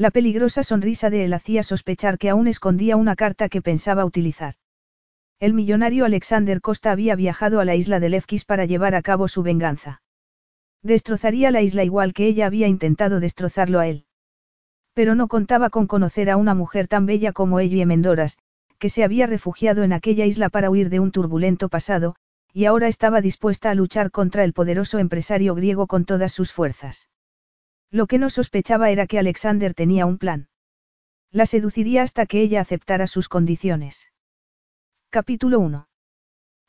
La peligrosa sonrisa de él hacía sospechar que aún escondía una carta que pensaba utilizar. El millonario Alexander Costa había viajado a la isla de Lefkis para llevar a cabo su venganza. Destrozaría la isla igual que ella había intentado destrozarlo a él. Pero no contaba con conocer a una mujer tan bella como Ellie Mendoras, que se había refugiado en aquella isla para huir de un turbulento pasado, y ahora estaba dispuesta a luchar contra el poderoso empresario griego con todas sus fuerzas. Lo que no sospechaba era que Alexander tenía un plan. La seduciría hasta que ella aceptara sus condiciones. Capítulo 1.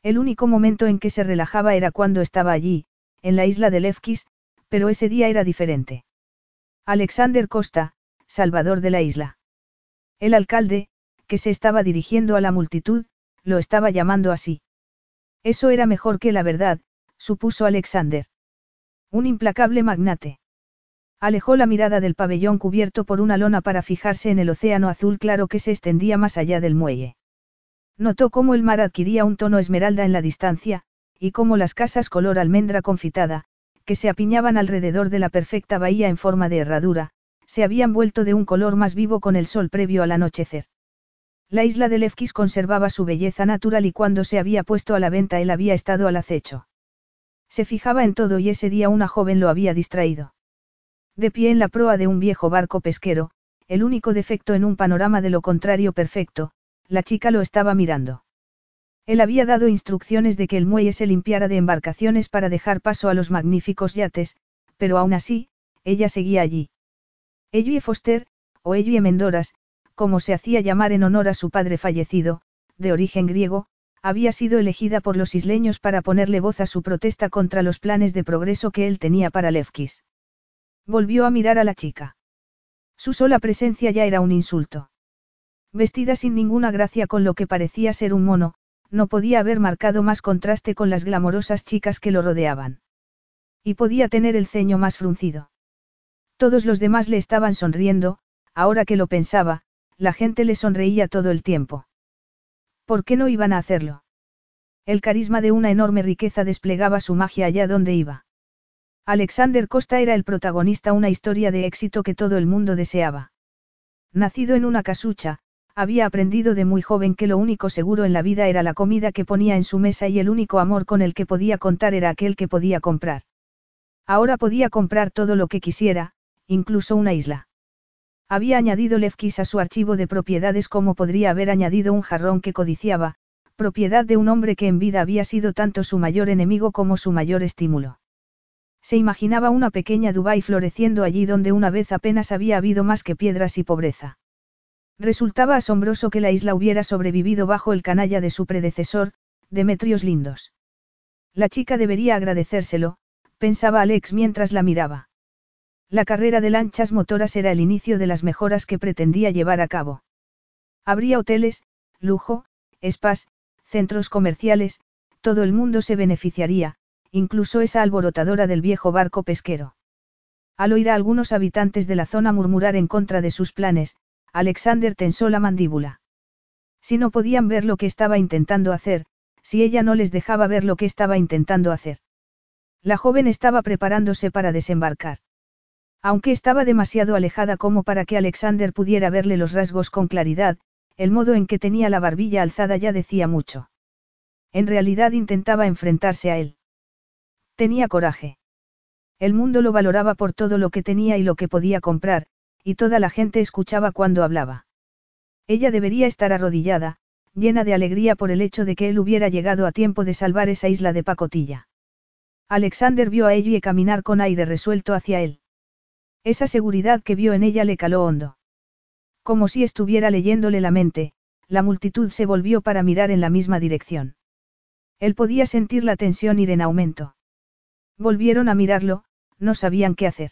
El único momento en que se relajaba era cuando estaba allí, en la isla de Lefkis, pero ese día era diferente. Alexander Costa, salvador de la isla. El alcalde, que se estaba dirigiendo a la multitud, lo estaba llamando así. Eso era mejor que la verdad, supuso Alexander. Un implacable magnate. Alejó la mirada del pabellón cubierto por una lona para fijarse en el océano azul claro que se extendía más allá del muelle. Notó cómo el mar adquiría un tono esmeralda en la distancia, y cómo las casas color almendra confitada, que se apiñaban alrededor de la perfecta bahía en forma de herradura, se habían vuelto de un color más vivo con el sol previo al anochecer. La isla de Lefkis conservaba su belleza natural y cuando se había puesto a la venta él había estado al acecho. Se fijaba en todo y ese día una joven lo había distraído. De pie en la proa de un viejo barco pesquero, el único defecto en un panorama de lo contrario perfecto, la chica lo estaba mirando. Él había dado instrucciones de que el muelle se limpiara de embarcaciones para dejar paso a los magníficos yates, pero aún así, ella seguía allí. Ellie Foster, o Ellie Mendoras, como se hacía llamar en honor a su padre fallecido, de origen griego, había sido elegida por los isleños para ponerle voz a su protesta contra los planes de progreso que él tenía para Lefkis. Volvió a mirar a la chica. Su sola presencia ya era un insulto. Vestida sin ninguna gracia con lo que parecía ser un mono, no podía haber marcado más contraste con las glamorosas chicas que lo rodeaban. Y podía tener el ceño más fruncido. Todos los demás le estaban sonriendo, ahora que lo pensaba, la gente le sonreía todo el tiempo. ¿Por qué no iban a hacerlo? El carisma de una enorme riqueza desplegaba su magia allá donde iba. Alexander Costa era el protagonista, una historia de éxito que todo el mundo deseaba. Nacido en una casucha, había aprendido de muy joven que lo único seguro en la vida era la comida que ponía en su mesa y el único amor con el que podía contar era aquel que podía comprar. Ahora podía comprar todo lo que quisiera, incluso una isla. Había añadido Lefkis a su archivo de propiedades como podría haber añadido un jarrón que codiciaba, propiedad de un hombre que en vida había sido tanto su mayor enemigo como su mayor estímulo. Se imaginaba una pequeña Dubái floreciendo allí donde una vez apenas había habido más que piedras y pobreza. Resultaba asombroso que la isla hubiera sobrevivido bajo el canalla de su predecesor, Demetrios Lindos. La chica debería agradecérselo, pensaba Alex mientras la miraba. La carrera de lanchas motoras era el inicio de las mejoras que pretendía llevar a cabo. Habría hoteles, lujo, spas, centros comerciales, todo el mundo se beneficiaría, incluso esa alborotadora del viejo barco pesquero. Al oír a algunos habitantes de la zona murmurar en contra de sus planes, Alexander tensó la mandíbula. Si no podían ver lo que estaba intentando hacer, si ella no les dejaba ver lo que estaba intentando hacer. La joven estaba preparándose para desembarcar. Aunque estaba demasiado alejada como para que Alexander pudiera verle los rasgos con claridad, el modo en que tenía la barbilla alzada ya decía mucho. En realidad intentaba enfrentarse a él. Tenía coraje. El mundo lo valoraba por todo lo que tenía y lo que podía comprar, y toda la gente escuchaba cuando hablaba. Ella debería estar arrodillada, llena de alegría por el hecho de que él hubiera llegado a tiempo de salvar esa isla de pacotilla. Alexander vio a Ellie caminar con aire resuelto hacia él. Esa seguridad que vio en ella le caló hondo. Como si estuviera leyéndole la mente, la multitud se volvió para mirar en la misma dirección. Él podía sentir la tensión ir en aumento. Volvieron a mirarlo, no sabían qué hacer.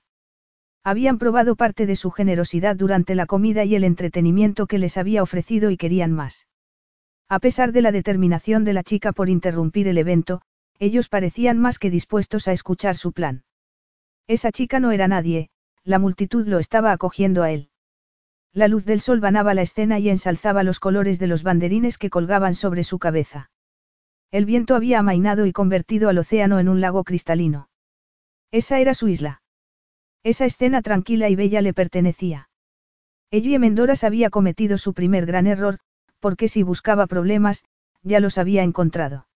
Habían probado parte de su generosidad durante la comida y el entretenimiento que les había ofrecido y querían más. A pesar de la determinación de la chica por interrumpir el evento, ellos parecían más que dispuestos a escuchar su plan. Esa chica no era nadie, la multitud lo estaba acogiendo a él. La luz del sol banaba la escena y ensalzaba los colores de los banderines que colgaban sobre su cabeza. El viento había amainado y convertido al océano en un lago cristalino. Esa era su isla. Esa escena tranquila y bella le pertenecía. Ellie Mendoras había cometido su primer gran error, porque si buscaba problemas, ya los había encontrado.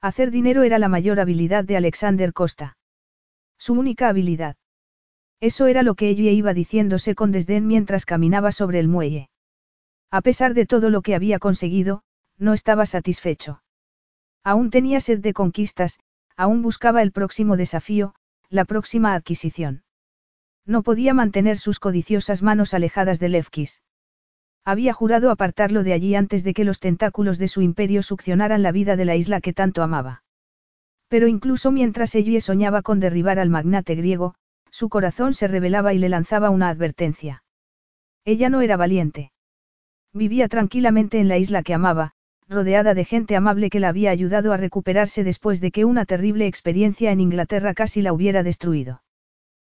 Hacer dinero era la mayor habilidad de Alexander Costa. Su única habilidad. Eso era lo que Ellie iba diciéndose con desdén mientras caminaba sobre el muelle. A pesar de todo lo que había conseguido, no estaba satisfecho. Aún tenía sed de conquistas, aún buscaba el próximo desafío, la próxima adquisición. No podía mantener sus codiciosas manos alejadas de Lefkis. Había jurado apartarlo de allí antes de que los tentáculos de su imperio succionaran la vida de la isla que tanto amaba. Pero incluso mientras Ellie soñaba con derribar al magnate griego, su corazón se revelaba y le lanzaba una advertencia. Ella no era valiente. Vivía tranquilamente en la isla que amaba, rodeada de gente amable que la había ayudado a recuperarse después de que una terrible experiencia en Inglaterra casi la hubiera destruido.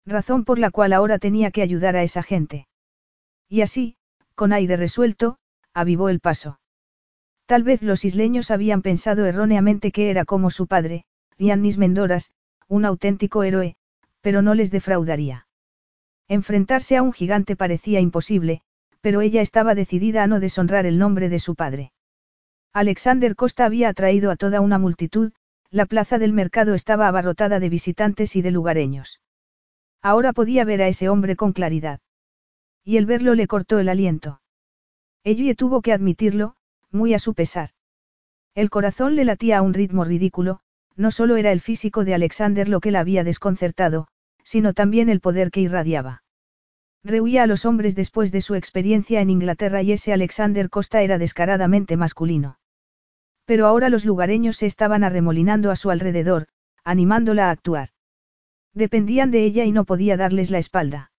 Razón por la cual ahora tenía que ayudar a esa gente. Y así, con aire resuelto, avivó el paso. Tal vez los isleños habían pensado erróneamente que era como su padre, Giannis Mendoras, un auténtico héroe, pero no les defraudaría. Enfrentarse a un gigante parecía imposible, pero ella estaba decidida a no deshonrar el nombre de su padre. Alexander Costa había atraído a toda una multitud, la plaza del mercado estaba abarrotada de visitantes y de lugareños. Ahora podía ver a ese hombre con claridad. Y el verlo le cortó el aliento. Ellie tuvo que admitirlo, muy a su pesar. El corazón le latía a un ritmo ridículo, no solo era el físico de Alexander lo que la había desconcertado, sino también el poder que irradiaba. Rehuía a los hombres después de su experiencia en Inglaterra y ese Alexander Costa era descaradamente masculino. Pero ahora los lugareños se estaban arremolinando a su alrededor, animándola a actuar. Dependían de ella y no podía darles la espalda.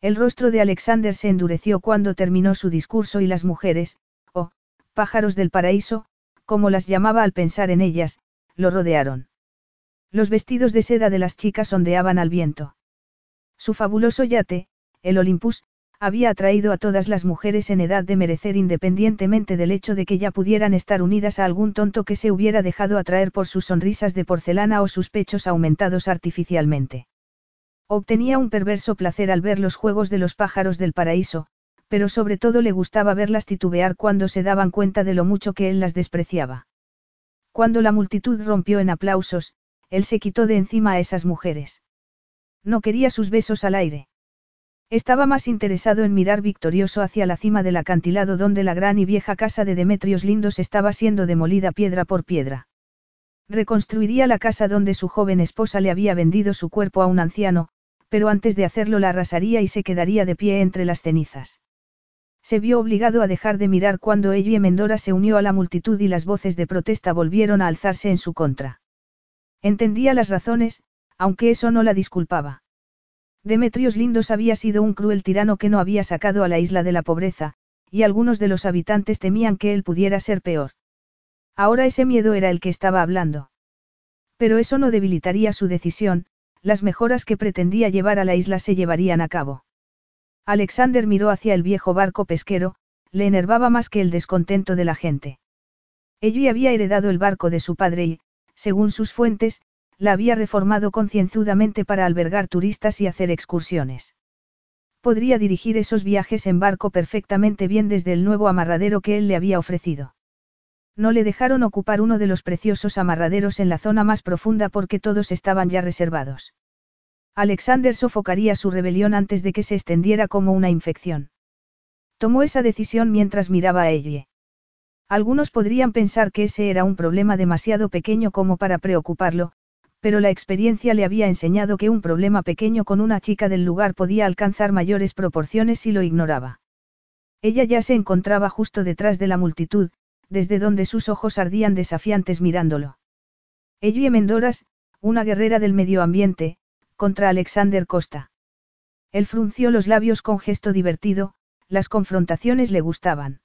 El rostro de Alexander se endureció cuando terminó su discurso y las mujeres, oh, pájaros del paraíso, como las llamaba al pensar en ellas, lo rodearon. Los vestidos de seda de las chicas ondeaban al viento. Su fabuloso yate, el Olympus, había atraído a todas las mujeres en edad de merecer independientemente del hecho de que ya pudieran estar unidas a algún tonto que se hubiera dejado atraer por sus sonrisas de porcelana o sus pechos aumentados artificialmente. Obtenía un perverso placer al ver los juegos de los pájaros del paraíso, pero sobre todo le gustaba verlas titubear cuando se daban cuenta de lo mucho que él las despreciaba. Cuando la multitud rompió en aplausos, él se quitó de encima a esas mujeres. No quería sus besos al aire. Estaba más interesado en mirar victorioso hacia la cima del acantilado donde la gran y vieja casa de Demetrios Lindos estaba siendo demolida piedra por piedra. Reconstruiría la casa donde su joven esposa le había vendido su cuerpo a un anciano, pero antes de hacerlo la arrasaría y se quedaría de pie entre las cenizas. Se vio obligado a dejar de mirar cuando ella y Mendora se unió a la multitud y las voces de protesta volvieron a alzarse en su contra. Entendía las razones, aunque eso no la disculpaba. Demetrios Lindos había sido un cruel tirano que no había sacado a la isla de la pobreza, y algunos de los habitantes temían que él pudiera ser peor. Ahora ese miedo era el que estaba hablando. Pero eso no debilitaría su decisión, las mejoras que pretendía llevar a la isla se llevarían a cabo. Alexander miró hacia el viejo barco pesquero, le enervaba más que el descontento de la gente. Ella había heredado el barco de su padre y, según sus fuentes, la había reformado concienzudamente para albergar turistas y hacer excursiones. Podría dirigir esos viajes en barco perfectamente bien desde el nuevo amarradero que él le había ofrecido. No le dejaron ocupar uno de los preciosos amarraderos en la zona más profunda porque todos estaban ya reservados. Alexander sofocaría su rebelión antes de que se extendiera como una infección. Tomó esa decisión mientras miraba a ella. Algunos podrían pensar que ese era un problema demasiado pequeño como para preocuparlo, pero la experiencia le había enseñado que un problema pequeño con una chica del lugar podía alcanzar mayores proporciones si lo ignoraba. Ella ya se encontraba justo detrás de la multitud, desde donde sus ojos ardían desafiantes mirándolo. Ellie Mendoras, una guerrera del medio ambiente, contra Alexander Costa. Él frunció los labios con gesto divertido, las confrontaciones le gustaban.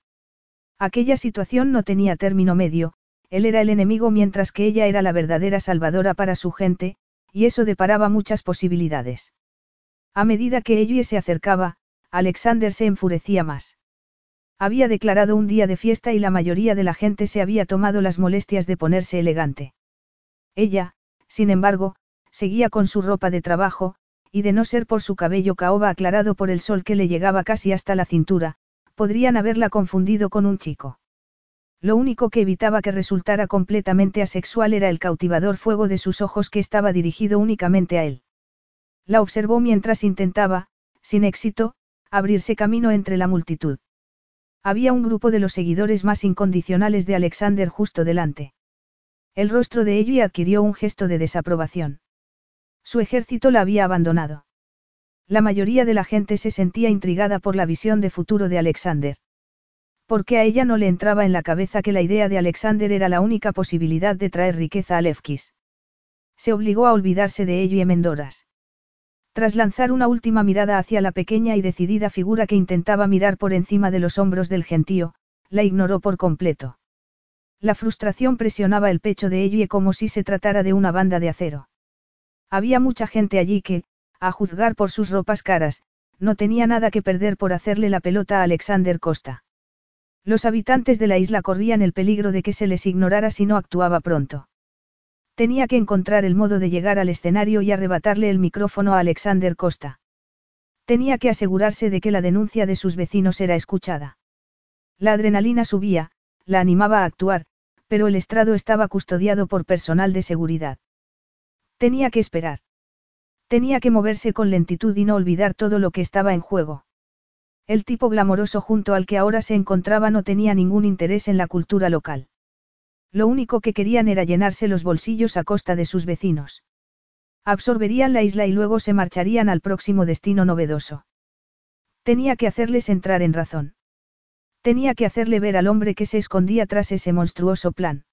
Aquella situación no tenía término medio, él era el enemigo mientras que ella era la verdadera salvadora para su gente, y eso deparaba muchas posibilidades. A medida que ella se acercaba, Alexander se enfurecía más. Había declarado un día de fiesta y la mayoría de la gente se había tomado las molestias de ponerse elegante. Ella, sin embargo, seguía con su ropa de trabajo, y de no ser por su cabello caoba aclarado por el sol que le llegaba casi hasta la cintura, podrían haberla confundido con un chico. Lo único que evitaba que resultara completamente asexual era el cautivador fuego de sus ojos que estaba dirigido únicamente a él. La observó mientras intentaba, sin éxito, abrirse camino entre la multitud. Había un grupo de los seguidores más incondicionales de Alexander justo delante. El rostro de ella adquirió un gesto de desaprobación. Su ejército la había abandonado. La mayoría de la gente se sentía intrigada por la visión de futuro de Alexander. Porque a ella no le entraba en la cabeza que la idea de Alexander era la única posibilidad de traer riqueza a Lefkis. Se obligó a olvidarse de ello y Mendoras. Tras lanzar una última mirada hacia la pequeña y decidida figura que intentaba mirar por encima de los hombros del gentío, la ignoró por completo. La frustración presionaba el pecho de ella como si se tratara de una banda de acero. Había mucha gente allí que, a juzgar por sus ropas caras, no tenía nada que perder por hacerle la pelota a Alexander Costa. Los habitantes de la isla corrían el peligro de que se les ignorara si no actuaba pronto. Tenía que encontrar el modo de llegar al escenario y arrebatarle el micrófono a Alexander Costa. Tenía que asegurarse de que la denuncia de sus vecinos era escuchada. La adrenalina subía, la animaba a actuar, pero el estrado estaba custodiado por personal de seguridad. Tenía que esperar. Tenía que moverse con lentitud y no olvidar todo lo que estaba en juego. El tipo glamoroso junto al que ahora se encontraba no tenía ningún interés en la cultura local. Lo único que querían era llenarse los bolsillos a costa de sus vecinos. Absorberían la isla y luego se marcharían al próximo destino novedoso. Tenía que hacerles entrar en razón. Tenía que hacerle ver al hombre que se escondía tras ese monstruoso plan.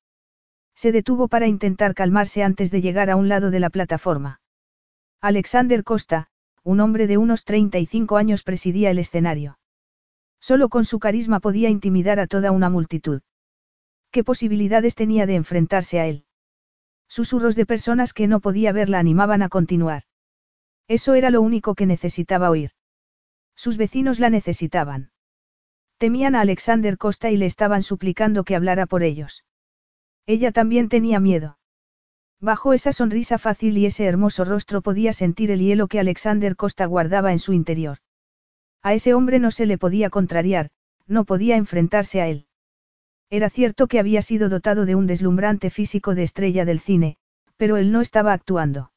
Se detuvo para intentar calmarse antes de llegar a un lado de la plataforma. Alexander Costa, un hombre de unos 35 años presidía el escenario. Solo con su carisma podía intimidar a toda una multitud. ¿Qué posibilidades tenía de enfrentarse a él? Susurros de personas que no podía ver la animaban a continuar. Eso era lo único que necesitaba oír. Sus vecinos la necesitaban. Temían a Alexander Costa y le estaban suplicando que hablara por ellos. Ella también tenía miedo. Bajo esa sonrisa fácil y ese hermoso rostro podía sentir el hielo que Alexander Costa guardaba en su interior. A ese hombre no se le podía contrariar, no podía enfrentarse a él. Era cierto que había sido dotado de un deslumbrante físico de estrella del cine, pero él no estaba actuando.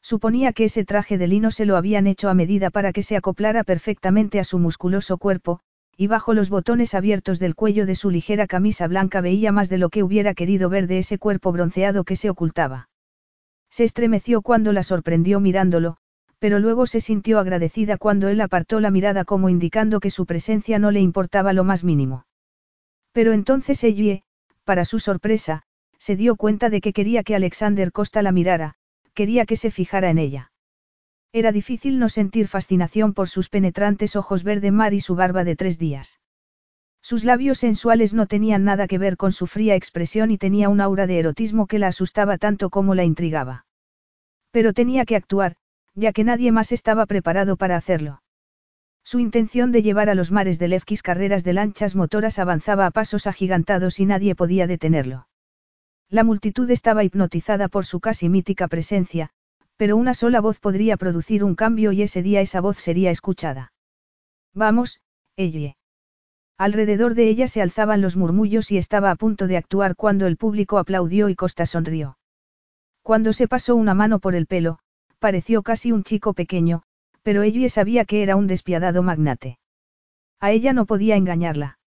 Suponía que ese traje de lino se lo habían hecho a medida para que se acoplara perfectamente a su musculoso cuerpo, y bajo los botones abiertos del cuello de su ligera camisa blanca veía más de lo que hubiera querido ver de ese cuerpo bronceado que se ocultaba. Se estremeció cuando la sorprendió mirándolo, pero luego se sintió agradecida cuando él apartó la mirada como indicando que su presencia no le importaba lo más mínimo. Pero entonces ella, para su sorpresa, se dio cuenta de que quería que Alexander Costa la mirara, quería que se fijara en ella. Era difícil no sentir fascinación por sus penetrantes ojos verde mar y su barba de tres días. Sus labios sensuales no tenían nada que ver con su fría expresión y tenía un aura de erotismo que la asustaba tanto como la intrigaba. Pero tenía que actuar, ya que nadie más estaba preparado para hacerlo. Su intención de llevar a los mares de Lefkis carreras de lanchas motoras avanzaba a pasos agigantados y nadie podía detenerlo. La multitud estaba hipnotizada por su casi mítica presencia, pero una sola voz podría producir un cambio y ese día esa voz sería escuchada. Vamos, Elle. Alrededor de ella se alzaban los murmullos y estaba a punto de actuar cuando el público aplaudió y Costa sonrió. Cuando se pasó una mano por el pelo, pareció casi un chico pequeño, pero ella sabía que era un despiadado magnate. A ella no podía engañarla.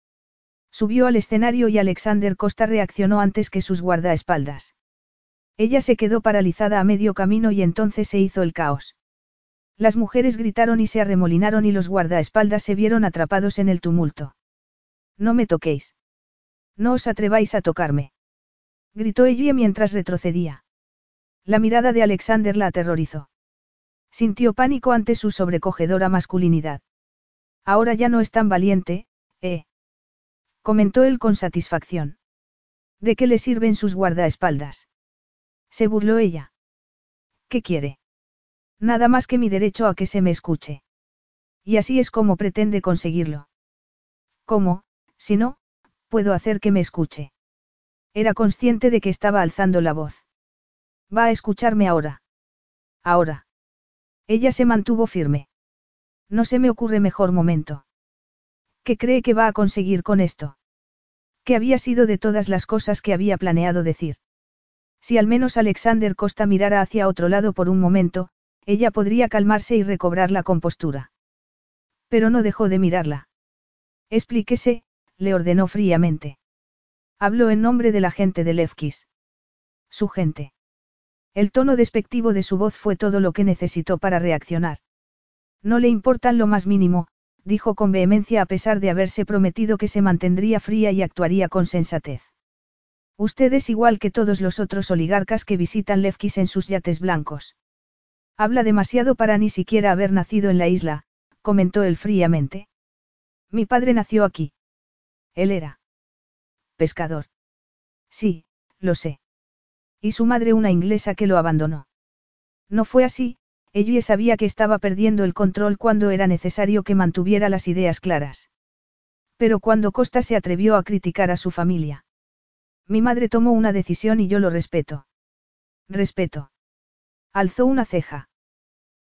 Subió al escenario y Alexander Costa reaccionó antes que sus guardaespaldas. Ella se quedó paralizada a medio camino y entonces se hizo el caos. Las mujeres gritaron y se arremolinaron y los guardaespaldas se vieron atrapados en el tumulto. No me toquéis. No os atreváis a tocarme. Gritó ella mientras retrocedía. La mirada de Alexander la aterrorizó. Sintió pánico ante su sobrecogedora masculinidad. Ahora ya no es tan valiente, ¿eh? Comentó él con satisfacción. ¿De qué le sirven sus guardaespaldas? Se burló ella. ¿Qué quiere? Nada más que mi derecho a que se me escuche. Y así es como pretende conseguirlo. ¿Cómo, si no, puedo hacer que me escuche? Era consciente de que estaba alzando la voz. Va a escucharme ahora. Ahora. Ella se mantuvo firme. No se me ocurre mejor momento. ¿Qué cree que va a conseguir con esto? ¿Qué había sido de todas las cosas que había planeado decir? Si al menos Alexander Costa mirara hacia otro lado por un momento, ella podría calmarse y recobrar la compostura. Pero no dejó de mirarla. Explíquese, le ordenó fríamente. Habló en nombre de la gente de Levkis. Su gente. El tono despectivo de su voz fue todo lo que necesitó para reaccionar. No le importan lo más mínimo, dijo con vehemencia a pesar de haberse prometido que se mantendría fría y actuaría con sensatez. Usted es igual que todos los otros oligarcas que visitan Levkis en sus yates blancos. Habla demasiado para ni siquiera haber nacido en la isla, comentó él fríamente. Mi padre nació aquí. Él era. Pescador. Sí, lo sé. Y su madre una inglesa que lo abandonó. No fue así, ella sabía que estaba perdiendo el control cuando era necesario que mantuviera las ideas claras. Pero cuando Costa se atrevió a criticar a su familia. Mi madre tomó una decisión y yo lo respeto. Respeto. Alzó una ceja.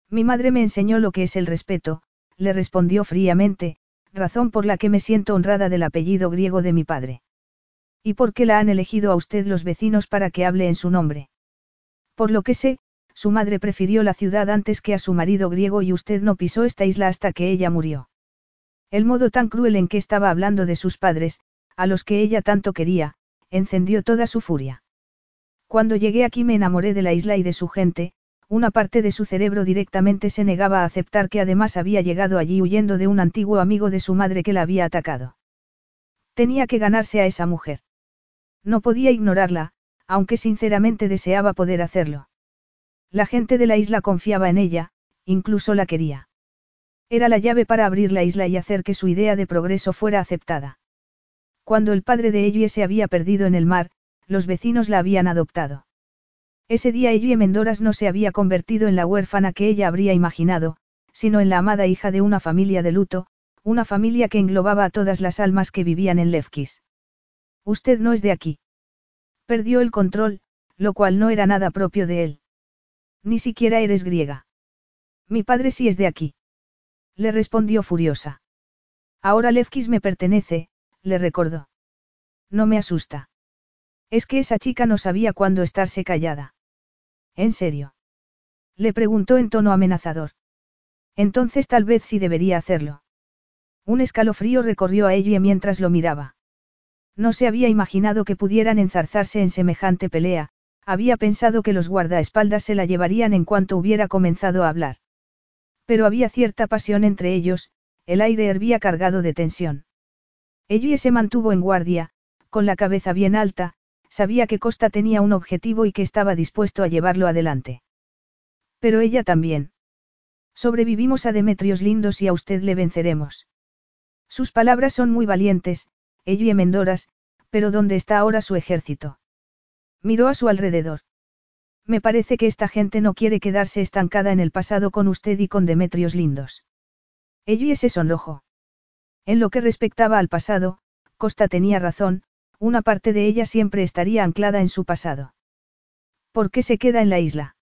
Mi madre me enseñó lo que es el respeto, le respondió fríamente, razón por la que me siento honrada del apellido griego de mi padre. ¿Y por qué la han elegido a usted los vecinos para que hable en su nombre? Por lo que sé, su madre prefirió la ciudad antes que a su marido griego y usted no pisó esta isla hasta que ella murió. El modo tan cruel en que estaba hablando de sus padres, a los que ella tanto quería, encendió toda su furia. Cuando llegué aquí me enamoré de la isla y de su gente, una parte de su cerebro directamente se negaba a aceptar que además había llegado allí huyendo de un antiguo amigo de su madre que la había atacado. Tenía que ganarse a esa mujer. No podía ignorarla, aunque sinceramente deseaba poder hacerlo. La gente de la isla confiaba en ella, incluso la quería. Era la llave para abrir la isla y hacer que su idea de progreso fuera aceptada. Cuando el padre de Ellie se había perdido en el mar, los vecinos la habían adoptado. Ese día Ellie Mendoras no se había convertido en la huérfana que ella habría imaginado, sino en la amada hija de una familia de luto, una familia que englobaba a todas las almas que vivían en Levkis. Usted no es de aquí. Perdió el control, lo cual no era nada propio de él. Ni siquiera eres griega. Mi padre sí es de aquí. Le respondió furiosa. Ahora Levkis me pertenece, le recordó. No me asusta. Es que esa chica no sabía cuándo estarse callada. ¿En serio? Le preguntó en tono amenazador. Entonces tal vez sí debería hacerlo. Un escalofrío recorrió a ella mientras lo miraba. No se había imaginado que pudieran enzarzarse en semejante pelea, había pensado que los guardaespaldas se la llevarían en cuanto hubiera comenzado a hablar. Pero había cierta pasión entre ellos, el aire hervía cargado de tensión. Ellie se mantuvo en guardia, con la cabeza bien alta, sabía que Costa tenía un objetivo y que estaba dispuesto a llevarlo adelante. Pero ella también. Sobrevivimos a Demetrios lindos y a usted le venceremos. Sus palabras son muy valientes, Ellie Mendoras, pero ¿dónde está ahora su ejército? Miró a su alrededor. Me parece que esta gente no quiere quedarse estancada en el pasado con usted y con Demetrios lindos. Ellie se sonrojó. En lo que respectaba al pasado, Costa tenía razón, una parte de ella siempre estaría anclada en su pasado. ¿Por qué se queda en la isla?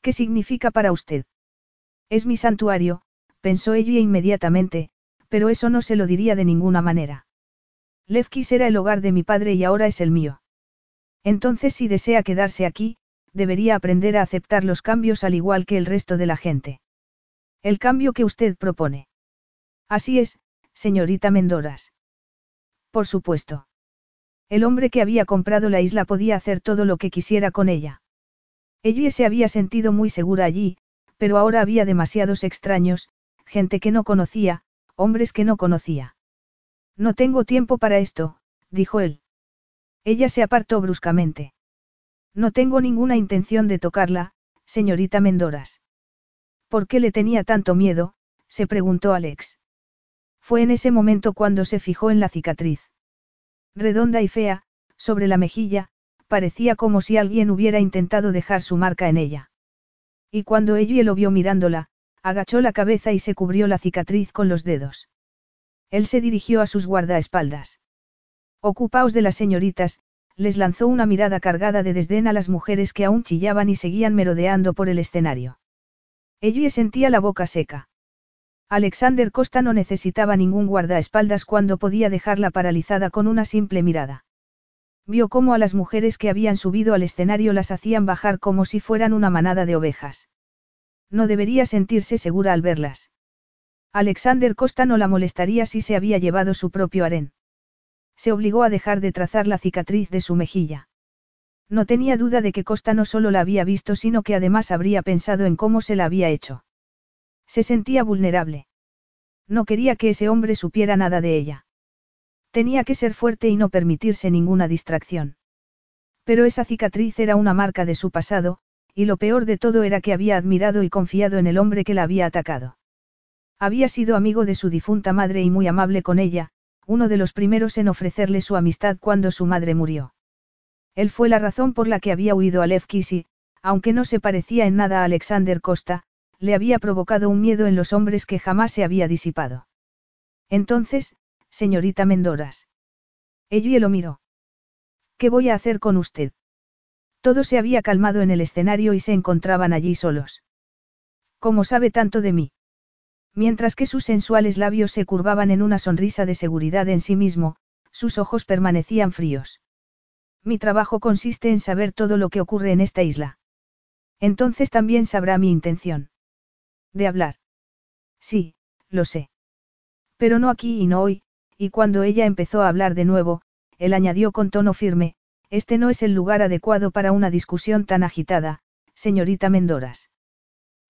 ¿Qué significa para usted? Es mi santuario, pensó Ellie inmediatamente, pero eso no se lo diría de ninguna manera. Levkis era el hogar de mi padre y ahora es el mío. Entonces si desea quedarse aquí, debería aprender a aceptar los cambios al igual que el resto de la gente. El cambio que usted propone. Así es, señorita Mendoras. Por supuesto. El hombre que había comprado la isla podía hacer todo lo que quisiera con ella. Ella se había sentido muy segura allí, pero ahora había demasiados extraños, gente que no conocía, hombres que no conocía. No tengo tiempo para esto, dijo él. Ella se apartó bruscamente. No tengo ninguna intención de tocarla, señorita Mendoras. ¿Por qué le tenía tanto miedo? se preguntó Alex. Fue en ese momento cuando se fijó en la cicatriz. Redonda y fea, sobre la mejilla, parecía como si alguien hubiera intentado dejar su marca en ella. Y cuando ella lo vio mirándola, agachó la cabeza y se cubrió la cicatriz con los dedos. Él se dirigió a sus guardaespaldas. Ocupaos de las señoritas, les lanzó una mirada cargada de desdén a las mujeres que aún chillaban y seguían merodeando por el escenario. Ella sentía la boca seca. Alexander Costa no necesitaba ningún guardaespaldas cuando podía dejarla paralizada con una simple mirada. Vio cómo a las mujeres que habían subido al escenario las hacían bajar como si fueran una manada de ovejas. No debería sentirse segura al verlas. Alexander Costa no la molestaría si se había llevado su propio harén. Se obligó a dejar de trazar la cicatriz de su mejilla. No tenía duda de que Costa no solo la había visto, sino que además habría pensado en cómo se la había hecho. Se sentía vulnerable. No quería que ese hombre supiera nada de ella. Tenía que ser fuerte y no permitirse ninguna distracción. Pero esa cicatriz era una marca de su pasado, y lo peor de todo era que había admirado y confiado en el hombre que la había atacado. Había sido amigo de su difunta madre y muy amable con ella, uno de los primeros en ofrecerle su amistad cuando su madre murió. Él fue la razón por la que había huido a Levkis y, aunque no se parecía en nada a Alexander Costa, le había provocado un miedo en los hombres que jamás se había disipado. Entonces, señorita Mendoras. Ella lo miró. ¿Qué voy a hacer con usted? Todo se había calmado en el escenario y se encontraban allí solos. ¿Cómo sabe tanto de mí? Mientras que sus sensuales labios se curvaban en una sonrisa de seguridad en sí mismo, sus ojos permanecían fríos. Mi trabajo consiste en saber todo lo que ocurre en esta isla. Entonces también sabrá mi intención. De hablar. Sí, lo sé. Pero no aquí y no hoy, y cuando ella empezó a hablar de nuevo, él añadió con tono firme, este no es el lugar adecuado para una discusión tan agitada, señorita Mendoras.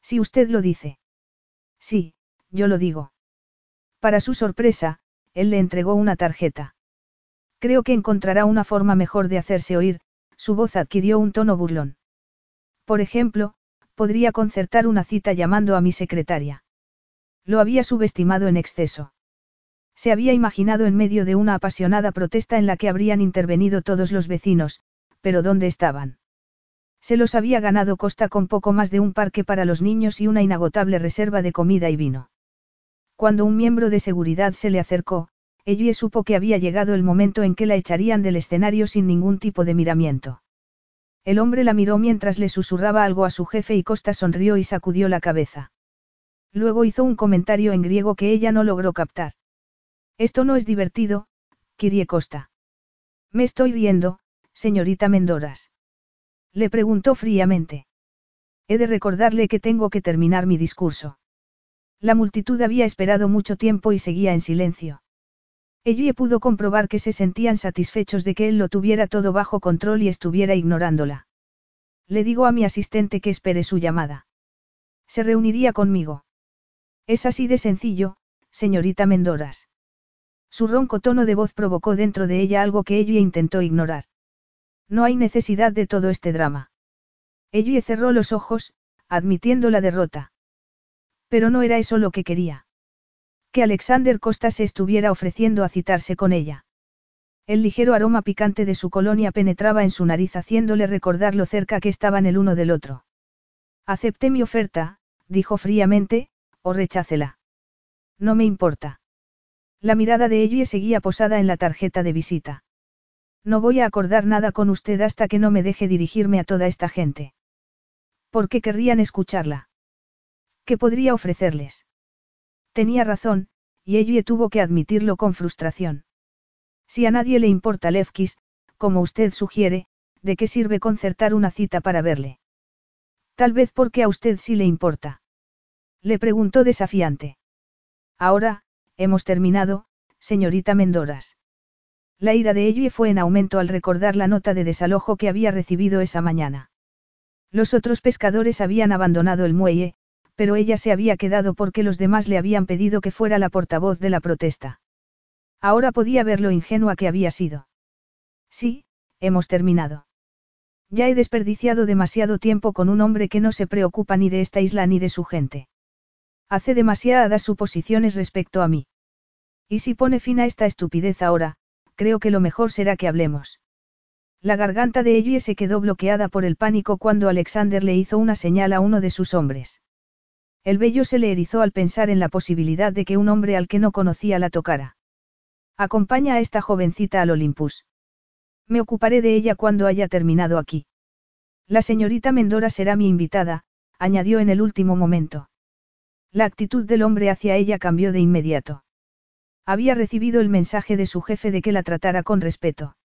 Si usted lo dice. Sí, yo lo digo. Para su sorpresa, él le entregó una tarjeta. Creo que encontrará una forma mejor de hacerse oír, su voz adquirió un tono burlón. Por ejemplo, podría concertar una cita llamando a mi secretaria. Lo había subestimado en exceso. Se había imaginado en medio de una apasionada protesta en la que habrían intervenido todos los vecinos, pero ¿dónde estaban? Se los había ganado Costa con poco más de un parque para los niños y una inagotable reserva de comida y vino. Cuando un miembro de seguridad se le acercó, ella supo que había llegado el momento en que la echarían del escenario sin ningún tipo de miramiento. El hombre la miró mientras le susurraba algo a su jefe y Costa sonrió y sacudió la cabeza. Luego hizo un comentario en griego que ella no logró captar. Esto no es divertido, Kirie Costa. Me estoy riendo, señorita Mendoras. Le preguntó fríamente. He de recordarle que tengo que terminar mi discurso. La multitud había esperado mucho tiempo y seguía en silencio. Ella pudo comprobar que se sentían satisfechos de que él lo tuviera todo bajo control y estuviera ignorándola. Le digo a mi asistente que espere su llamada. Se reuniría conmigo. Es así de sencillo, señorita Mendoras. Su ronco tono de voz provocó dentro de ella algo que ella intentó ignorar. No hay necesidad de todo este drama. Ella cerró los ojos, admitiendo la derrota. Pero no era eso lo que quería que Alexander Costa se estuviera ofreciendo a citarse con ella. El ligero aroma picante de su colonia penetraba en su nariz haciéndole recordar lo cerca que estaban el uno del otro. Acepté mi oferta, dijo fríamente, o rechácela. No me importa. La mirada de ella seguía posada en la tarjeta de visita. No voy a acordar nada con usted hasta que no me deje dirigirme a toda esta gente. ¿Por qué querrían escucharla? ¿Qué podría ofrecerles? Tenía razón, y ella tuvo que admitirlo con frustración. Si a nadie le importa Levkis, como usted sugiere, ¿de qué sirve concertar una cita para verle? Tal vez porque a usted sí le importa. Le preguntó desafiante. Ahora, hemos terminado, señorita Mendoras. La ira de ella fue en aumento al recordar la nota de desalojo que había recibido esa mañana. Los otros pescadores habían abandonado el muelle, pero ella se había quedado porque los demás le habían pedido que fuera la portavoz de la protesta. Ahora podía ver lo ingenua que había sido. Sí, hemos terminado. Ya he desperdiciado demasiado tiempo con un hombre que no se preocupa ni de esta isla ni de su gente. Hace demasiadas suposiciones respecto a mí. Y si pone fin a esta estupidez ahora, creo que lo mejor será que hablemos. La garganta de Ellie se quedó bloqueada por el pánico cuando Alexander le hizo una señal a uno de sus hombres. El vello se le erizó al pensar en la posibilidad de que un hombre al que no conocía la tocara. Acompaña a esta jovencita al Olympus. Me ocuparé de ella cuando haya terminado aquí. La señorita Mendora será mi invitada, añadió en el último momento. La actitud del hombre hacia ella cambió de inmediato. Había recibido el mensaje de su jefe de que la tratara con respeto.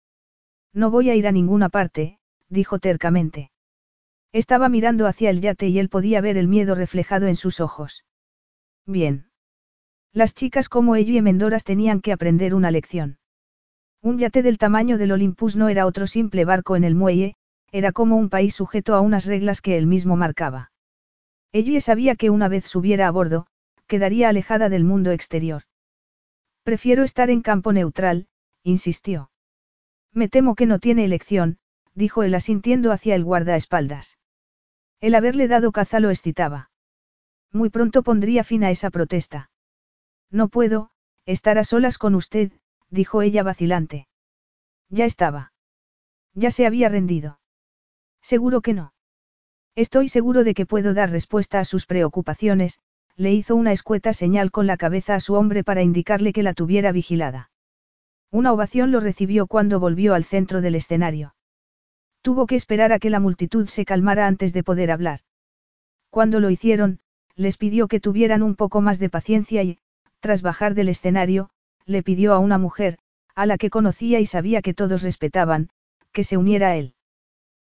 No voy a ir a ninguna parte, dijo tercamente. Estaba mirando hacia el yate y él podía ver el miedo reflejado en sus ojos. Bien. Las chicas como ella y Mendoras tenían que aprender una lección. Un yate del tamaño del Olympus no era otro simple barco en el muelle, era como un país sujeto a unas reglas que él mismo marcaba. Ella sabía que una vez subiera a bordo, quedaría alejada del mundo exterior. Prefiero estar en campo neutral, insistió. Me temo que no tiene elección, dijo él asintiendo hacia el guardaespaldas. El haberle dado caza lo excitaba. Muy pronto pondría fin a esa protesta. No puedo, estar a solas con usted, dijo ella vacilante. Ya estaba. Ya se había rendido. Seguro que no. Estoy seguro de que puedo dar respuesta a sus preocupaciones, le hizo una escueta señal con la cabeza a su hombre para indicarle que la tuviera vigilada. Una ovación lo recibió cuando volvió al centro del escenario. Tuvo que esperar a que la multitud se calmara antes de poder hablar. Cuando lo hicieron, les pidió que tuvieran un poco más de paciencia y, tras bajar del escenario, le pidió a una mujer, a la que conocía y sabía que todos respetaban, que se uniera a él.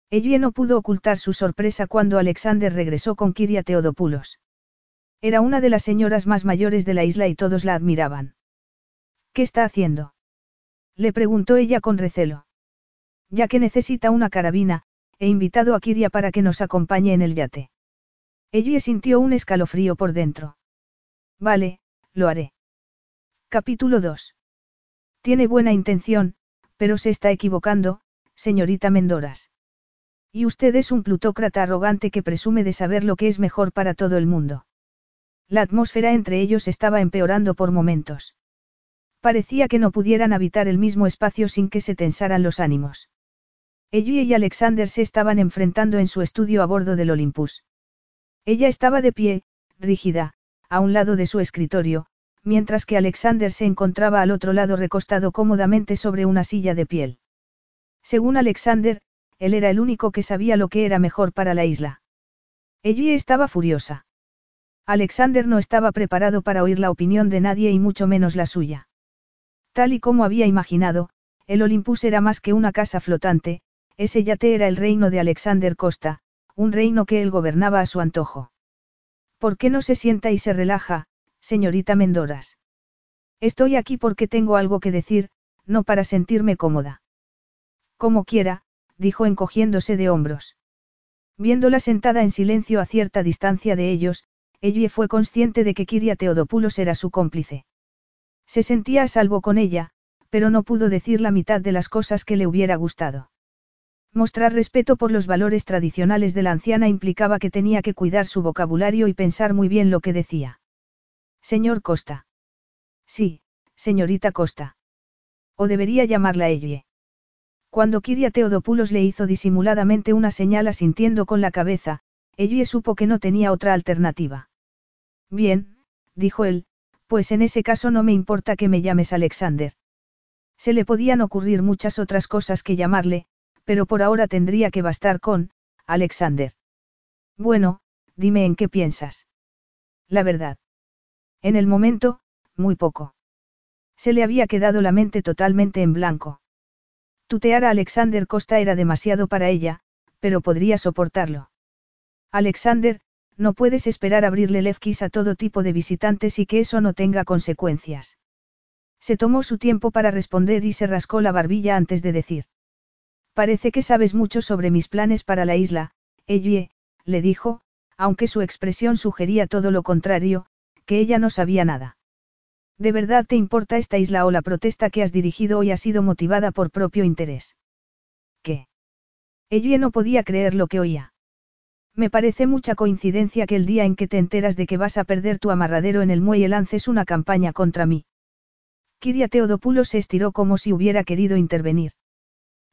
Ella no pudo ocultar su sorpresa cuando Alexander regresó con Kiria Teodopoulos. Era una de las señoras más mayores de la isla y todos la admiraban. ¿Qué está haciendo? Le preguntó ella con recelo. Ya que necesita una carabina, he invitado a Kiria para que nos acompañe en el yate. Ella sintió un escalofrío por dentro. Vale, lo haré. Capítulo 2. Tiene buena intención, pero se está equivocando, señorita Mendoras. Y usted es un plutócrata arrogante que presume de saber lo que es mejor para todo el mundo. La atmósfera entre ellos estaba empeorando por momentos. Parecía que no pudieran habitar el mismo espacio sin que se tensaran los ánimos. Ella y Alexander se estaban enfrentando en su estudio a bordo del Olympus. Ella estaba de pie, rígida, a un lado de su escritorio, mientras que Alexander se encontraba al otro lado recostado cómodamente sobre una silla de piel. Según Alexander, él era el único que sabía lo que era mejor para la isla. Ella estaba furiosa. Alexander no estaba preparado para oír la opinión de nadie y mucho menos la suya. Tal y como había imaginado, el Olympus era más que una casa flotante, ese yate era el reino de Alexander Costa, un reino que él gobernaba a su antojo. ¿Por qué no se sienta y se relaja, señorita Mendoras? Estoy aquí porque tengo algo que decir, no para sentirme cómoda. Como quiera, dijo encogiéndose de hombros. Viéndola sentada en silencio a cierta distancia de ellos, ella fue consciente de que Kiria Teodopoulos era su cómplice. Se sentía a salvo con ella, pero no pudo decir la mitad de las cosas que le hubiera gustado. Mostrar respeto por los valores tradicionales de la anciana implicaba que tenía que cuidar su vocabulario y pensar muy bien lo que decía. Señor Costa. Sí, señorita Costa. O debería llamarla ella. Cuando Kiria Teodopoulos le hizo disimuladamente una señal asintiendo con la cabeza, ella supo que no tenía otra alternativa. Bien, dijo él, pues en ese caso no me importa que me llames Alexander. Se le podían ocurrir muchas otras cosas que llamarle, pero por ahora tendría que bastar con, Alexander. Bueno, dime en qué piensas. La verdad. En el momento, muy poco. Se le había quedado la mente totalmente en blanco. Tutear a Alexander Costa era demasiado para ella, pero podría soportarlo. Alexander, no puedes esperar abrirle lefkis a todo tipo de visitantes y que eso no tenga consecuencias. Se tomó su tiempo para responder y se rascó la barbilla antes de decir. Parece que sabes mucho sobre mis planes para la isla, Ellie, le dijo, aunque su expresión sugería todo lo contrario, que ella no sabía nada. ¿De verdad te importa esta isla o la protesta que has dirigido hoy ha sido motivada por propio interés? ¿Qué? Ellie no podía creer lo que oía. Me parece mucha coincidencia que el día en que te enteras de que vas a perder tu amarradero en el muelle lances una campaña contra mí. Kiria Teodopoulos se estiró como si hubiera querido intervenir.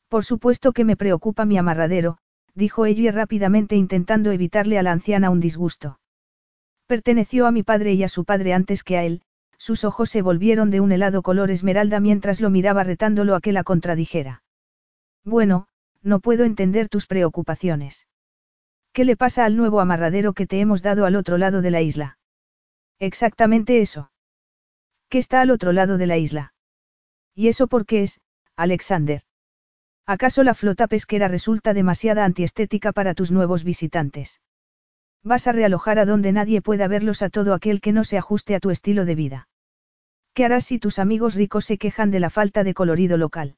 Por supuesto que me preocupa mi amarradero, dijo ella rápidamente intentando evitarle a la anciana un disgusto. Perteneció a mi padre y a su padre antes que a él, sus ojos se volvieron de un helado color esmeralda mientras lo miraba retándolo a que la contradijera. Bueno, no puedo entender tus preocupaciones. ¿Qué le pasa al nuevo amarradero que te hemos dado al otro lado de la isla? Exactamente eso. ¿Qué está al otro lado de la isla? ¿Y eso por qué es, Alexander? ¿Acaso la flota pesquera resulta demasiada antiestética para tus nuevos visitantes? Vas a realojar a donde nadie pueda verlos a todo aquel que no se ajuste a tu estilo de vida. ¿Qué harás si tus amigos ricos se quejan de la falta de colorido local?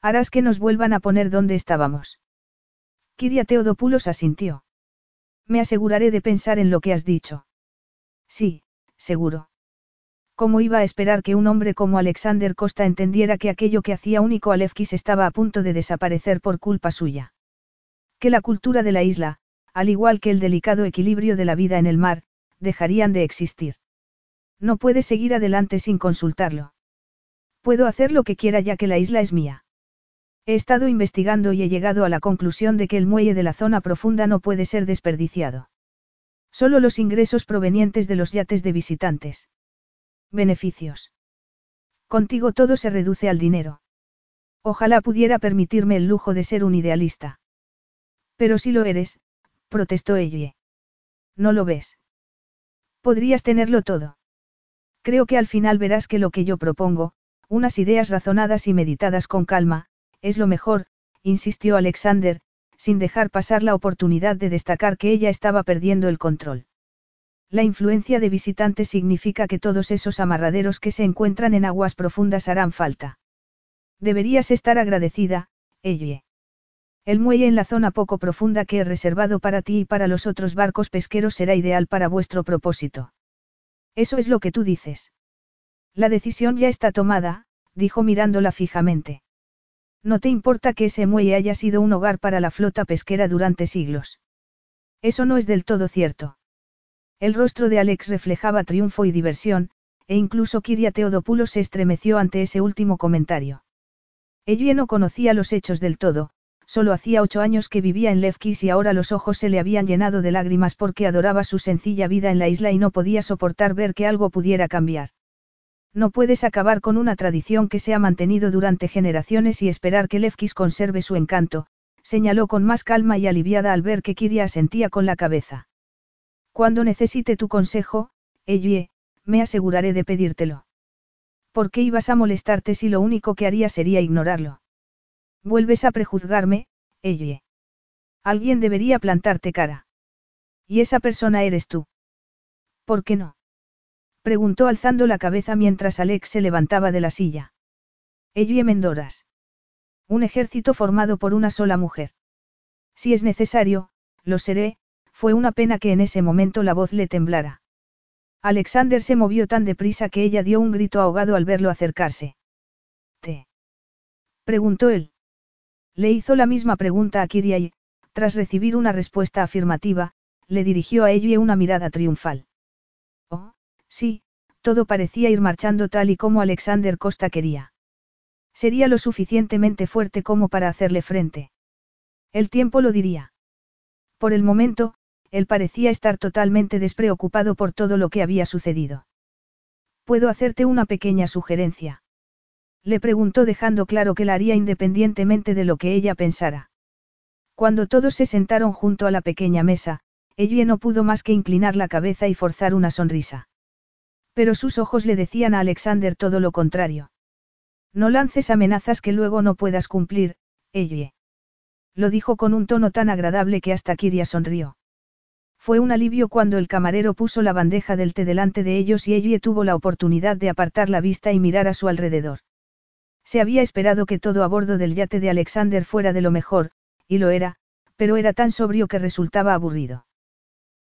Harás que nos vuelvan a poner donde estábamos. Kiria Teodopoulos asintió. Me aseguraré de pensar en lo que has dicho. Sí, seguro. ¿Cómo iba a esperar que un hombre como Alexander Costa entendiera que aquello que hacía único a Lefkis estaba a punto de desaparecer por culpa suya? Que la cultura de la isla, al igual que el delicado equilibrio de la vida en el mar, dejarían de existir. No puede seguir adelante sin consultarlo. Puedo hacer lo que quiera ya que la isla es mía. He estado investigando y he llegado a la conclusión de que el muelle de la zona profunda no puede ser desperdiciado. Solo los ingresos provenientes de los yates de visitantes. Beneficios. Contigo todo se reduce al dinero. Ojalá pudiera permitirme el lujo de ser un idealista. Pero si lo eres, protestó ella. ¿No lo ves? Podrías tenerlo todo. Creo que al final verás que lo que yo propongo, unas ideas razonadas y meditadas con calma, es lo mejor, insistió Alexander, sin dejar pasar la oportunidad de destacar que ella estaba perdiendo el control. La influencia de visitantes significa que todos esos amarraderos que se encuentran en aguas profundas harán falta. Deberías estar agradecida, Elle. El muelle en la zona poco profunda que he reservado para ti y para los otros barcos pesqueros será ideal para vuestro propósito. Eso es lo que tú dices. La decisión ya está tomada, dijo mirándola fijamente. No te importa que ese muelle haya sido un hogar para la flota pesquera durante siglos. Eso no es del todo cierto. El rostro de Alex reflejaba triunfo y diversión, e incluso Kiria Teodopoulos se estremeció ante ese último comentario. Ella no conocía los hechos del todo, solo hacía ocho años que vivía en Lefkis y ahora los ojos se le habían llenado de lágrimas porque adoraba su sencilla vida en la isla y no podía soportar ver que algo pudiera cambiar. No puedes acabar con una tradición que se ha mantenido durante generaciones y esperar que Lefkis conserve su encanto, señaló con más calma y aliviada al ver que Kiria asentía con la cabeza. Cuando necesite tu consejo, Ellie, me aseguraré de pedírtelo. ¿Por qué ibas a molestarte si lo único que haría sería ignorarlo? Vuelves a prejuzgarme, Ellie. Alguien debería plantarte cara. Y esa persona eres tú. ¿Por qué no? Preguntó alzando la cabeza mientras Alex se levantaba de la silla. Ellie Mendoras. Un ejército formado por una sola mujer. Si es necesario, lo seré, fue una pena que en ese momento la voz le temblara. Alexander se movió tan deprisa que ella dio un grito ahogado al verlo acercarse. ¿Te? preguntó él. Le hizo la misma pregunta a Kiria y, tras recibir una respuesta afirmativa, le dirigió a ella una mirada triunfal. Oh, sí, todo parecía ir marchando tal y como Alexander Costa quería. Sería lo suficientemente fuerte como para hacerle frente. El tiempo lo diría. Por el momento, él parecía estar totalmente despreocupado por todo lo que había sucedido. ¿Puedo hacerte una pequeña sugerencia? Le preguntó dejando claro que la haría independientemente de lo que ella pensara. Cuando todos se sentaron junto a la pequeña mesa, ella no pudo más que inclinar la cabeza y forzar una sonrisa. Pero sus ojos le decían a Alexander todo lo contrario. No lances amenazas que luego no puedas cumplir, ella. Lo dijo con un tono tan agradable que hasta Kiria sonrió. Fue un alivio cuando el camarero puso la bandeja del té delante de ellos y ella tuvo la oportunidad de apartar la vista y mirar a su alrededor. Se había esperado que todo a bordo del yate de Alexander fuera de lo mejor, y lo era, pero era tan sobrio que resultaba aburrido.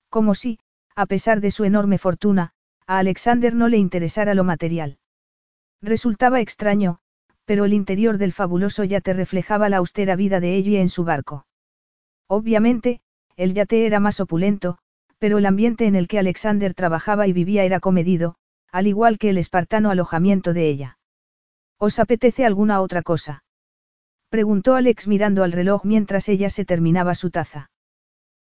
Como si, a pesar de su enorme fortuna, a Alexander no le interesara lo material. Resultaba extraño, pero el interior del fabuloso yate reflejaba la austera vida de ella en su barco. Obviamente, el yate era más opulento, pero el ambiente en el que Alexander trabajaba y vivía era comedido, al igual que el espartano alojamiento de ella. ¿Os apetece alguna otra cosa? Preguntó Alex mirando al reloj mientras ella se terminaba su taza.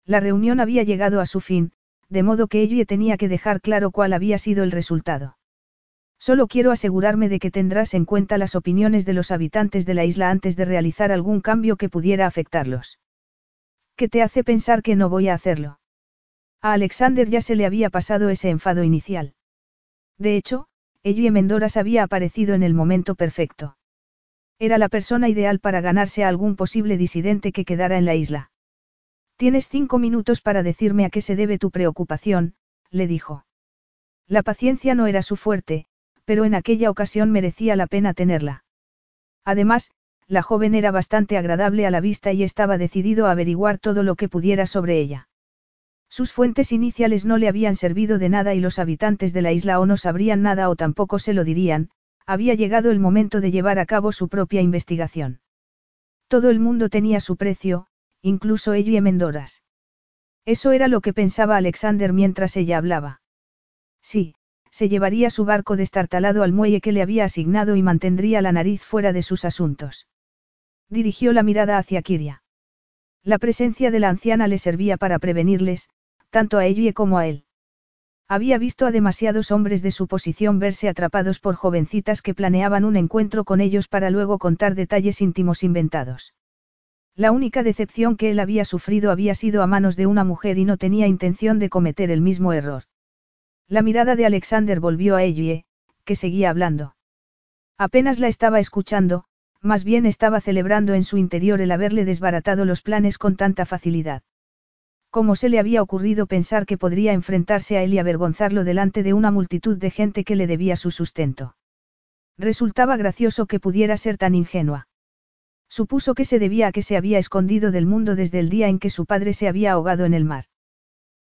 La reunión había llegado a su fin, de modo que ella tenía que dejar claro cuál había sido el resultado. Solo quiero asegurarme de que tendrás en cuenta las opiniones de los habitantes de la isla antes de realizar algún cambio que pudiera afectarlos. ¿Qué te hace pensar que no voy a hacerlo? A Alexander ya se le había pasado ese enfado inicial. De hecho, Ellie Mendoras había aparecido en el momento perfecto. Era la persona ideal para ganarse a algún posible disidente que quedara en la isla. Tienes cinco minutos para decirme a qué se debe tu preocupación, le dijo. La paciencia no era su fuerte, pero en aquella ocasión merecía la pena tenerla. Además, la joven era bastante agradable a la vista y estaba decidido a averiguar todo lo que pudiera sobre ella. Sus fuentes iniciales no le habían servido de nada y los habitantes de la isla o no sabrían nada o tampoco se lo dirían, había llegado el momento de llevar a cabo su propia investigación. Todo el mundo tenía su precio, incluso ella y Mendoras. Eso era lo que pensaba Alexander mientras ella hablaba. Sí, se llevaría su barco destartalado al muelle que le había asignado y mantendría la nariz fuera de sus asuntos. Dirigió la mirada hacia Kiria. La presencia de la anciana le servía para prevenirles, tanto a ella como a él. Había visto a demasiados hombres de su posición verse atrapados por jovencitas que planeaban un encuentro con ellos para luego contar detalles íntimos inventados. La única decepción que él había sufrido había sido a manos de una mujer y no tenía intención de cometer el mismo error. La mirada de Alexander volvió a ella, que seguía hablando. Apenas la estaba escuchando, más bien estaba celebrando en su interior el haberle desbaratado los planes con tanta facilidad. ¿Cómo se le había ocurrido pensar que podría enfrentarse a él y avergonzarlo delante de una multitud de gente que le debía su sustento? Resultaba gracioso que pudiera ser tan ingenua. Supuso que se debía a que se había escondido del mundo desde el día en que su padre se había ahogado en el mar.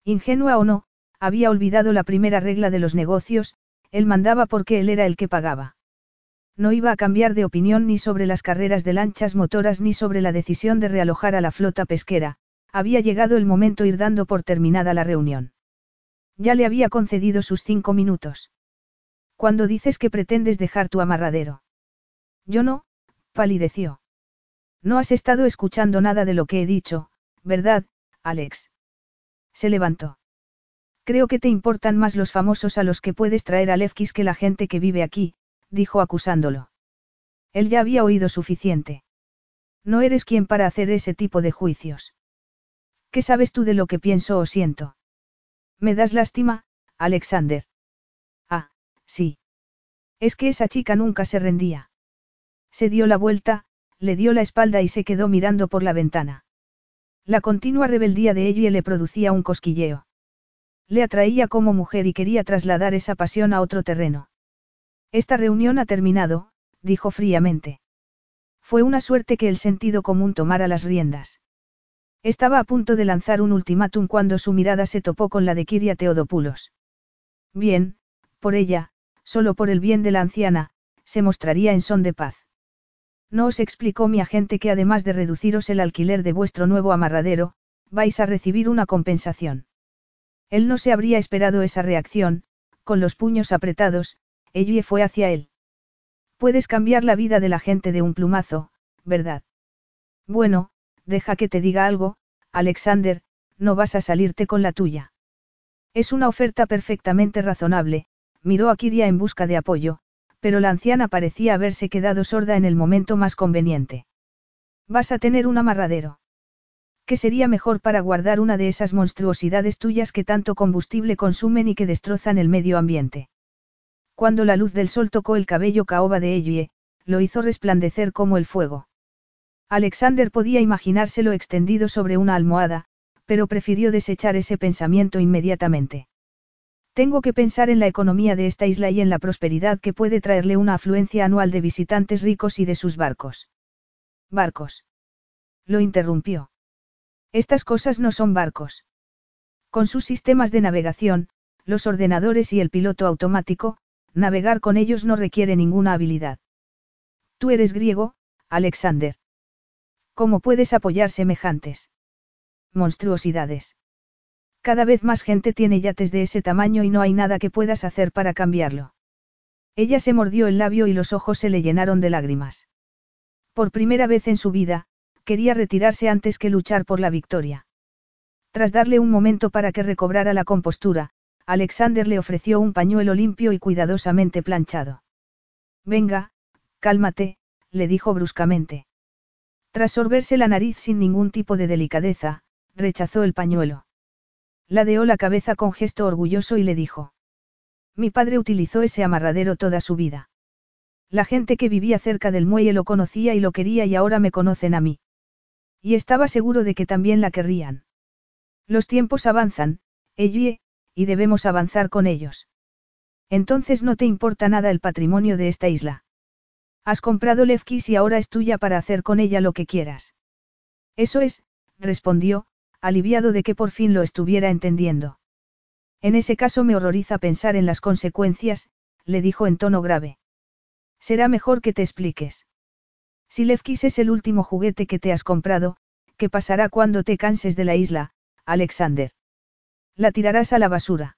Ingenua o no, había olvidado la primera regla de los negocios, él mandaba porque él era el que pagaba. No iba a cambiar de opinión ni sobre las carreras de lanchas motoras ni sobre la decisión de realojar a la flota pesquera, había llegado el momento ir dando por terminada la reunión. Ya le había concedido sus cinco minutos. Cuando dices que pretendes dejar tu amarradero. Yo no, palideció. No has estado escuchando nada de lo que he dicho, ¿verdad, Alex? Se levantó. Creo que te importan más los famosos a los que puedes traer a Lefkis que la gente que vive aquí, dijo acusándolo. Él ya había oído suficiente. No eres quien para hacer ese tipo de juicios. ¿Qué sabes tú de lo que pienso o siento? Me das lástima, Alexander. Ah, sí. Es que esa chica nunca se rendía. Se dio la vuelta, le dio la espalda y se quedó mirando por la ventana. La continua rebeldía de ella le producía un cosquilleo. Le atraía como mujer y quería trasladar esa pasión a otro terreno. Esta reunión ha terminado, dijo fríamente. Fue una suerte que el sentido común tomara las riendas. Estaba a punto de lanzar un ultimátum cuando su mirada se topó con la de Kiria Teodopoulos. Bien, por ella, solo por el bien de la anciana, se mostraría en son de paz. No os explicó mi agente que además de reduciros el alquiler de vuestro nuevo amarradero, vais a recibir una compensación. Él no se habría esperado esa reacción, con los puños apretados, ella fue hacia él. Puedes cambiar la vida de la gente de un plumazo, ¿verdad? Bueno, deja que te diga algo, Alexander, no vas a salirte con la tuya. Es una oferta perfectamente razonable, miró a Kiria en busca de apoyo, pero la anciana parecía haberse quedado sorda en el momento más conveniente. Vas a tener un amarradero. ¿Qué sería mejor para guardar una de esas monstruosidades tuyas que tanto combustible consumen y que destrozan el medio ambiente? Cuando la luz del sol tocó el cabello caoba de Ellie, lo hizo resplandecer como el fuego. Alexander podía imaginárselo extendido sobre una almohada, pero prefirió desechar ese pensamiento inmediatamente. Tengo que pensar en la economía de esta isla y en la prosperidad que puede traerle una afluencia anual de visitantes ricos y de sus barcos. Barcos. Lo interrumpió. Estas cosas no son barcos. Con sus sistemas de navegación, los ordenadores y el piloto automático, navegar con ellos no requiere ninguna habilidad. Tú eres griego, Alexander. ¿Cómo puedes apoyar semejantes? monstruosidades. Cada vez más gente tiene yates de ese tamaño y no hay nada que puedas hacer para cambiarlo. Ella se mordió el labio y los ojos se le llenaron de lágrimas. Por primera vez en su vida, quería retirarse antes que luchar por la victoria. Tras darle un momento para que recobrara la compostura, Alexander le ofreció un pañuelo limpio y cuidadosamente planchado. Venga, cálmate, le dijo bruscamente. Tras sorberse la nariz sin ningún tipo de delicadeza, rechazó el pañuelo. Ladeó la cabeza con gesto orgulloso y le dijo. Mi padre utilizó ese amarradero toda su vida. La gente que vivía cerca del muelle lo conocía y lo quería y ahora me conocen a mí. Y estaba seguro de que también la querrían. Los tiempos avanzan, Ellie, y debemos avanzar con ellos. Entonces no te importa nada el patrimonio de esta isla. Has comprado Lefkis y ahora es tuya para hacer con ella lo que quieras. Eso es, respondió, aliviado de que por fin lo estuviera entendiendo. En ese caso me horroriza pensar en las consecuencias, le dijo en tono grave. Será mejor que te expliques. Si Lefkis es el último juguete que te has comprado, ¿qué pasará cuando te canses de la isla, Alexander? ¿La tirarás a la basura?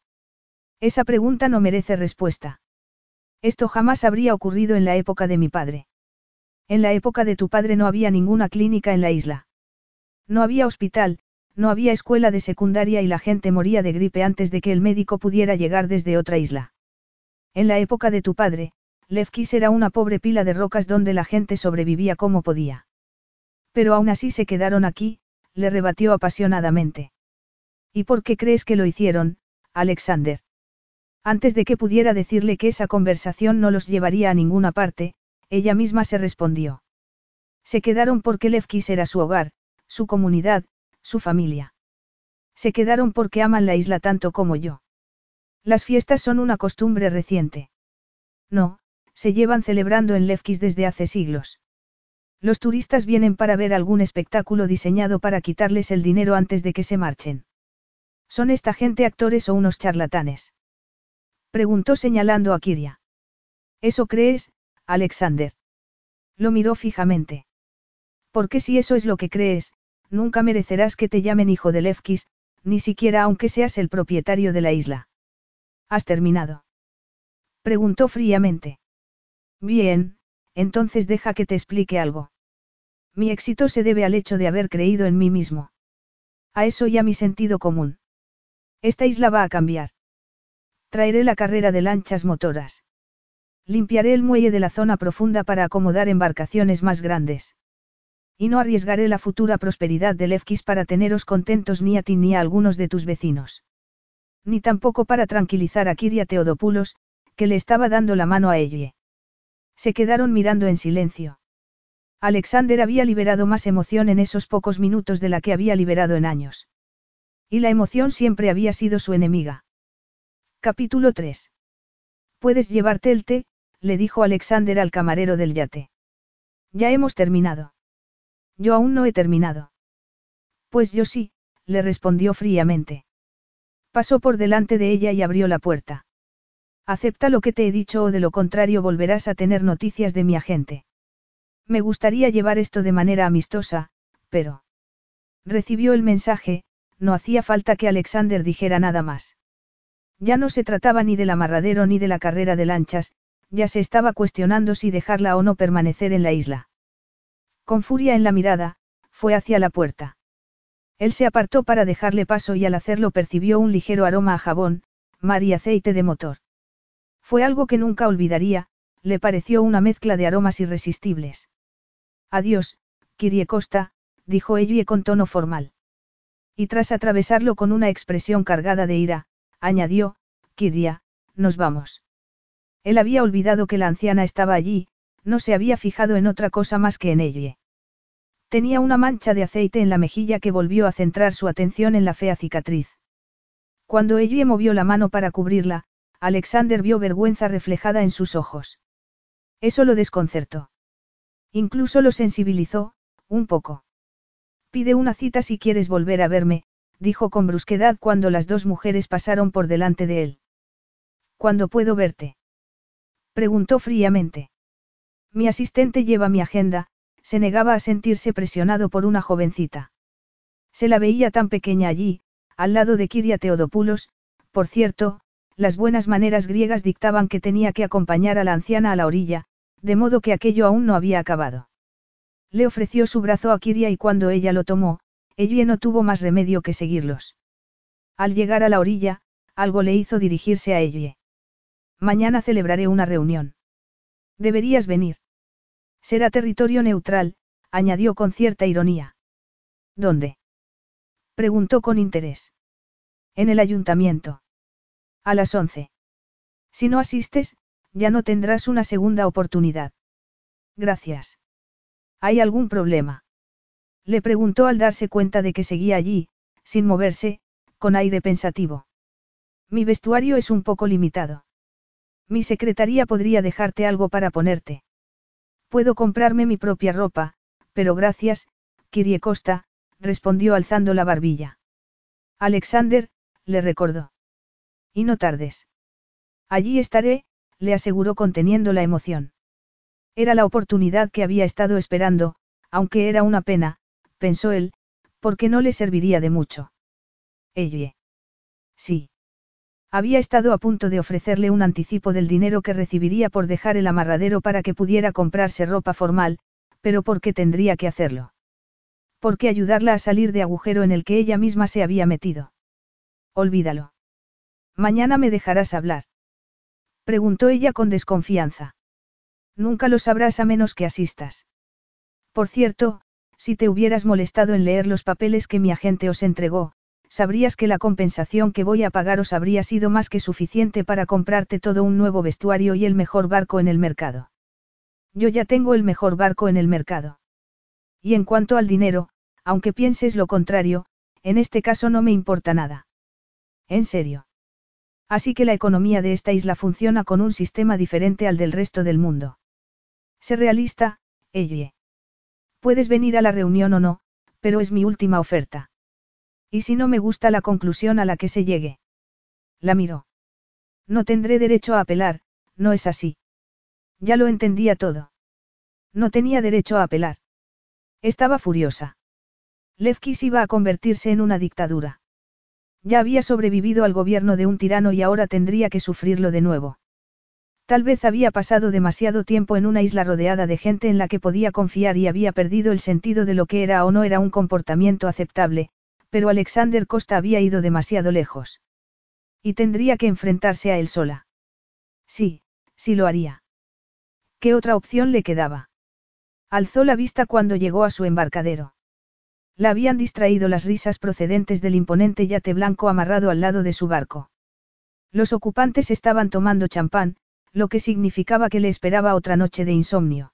Esa pregunta no merece respuesta. Esto jamás habría ocurrido en la época de mi padre. En la época de tu padre no había ninguna clínica en la isla. No había hospital, no había escuela de secundaria y la gente moría de gripe antes de que el médico pudiera llegar desde otra isla. En la época de tu padre, Lefkis era una pobre pila de rocas donde la gente sobrevivía como podía. Pero aún así se quedaron aquí, le rebatió apasionadamente. ¿Y por qué crees que lo hicieron, Alexander? Antes de que pudiera decirle que esa conversación no los llevaría a ninguna parte, ella misma se respondió. Se quedaron porque Lefkis era su hogar, su comunidad, su familia. Se quedaron porque aman la isla tanto como yo. Las fiestas son una costumbre reciente. No, se llevan celebrando en Lefkis desde hace siglos. Los turistas vienen para ver algún espectáculo diseñado para quitarles el dinero antes de que se marchen. ¿Son esta gente actores o unos charlatanes? Preguntó señalando a Kiria. ¿Eso crees, Alexander? Lo miró fijamente. Porque si eso es lo que crees, nunca merecerás que te llamen hijo de Lefkis, ni siquiera aunque seas el propietario de la isla. ¿Has terminado? Preguntó fríamente. Bien, entonces deja que te explique algo. Mi éxito se debe al hecho de haber creído en mí mismo. A eso y a mi sentido común. Esta isla va a cambiar. Traeré la carrera de lanchas motoras. Limpiaré el muelle de la zona profunda para acomodar embarcaciones más grandes. Y no arriesgaré la futura prosperidad de Lefkis para teneros contentos ni a ti ni a algunos de tus vecinos. Ni tampoco para tranquilizar a Kiria Teodopoulos, que le estaba dando la mano a ella. Se quedaron mirando en silencio. Alexander había liberado más emoción en esos pocos minutos de la que había liberado en años. Y la emoción siempre había sido su enemiga. Capítulo 3. Puedes llevarte el té, le dijo Alexander al camarero del yate. Ya hemos terminado. Yo aún no he terminado. Pues yo sí, le respondió fríamente. Pasó por delante de ella y abrió la puerta. Acepta lo que te he dicho o de lo contrario volverás a tener noticias de mi agente. Me gustaría llevar esto de manera amistosa, pero... Recibió el mensaje, no hacía falta que Alexander dijera nada más. Ya no se trataba ni del amarradero ni de la carrera de lanchas, ya se estaba cuestionando si dejarla o no permanecer en la isla. Con furia en la mirada, fue hacia la puerta. Él se apartó para dejarle paso y al hacerlo percibió un ligero aroma a jabón, mar y aceite de motor. Fue algo que nunca olvidaría, le pareció una mezcla de aromas irresistibles. Adiós, Kirie Costa, dijo ella con tono formal. Y tras atravesarlo con una expresión cargada de ira, añadió, Kiria, nos vamos. Él había olvidado que la anciana estaba allí, no se había fijado en otra cosa más que en ella. Tenía una mancha de aceite en la mejilla que volvió a centrar su atención en la fea cicatriz. Cuando ella movió la mano para cubrirla, Alexander vio vergüenza reflejada en sus ojos. Eso lo desconcertó. Incluso lo sensibilizó, un poco. Pide una cita si quieres volver a verme, dijo con brusquedad cuando las dos mujeres pasaron por delante de él. ¿Cuándo puedo verte? Preguntó fríamente. Mi asistente lleva mi agenda, se negaba a sentirse presionado por una jovencita. Se la veía tan pequeña allí, al lado de Kiria Teodopoulos, por cierto, las buenas maneras griegas dictaban que tenía que acompañar a la anciana a la orilla, de modo que aquello aún no había acabado. Le ofreció su brazo a Kiria y cuando ella lo tomó, ella no tuvo más remedio que seguirlos. Al llegar a la orilla, algo le hizo dirigirse a ella. Mañana celebraré una reunión. Deberías venir. Será territorio neutral, añadió con cierta ironía. ¿Dónde? Preguntó con interés. En el ayuntamiento. A las once. Si no asistes, ya no tendrás una segunda oportunidad. Gracias. ¿Hay algún problema? Le preguntó al darse cuenta de que seguía allí, sin moverse, con aire pensativo. Mi vestuario es un poco limitado. Mi secretaría podría dejarte algo para ponerte. Puedo comprarme mi propia ropa, pero gracias, Kirie Costa, respondió alzando la barbilla. Alexander, le recordó. Y no tardes. Allí estaré, le aseguró conteniendo la emoción. Era la oportunidad que había estado esperando, aunque era una pena, pensó él, porque no le serviría de mucho. Ella. Sí. Había estado a punto de ofrecerle un anticipo del dinero que recibiría por dejar el amarradero para que pudiera comprarse ropa formal, pero ¿por qué tendría que hacerlo? ¿Por qué ayudarla a salir de agujero en el que ella misma se había metido? Olvídalo. Mañana me dejarás hablar. Preguntó ella con desconfianza. Nunca lo sabrás a menos que asistas. Por cierto, si te hubieras molestado en leer los papeles que mi agente os entregó, sabrías que la compensación que voy a pagaros habría sido más que suficiente para comprarte todo un nuevo vestuario y el mejor barco en el mercado. Yo ya tengo el mejor barco en el mercado. Y en cuanto al dinero, aunque pienses lo contrario, en este caso no me importa nada. En serio. Así que la economía de esta isla funciona con un sistema diferente al del resto del mundo. Sé realista, Ellie. Puedes venir a la reunión o no, pero es mi última oferta. ¿Y si no me gusta la conclusión a la que se llegue? La miró. No tendré derecho a apelar, no es así. Ya lo entendía todo. No tenía derecho a apelar. Estaba furiosa. Levkis iba a convertirse en una dictadura. Ya había sobrevivido al gobierno de un tirano y ahora tendría que sufrirlo de nuevo. Tal vez había pasado demasiado tiempo en una isla rodeada de gente en la que podía confiar y había perdido el sentido de lo que era o no era un comportamiento aceptable, pero Alexander Costa había ido demasiado lejos. Y tendría que enfrentarse a él sola. Sí, sí lo haría. ¿Qué otra opción le quedaba? Alzó la vista cuando llegó a su embarcadero. La habían distraído las risas procedentes del imponente yate blanco amarrado al lado de su barco. Los ocupantes estaban tomando champán, lo que significaba que le esperaba otra noche de insomnio.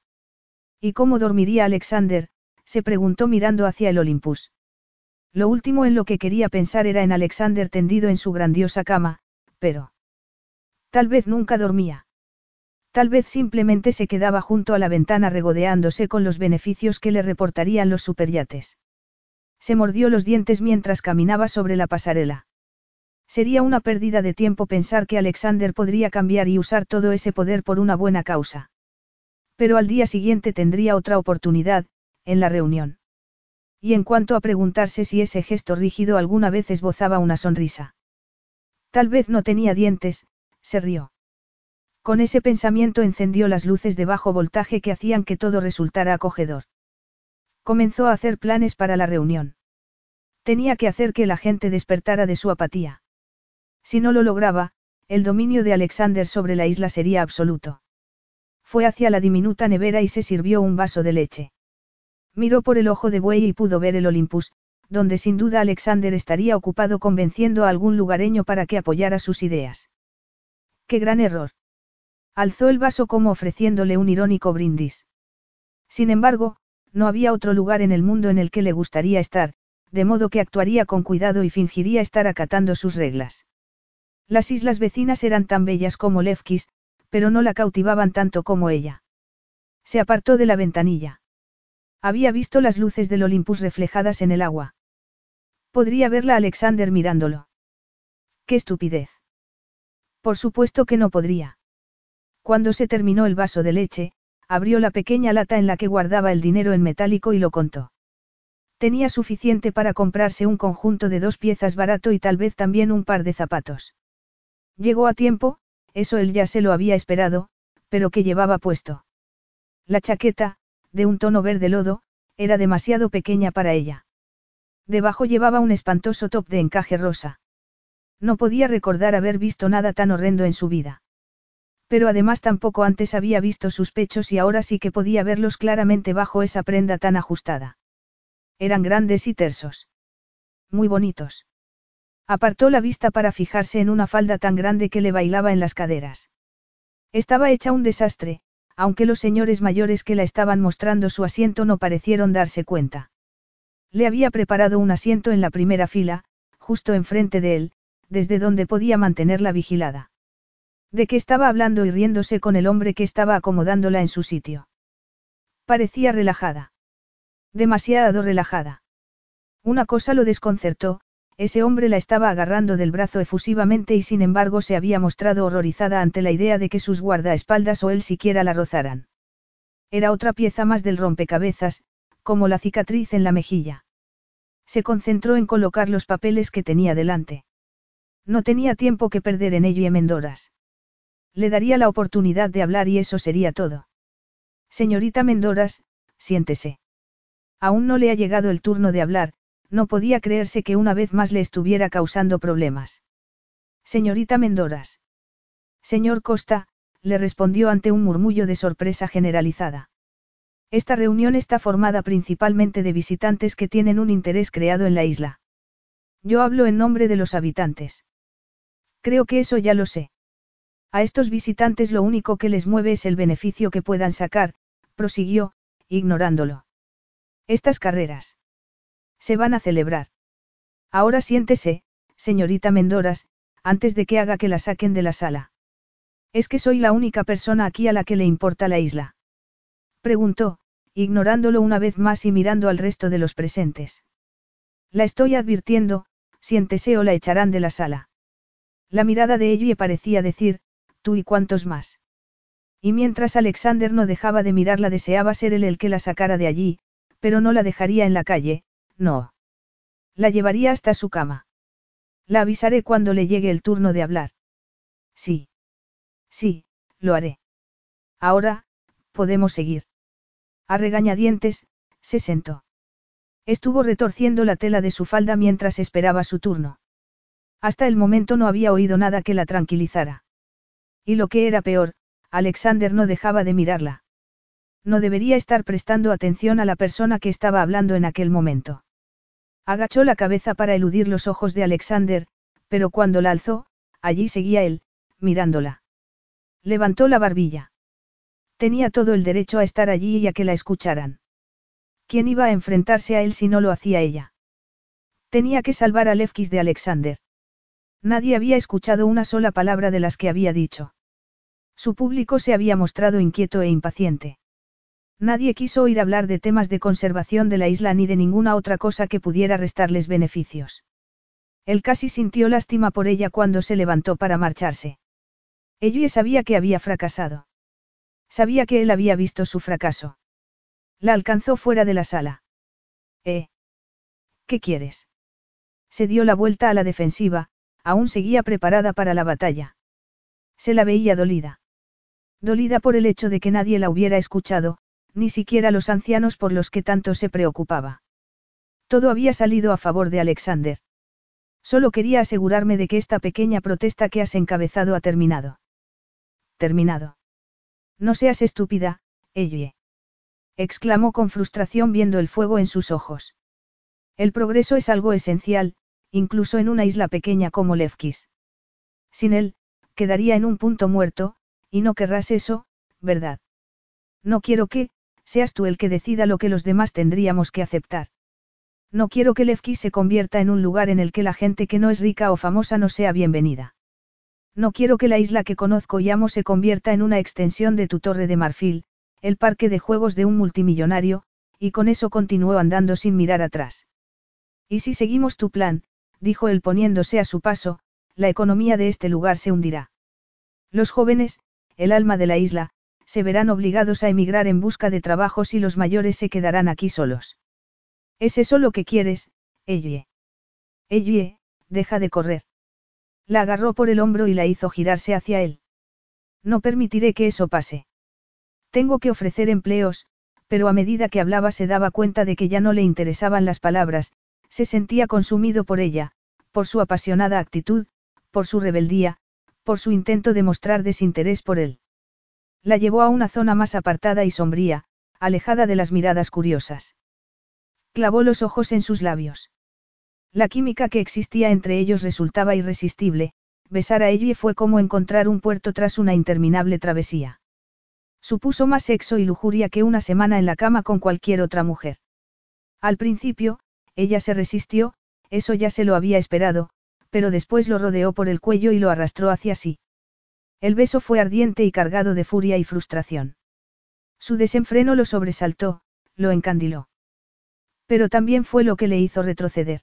¿Y cómo dormiría Alexander? se preguntó mirando hacia el Olympus. Lo último en lo que quería pensar era en Alexander tendido en su grandiosa cama, pero... Tal vez nunca dormía. Tal vez simplemente se quedaba junto a la ventana regodeándose con los beneficios que le reportarían los superyates. Se mordió los dientes mientras caminaba sobre la pasarela. Sería una pérdida de tiempo pensar que Alexander podría cambiar y usar todo ese poder por una buena causa. Pero al día siguiente tendría otra oportunidad, en la reunión. Y en cuanto a preguntarse si ese gesto rígido alguna vez esbozaba una sonrisa. Tal vez no tenía dientes, se rió. Con ese pensamiento encendió las luces de bajo voltaje que hacían que todo resultara acogedor. Comenzó a hacer planes para la reunión. Tenía que hacer que la gente despertara de su apatía. Si no lo lograba, el dominio de Alexander sobre la isla sería absoluto. Fue hacia la diminuta nevera y se sirvió un vaso de leche. Miró por el ojo de buey y pudo ver el Olympus, donde sin duda Alexander estaría ocupado convenciendo a algún lugareño para que apoyara sus ideas. ¡Qué gran error! Alzó el vaso como ofreciéndole un irónico brindis. Sin embargo, no había otro lugar en el mundo en el que le gustaría estar, de modo que actuaría con cuidado y fingiría estar acatando sus reglas. Las islas vecinas eran tan bellas como Lefkis, pero no la cautivaban tanto como ella. Se apartó de la ventanilla. Había visto las luces del Olympus reflejadas en el agua. Podría verla Alexander mirándolo. ¡Qué estupidez! Por supuesto que no podría. Cuando se terminó el vaso de leche, abrió la pequeña lata en la que guardaba el dinero en metálico y lo contó. Tenía suficiente para comprarse un conjunto de dos piezas barato y tal vez también un par de zapatos. Llegó a tiempo, eso él ya se lo había esperado, pero que llevaba puesto. La chaqueta, de un tono verde lodo, era demasiado pequeña para ella. Debajo llevaba un espantoso top de encaje rosa. No podía recordar haber visto nada tan horrendo en su vida. Pero además tampoco antes había visto sus pechos y ahora sí que podía verlos claramente bajo esa prenda tan ajustada. Eran grandes y tersos. Muy bonitos. Apartó la vista para fijarse en una falda tan grande que le bailaba en las caderas. Estaba hecha un desastre, aunque los señores mayores que la estaban mostrando su asiento no parecieron darse cuenta. Le había preparado un asiento en la primera fila, justo enfrente de él, desde donde podía mantenerla vigilada. De que estaba hablando y riéndose con el hombre que estaba acomodándola en su sitio. Parecía relajada. Demasiado relajada. Una cosa lo desconcertó, ese hombre la estaba agarrando del brazo efusivamente y sin embargo se había mostrado horrorizada ante la idea de que sus guardaespaldas o él siquiera la rozaran. Era otra pieza más del rompecabezas, como la cicatriz en la mejilla. Se concentró en colocar los papeles que tenía delante. No tenía tiempo que perder en ello y Mendoras. Le daría la oportunidad de hablar y eso sería todo. Señorita Mendoras, siéntese. Aún no le ha llegado el turno de hablar, no podía creerse que una vez más le estuviera causando problemas. Señorita Mendoras. Señor Costa, le respondió ante un murmullo de sorpresa generalizada. Esta reunión está formada principalmente de visitantes que tienen un interés creado en la isla. Yo hablo en nombre de los habitantes. Creo que eso ya lo sé. A estos visitantes lo único que les mueve es el beneficio que puedan sacar, prosiguió, ignorándolo. Estas carreras. Se van a celebrar. Ahora siéntese, señorita Mendoras, antes de que haga que la saquen de la sala. ¿Es que soy la única persona aquí a la que le importa la isla? Preguntó, ignorándolo una vez más y mirando al resto de los presentes. La estoy advirtiendo, siéntese o la echarán de la sala. La mirada de ella parecía decir, tú y cuántos más. Y mientras Alexander no dejaba de mirarla deseaba ser él el que la sacara de allí, pero no la dejaría en la calle, no. La llevaría hasta su cama. La avisaré cuando le llegue el turno de hablar. Sí. Sí, lo haré. Ahora, podemos seguir. A regañadientes, se sentó. Estuvo retorciendo la tela de su falda mientras esperaba su turno. Hasta el momento no había oído nada que la tranquilizara. Y lo que era peor, Alexander no dejaba de mirarla. No debería estar prestando atención a la persona que estaba hablando en aquel momento. Agachó la cabeza para eludir los ojos de Alexander, pero cuando la alzó, allí seguía él, mirándola. Levantó la barbilla. Tenía todo el derecho a estar allí y a que la escucharan. ¿Quién iba a enfrentarse a él si no lo hacía ella? Tenía que salvar a Levkis de Alexander. Nadie había escuchado una sola palabra de las que había dicho. Su público se había mostrado inquieto e impaciente. Nadie quiso oír hablar de temas de conservación de la isla ni de ninguna otra cosa que pudiera restarles beneficios. Él casi sintió lástima por ella cuando se levantó para marcharse. Ella sabía que había fracasado. Sabía que él había visto su fracaso. La alcanzó fuera de la sala. ¿Eh? ¿Qué quieres? Se dio la vuelta a la defensiva, aún seguía preparada para la batalla. Se la veía dolida. Dolida por el hecho de que nadie la hubiera escuchado, ni siquiera los ancianos por los que tanto se preocupaba. Todo había salido a favor de Alexander. Solo quería asegurarme de que esta pequeña protesta que has encabezado ha terminado. Terminado. No seas estúpida, Elle. exclamó con frustración viendo el fuego en sus ojos. El progreso es algo esencial, incluso en una isla pequeña como Levkis. Sin él, quedaría en un punto muerto, y no querrás eso, ¿verdad? No quiero que, seas tú el que decida lo que los demás tendríamos que aceptar. No quiero que Levkis se convierta en un lugar en el que la gente que no es rica o famosa no sea bienvenida. No quiero que la isla que conozco y amo se convierta en una extensión de tu torre de marfil, el parque de juegos de un multimillonario, y con eso continuó andando sin mirar atrás. Y si seguimos tu plan, dijo él poniéndose a su paso, la economía de este lugar se hundirá. Los jóvenes, el alma de la isla, se verán obligados a emigrar en busca de trabajos y los mayores se quedarán aquí solos. ¿Es eso lo que quieres, Ellie? Ellie, deja de correr. La agarró por el hombro y la hizo girarse hacia él. No permitiré que eso pase. Tengo que ofrecer empleos, pero a medida que hablaba se daba cuenta de que ya no le interesaban las palabras, se sentía consumido por ella, por su apasionada actitud, por su rebeldía, por su intento de mostrar desinterés por él. La llevó a una zona más apartada y sombría, alejada de las miradas curiosas. Clavó los ojos en sus labios. La química que existía entre ellos resultaba irresistible, besar a ella fue como encontrar un puerto tras una interminable travesía. Supuso más sexo y lujuria que una semana en la cama con cualquier otra mujer. Al principio, ella se resistió, eso ya se lo había esperado, pero después lo rodeó por el cuello y lo arrastró hacia sí. El beso fue ardiente y cargado de furia y frustración. Su desenfreno lo sobresaltó, lo encandiló. Pero también fue lo que le hizo retroceder.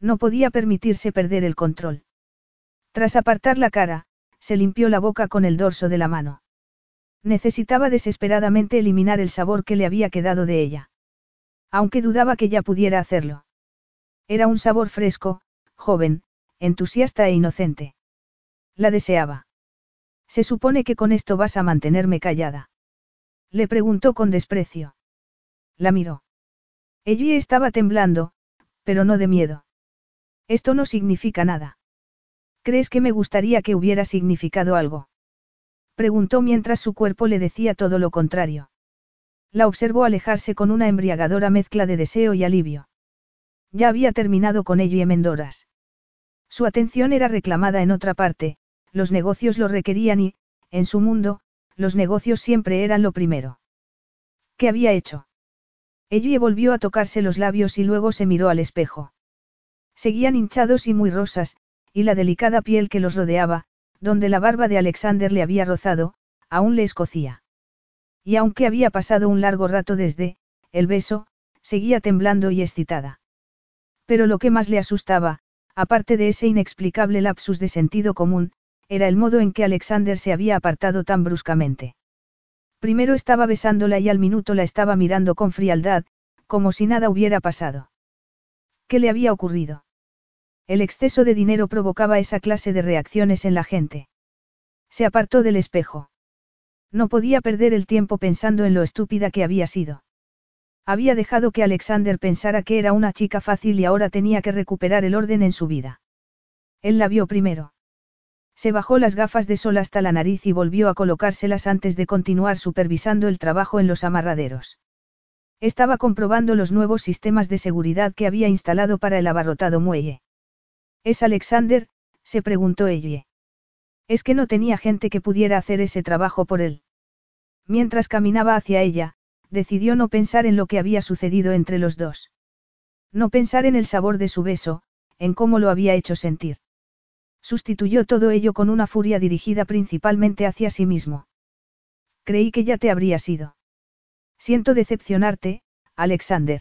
No podía permitirse perder el control. Tras apartar la cara, se limpió la boca con el dorso de la mano. Necesitaba desesperadamente eliminar el sabor que le había quedado de ella. Aunque dudaba que ya pudiera hacerlo. Era un sabor fresco, joven, entusiasta e inocente. La deseaba. Se supone que con esto vas a mantenerme callada. Le preguntó con desprecio. La miró. Ella estaba temblando, pero no de miedo. Esto no significa nada. ¿Crees que me gustaría que hubiera significado algo? Preguntó mientras su cuerpo le decía todo lo contrario. La observó alejarse con una embriagadora mezcla de deseo y alivio. Ya había terminado con ella y Mendoras. Su atención era reclamada en otra parte, los negocios lo requerían y, en su mundo, los negocios siempre eran lo primero. ¿Qué había hecho? Ella volvió a tocarse los labios y luego se miró al espejo. Seguían hinchados y muy rosas, y la delicada piel que los rodeaba, donde la barba de Alexander le había rozado, aún le escocía. Y aunque había pasado un largo rato desde, el beso, seguía temblando y excitada. Pero lo que más le asustaba, aparte de ese inexplicable lapsus de sentido común, era el modo en que Alexander se había apartado tan bruscamente. Primero estaba besándola y al minuto la estaba mirando con frialdad, como si nada hubiera pasado. ¿Qué le había ocurrido? El exceso de dinero provocaba esa clase de reacciones en la gente. Se apartó del espejo. No podía perder el tiempo pensando en lo estúpida que había sido. Había dejado que Alexander pensara que era una chica fácil y ahora tenía que recuperar el orden en su vida. Él la vio primero. Se bajó las gafas de sol hasta la nariz y volvió a colocárselas antes de continuar supervisando el trabajo en los amarraderos. Estaba comprobando los nuevos sistemas de seguridad que había instalado para el abarrotado muelle. ¿Es Alexander? se preguntó ella. Es que no tenía gente que pudiera hacer ese trabajo por él. Mientras caminaba hacia ella, decidió no pensar en lo que había sucedido entre los dos. No pensar en el sabor de su beso, en cómo lo había hecho sentir. Sustituyó todo ello con una furia dirigida principalmente hacia sí mismo. Creí que ya te habría sido. Siento decepcionarte, Alexander.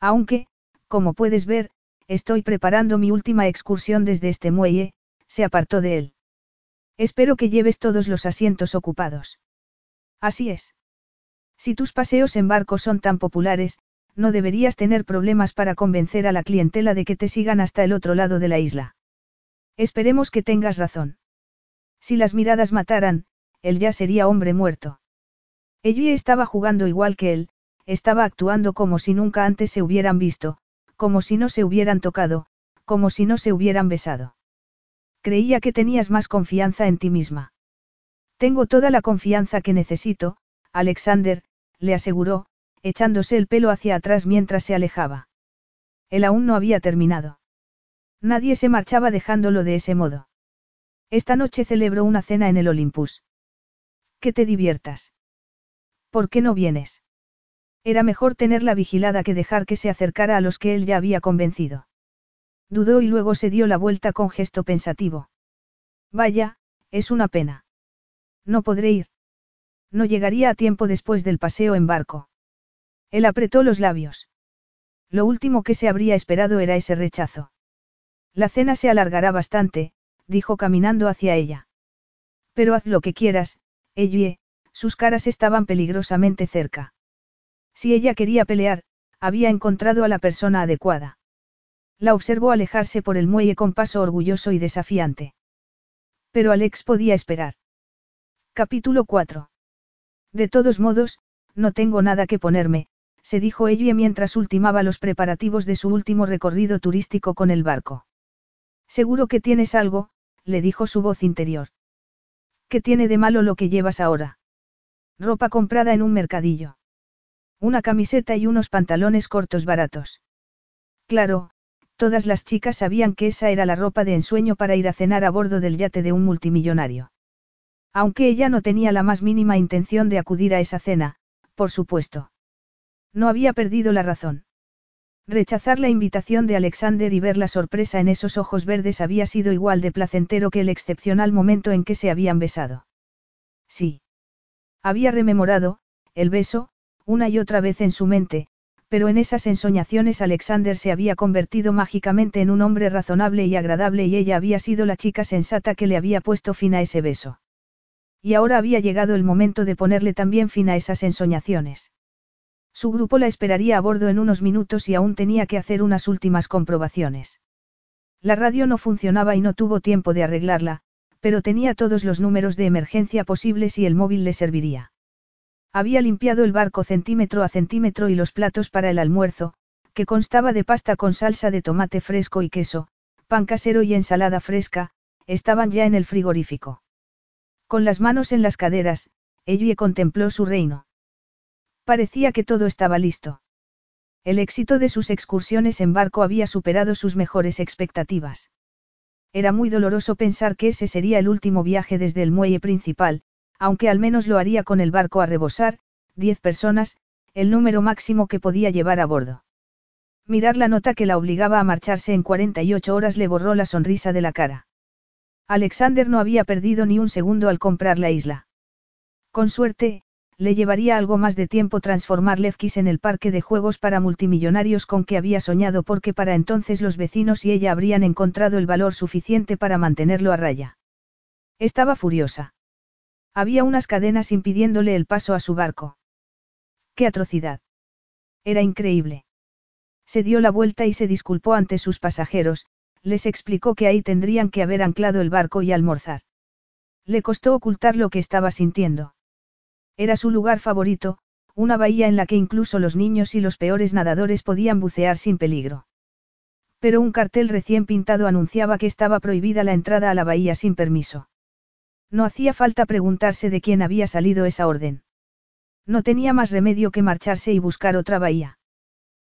Aunque, como puedes ver, Estoy preparando mi última excursión desde este muelle, se apartó de él. Espero que lleves todos los asientos ocupados. Así es. Si tus paseos en barco son tan populares, no deberías tener problemas para convencer a la clientela de que te sigan hasta el otro lado de la isla. Esperemos que tengas razón. Si las miradas mataran, él ya sería hombre muerto. Ella estaba jugando igual que él, estaba actuando como si nunca antes se hubieran visto, como si no se hubieran tocado, como si no se hubieran besado. Creía que tenías más confianza en ti misma. Tengo toda la confianza que necesito, Alexander, le aseguró, echándose el pelo hacia atrás mientras se alejaba. Él aún no había terminado. Nadie se marchaba dejándolo de ese modo. Esta noche celebro una cena en el Olympus. Que te diviertas. ¿Por qué no vienes? Era mejor tenerla vigilada que dejar que se acercara a los que él ya había convencido. Dudó y luego se dio la vuelta con gesto pensativo. Vaya, es una pena. No podré ir. No llegaría a tiempo después del paseo en barco. Él apretó los labios. Lo último que se habría esperado era ese rechazo. La cena se alargará bastante, dijo caminando hacia ella. Pero haz lo que quieras, Ellie, sus caras estaban peligrosamente cerca. Si ella quería pelear, había encontrado a la persona adecuada. La observó alejarse por el muelle con paso orgulloso y desafiante. Pero Alex podía esperar. Capítulo 4. De todos modos, no tengo nada que ponerme, se dijo ella mientras ultimaba los preparativos de su último recorrido turístico con el barco. Seguro que tienes algo, le dijo su voz interior. ¿Qué tiene de malo lo que llevas ahora? Ropa comprada en un mercadillo. Una camiseta y unos pantalones cortos baratos. Claro, todas las chicas sabían que esa era la ropa de ensueño para ir a cenar a bordo del yate de un multimillonario. Aunque ella no tenía la más mínima intención de acudir a esa cena, por supuesto. No había perdido la razón. Rechazar la invitación de Alexander y ver la sorpresa en esos ojos verdes había sido igual de placentero que el excepcional momento en que se habían besado. Sí. Había rememorado, el beso, una y otra vez en su mente, pero en esas ensoñaciones Alexander se había convertido mágicamente en un hombre razonable y agradable y ella había sido la chica sensata que le había puesto fin a ese beso. Y ahora había llegado el momento de ponerle también fin a esas ensoñaciones. Su grupo la esperaría a bordo en unos minutos y aún tenía que hacer unas últimas comprobaciones. La radio no funcionaba y no tuvo tiempo de arreglarla, pero tenía todos los números de emergencia posibles y el móvil le serviría. Había limpiado el barco centímetro a centímetro y los platos para el almuerzo, que constaba de pasta con salsa de tomate fresco y queso, pan casero y ensalada fresca, estaban ya en el frigorífico. Con las manos en las caderas, Ellie contempló su reino. Parecía que todo estaba listo. El éxito de sus excursiones en barco había superado sus mejores expectativas. Era muy doloroso pensar que ese sería el último viaje desde el muelle principal, aunque al menos lo haría con el barco a rebosar, diez personas, el número máximo que podía llevar a bordo. Mirar la nota que la obligaba a marcharse en 48 horas le borró la sonrisa de la cara. Alexander no había perdido ni un segundo al comprar la isla. Con suerte, le llevaría algo más de tiempo transformar Lefkis en el parque de juegos para multimillonarios con que había soñado porque para entonces los vecinos y ella habrían encontrado el valor suficiente para mantenerlo a raya. Estaba furiosa. Había unas cadenas impidiéndole el paso a su barco. ¡Qué atrocidad! Era increíble. Se dio la vuelta y se disculpó ante sus pasajeros, les explicó que ahí tendrían que haber anclado el barco y almorzar. Le costó ocultar lo que estaba sintiendo. Era su lugar favorito, una bahía en la que incluso los niños y los peores nadadores podían bucear sin peligro. Pero un cartel recién pintado anunciaba que estaba prohibida la entrada a la bahía sin permiso. No hacía falta preguntarse de quién había salido esa orden. No tenía más remedio que marcharse y buscar otra bahía.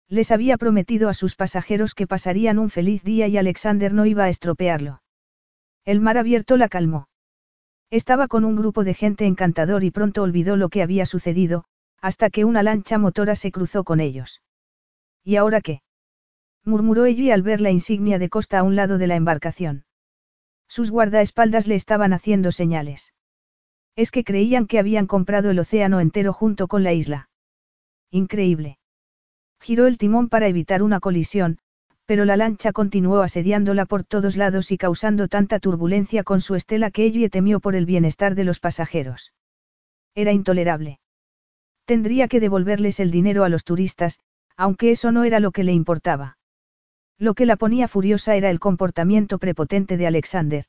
Les había prometido a sus pasajeros que pasarían un feliz día y Alexander no iba a estropearlo. El mar abierto la calmó. Estaba con un grupo de gente encantador y pronto olvidó lo que había sucedido, hasta que una lancha motora se cruzó con ellos. ¿Y ahora qué? murmuró ella al ver la insignia de costa a un lado de la embarcación. Sus guardaespaldas le estaban haciendo señales. Es que creían que habían comprado el océano entero junto con la isla. Increíble. Giró el timón para evitar una colisión, pero la lancha continuó asediándola por todos lados y causando tanta turbulencia con su estela que ella temió por el bienestar de los pasajeros. Era intolerable. Tendría que devolverles el dinero a los turistas, aunque eso no era lo que le importaba. Lo que la ponía furiosa era el comportamiento prepotente de Alexander.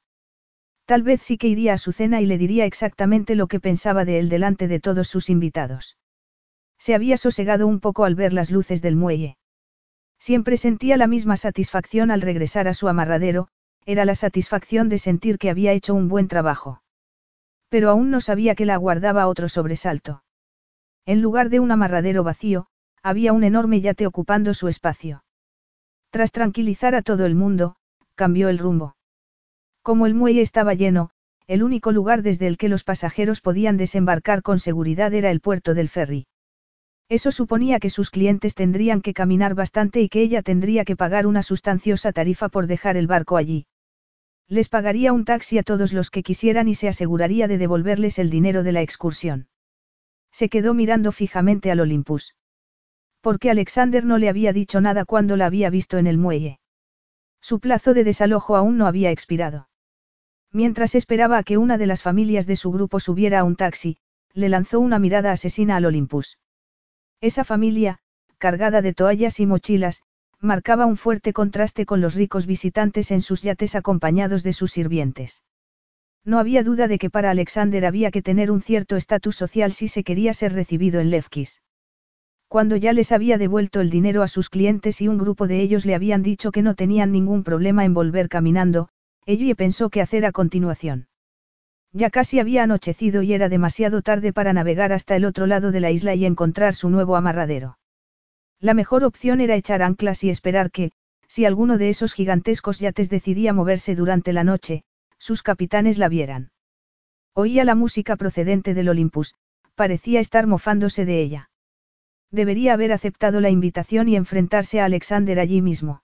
Tal vez sí que iría a su cena y le diría exactamente lo que pensaba de él delante de todos sus invitados. Se había sosegado un poco al ver las luces del muelle. Siempre sentía la misma satisfacción al regresar a su amarradero, era la satisfacción de sentir que había hecho un buen trabajo. Pero aún no sabía que la aguardaba otro sobresalto. En lugar de un amarradero vacío, había un enorme yate ocupando su espacio. Tras tranquilizar a todo el mundo, cambió el rumbo. Como el muelle estaba lleno, el único lugar desde el que los pasajeros podían desembarcar con seguridad era el puerto del ferry. Eso suponía que sus clientes tendrían que caminar bastante y que ella tendría que pagar una sustanciosa tarifa por dejar el barco allí. Les pagaría un taxi a todos los que quisieran y se aseguraría de devolverles el dinero de la excursión. Se quedó mirando fijamente al Olympus. Porque Alexander no le había dicho nada cuando la había visto en el muelle. Su plazo de desalojo aún no había expirado. Mientras esperaba a que una de las familias de su grupo subiera a un taxi, le lanzó una mirada asesina al Olympus. Esa familia, cargada de toallas y mochilas, marcaba un fuerte contraste con los ricos visitantes en sus yates acompañados de sus sirvientes. No había duda de que para Alexander había que tener un cierto estatus social si se quería ser recibido en Levkis. Cuando ya les había devuelto el dinero a sus clientes y un grupo de ellos le habían dicho que no tenían ningún problema en volver caminando, ella pensó qué hacer a continuación. Ya casi había anochecido y era demasiado tarde para navegar hasta el otro lado de la isla y encontrar su nuevo amarradero. La mejor opción era echar anclas y esperar que, si alguno de esos gigantescos yates decidía moverse durante la noche, sus capitanes la vieran. Oía la música procedente del Olympus, parecía estar mofándose de ella. Debería haber aceptado la invitación y enfrentarse a Alexander allí mismo.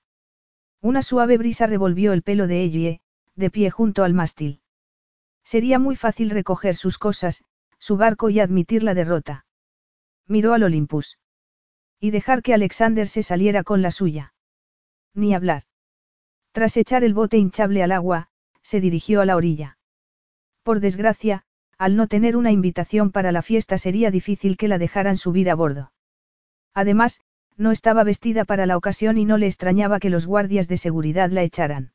Una suave brisa revolvió el pelo de Ellie, de pie junto al mástil. Sería muy fácil recoger sus cosas, su barco y admitir la derrota. Miró al Olympus. Y dejar que Alexander se saliera con la suya. Ni hablar. Tras echar el bote hinchable al agua, se dirigió a la orilla. Por desgracia, al no tener una invitación para la fiesta sería difícil que la dejaran subir a bordo. Además, no estaba vestida para la ocasión y no le extrañaba que los guardias de seguridad la echaran.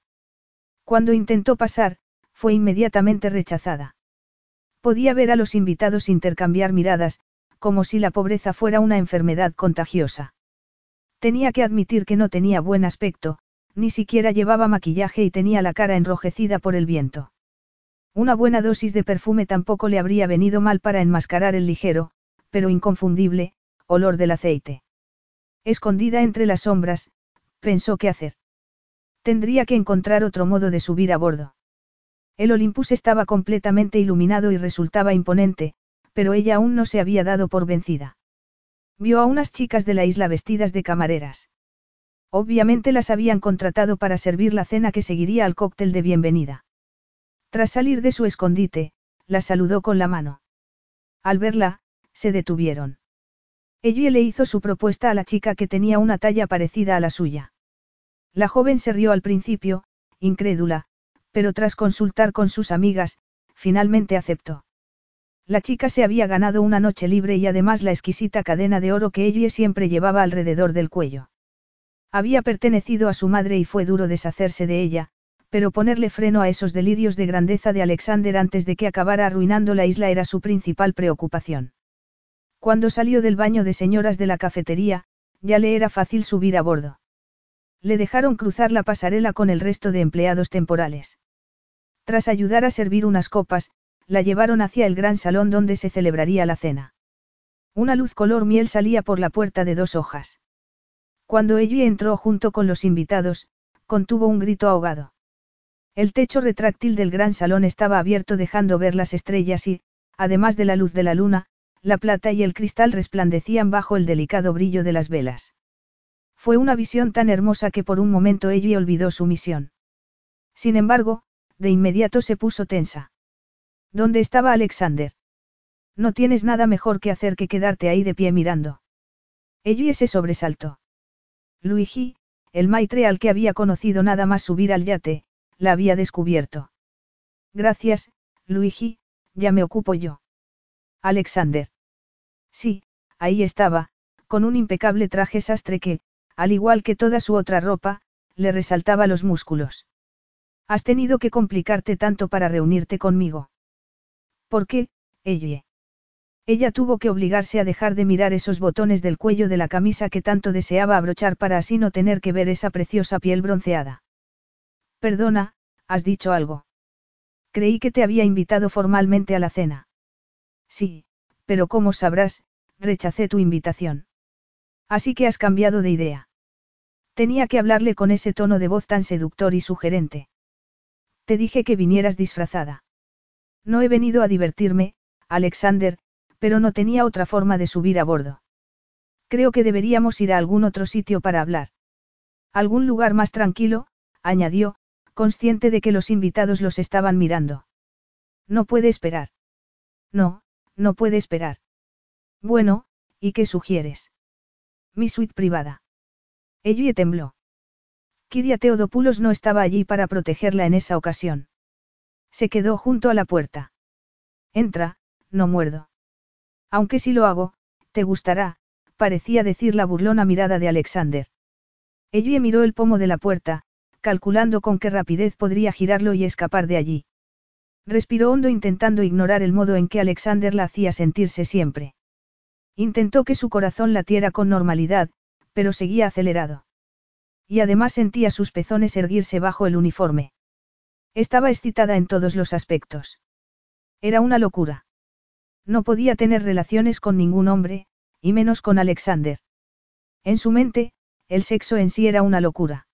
Cuando intentó pasar, fue inmediatamente rechazada. Podía ver a los invitados intercambiar miradas, como si la pobreza fuera una enfermedad contagiosa. Tenía que admitir que no tenía buen aspecto, ni siquiera llevaba maquillaje y tenía la cara enrojecida por el viento. Una buena dosis de perfume tampoco le habría venido mal para enmascarar el ligero, pero inconfundible, olor del aceite. Escondida entre las sombras, pensó qué hacer. Tendría que encontrar otro modo de subir a bordo. El Olympus estaba completamente iluminado y resultaba imponente, pero ella aún no se había dado por vencida. Vio a unas chicas de la isla vestidas de camareras. Obviamente las habían contratado para servir la cena que seguiría al cóctel de bienvenida. Tras salir de su escondite, la saludó con la mano. Al verla, se detuvieron. Ella le hizo su propuesta a la chica que tenía una talla parecida a la suya. La joven se rió al principio, incrédula, pero tras consultar con sus amigas, finalmente aceptó. La chica se había ganado una noche libre y además la exquisita cadena de oro que ella siempre llevaba alrededor del cuello. Había pertenecido a su madre y fue duro deshacerse de ella, pero ponerle freno a esos delirios de grandeza de Alexander antes de que acabara arruinando la isla era su principal preocupación. Cuando salió del baño de señoras de la cafetería, ya le era fácil subir a bordo. Le dejaron cruzar la pasarela con el resto de empleados temporales. Tras ayudar a servir unas copas, la llevaron hacia el gran salón donde se celebraría la cena. Una luz color miel salía por la puerta de dos hojas. Cuando ella entró junto con los invitados, contuvo un grito ahogado. El techo retráctil del gran salón estaba abierto dejando ver las estrellas y, además de la luz de la luna, la plata y el cristal resplandecían bajo el delicado brillo de las velas. Fue una visión tan hermosa que por un momento ella olvidó su misión. Sin embargo, de inmediato se puso tensa. ¿Dónde estaba Alexander? No tienes nada mejor que hacer que quedarte ahí de pie mirando. Ella se sobresaltó. Luigi, el maitre al que había conocido nada más subir al yate, la había descubierto. Gracias, Luigi, ya me ocupo yo. Alexander. Sí, ahí estaba, con un impecable traje sastre que, al igual que toda su otra ropa, le resaltaba los músculos. Has tenido que complicarte tanto para reunirte conmigo. ¿Por qué, ella? Ella tuvo que obligarse a dejar de mirar esos botones del cuello de la camisa que tanto deseaba abrochar para así no tener que ver esa preciosa piel bronceada. Perdona, has dicho algo. Creí que te había invitado formalmente a la cena. Sí, pero como sabrás, rechacé tu invitación. Así que has cambiado de idea. Tenía que hablarle con ese tono de voz tan seductor y sugerente. Te dije que vinieras disfrazada. No he venido a divertirme, Alexander, pero no tenía otra forma de subir a bordo. Creo que deberíamos ir a algún otro sitio para hablar. Algún lugar más tranquilo, añadió, consciente de que los invitados los estaban mirando. No puede esperar. No, no puede esperar. Bueno, ¿y qué sugieres? Mi suite privada. Ella tembló. Kiria Teodopoulos no estaba allí para protegerla en esa ocasión. Se quedó junto a la puerta. Entra, no muerdo. Aunque si lo hago, te gustará, parecía decir la burlona mirada de Alexander. Ellie miró el pomo de la puerta, calculando con qué rapidez podría girarlo y escapar de allí. Respiró hondo intentando ignorar el modo en que Alexander la hacía sentirse siempre. Intentó que su corazón latiera con normalidad, pero seguía acelerado. Y además sentía sus pezones erguirse bajo el uniforme. Estaba excitada en todos los aspectos. Era una locura. No podía tener relaciones con ningún hombre, y menos con Alexander. En su mente, el sexo en sí era una locura.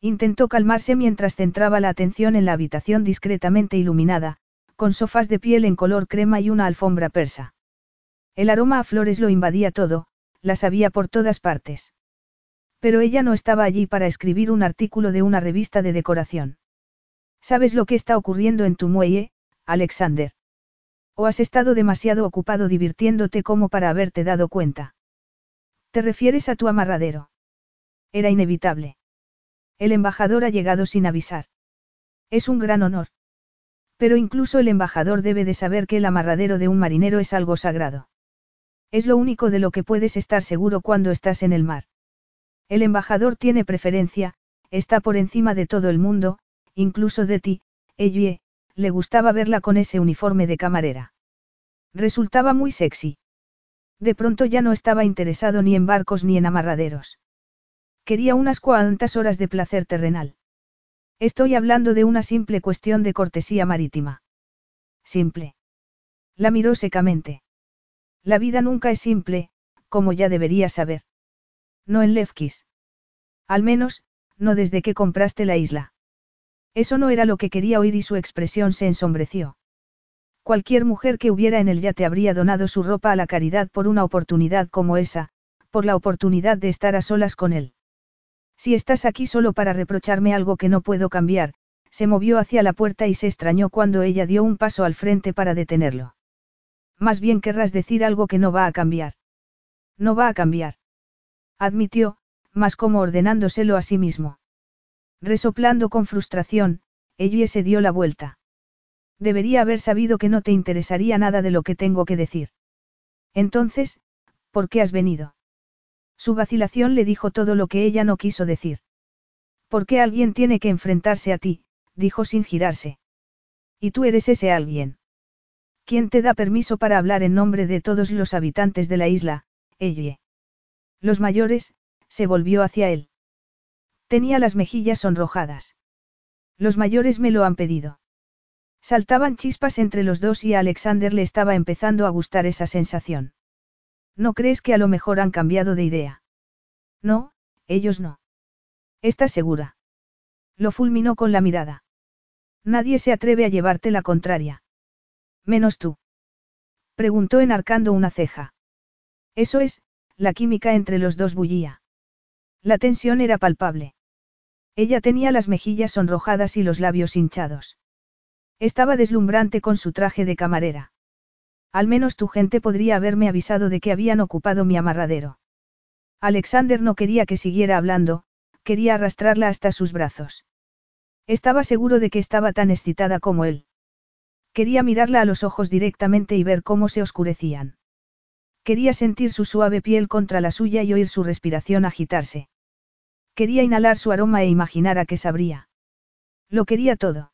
Intentó calmarse mientras centraba la atención en la habitación discretamente iluminada, con sofás de piel en color crema y una alfombra persa. El aroma a flores lo invadía todo, las había por todas partes. Pero ella no estaba allí para escribir un artículo de una revista de decoración. ¿Sabes lo que está ocurriendo en tu muelle, Alexander? ¿O has estado demasiado ocupado divirtiéndote como para haberte dado cuenta? ¿Te refieres a tu amarradero? Era inevitable. El embajador ha llegado sin avisar. Es un gran honor. Pero incluso el embajador debe de saber que el amarradero de un marinero es algo sagrado. Es lo único de lo que puedes estar seguro cuando estás en el mar. El embajador tiene preferencia, está por encima de todo el mundo, incluso de ti, Ellie, le gustaba verla con ese uniforme de camarera. Resultaba muy sexy. De pronto ya no estaba interesado ni en barcos ni en amarraderos. Quería unas cuantas horas de placer terrenal. Estoy hablando de una simple cuestión de cortesía marítima. Simple. La miró secamente. La vida nunca es simple, como ya debería saber. No en Lefkis. Al menos, no desde que compraste la isla. Eso no era lo que quería oír y su expresión se ensombreció. Cualquier mujer que hubiera en el yate habría donado su ropa a la caridad por una oportunidad como esa, por la oportunidad de estar a solas con él. Si estás aquí solo para reprocharme algo que no puedo cambiar, se movió hacia la puerta y se extrañó cuando ella dio un paso al frente para detenerlo. Más bien querrás decir algo que no va a cambiar. No va a cambiar. Admitió, más como ordenándoselo a sí mismo. Resoplando con frustración, ella se dio la vuelta. Debería haber sabido que no te interesaría nada de lo que tengo que decir. Entonces, ¿por qué has venido? Su vacilación le dijo todo lo que ella no quiso decir. ¿Por qué alguien tiene que enfrentarse a ti? dijo sin girarse. Y tú eres ese alguien. ¿Quién te da permiso para hablar en nombre de todos los habitantes de la isla, ella? Los mayores, se volvió hacia él. Tenía las mejillas sonrojadas. Los mayores me lo han pedido. Saltaban chispas entre los dos y a Alexander le estaba empezando a gustar esa sensación. ¿No crees que a lo mejor han cambiado de idea? No, ellos no. ¿Estás segura? Lo fulminó con la mirada. Nadie se atreve a llevarte la contraria. Menos tú. Preguntó enarcando una ceja. Eso es, la química entre los dos bullía. La tensión era palpable. Ella tenía las mejillas sonrojadas y los labios hinchados. Estaba deslumbrante con su traje de camarera. Al menos tu gente podría haberme avisado de que habían ocupado mi amarradero. Alexander no quería que siguiera hablando, quería arrastrarla hasta sus brazos. Estaba seguro de que estaba tan excitada como él. Quería mirarla a los ojos directamente y ver cómo se oscurecían. Quería sentir su suave piel contra la suya y oír su respiración agitarse. Quería inhalar su aroma e imaginar a qué sabría. Lo quería todo.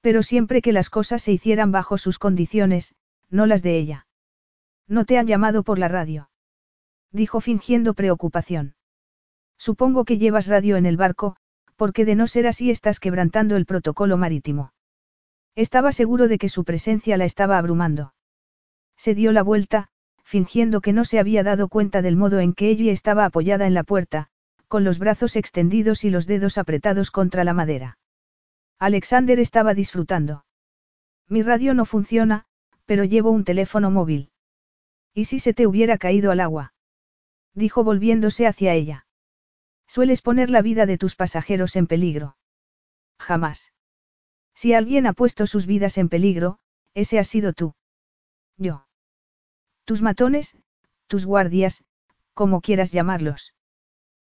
Pero siempre que las cosas se hicieran bajo sus condiciones, no las de ella. No te han llamado por la radio. Dijo fingiendo preocupación. Supongo que llevas radio en el barco, porque de no ser así estás quebrantando el protocolo marítimo. Estaba seguro de que su presencia la estaba abrumando. Se dio la vuelta, fingiendo que no se había dado cuenta del modo en que ella estaba apoyada en la puerta, con los brazos extendidos y los dedos apretados contra la madera. Alexander estaba disfrutando. Mi radio no funciona, pero llevo un teléfono móvil. ¿Y si se te hubiera caído al agua? Dijo volviéndose hacia ella. Sueles poner la vida de tus pasajeros en peligro. Jamás. Si alguien ha puesto sus vidas en peligro, ese ha sido tú. Yo. Tus matones, tus guardias, como quieras llamarlos.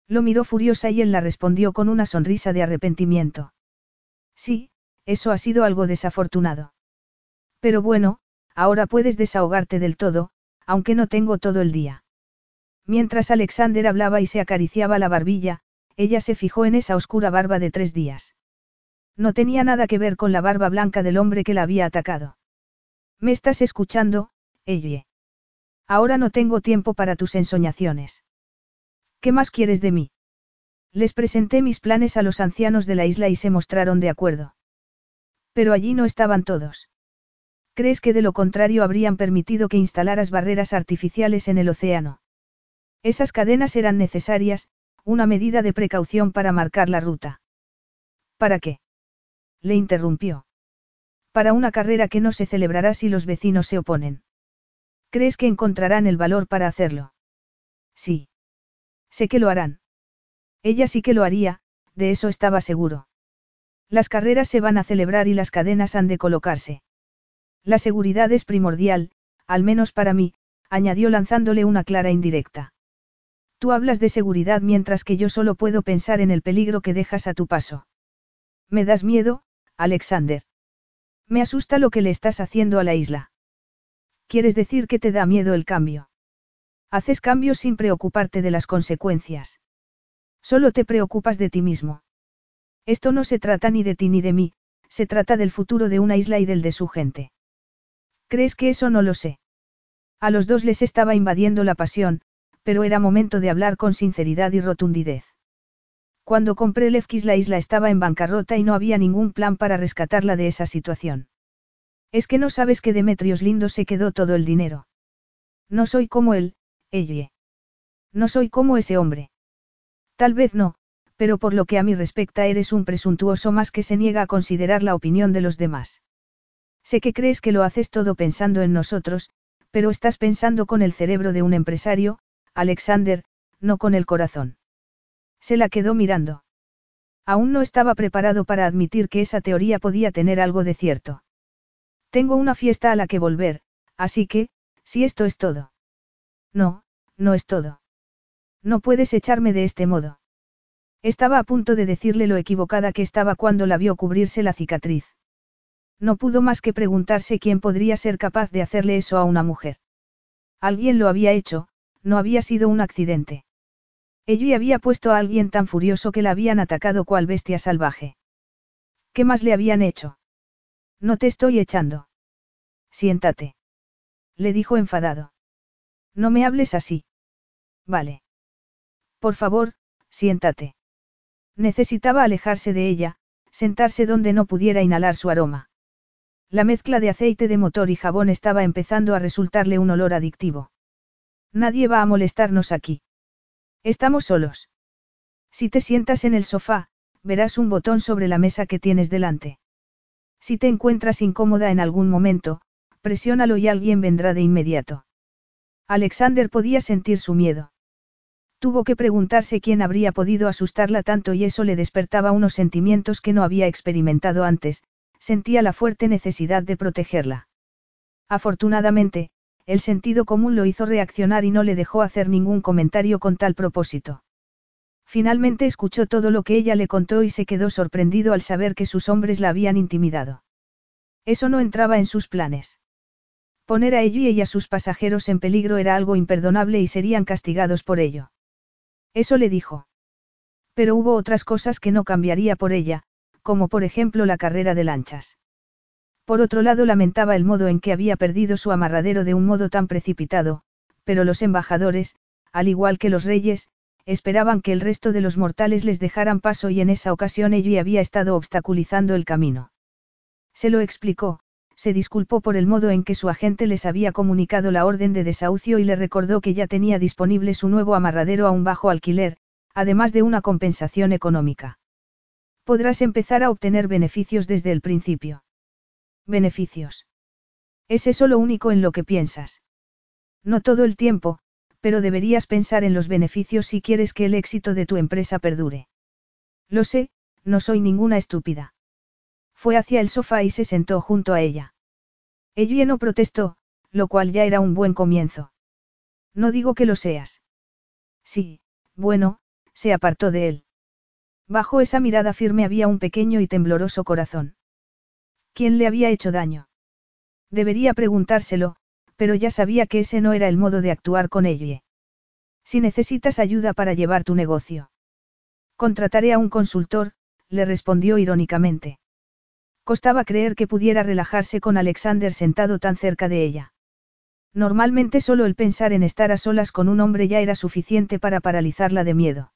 Lo miró furiosa y él la respondió con una sonrisa de arrepentimiento. Sí, eso ha sido algo desafortunado. Pero bueno, ahora puedes desahogarte del todo, aunque no tengo todo el día. Mientras Alexander hablaba y se acariciaba la barbilla, ella se fijó en esa oscura barba de tres días. No tenía nada que ver con la barba blanca del hombre que la había atacado. ¿Me estás escuchando, Ellie? Ahora no tengo tiempo para tus ensoñaciones. ¿Qué más quieres de mí? Les presenté mis planes a los ancianos de la isla y se mostraron de acuerdo. Pero allí no estaban todos. ¿Crees que de lo contrario habrían permitido que instalaras barreras artificiales en el océano? Esas cadenas eran necesarias, una medida de precaución para marcar la ruta. ¿Para qué? Le interrumpió. Para una carrera que no se celebrará si los vecinos se oponen. ¿Crees que encontrarán el valor para hacerlo? Sí. Sé que lo harán. Ella sí que lo haría, de eso estaba seguro. Las carreras se van a celebrar y las cadenas han de colocarse. La seguridad es primordial, al menos para mí, añadió lanzándole una clara indirecta. Tú hablas de seguridad mientras que yo solo puedo pensar en el peligro que dejas a tu paso. Me das miedo, Alexander. Me asusta lo que le estás haciendo a la isla. ¿Quieres decir que te da miedo el cambio? Haces cambios sin preocuparte de las consecuencias. Solo te preocupas de ti mismo. Esto no se trata ni de ti ni de mí, se trata del futuro de una isla y del de su gente. ¿Crees que eso no lo sé? A los dos les estaba invadiendo la pasión, pero era momento de hablar con sinceridad y rotundidez. Cuando compré Lefkis la isla estaba en bancarrota y no había ningún plan para rescatarla de esa situación. Es que no sabes que Demetrios Lindo se quedó todo el dinero. No soy como él, ella. No soy como ese hombre. Tal vez no, pero por lo que a mí respecta eres un presuntuoso más que se niega a considerar la opinión de los demás. Sé que crees que lo haces todo pensando en nosotros, pero estás pensando con el cerebro de un empresario, Alexander, no con el corazón. Se la quedó mirando. Aún no estaba preparado para admitir que esa teoría podía tener algo de cierto. Tengo una fiesta a la que volver, así que, si esto es todo. No, no es todo. No puedes echarme de este modo. Estaba a punto de decirle lo equivocada que estaba cuando la vio cubrirse la cicatriz. No pudo más que preguntarse quién podría ser capaz de hacerle eso a una mujer. Alguien lo había hecho, no había sido un accidente. Ella había puesto a alguien tan furioso que la habían atacado cual bestia salvaje. ¿Qué más le habían hecho? No te estoy echando. Siéntate. Le dijo enfadado. No me hables así. Vale. Por favor, siéntate. Necesitaba alejarse de ella, sentarse donde no pudiera inhalar su aroma. La mezcla de aceite de motor y jabón estaba empezando a resultarle un olor adictivo. Nadie va a molestarnos aquí. Estamos solos. Si te sientas en el sofá, verás un botón sobre la mesa que tienes delante. Si te encuentras incómoda en algún momento, presiónalo y alguien vendrá de inmediato. Alexander podía sentir su miedo. Tuvo que preguntarse quién habría podido asustarla tanto y eso le despertaba unos sentimientos que no había experimentado antes, sentía la fuerte necesidad de protegerla. Afortunadamente, el sentido común lo hizo reaccionar y no le dejó hacer ningún comentario con tal propósito. Finalmente escuchó todo lo que ella le contó y se quedó sorprendido al saber que sus hombres la habían intimidado. Eso no entraba en sus planes. Poner a ella y a sus pasajeros en peligro era algo imperdonable y serían castigados por ello. Eso le dijo. Pero hubo otras cosas que no cambiaría por ella, como por ejemplo la carrera de lanchas. Por otro lado lamentaba el modo en que había perdido su amarradero de un modo tan precipitado, pero los embajadores, al igual que los reyes, esperaban que el resto de los mortales les dejaran paso y en esa ocasión ella había estado obstaculizando el camino. Se lo explicó, se disculpó por el modo en que su agente les había comunicado la orden de desahucio y le recordó que ya tenía disponible su nuevo amarradero a un bajo alquiler, además de una compensación económica. Podrás empezar a obtener beneficios desde el principio. Beneficios. ¿Es eso lo único en lo que piensas? No todo el tiempo, pero deberías pensar en los beneficios si quieres que el éxito de tu empresa perdure. Lo sé, no soy ninguna estúpida. Fue hacia el sofá y se sentó junto a ella. Ella no protestó, lo cual ya era un buen comienzo. No digo que lo seas. Sí, bueno, se apartó de él. Bajo esa mirada firme había un pequeño y tembloroso corazón. ¿Quién le había hecho daño? Debería preguntárselo, pero ya sabía que ese no era el modo de actuar con ella. Si necesitas ayuda para llevar tu negocio. Contrataré a un consultor, le respondió irónicamente. Costaba creer que pudiera relajarse con Alexander sentado tan cerca de ella. Normalmente solo el pensar en estar a solas con un hombre ya era suficiente para paralizarla de miedo.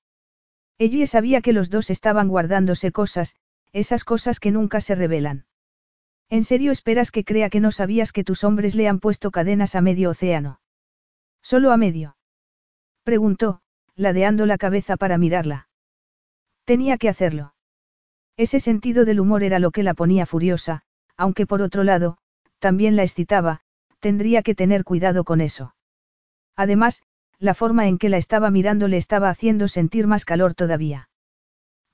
Ella sabía que los dos estaban guardándose cosas, esas cosas que nunca se revelan. ¿En serio esperas que crea que no sabías que tus hombres le han puesto cadenas a medio océano? Solo a medio. Preguntó, ladeando la cabeza para mirarla. Tenía que hacerlo. Ese sentido del humor era lo que la ponía furiosa, aunque por otro lado, también la excitaba, tendría que tener cuidado con eso. Además, la forma en que la estaba mirando le estaba haciendo sentir más calor todavía.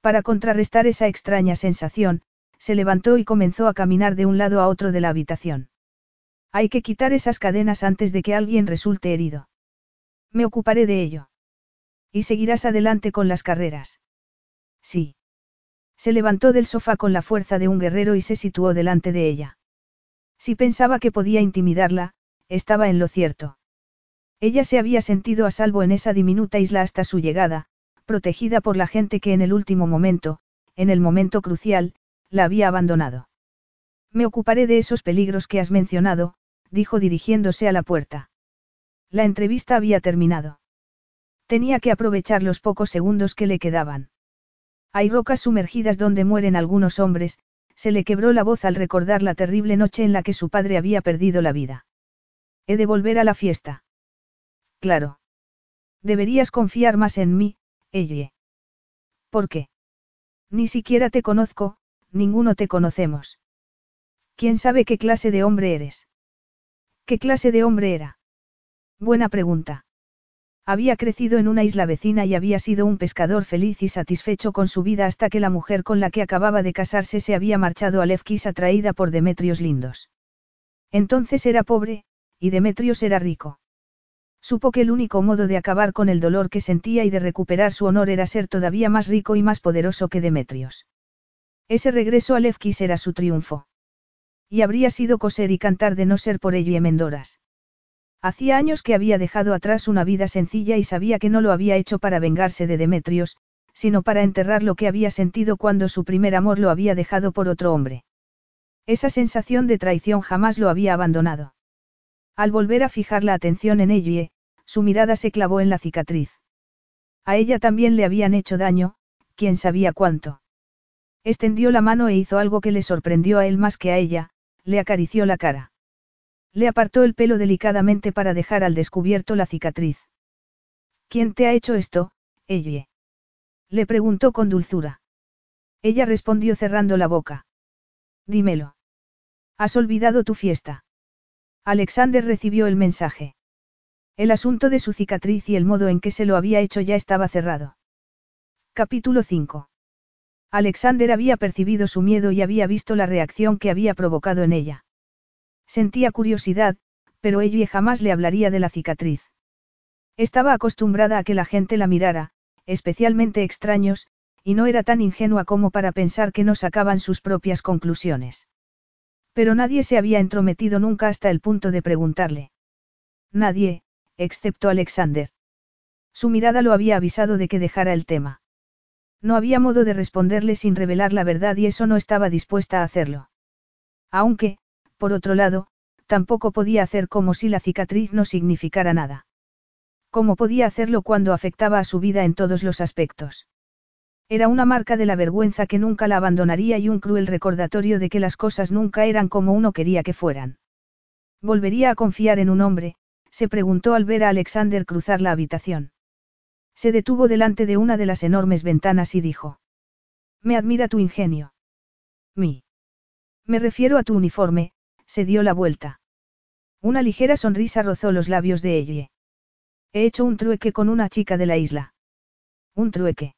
Para contrarrestar esa extraña sensación, se levantó y comenzó a caminar de un lado a otro de la habitación. Hay que quitar esas cadenas antes de que alguien resulte herido. Me ocuparé de ello. Y seguirás adelante con las carreras. Sí. Se levantó del sofá con la fuerza de un guerrero y se situó delante de ella. Si pensaba que podía intimidarla, estaba en lo cierto. Ella se había sentido a salvo en esa diminuta isla hasta su llegada, protegida por la gente que en el último momento, en el momento crucial, la había abandonado. Me ocuparé de esos peligros que has mencionado, dijo dirigiéndose a la puerta. La entrevista había terminado. Tenía que aprovechar los pocos segundos que le quedaban. Hay rocas sumergidas donde mueren algunos hombres, se le quebró la voz al recordar la terrible noche en la que su padre había perdido la vida. He de volver a la fiesta. Claro. Deberías confiar más en mí, ella. ¿Por qué? Ni siquiera te conozco, ninguno te conocemos. ¿Quién sabe qué clase de hombre eres? ¿Qué clase de hombre era? Buena pregunta. Había crecido en una isla vecina y había sido un pescador feliz y satisfecho con su vida hasta que la mujer con la que acababa de casarse se había marchado a Lefkis atraída por Demetrios lindos. Entonces era pobre, y Demetrios era rico. Supo que el único modo de acabar con el dolor que sentía y de recuperar su honor era ser todavía más rico y más poderoso que Demetrios. Ese regreso a Lefkis era su triunfo. Y habría sido coser y cantar de no ser por ello y Mendoras. Hacía años que había dejado atrás una vida sencilla y sabía que no lo había hecho para vengarse de Demetrios, sino para enterrar lo que había sentido cuando su primer amor lo había dejado por otro hombre. Esa sensación de traición jamás lo había abandonado. Al volver a fijar la atención en ella, su mirada se clavó en la cicatriz. A ella también le habían hecho daño, quién sabía cuánto. Extendió la mano e hizo algo que le sorprendió a él más que a ella, le acarició la cara. Le apartó el pelo delicadamente para dejar al descubierto la cicatriz. ¿Quién te ha hecho esto, ella? Le preguntó con dulzura. Ella respondió cerrando la boca. Dímelo. Has olvidado tu fiesta. Alexander recibió el mensaje. El asunto de su cicatriz y el modo en que se lo había hecho ya estaba cerrado. Capítulo 5. Alexander había percibido su miedo y había visto la reacción que había provocado en ella. Sentía curiosidad, pero ella jamás le hablaría de la cicatriz. Estaba acostumbrada a que la gente la mirara, especialmente extraños, y no era tan ingenua como para pensar que no sacaban sus propias conclusiones. Pero nadie se había entrometido nunca hasta el punto de preguntarle. Nadie, excepto Alexander. Su mirada lo había avisado de que dejara el tema. No había modo de responderle sin revelar la verdad y eso no estaba dispuesta a hacerlo. Aunque, por otro lado, tampoco podía hacer como si la cicatriz no significara nada. ¿Cómo podía hacerlo cuando afectaba a su vida en todos los aspectos? Era una marca de la vergüenza que nunca la abandonaría y un cruel recordatorio de que las cosas nunca eran como uno quería que fueran. ¿Volvería a confiar en un hombre? se preguntó al ver a Alexander cruzar la habitación. Se detuvo delante de una de las enormes ventanas y dijo. Me admira tu ingenio. Mi. Me refiero a tu uniforme, se dio la vuelta. Una ligera sonrisa rozó los labios de ella. He hecho un trueque con una chica de la isla. ¿Un trueque?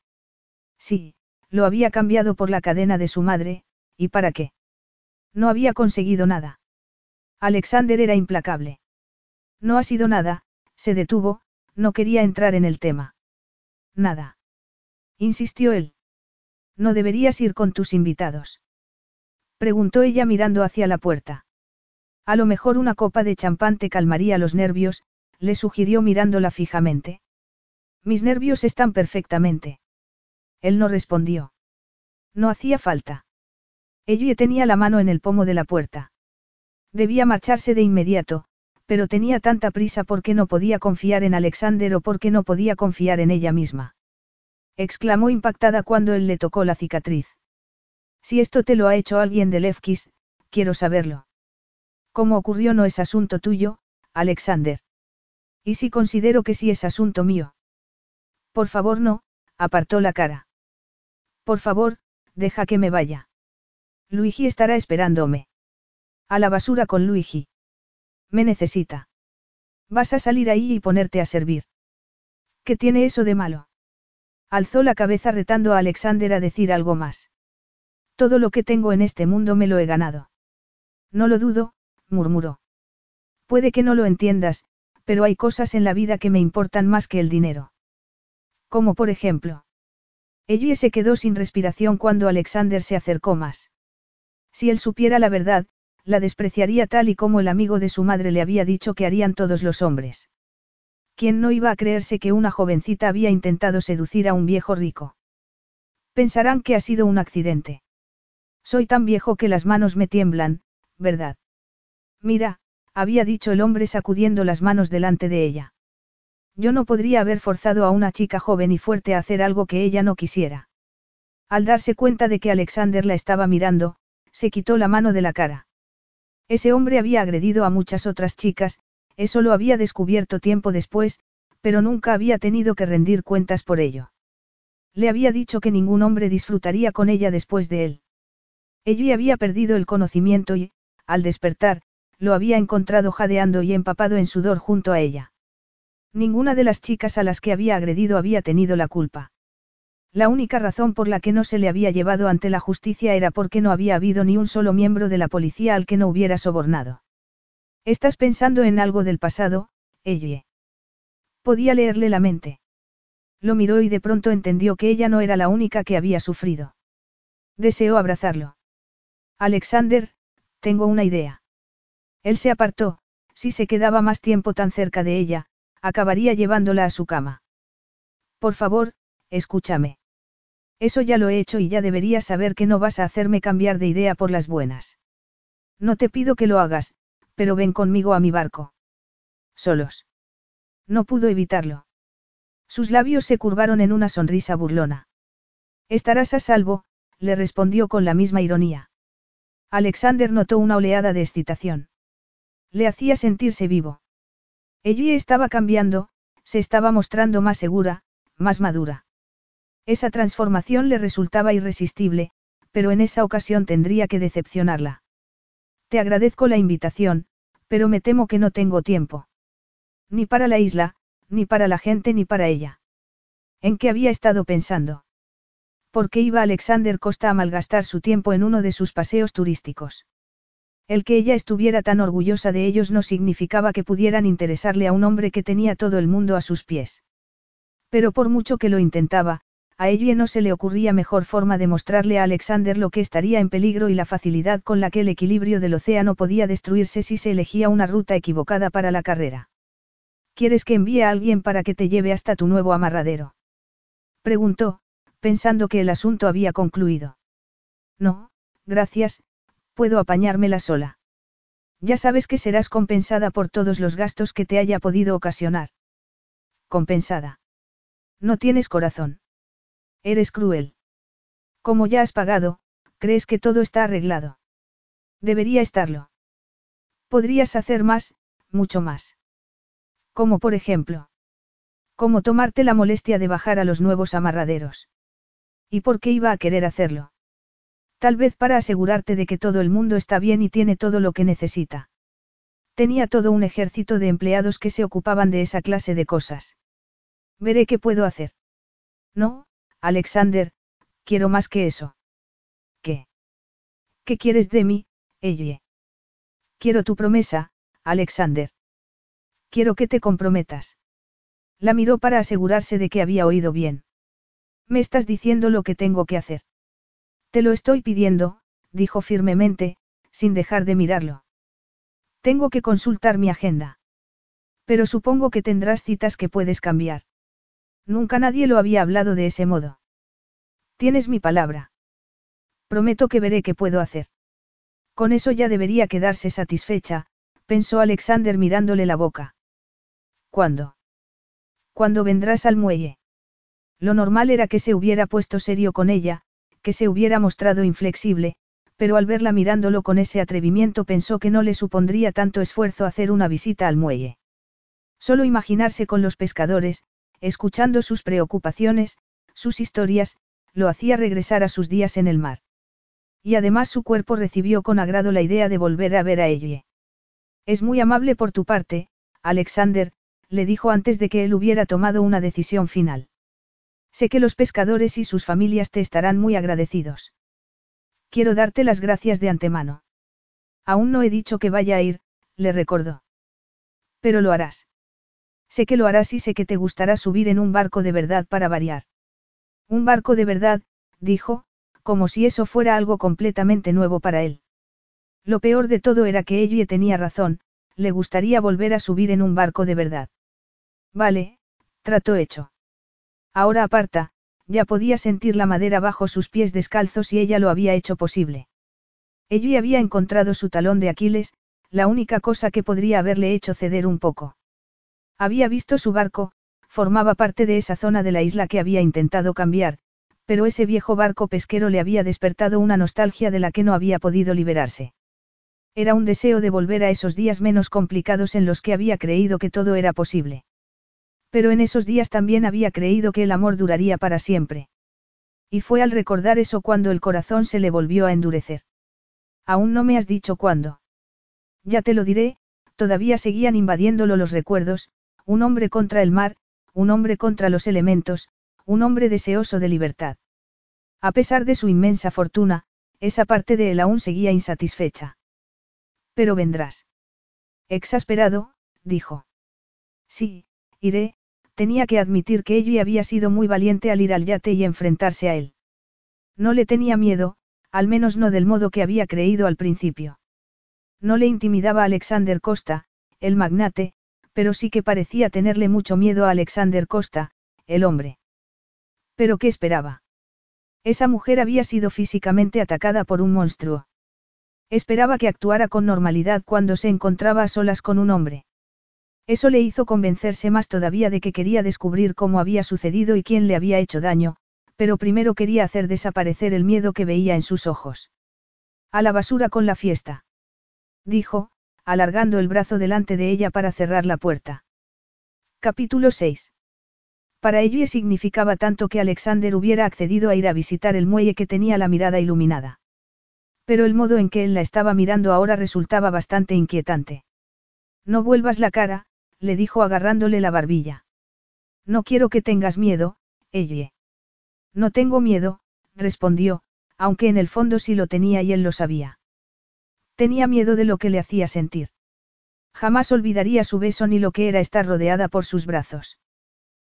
Sí, lo había cambiado por la cadena de su madre, ¿y para qué? No había conseguido nada. Alexander era implacable. No ha sido nada, se detuvo, no quería entrar en el tema. Nada. Insistió él. No deberías ir con tus invitados. Preguntó ella mirando hacia la puerta. A lo mejor una copa de champán te calmaría los nervios, le sugirió mirándola fijamente. Mis nervios están perfectamente. Él no respondió. No hacía falta. Ella tenía la mano en el pomo de la puerta. Debía marcharse de inmediato, pero tenía tanta prisa porque no podía confiar en Alexander o porque no podía confiar en ella misma. Exclamó impactada cuando él le tocó la cicatriz. Si esto te lo ha hecho alguien de Lefkis, quiero saberlo. ¿Cómo ocurrió no es asunto tuyo, Alexander? ¿Y si considero que sí es asunto mío? Por favor no, apartó la cara. Por favor, deja que me vaya. Luigi estará esperándome. A la basura con Luigi. Me necesita. Vas a salir ahí y ponerte a servir. ¿Qué tiene eso de malo? Alzó la cabeza retando a Alexander a decir algo más. Todo lo que tengo en este mundo me lo he ganado. No lo dudo, murmuró. Puede que no lo entiendas, pero hay cosas en la vida que me importan más que el dinero. Como por ejemplo. Ella se quedó sin respiración cuando Alexander se acercó más. Si él supiera la verdad, la despreciaría tal y como el amigo de su madre le había dicho que harían todos los hombres. ¿Quién no iba a creerse que una jovencita había intentado seducir a un viejo rico? Pensarán que ha sido un accidente. Soy tan viejo que las manos me tiemblan, ¿verdad? Mira, había dicho el hombre sacudiendo las manos delante de ella. Yo no podría haber forzado a una chica joven y fuerte a hacer algo que ella no quisiera. Al darse cuenta de que Alexander la estaba mirando, se quitó la mano de la cara. Ese hombre había agredido a muchas otras chicas, eso lo había descubierto tiempo después, pero nunca había tenido que rendir cuentas por ello. Le había dicho que ningún hombre disfrutaría con ella después de él. Ella había perdido el conocimiento y, al despertar, lo había encontrado jadeando y empapado en sudor junto a ella. Ninguna de las chicas a las que había agredido había tenido la culpa. La única razón por la que no se le había llevado ante la justicia era porque no había habido ni un solo miembro de la policía al que no hubiera sobornado. Estás pensando en algo del pasado, ella. Podía leerle la mente. Lo miró y de pronto entendió que ella no era la única que había sufrido. Deseó abrazarlo. Alexander, tengo una idea. Él se apartó, si se quedaba más tiempo tan cerca de ella, acabaría llevándola a su cama. Por favor, escúchame. Eso ya lo he hecho y ya deberías saber que no vas a hacerme cambiar de idea por las buenas. No te pido que lo hagas, pero ven conmigo a mi barco. Solos. No pudo evitarlo. Sus labios se curvaron en una sonrisa burlona. Estarás a salvo, le respondió con la misma ironía. Alexander notó una oleada de excitación. Le hacía sentirse vivo. Ella estaba cambiando, se estaba mostrando más segura, más madura. Esa transformación le resultaba irresistible, pero en esa ocasión tendría que decepcionarla. Te agradezco la invitación, pero me temo que no tengo tiempo. Ni para la isla, ni para la gente ni para ella. ¿En qué había estado pensando? ¿Por qué iba Alexander Costa a malgastar su tiempo en uno de sus paseos turísticos? El que ella estuviera tan orgullosa de ellos no significaba que pudieran interesarle a un hombre que tenía todo el mundo a sus pies. Pero por mucho que lo intentaba, a ella no se le ocurría mejor forma de mostrarle a Alexander lo que estaría en peligro y la facilidad con la que el equilibrio del océano podía destruirse si se elegía una ruta equivocada para la carrera. ¿Quieres que envíe a alguien para que te lleve hasta tu nuevo amarradero? Preguntó, pensando que el asunto había concluido. No, gracias, puedo apañármela sola. Ya sabes que serás compensada por todos los gastos que te haya podido ocasionar. Compensada. No tienes corazón. Eres cruel. Como ya has pagado, crees que todo está arreglado. Debería estarlo. Podrías hacer más, mucho más. Como por ejemplo. Como tomarte la molestia de bajar a los nuevos amarraderos. ¿Y por qué iba a querer hacerlo? Tal vez para asegurarte de que todo el mundo está bien y tiene todo lo que necesita. Tenía todo un ejército de empleados que se ocupaban de esa clase de cosas. Veré qué puedo hacer. No, Alexander, quiero más que eso. ¿Qué? ¿Qué quieres de mí, ella? Quiero tu promesa, Alexander. Quiero que te comprometas. La miró para asegurarse de que había oído bien. Me estás diciendo lo que tengo que hacer. Te lo estoy pidiendo, dijo firmemente, sin dejar de mirarlo. Tengo que consultar mi agenda. Pero supongo que tendrás citas que puedes cambiar. Nunca nadie lo había hablado de ese modo. Tienes mi palabra. Prometo que veré qué puedo hacer. Con eso ya debería quedarse satisfecha, pensó Alexander mirándole la boca. ¿Cuándo? ¿Cuándo vendrás al muelle? Lo normal era que se hubiera puesto serio con ella, que se hubiera mostrado inflexible, pero al verla mirándolo con ese atrevimiento pensó que no le supondría tanto esfuerzo hacer una visita al muelle. Solo imaginarse con los pescadores, escuchando sus preocupaciones, sus historias, lo hacía regresar a sus días en el mar. Y además su cuerpo recibió con agrado la idea de volver a ver a ella. Es muy amable por tu parte, Alexander, le dijo antes de que él hubiera tomado una decisión final. Sé que los pescadores y sus familias te estarán muy agradecidos. Quiero darte las gracias de antemano. Aún no he dicho que vaya a ir, le recordó. Pero lo harás. Sé que lo harás y sé que te gustará subir en un barco de verdad para variar. Un barco de verdad, dijo, como si eso fuera algo completamente nuevo para él. Lo peor de todo era que ella tenía razón, le gustaría volver a subir en un barco de verdad. Vale, trato hecho. Ahora aparta, ya podía sentir la madera bajo sus pies descalzos y ella lo había hecho posible. Ella había encontrado su talón de Aquiles, la única cosa que podría haberle hecho ceder un poco. Había visto su barco, formaba parte de esa zona de la isla que había intentado cambiar, pero ese viejo barco pesquero le había despertado una nostalgia de la que no había podido liberarse. Era un deseo de volver a esos días menos complicados en los que había creído que todo era posible. Pero en esos días también había creído que el amor duraría para siempre. Y fue al recordar eso cuando el corazón se le volvió a endurecer. Aún no me has dicho cuándo. Ya te lo diré, todavía seguían invadiéndolo los recuerdos, un hombre contra el mar, un hombre contra los elementos, un hombre deseoso de libertad. A pesar de su inmensa fortuna, esa parte de él aún seguía insatisfecha. Pero vendrás. Exasperado, dijo. Sí, iré, tenía que admitir que ella había sido muy valiente al ir al yate y enfrentarse a él. No le tenía miedo, al menos no del modo que había creído al principio. No le intimidaba Alexander Costa, el magnate, pero sí que parecía tenerle mucho miedo a Alexander Costa, el hombre. ¿Pero qué esperaba? Esa mujer había sido físicamente atacada por un monstruo. Esperaba que actuara con normalidad cuando se encontraba a solas con un hombre. Eso le hizo convencerse más todavía de que quería descubrir cómo había sucedido y quién le había hecho daño, pero primero quería hacer desaparecer el miedo que veía en sus ojos. A la basura con la fiesta. Dijo, alargando el brazo delante de ella para cerrar la puerta. Capítulo 6. Para ella significaba tanto que Alexander hubiera accedido a ir a visitar el muelle que tenía la mirada iluminada. Pero el modo en que él la estaba mirando ahora resultaba bastante inquietante. No vuelvas la cara, le dijo agarrándole la barbilla. No quiero que tengas miedo, ella. No tengo miedo, respondió, aunque en el fondo sí lo tenía y él lo sabía. Tenía miedo de lo que le hacía sentir. Jamás olvidaría su beso ni lo que era estar rodeada por sus brazos.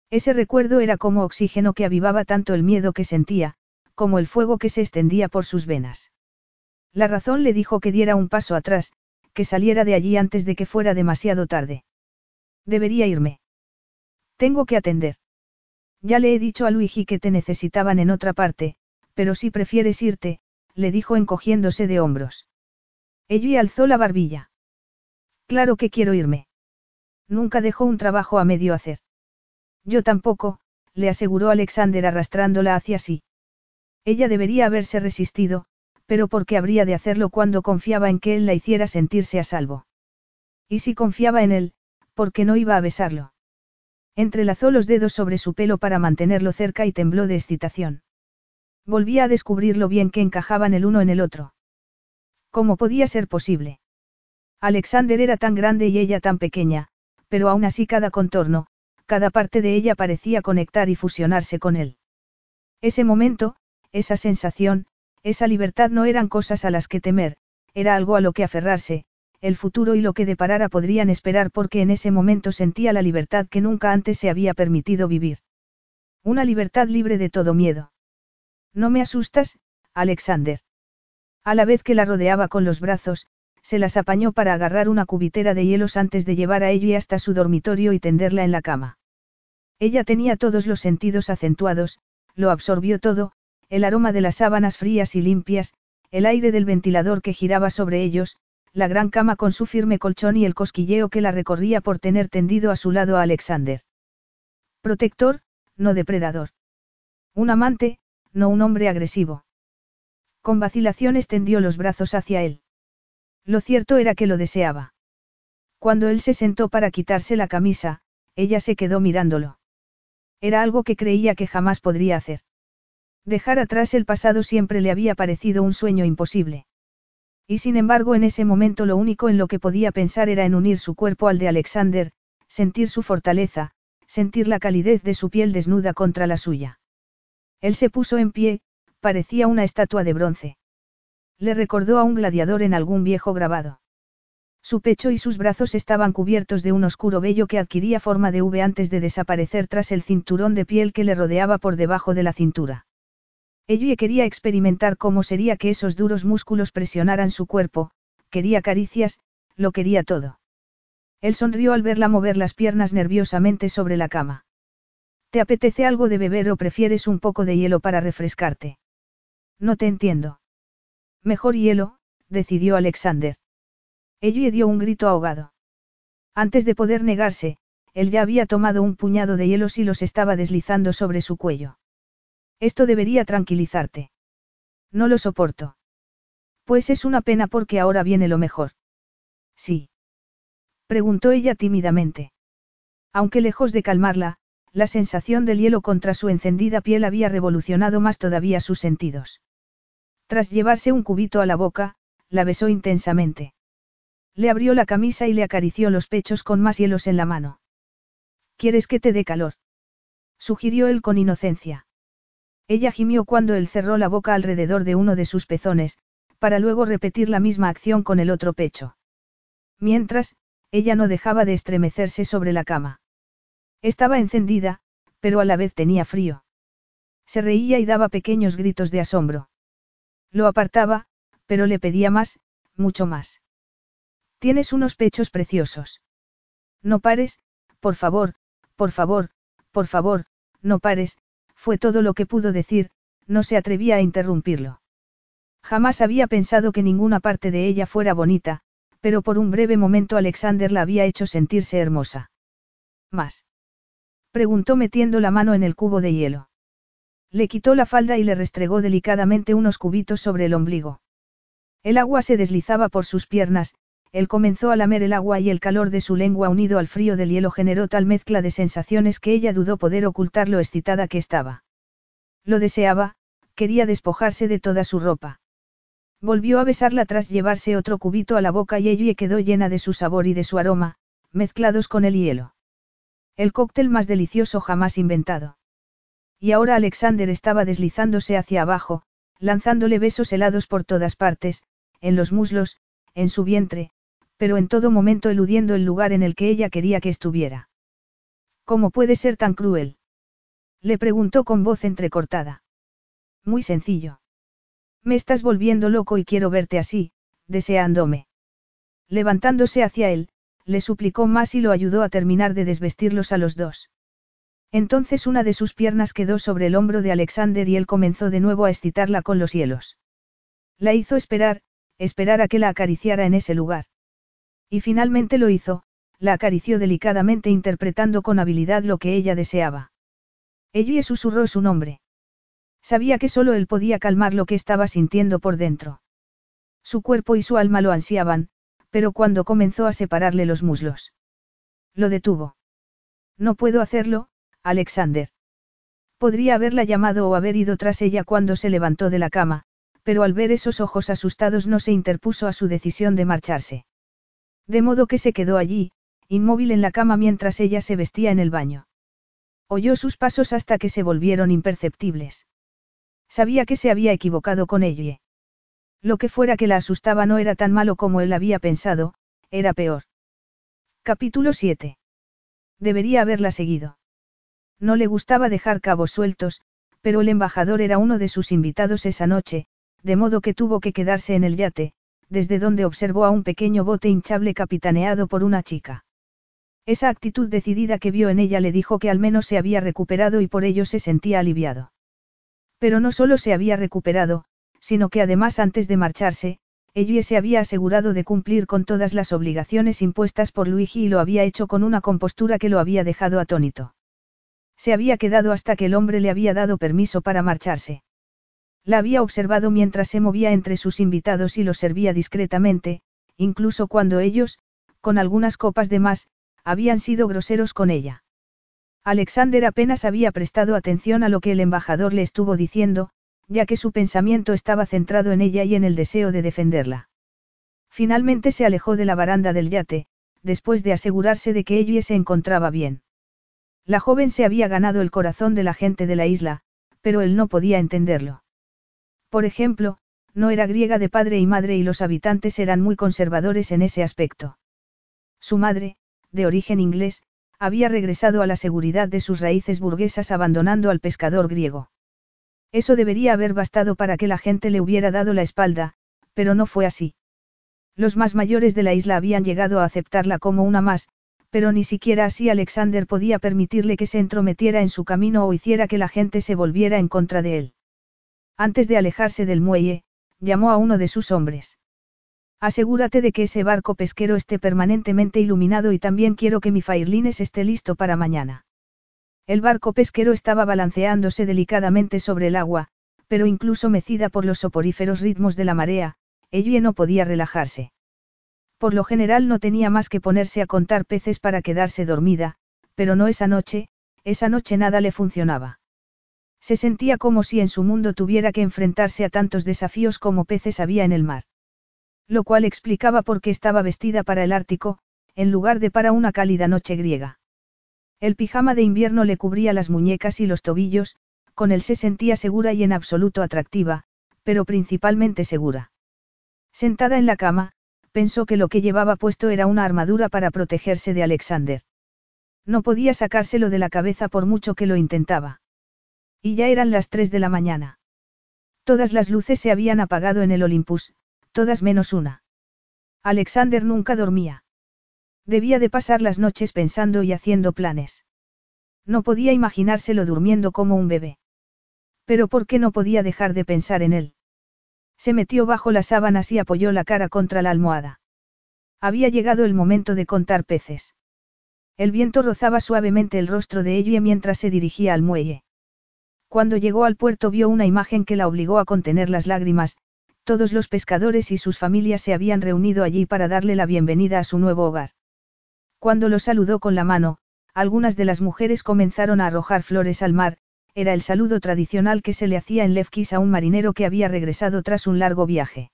Ese recuerdo era como oxígeno que avivaba tanto el miedo que sentía, como el fuego que se extendía por sus venas. La razón le dijo que diera un paso atrás, que saliera de allí antes de que fuera demasiado tarde. Debería irme. Tengo que atender. Ya le he dicho a Luigi que te necesitaban en otra parte, pero si prefieres irte, le dijo encogiéndose de hombros. Ella alzó la barbilla. Claro que quiero irme. Nunca dejó un trabajo a medio hacer. Yo tampoco, le aseguró Alexander arrastrándola hacia sí. Ella debería haberse resistido, pero ¿por qué habría de hacerlo cuando confiaba en que él la hiciera sentirse a salvo? Y si confiaba en él, ¿por qué no iba a besarlo? Entrelazó los dedos sobre su pelo para mantenerlo cerca y tembló de excitación. Volvía a descubrir lo bien que encajaban el uno en el otro. ¿Cómo podía ser posible? Alexander era tan grande y ella tan pequeña, pero aún así cada contorno, cada parte de ella parecía conectar y fusionarse con él. Ese momento, esa sensación, esa libertad no eran cosas a las que temer, era algo a lo que aferrarse, el futuro y lo que deparara podrían esperar porque en ese momento sentía la libertad que nunca antes se había permitido vivir. Una libertad libre de todo miedo. No me asustas, Alexander. A la vez que la rodeaba con los brazos, se las apañó para agarrar una cubitera de hielos antes de llevar a ella hasta su dormitorio y tenderla en la cama. Ella tenía todos los sentidos acentuados, lo absorbió todo, el aroma de las sábanas frías y limpias, el aire del ventilador que giraba sobre ellos, la gran cama con su firme colchón y el cosquilleo que la recorría por tener tendido a su lado a Alexander. Protector, no depredador. Un amante, no un hombre agresivo. Con vacilación extendió los brazos hacia él. Lo cierto era que lo deseaba. Cuando él se sentó para quitarse la camisa, ella se quedó mirándolo. Era algo que creía que jamás podría hacer. Dejar atrás el pasado siempre le había parecido un sueño imposible. Y sin embargo en ese momento lo único en lo que podía pensar era en unir su cuerpo al de Alexander, sentir su fortaleza, sentir la calidez de su piel desnuda contra la suya. Él se puso en pie, parecía una estatua de bronce. Le recordó a un gladiador en algún viejo grabado. Su pecho y sus brazos estaban cubiertos de un oscuro vello que adquiría forma de V antes de desaparecer tras el cinturón de piel que le rodeaba por debajo de la cintura. Ella quería experimentar cómo sería que esos duros músculos presionaran su cuerpo, quería caricias, lo quería todo. Él sonrió al verla mover las piernas nerviosamente sobre la cama. ¿Te apetece algo de beber o prefieres un poco de hielo para refrescarte? No te entiendo. Mejor hielo, decidió Alexander. Ella dio un grito ahogado. Antes de poder negarse, él ya había tomado un puñado de hielos y los estaba deslizando sobre su cuello. Esto debería tranquilizarte. No lo soporto. Pues es una pena porque ahora viene lo mejor. Sí. Preguntó ella tímidamente. Aunque lejos de calmarla, la sensación del hielo contra su encendida piel había revolucionado más todavía sus sentidos. Tras llevarse un cubito a la boca, la besó intensamente. Le abrió la camisa y le acarició los pechos con más hielos en la mano. ¿Quieres que te dé calor? sugirió él con inocencia. Ella gimió cuando él cerró la boca alrededor de uno de sus pezones, para luego repetir la misma acción con el otro pecho. Mientras, ella no dejaba de estremecerse sobre la cama. Estaba encendida, pero a la vez tenía frío. Se reía y daba pequeños gritos de asombro. Lo apartaba, pero le pedía más, mucho más. Tienes unos pechos preciosos. No pares, por favor, por favor, por favor, no pares, fue todo lo que pudo decir, no se atrevía a interrumpirlo. Jamás había pensado que ninguna parte de ella fuera bonita, pero por un breve momento Alexander la había hecho sentirse hermosa. ¿Más? Preguntó metiendo la mano en el cubo de hielo. Le quitó la falda y le restregó delicadamente unos cubitos sobre el ombligo. El agua se deslizaba por sus piernas, él comenzó a lamer el agua y el calor de su lengua unido al frío del hielo generó tal mezcla de sensaciones que ella dudó poder ocultar lo excitada que estaba. Lo deseaba, quería despojarse de toda su ropa. Volvió a besarla tras llevarse otro cubito a la boca y ella quedó llena de su sabor y de su aroma, mezclados con el hielo. El cóctel más delicioso jamás inventado. Y ahora Alexander estaba deslizándose hacia abajo, lanzándole besos helados por todas partes, en los muslos, en su vientre, pero en todo momento eludiendo el lugar en el que ella quería que estuviera. ¿Cómo puede ser tan cruel? Le preguntó con voz entrecortada. Muy sencillo. Me estás volviendo loco y quiero verte así, deseándome. Levantándose hacia él, le suplicó más y lo ayudó a terminar de desvestirlos a los dos. Entonces una de sus piernas quedó sobre el hombro de Alexander y él comenzó de nuevo a excitarla con los hielos. La hizo esperar, esperar a que la acariciara en ese lugar. Y finalmente lo hizo, la acarició delicadamente interpretando con habilidad lo que ella deseaba. Ellie susurró su nombre. Sabía que solo él podía calmar lo que estaba sintiendo por dentro. Su cuerpo y su alma lo ansiaban, pero cuando comenzó a separarle los muslos. Lo detuvo. No puedo hacerlo, Alexander. Podría haberla llamado o haber ido tras ella cuando se levantó de la cama, pero al ver esos ojos asustados no se interpuso a su decisión de marcharse. De modo que se quedó allí, inmóvil en la cama mientras ella se vestía en el baño. Oyó sus pasos hasta que se volvieron imperceptibles. Sabía que se había equivocado con ella. Lo que fuera que la asustaba no era tan malo como él había pensado, era peor. Capítulo 7. Debería haberla seguido. No le gustaba dejar cabos sueltos, pero el embajador era uno de sus invitados esa noche, de modo que tuvo que quedarse en el yate, desde donde observó a un pequeño bote hinchable capitaneado por una chica. Esa actitud decidida que vio en ella le dijo que al menos se había recuperado y por ello se sentía aliviado. Pero no solo se había recuperado, sino que además antes de marcharse, Ellie se había asegurado de cumplir con todas las obligaciones impuestas por Luigi y lo había hecho con una compostura que lo había dejado atónito. Se había quedado hasta que el hombre le había dado permiso para marcharse. La había observado mientras se movía entre sus invitados y los servía discretamente, incluso cuando ellos, con algunas copas de más, habían sido groseros con ella. Alexander apenas había prestado atención a lo que el embajador le estuvo diciendo, ya que su pensamiento estaba centrado en ella y en el deseo de defenderla. Finalmente se alejó de la baranda del yate, después de asegurarse de que ella se encontraba bien. La joven se había ganado el corazón de la gente de la isla, pero él no podía entenderlo. Por ejemplo, no era griega de padre y madre y los habitantes eran muy conservadores en ese aspecto. Su madre, de origen inglés, había regresado a la seguridad de sus raíces burguesas abandonando al pescador griego. Eso debería haber bastado para que la gente le hubiera dado la espalda, pero no fue así. Los más mayores de la isla habían llegado a aceptarla como una más, pero ni siquiera así Alexander podía permitirle que se entrometiera en su camino o hiciera que la gente se volviera en contra de él. Antes de alejarse del muelle, llamó a uno de sus hombres. Asegúrate de que ese barco pesquero esté permanentemente iluminado y también quiero que mi Fairlines esté listo para mañana. El barco pesquero estaba balanceándose delicadamente sobre el agua, pero incluso mecida por los soporíferos ritmos de la marea, ella no podía relajarse. Por lo general no tenía más que ponerse a contar peces para quedarse dormida, pero no esa noche, esa noche nada le funcionaba. Se sentía como si en su mundo tuviera que enfrentarse a tantos desafíos como peces había en el mar. Lo cual explicaba por qué estaba vestida para el Ártico, en lugar de para una cálida noche griega. El pijama de invierno le cubría las muñecas y los tobillos, con él se sentía segura y en absoluto atractiva, pero principalmente segura. Sentada en la cama, pensó que lo que llevaba puesto era una armadura para protegerse de Alexander. No podía sacárselo de la cabeza por mucho que lo intentaba. Y ya eran las tres de la mañana. Todas las luces se habían apagado en el Olympus, todas menos una. Alexander nunca dormía. Debía de pasar las noches pensando y haciendo planes. No podía imaginárselo durmiendo como un bebé. Pero ¿por qué no podía dejar de pensar en él? Se metió bajo las sábanas y apoyó la cara contra la almohada. Había llegado el momento de contar peces. El viento rozaba suavemente el rostro de ella mientras se dirigía al muelle. Cuando llegó al puerto vio una imagen que la obligó a contener las lágrimas, todos los pescadores y sus familias se habían reunido allí para darle la bienvenida a su nuevo hogar. Cuando lo saludó con la mano, algunas de las mujeres comenzaron a arrojar flores al mar, era el saludo tradicional que se le hacía en Lefkis a un marinero que había regresado tras un largo viaje.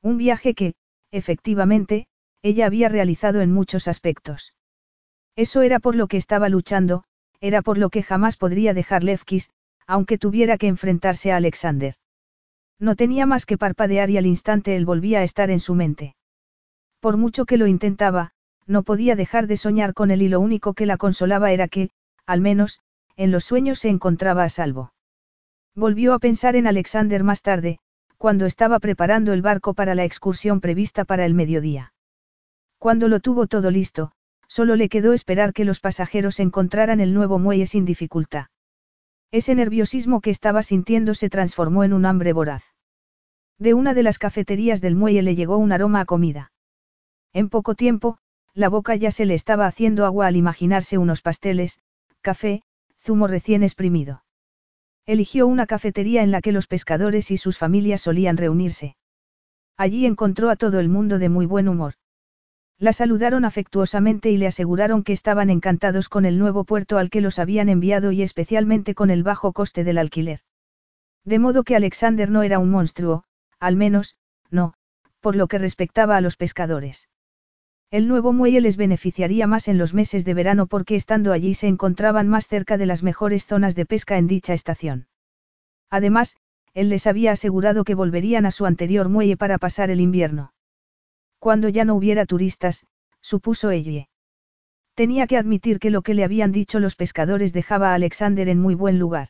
Un viaje que, efectivamente, ella había realizado en muchos aspectos. Eso era por lo que estaba luchando, era por lo que jamás podría dejar Lefkis, aunque tuviera que enfrentarse a Alexander. No tenía más que parpadear y al instante él volvía a estar en su mente. Por mucho que lo intentaba, no podía dejar de soñar con él y lo único que la consolaba era que, al menos, en los sueños se encontraba a salvo. Volvió a pensar en Alexander más tarde, cuando estaba preparando el barco para la excursión prevista para el mediodía. Cuando lo tuvo todo listo, solo le quedó esperar que los pasajeros encontraran el nuevo muelle sin dificultad. Ese nerviosismo que estaba sintiendo se transformó en un hambre voraz. De una de las cafeterías del muelle le llegó un aroma a comida. En poco tiempo, la boca ya se le estaba haciendo agua al imaginarse unos pasteles, café, zumo recién exprimido. Eligió una cafetería en la que los pescadores y sus familias solían reunirse. Allí encontró a todo el mundo de muy buen humor. La saludaron afectuosamente y le aseguraron que estaban encantados con el nuevo puerto al que los habían enviado y especialmente con el bajo coste del alquiler. De modo que Alexander no era un monstruo, al menos, no, por lo que respectaba a los pescadores. El nuevo muelle les beneficiaría más en los meses de verano porque estando allí se encontraban más cerca de las mejores zonas de pesca en dicha estación. Además, él les había asegurado que volverían a su anterior muelle para pasar el invierno. Cuando ya no hubiera turistas, supuso ella. Tenía que admitir que lo que le habían dicho los pescadores dejaba a Alexander en muy buen lugar.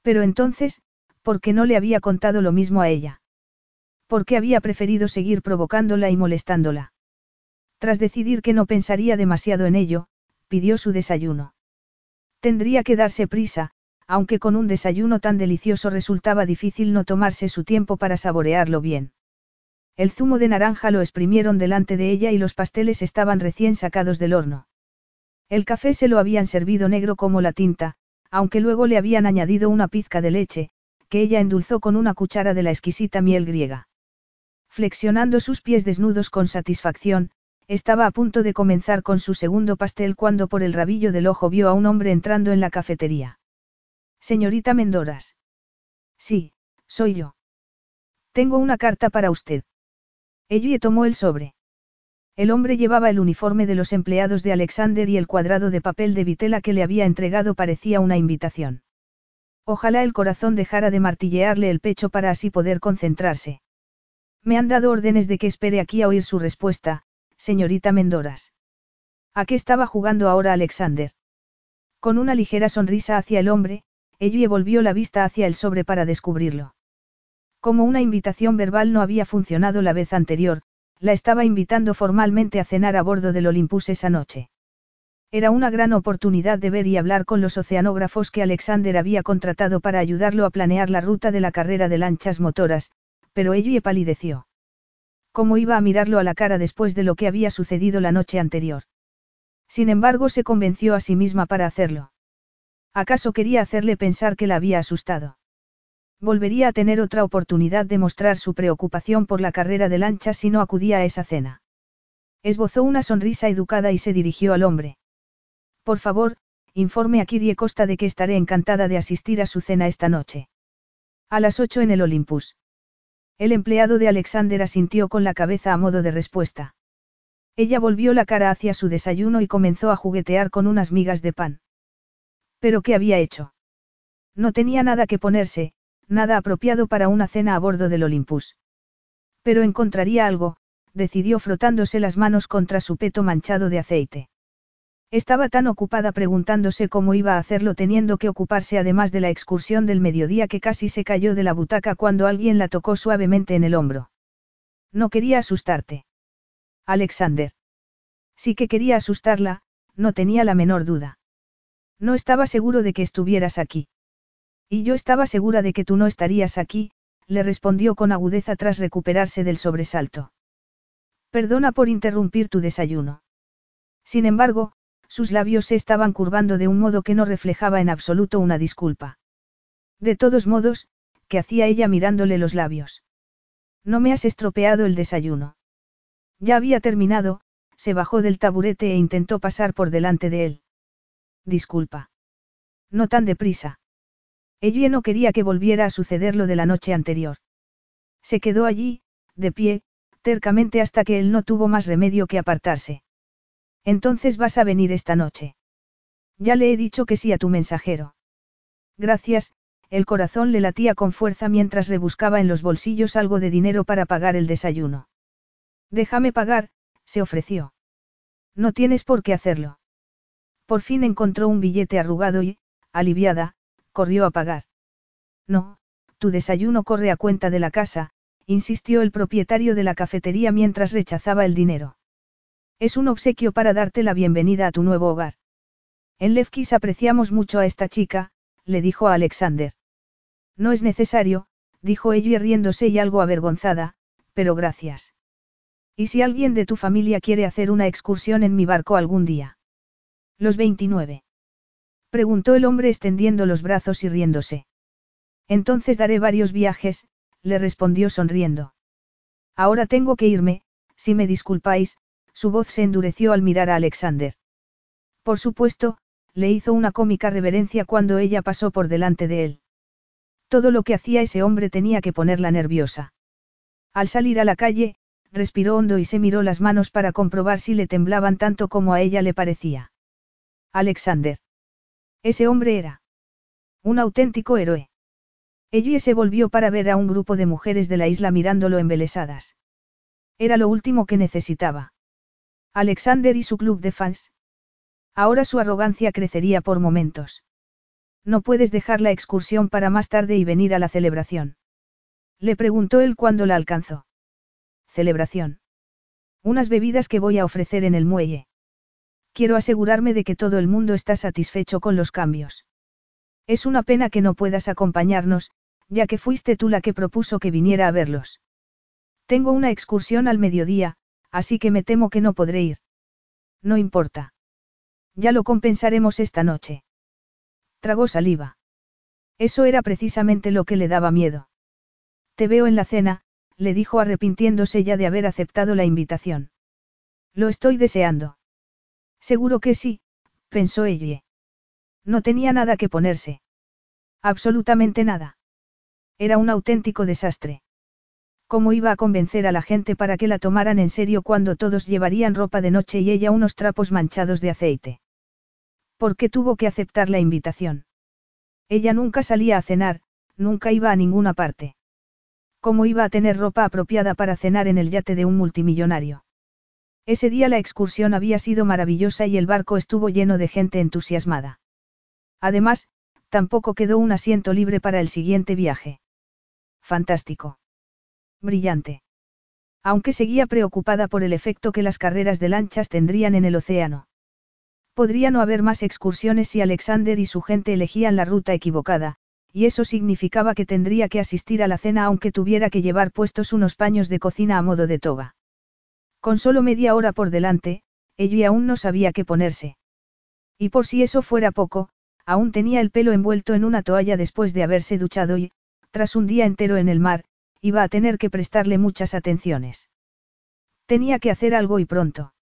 Pero entonces, ¿por qué no le había contado lo mismo a ella? porque había preferido seguir provocándola y molestándola. Tras decidir que no pensaría demasiado en ello, pidió su desayuno. Tendría que darse prisa, aunque con un desayuno tan delicioso resultaba difícil no tomarse su tiempo para saborearlo bien. El zumo de naranja lo exprimieron delante de ella y los pasteles estaban recién sacados del horno. El café se lo habían servido negro como la tinta, aunque luego le habían añadido una pizca de leche, que ella endulzó con una cuchara de la exquisita miel griega. Flexionando sus pies desnudos con satisfacción, estaba a punto de comenzar con su segundo pastel cuando por el rabillo del ojo vio a un hombre entrando en la cafetería. Señorita Mendoras. Sí, soy yo. Tengo una carta para usted. Ellie tomó el sobre. El hombre llevaba el uniforme de los empleados de Alexander y el cuadrado de papel de vitela que le había entregado parecía una invitación. Ojalá el corazón dejara de martillearle el pecho para así poder concentrarse. Me han dado órdenes de que espere aquí a oír su respuesta, señorita Mendoras. ¿A qué estaba jugando ahora Alexander? Con una ligera sonrisa hacia el hombre, Ellie volvió la vista hacia el sobre para descubrirlo. Como una invitación verbal no había funcionado la vez anterior, la estaba invitando formalmente a cenar a bordo del Olympus esa noche. Era una gran oportunidad de ver y hablar con los oceanógrafos que Alexander había contratado para ayudarlo a planear la ruta de la carrera de lanchas motoras, pero Ellie palideció. ¿Cómo iba a mirarlo a la cara después de lo que había sucedido la noche anterior? Sin embargo, se convenció a sí misma para hacerlo. ¿Acaso quería hacerle pensar que la había asustado? Volvería a tener otra oportunidad de mostrar su preocupación por la carrera de lancha si no acudía a esa cena. Esbozó una sonrisa educada y se dirigió al hombre. Por favor, informe a Kirie Costa de que estaré encantada de asistir a su cena esta noche. A las ocho en el Olympus. El empleado de Alexander asintió con la cabeza a modo de respuesta. Ella volvió la cara hacia su desayuno y comenzó a juguetear con unas migas de pan. ¿Pero qué había hecho? No tenía nada que ponerse, nada apropiado para una cena a bordo del Olympus. Pero encontraría algo, decidió frotándose las manos contra su peto manchado de aceite. Estaba tan ocupada preguntándose cómo iba a hacerlo teniendo que ocuparse además de la excursión del mediodía que casi se cayó de la butaca cuando alguien la tocó suavemente en el hombro. No quería asustarte. Alexander. Sí que quería asustarla, no tenía la menor duda. No estaba seguro de que estuvieras aquí. Y yo estaba segura de que tú no estarías aquí, le respondió con agudeza tras recuperarse del sobresalto. Perdona por interrumpir tu desayuno. Sin embargo, sus labios se estaban curvando de un modo que no reflejaba en absoluto una disculpa. De todos modos, ¿qué hacía ella mirándole los labios? No me has estropeado el desayuno. Ya había terminado, se bajó del taburete e intentó pasar por delante de él. Disculpa. No tan deprisa. Ella no quería que volviera a suceder lo de la noche anterior. Se quedó allí, de pie, tercamente hasta que él no tuvo más remedio que apartarse. Entonces vas a venir esta noche. Ya le he dicho que sí a tu mensajero. Gracias, el corazón le latía con fuerza mientras rebuscaba en los bolsillos algo de dinero para pagar el desayuno. Déjame pagar, se ofreció. No tienes por qué hacerlo. Por fin encontró un billete arrugado y, aliviada, corrió a pagar. No, tu desayuno corre a cuenta de la casa, insistió el propietario de la cafetería mientras rechazaba el dinero. Es un obsequio para darte la bienvenida a tu nuevo hogar. En Lefkis apreciamos mucho a esta chica, le dijo a Alexander. No es necesario, dijo ella riéndose y algo avergonzada, pero gracias. ¿Y si alguien de tu familia quiere hacer una excursión en mi barco algún día? Los 29. Preguntó el hombre extendiendo los brazos y riéndose. Entonces daré varios viajes, le respondió sonriendo. Ahora tengo que irme, si me disculpáis, su voz se endureció al mirar a Alexander. Por supuesto, le hizo una cómica reverencia cuando ella pasó por delante de él. Todo lo que hacía ese hombre tenía que ponerla nerviosa. Al salir a la calle, respiró hondo y se miró las manos para comprobar si le temblaban tanto como a ella le parecía. Alexander. Ese hombre era. Un auténtico héroe. Ellie se volvió para ver a un grupo de mujeres de la isla mirándolo embelesadas. Era lo último que necesitaba. Alexander y su club de fans. Ahora su arrogancia crecería por momentos. No puedes dejar la excursión para más tarde y venir a la celebración. Le preguntó él cuando la alcanzó. ¿Celebración? Unas bebidas que voy a ofrecer en el muelle. Quiero asegurarme de que todo el mundo está satisfecho con los cambios. Es una pena que no puedas acompañarnos, ya que fuiste tú la que propuso que viniera a verlos. Tengo una excursión al mediodía, así que me temo que no podré ir. No importa. Ya lo compensaremos esta noche. Tragó saliva. Eso era precisamente lo que le daba miedo. Te veo en la cena, le dijo arrepintiéndose ya de haber aceptado la invitación. Lo estoy deseando. Seguro que sí, pensó ella. No tenía nada que ponerse. Absolutamente nada. Era un auténtico desastre. ¿Cómo iba a convencer a la gente para que la tomaran en serio cuando todos llevarían ropa de noche y ella unos trapos manchados de aceite? ¿Por qué tuvo que aceptar la invitación? Ella nunca salía a cenar, nunca iba a ninguna parte. ¿Cómo iba a tener ropa apropiada para cenar en el yate de un multimillonario? Ese día la excursión había sido maravillosa y el barco estuvo lleno de gente entusiasmada. Además, tampoco quedó un asiento libre para el siguiente viaje. Fantástico. Brillante. Aunque seguía preocupada por el efecto que las carreras de lanchas tendrían en el océano. Podría no haber más excursiones si Alexander y su gente elegían la ruta equivocada, y eso significaba que tendría que asistir a la cena aunque tuviera que llevar puestos unos paños de cocina a modo de toga. Con solo media hora por delante, ella aún no sabía qué ponerse. Y por si eso fuera poco, aún tenía el pelo envuelto en una toalla después de haberse duchado y, tras un día entero en el mar, iba a tener que prestarle muchas atenciones. Tenía que hacer algo y pronto.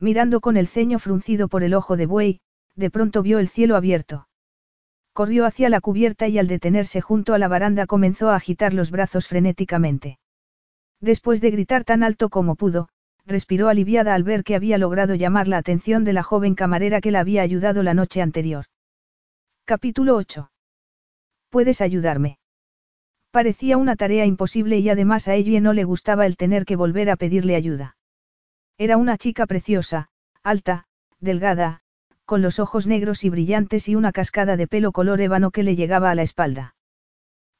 Mirando con el ceño fruncido por el ojo de buey, de pronto vio el cielo abierto. Corrió hacia la cubierta y al detenerse junto a la baranda comenzó a agitar los brazos frenéticamente. Después de gritar tan alto como pudo, respiró aliviada al ver que había logrado llamar la atención de la joven camarera que la había ayudado la noche anterior. Capítulo 8. ¿Puedes ayudarme? Parecía una tarea imposible y además a ella no le gustaba el tener que volver a pedirle ayuda. Era una chica preciosa, alta, delgada, con los ojos negros y brillantes y una cascada de pelo color ébano que le llegaba a la espalda.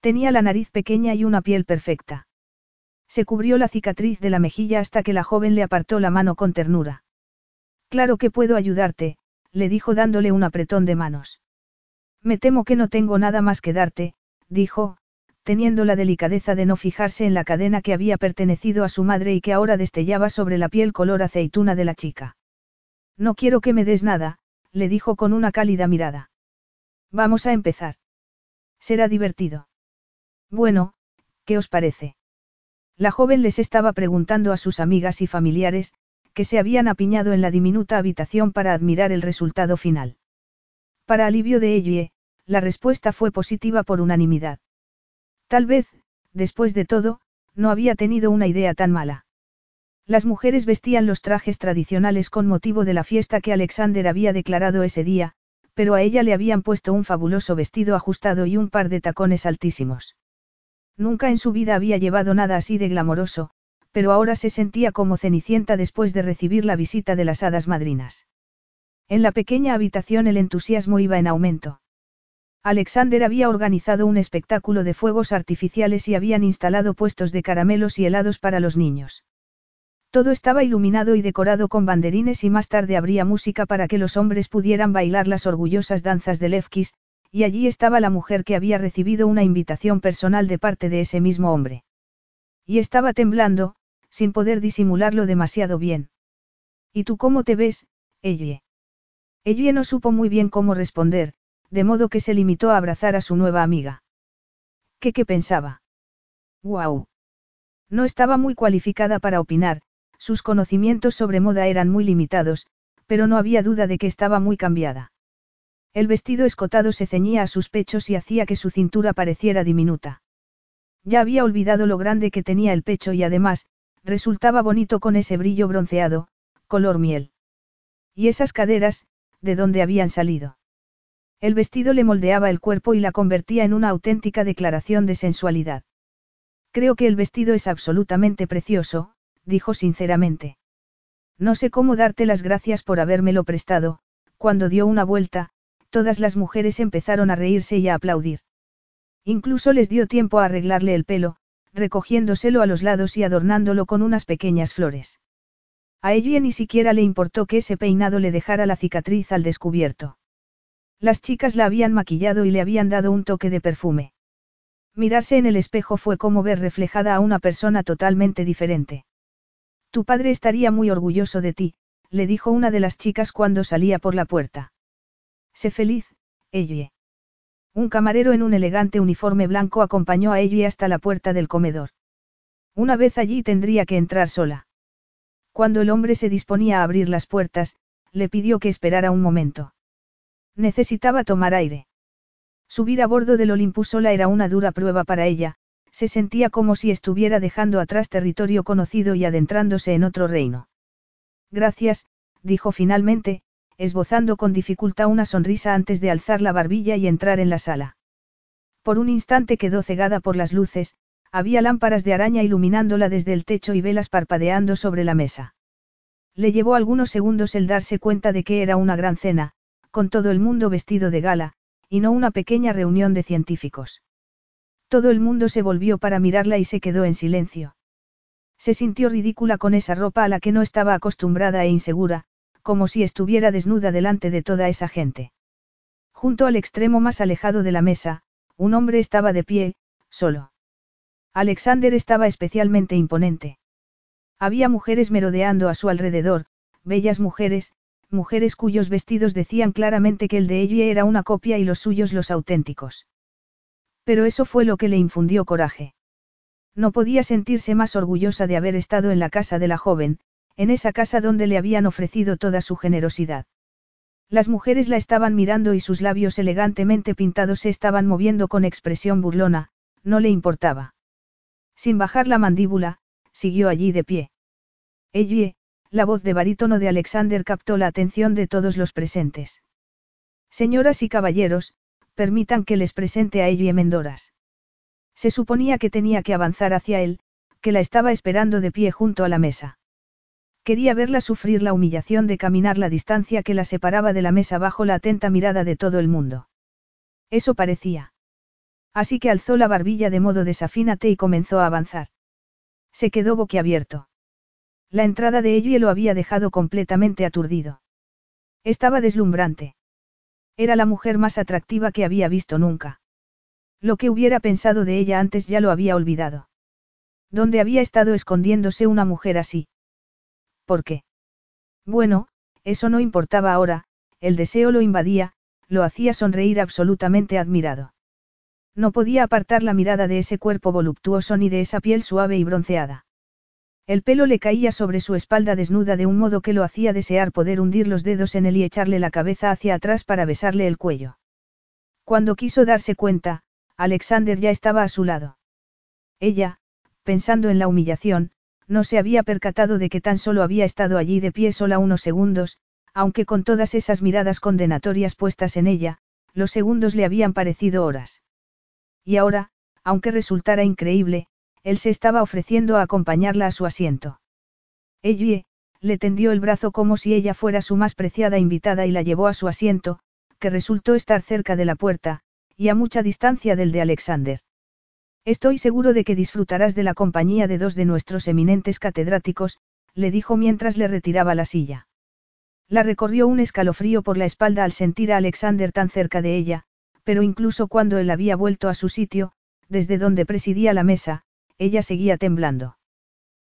Tenía la nariz pequeña y una piel perfecta. Se cubrió la cicatriz de la mejilla hasta que la joven le apartó la mano con ternura. Claro que puedo ayudarte, le dijo dándole un apretón de manos. Me temo que no tengo nada más que darte, dijo, teniendo la delicadeza de no fijarse en la cadena que había pertenecido a su madre y que ahora destellaba sobre la piel color aceituna de la chica. No quiero que me des nada, le dijo con una cálida mirada. Vamos a empezar. Será divertido. Bueno, ¿qué os parece? La joven les estaba preguntando a sus amigas y familiares, que se habían apiñado en la diminuta habitación para admirar el resultado final. Para alivio de ella, la respuesta fue positiva por unanimidad. Tal vez, después de todo, no había tenido una idea tan mala. Las mujeres vestían los trajes tradicionales con motivo de la fiesta que Alexander había declarado ese día, pero a ella le habían puesto un fabuloso vestido ajustado y un par de tacones altísimos. Nunca en su vida había llevado nada así de glamoroso, pero ahora se sentía como cenicienta después de recibir la visita de las hadas madrinas. En la pequeña habitación el entusiasmo iba en aumento. Alexander había organizado un espectáculo de fuegos artificiales y habían instalado puestos de caramelos y helados para los niños. Todo estaba iluminado y decorado con banderines y más tarde habría música para que los hombres pudieran bailar las orgullosas danzas de Levkis, y allí estaba la mujer que había recibido una invitación personal de parte de ese mismo hombre. Y estaba temblando, sin poder disimularlo demasiado bien. ¿Y tú cómo te ves, Elle? Elle no supo muy bien cómo responder, de modo que se limitó a abrazar a su nueva amiga. ¿Qué qué pensaba? ¡Guau! No estaba muy cualificada para opinar, sus conocimientos sobre moda eran muy limitados, pero no había duda de que estaba muy cambiada. El vestido escotado se ceñía a sus pechos y hacía que su cintura pareciera diminuta. Ya había olvidado lo grande que tenía el pecho y además, resultaba bonito con ese brillo bronceado, color miel. Y esas caderas, de dónde habían salido. El vestido le moldeaba el cuerpo y la convertía en una auténtica declaración de sensualidad. Creo que el vestido es absolutamente precioso, dijo sinceramente. No sé cómo darte las gracias por habérmelo prestado, cuando dio una vuelta, todas las mujeres empezaron a reírse y a aplaudir. Incluso les dio tiempo a arreglarle el pelo, recogiéndoselo a los lados y adornándolo con unas pequeñas flores. A ella ni siquiera le importó que ese peinado le dejara la cicatriz al descubierto. Las chicas la habían maquillado y le habían dado un toque de perfume. Mirarse en el espejo fue como ver reflejada a una persona totalmente diferente. Tu padre estaría muy orgulloso de ti, le dijo una de las chicas cuando salía por la puerta. Sé feliz, Ellie. Un camarero en un elegante uniforme blanco acompañó a Ellie hasta la puerta del comedor. Una vez allí tendría que entrar sola. Cuando el hombre se disponía a abrir las puertas, le pidió que esperara un momento. Necesitaba tomar aire. Subir a bordo del Olympus sola era una dura prueba para ella, se sentía como si estuviera dejando atrás territorio conocido y adentrándose en otro reino. Gracias, dijo finalmente, esbozando con dificultad una sonrisa antes de alzar la barbilla y entrar en la sala. Por un instante quedó cegada por las luces, había lámparas de araña iluminándola desde el techo y velas parpadeando sobre la mesa. Le llevó algunos segundos el darse cuenta de que era una gran cena, con todo el mundo vestido de gala, y no una pequeña reunión de científicos. Todo el mundo se volvió para mirarla y se quedó en silencio. Se sintió ridícula con esa ropa a la que no estaba acostumbrada e insegura, como si estuviera desnuda delante de toda esa gente. Junto al extremo más alejado de la mesa, un hombre estaba de pie, solo. Alexander estaba especialmente imponente. Había mujeres merodeando a su alrededor, bellas mujeres, mujeres cuyos vestidos decían claramente que el de ella era una copia y los suyos los auténticos. Pero eso fue lo que le infundió coraje. No podía sentirse más orgullosa de haber estado en la casa de la joven, en esa casa donde le habían ofrecido toda su generosidad. Las mujeres la estaban mirando y sus labios elegantemente pintados se estaban moviendo con expresión burlona, no le importaba. Sin bajar la mandíbula, siguió allí de pie. Ellie, la voz de barítono de Alexander captó la atención de todos los presentes. Señoras y caballeros, permitan que les presente a Ellie Mendoras. Se suponía que tenía que avanzar hacia él, que la estaba esperando de pie junto a la mesa. Quería verla sufrir la humillación de caminar la distancia que la separaba de la mesa bajo la atenta mirada de todo el mundo. Eso parecía. Así que alzó la barbilla de modo desafínate y comenzó a avanzar. Se quedó boquiabierto. La entrada de ella lo había dejado completamente aturdido. Estaba deslumbrante. Era la mujer más atractiva que había visto nunca. Lo que hubiera pensado de ella antes ya lo había olvidado. ¿Dónde había estado escondiéndose una mujer así? ¿Por qué? Bueno, eso no importaba ahora, el deseo lo invadía, lo hacía sonreír absolutamente admirado. No podía apartar la mirada de ese cuerpo voluptuoso ni de esa piel suave y bronceada. El pelo le caía sobre su espalda desnuda de un modo que lo hacía desear poder hundir los dedos en él y echarle la cabeza hacia atrás para besarle el cuello. Cuando quiso darse cuenta, Alexander ya estaba a su lado. Ella, pensando en la humillación, no se había percatado de que tan solo había estado allí de pie sola unos segundos, aunque con todas esas miradas condenatorias puestas en ella, los segundos le habían parecido horas. Y ahora, aunque resultara increíble, él se estaba ofreciendo a acompañarla a su asiento. Ellie, le tendió el brazo como si ella fuera su más preciada invitada y la llevó a su asiento, que resultó estar cerca de la puerta, y a mucha distancia del de Alexander. Estoy seguro de que disfrutarás de la compañía de dos de nuestros eminentes catedráticos, le dijo mientras le retiraba la silla. La recorrió un escalofrío por la espalda al sentir a Alexander tan cerca de ella, pero incluso cuando él había vuelto a su sitio, desde donde presidía la mesa, ella seguía temblando.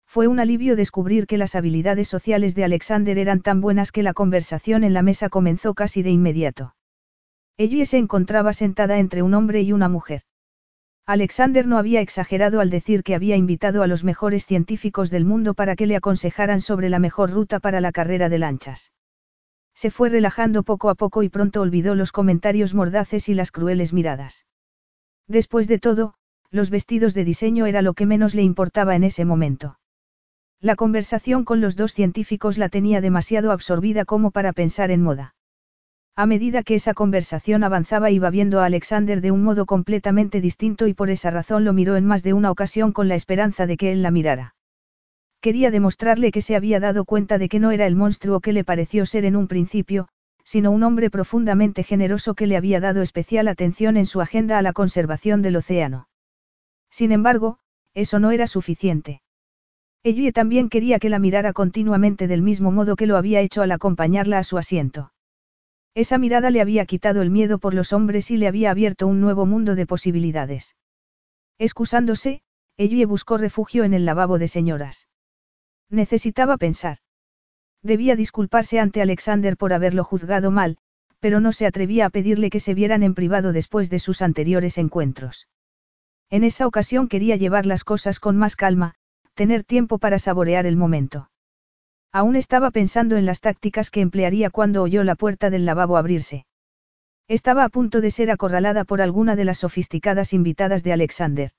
Fue un alivio descubrir que las habilidades sociales de Alexander eran tan buenas que la conversación en la mesa comenzó casi de inmediato. Ellie se encontraba sentada entre un hombre y una mujer. Alexander no había exagerado al decir que había invitado a los mejores científicos del mundo para que le aconsejaran sobre la mejor ruta para la carrera de lanchas. Se fue relajando poco a poco y pronto olvidó los comentarios mordaces y las crueles miradas. Después de todo, los vestidos de diseño era lo que menos le importaba en ese momento. La conversación con los dos científicos la tenía demasiado absorbida como para pensar en moda. A medida que esa conversación avanzaba iba viendo a Alexander de un modo completamente distinto y por esa razón lo miró en más de una ocasión con la esperanza de que él la mirara. Quería demostrarle que se había dado cuenta de que no era el monstruo que le pareció ser en un principio, sino un hombre profundamente generoso que le había dado especial atención en su agenda a la conservación del océano. Sin embargo, eso no era suficiente. Ellie también quería que la mirara continuamente del mismo modo que lo había hecho al acompañarla a su asiento. Esa mirada le había quitado el miedo por los hombres y le había abierto un nuevo mundo de posibilidades. Excusándose, Ellie buscó refugio en el lavabo de señoras. Necesitaba pensar. Debía disculparse ante Alexander por haberlo juzgado mal, pero no se atrevía a pedirle que se vieran en privado después de sus anteriores encuentros. En esa ocasión quería llevar las cosas con más calma, tener tiempo para saborear el momento. Aún estaba pensando en las tácticas que emplearía cuando oyó la puerta del lavabo abrirse. Estaba a punto de ser acorralada por alguna de las sofisticadas invitadas de Alexander.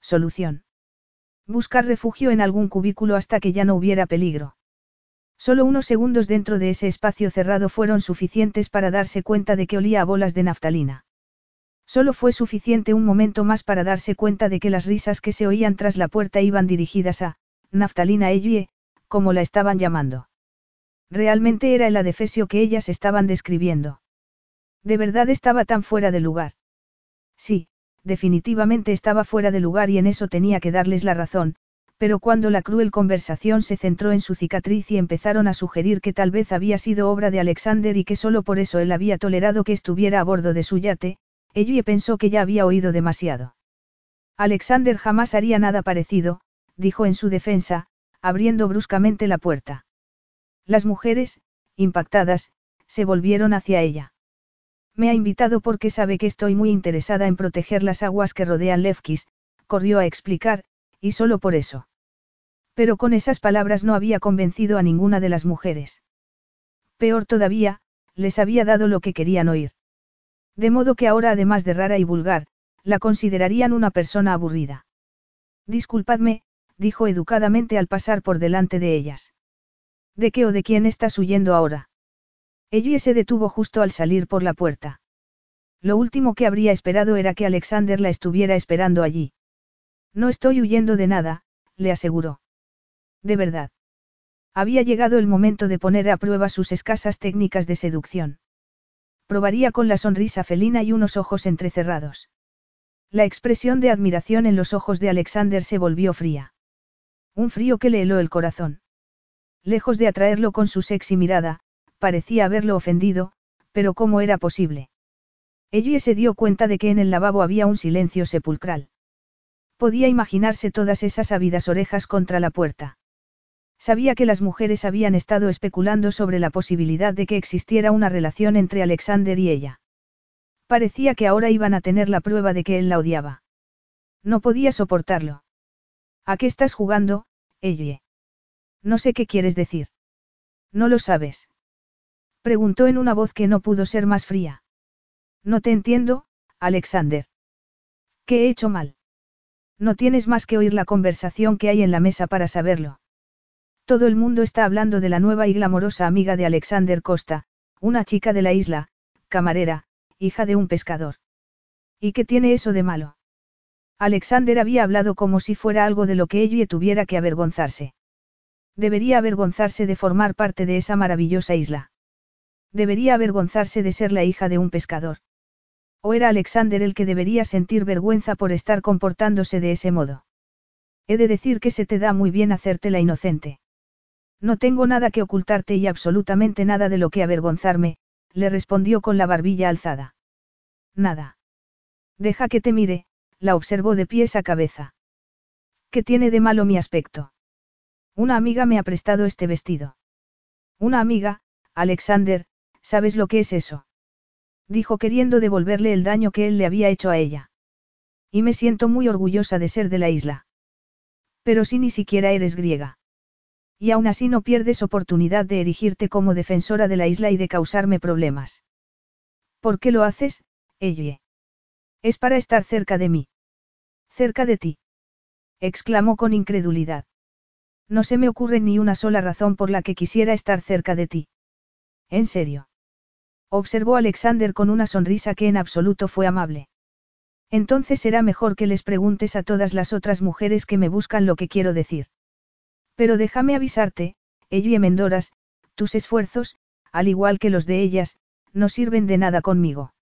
Solución. Buscar refugio en algún cubículo hasta que ya no hubiera peligro. Solo unos segundos dentro de ese espacio cerrado fueron suficientes para darse cuenta de que olía a bolas de naftalina. Solo fue suficiente un momento más para darse cuenta de que las risas que se oían tras la puerta iban dirigidas a, Naftalina Ellie, como la estaban llamando. Realmente era el adefesio que ellas estaban describiendo. De verdad estaba tan fuera de lugar. Sí, definitivamente estaba fuera de lugar y en eso tenía que darles la razón, pero cuando la cruel conversación se centró en su cicatriz y empezaron a sugerir que tal vez había sido obra de Alexander y que solo por eso él había tolerado que estuviera a bordo de su yate, Ellie pensó que ya había oído demasiado. Alexander jamás haría nada parecido, dijo en su defensa, abriendo bruscamente la puerta. Las mujeres, impactadas, se volvieron hacia ella. Me ha invitado porque sabe que estoy muy interesada en proteger las aguas que rodean Lefkis, corrió a explicar, y solo por eso. Pero con esas palabras no había convencido a ninguna de las mujeres. Peor todavía, les había dado lo que querían oír. De modo que ahora además de rara y vulgar, la considerarían una persona aburrida. Disculpadme, dijo educadamente al pasar por delante de ellas. ¿De qué o de quién estás huyendo ahora? Ellie se detuvo justo al salir por la puerta. Lo último que habría esperado era que Alexander la estuviera esperando allí. No estoy huyendo de nada, le aseguró. De verdad. Había llegado el momento de poner a prueba sus escasas técnicas de seducción probaría con la sonrisa felina y unos ojos entrecerrados. La expresión de admiración en los ojos de Alexander se volvió fría. Un frío que le heló el corazón. Lejos de atraerlo con su sexy mirada, parecía haberlo ofendido, pero ¿cómo era posible? Ellie se dio cuenta de que en el lavabo había un silencio sepulcral. Podía imaginarse todas esas ávidas orejas contra la puerta. Sabía que las mujeres habían estado especulando sobre la posibilidad de que existiera una relación entre Alexander y ella. Parecía que ahora iban a tener la prueba de que él la odiaba. No podía soportarlo. ¿A qué estás jugando, Ellie? No sé qué quieres decir. No lo sabes. Preguntó en una voz que no pudo ser más fría. No te entiendo, Alexander. ¿Qué he hecho mal? No tienes más que oír la conversación que hay en la mesa para saberlo. Todo el mundo está hablando de la nueva y glamorosa amiga de Alexander Costa, una chica de la isla, camarera, hija de un pescador. ¿Y qué tiene eso de malo? Alexander había hablado como si fuera algo de lo que ella tuviera que avergonzarse. Debería avergonzarse de formar parte de esa maravillosa isla. Debería avergonzarse de ser la hija de un pescador. ¿O era Alexander el que debería sentir vergüenza por estar comportándose de ese modo? He de decir que se te da muy bien hacerte la inocente. No tengo nada que ocultarte y absolutamente nada de lo que avergonzarme, le respondió con la barbilla alzada. Nada. Deja que te mire, la observó de pies a cabeza. ¿Qué tiene de malo mi aspecto? Una amiga me ha prestado este vestido. Una amiga, Alexander, ¿sabes lo que es eso? Dijo queriendo devolverle el daño que él le había hecho a ella. Y me siento muy orgullosa de ser de la isla. Pero si ni siquiera eres griega. Y aún así no pierdes oportunidad de erigirte como defensora de la isla y de causarme problemas. ¿Por qué lo haces, Ellie? Es para estar cerca de mí. Cerca de ti. exclamó con incredulidad. No se me ocurre ni una sola razón por la que quisiera estar cerca de ti. ¿En serio? Observó Alexander con una sonrisa que en absoluto fue amable. Entonces será mejor que les preguntes a todas las otras mujeres que me buscan lo que quiero decir. Pero déjame avisarte, Ellie Mendoras, tus esfuerzos, al igual que los de ellas, no sirven de nada conmigo.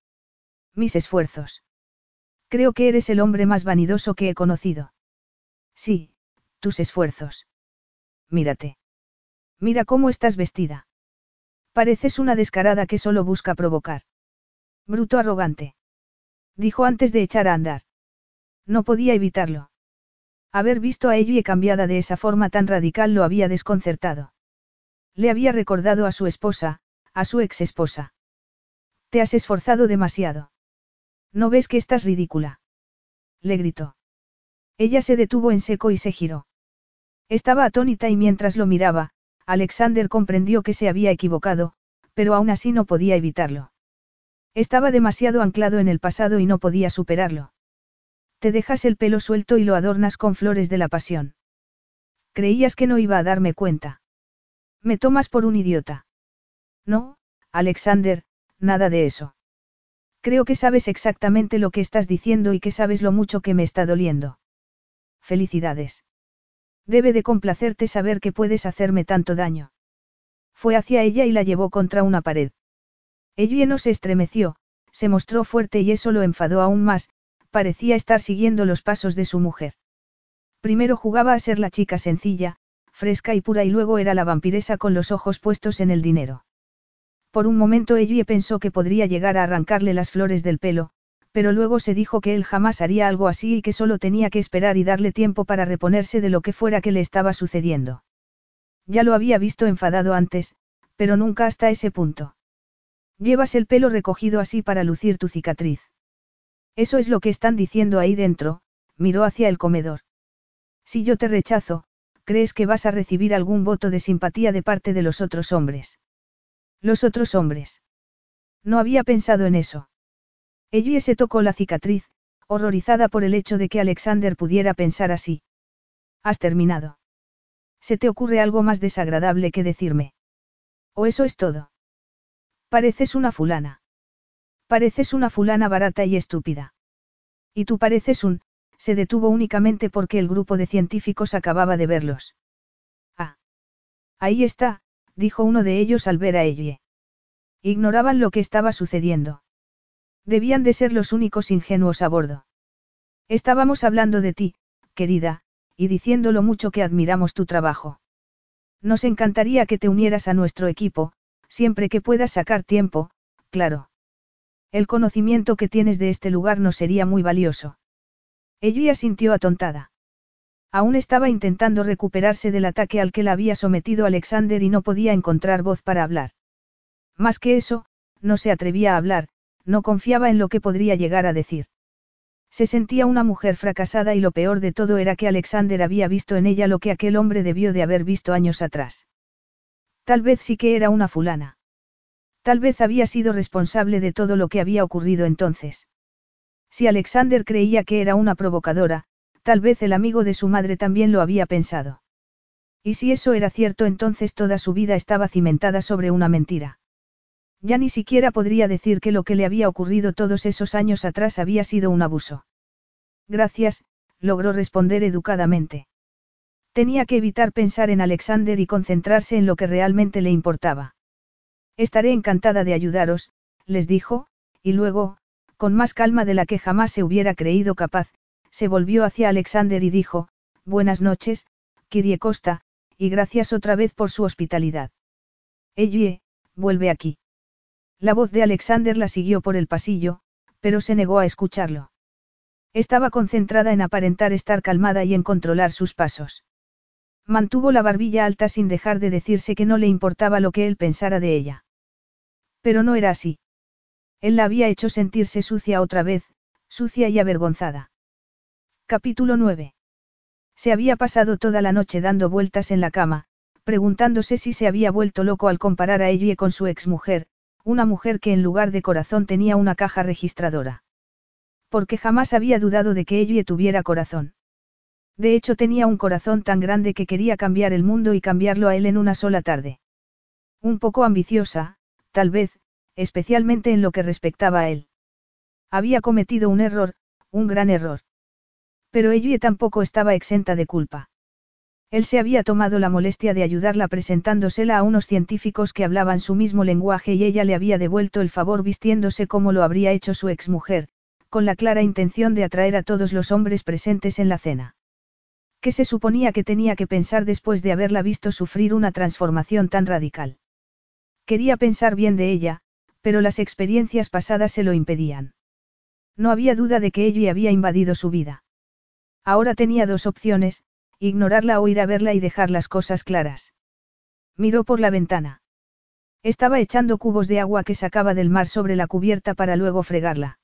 Mis esfuerzos. Creo que eres el hombre más vanidoso que he conocido. Sí, tus esfuerzos. mírate. Mira cómo estás vestida. Pareces una descarada que solo busca provocar. Bruto arrogante. Dijo antes de echar a andar. No podía evitarlo. Haber visto a Ellie cambiada de esa forma tan radical lo había desconcertado. Le había recordado a su esposa, a su ex esposa. Te has esforzado demasiado. ¿No ves que estás ridícula? Le gritó. Ella se detuvo en seco y se giró. Estaba atónita y mientras lo miraba, Alexander comprendió que se había equivocado, pero aún así no podía evitarlo. Estaba demasiado anclado en el pasado y no podía superarlo. Te dejas el pelo suelto y lo adornas con flores de la pasión. Creías que no iba a darme cuenta. Me tomas por un idiota. No, Alexander, nada de eso. Creo que sabes exactamente lo que estás diciendo y que sabes lo mucho que me está doliendo. Felicidades. Debe de complacerte saber que puedes hacerme tanto daño. Fue hacia ella y la llevó contra una pared. Ella no se estremeció, se mostró fuerte y eso lo enfadó aún más, parecía estar siguiendo los pasos de su mujer. Primero jugaba a ser la chica sencilla, fresca y pura y luego era la vampiresa con los ojos puestos en el dinero. Por un momento Ellie pensó que podría llegar a arrancarle las flores del pelo, pero luego se dijo que él jamás haría algo así y que solo tenía que esperar y darle tiempo para reponerse de lo que fuera que le estaba sucediendo. Ya lo había visto enfadado antes, pero nunca hasta ese punto. Llevas el pelo recogido así para lucir tu cicatriz. Eso es lo que están diciendo ahí dentro, miró hacia el comedor. Si yo te rechazo, ¿crees que vas a recibir algún voto de simpatía de parte de los otros hombres? Los otros hombres. No había pensado en eso. Ellie se tocó la cicatriz, horrorizada por el hecho de que Alexander pudiera pensar así. Has terminado. ¿Se te ocurre algo más desagradable que decirme? ¿O eso es todo? Pareces una fulana. Pareces una fulana barata y estúpida. Y tú pareces un, se detuvo únicamente porque el grupo de científicos acababa de verlos. Ah. Ahí está, dijo uno de ellos al ver a Ellie. Ignoraban lo que estaba sucediendo. Debían de ser los únicos ingenuos a bordo. Estábamos hablando de ti, querida, y diciendo lo mucho que admiramos tu trabajo. Nos encantaría que te unieras a nuestro equipo, siempre que puedas sacar tiempo, claro. El conocimiento que tienes de este lugar no sería muy valioso. Ella sintió atontada. Aún estaba intentando recuperarse del ataque al que la había sometido Alexander y no podía encontrar voz para hablar. Más que eso, no se atrevía a hablar, no confiaba en lo que podría llegar a decir. Se sentía una mujer fracasada y lo peor de todo era que Alexander había visto en ella lo que aquel hombre debió de haber visto años atrás. Tal vez sí que era una fulana. Tal vez había sido responsable de todo lo que había ocurrido entonces. Si Alexander creía que era una provocadora, tal vez el amigo de su madre también lo había pensado. Y si eso era cierto entonces toda su vida estaba cimentada sobre una mentira. Ya ni siquiera podría decir que lo que le había ocurrido todos esos años atrás había sido un abuso. Gracias, logró responder educadamente. Tenía que evitar pensar en Alexander y concentrarse en lo que realmente le importaba. Estaré encantada de ayudaros, les dijo, y luego, con más calma de la que jamás se hubiera creído capaz, se volvió hacia Alexander y dijo, Buenas noches, Kirie Costa, y gracias otra vez por su hospitalidad. Ellie, vuelve aquí. La voz de Alexander la siguió por el pasillo, pero se negó a escucharlo. Estaba concentrada en aparentar estar calmada y en controlar sus pasos. Mantuvo la barbilla alta sin dejar de decirse que no le importaba lo que él pensara de ella. Pero no era así. Él la había hecho sentirse sucia otra vez, sucia y avergonzada. Capítulo 9. Se había pasado toda la noche dando vueltas en la cama, preguntándose si se había vuelto loco al comparar a Ellie con su exmujer, una mujer que en lugar de corazón tenía una caja registradora. Porque jamás había dudado de que Ellie tuviera corazón. De hecho tenía un corazón tan grande que quería cambiar el mundo y cambiarlo a él en una sola tarde. Un poco ambiciosa, tal vez, especialmente en lo que respectaba a él. Había cometido un error, un gran error. Pero ella tampoco estaba exenta de culpa. Él se había tomado la molestia de ayudarla presentándosela a unos científicos que hablaban su mismo lenguaje y ella le había devuelto el favor vistiéndose como lo habría hecho su exmujer, con la clara intención de atraer a todos los hombres presentes en la cena. ¿Qué se suponía que tenía que pensar después de haberla visto sufrir una transformación tan radical? Quería pensar bien de ella, pero las experiencias pasadas se lo impedían. No había duda de que ella había invadido su vida. Ahora tenía dos opciones, ignorarla o ir a verla y dejar las cosas claras. Miró por la ventana. Estaba echando cubos de agua que sacaba del mar sobre la cubierta para luego fregarla.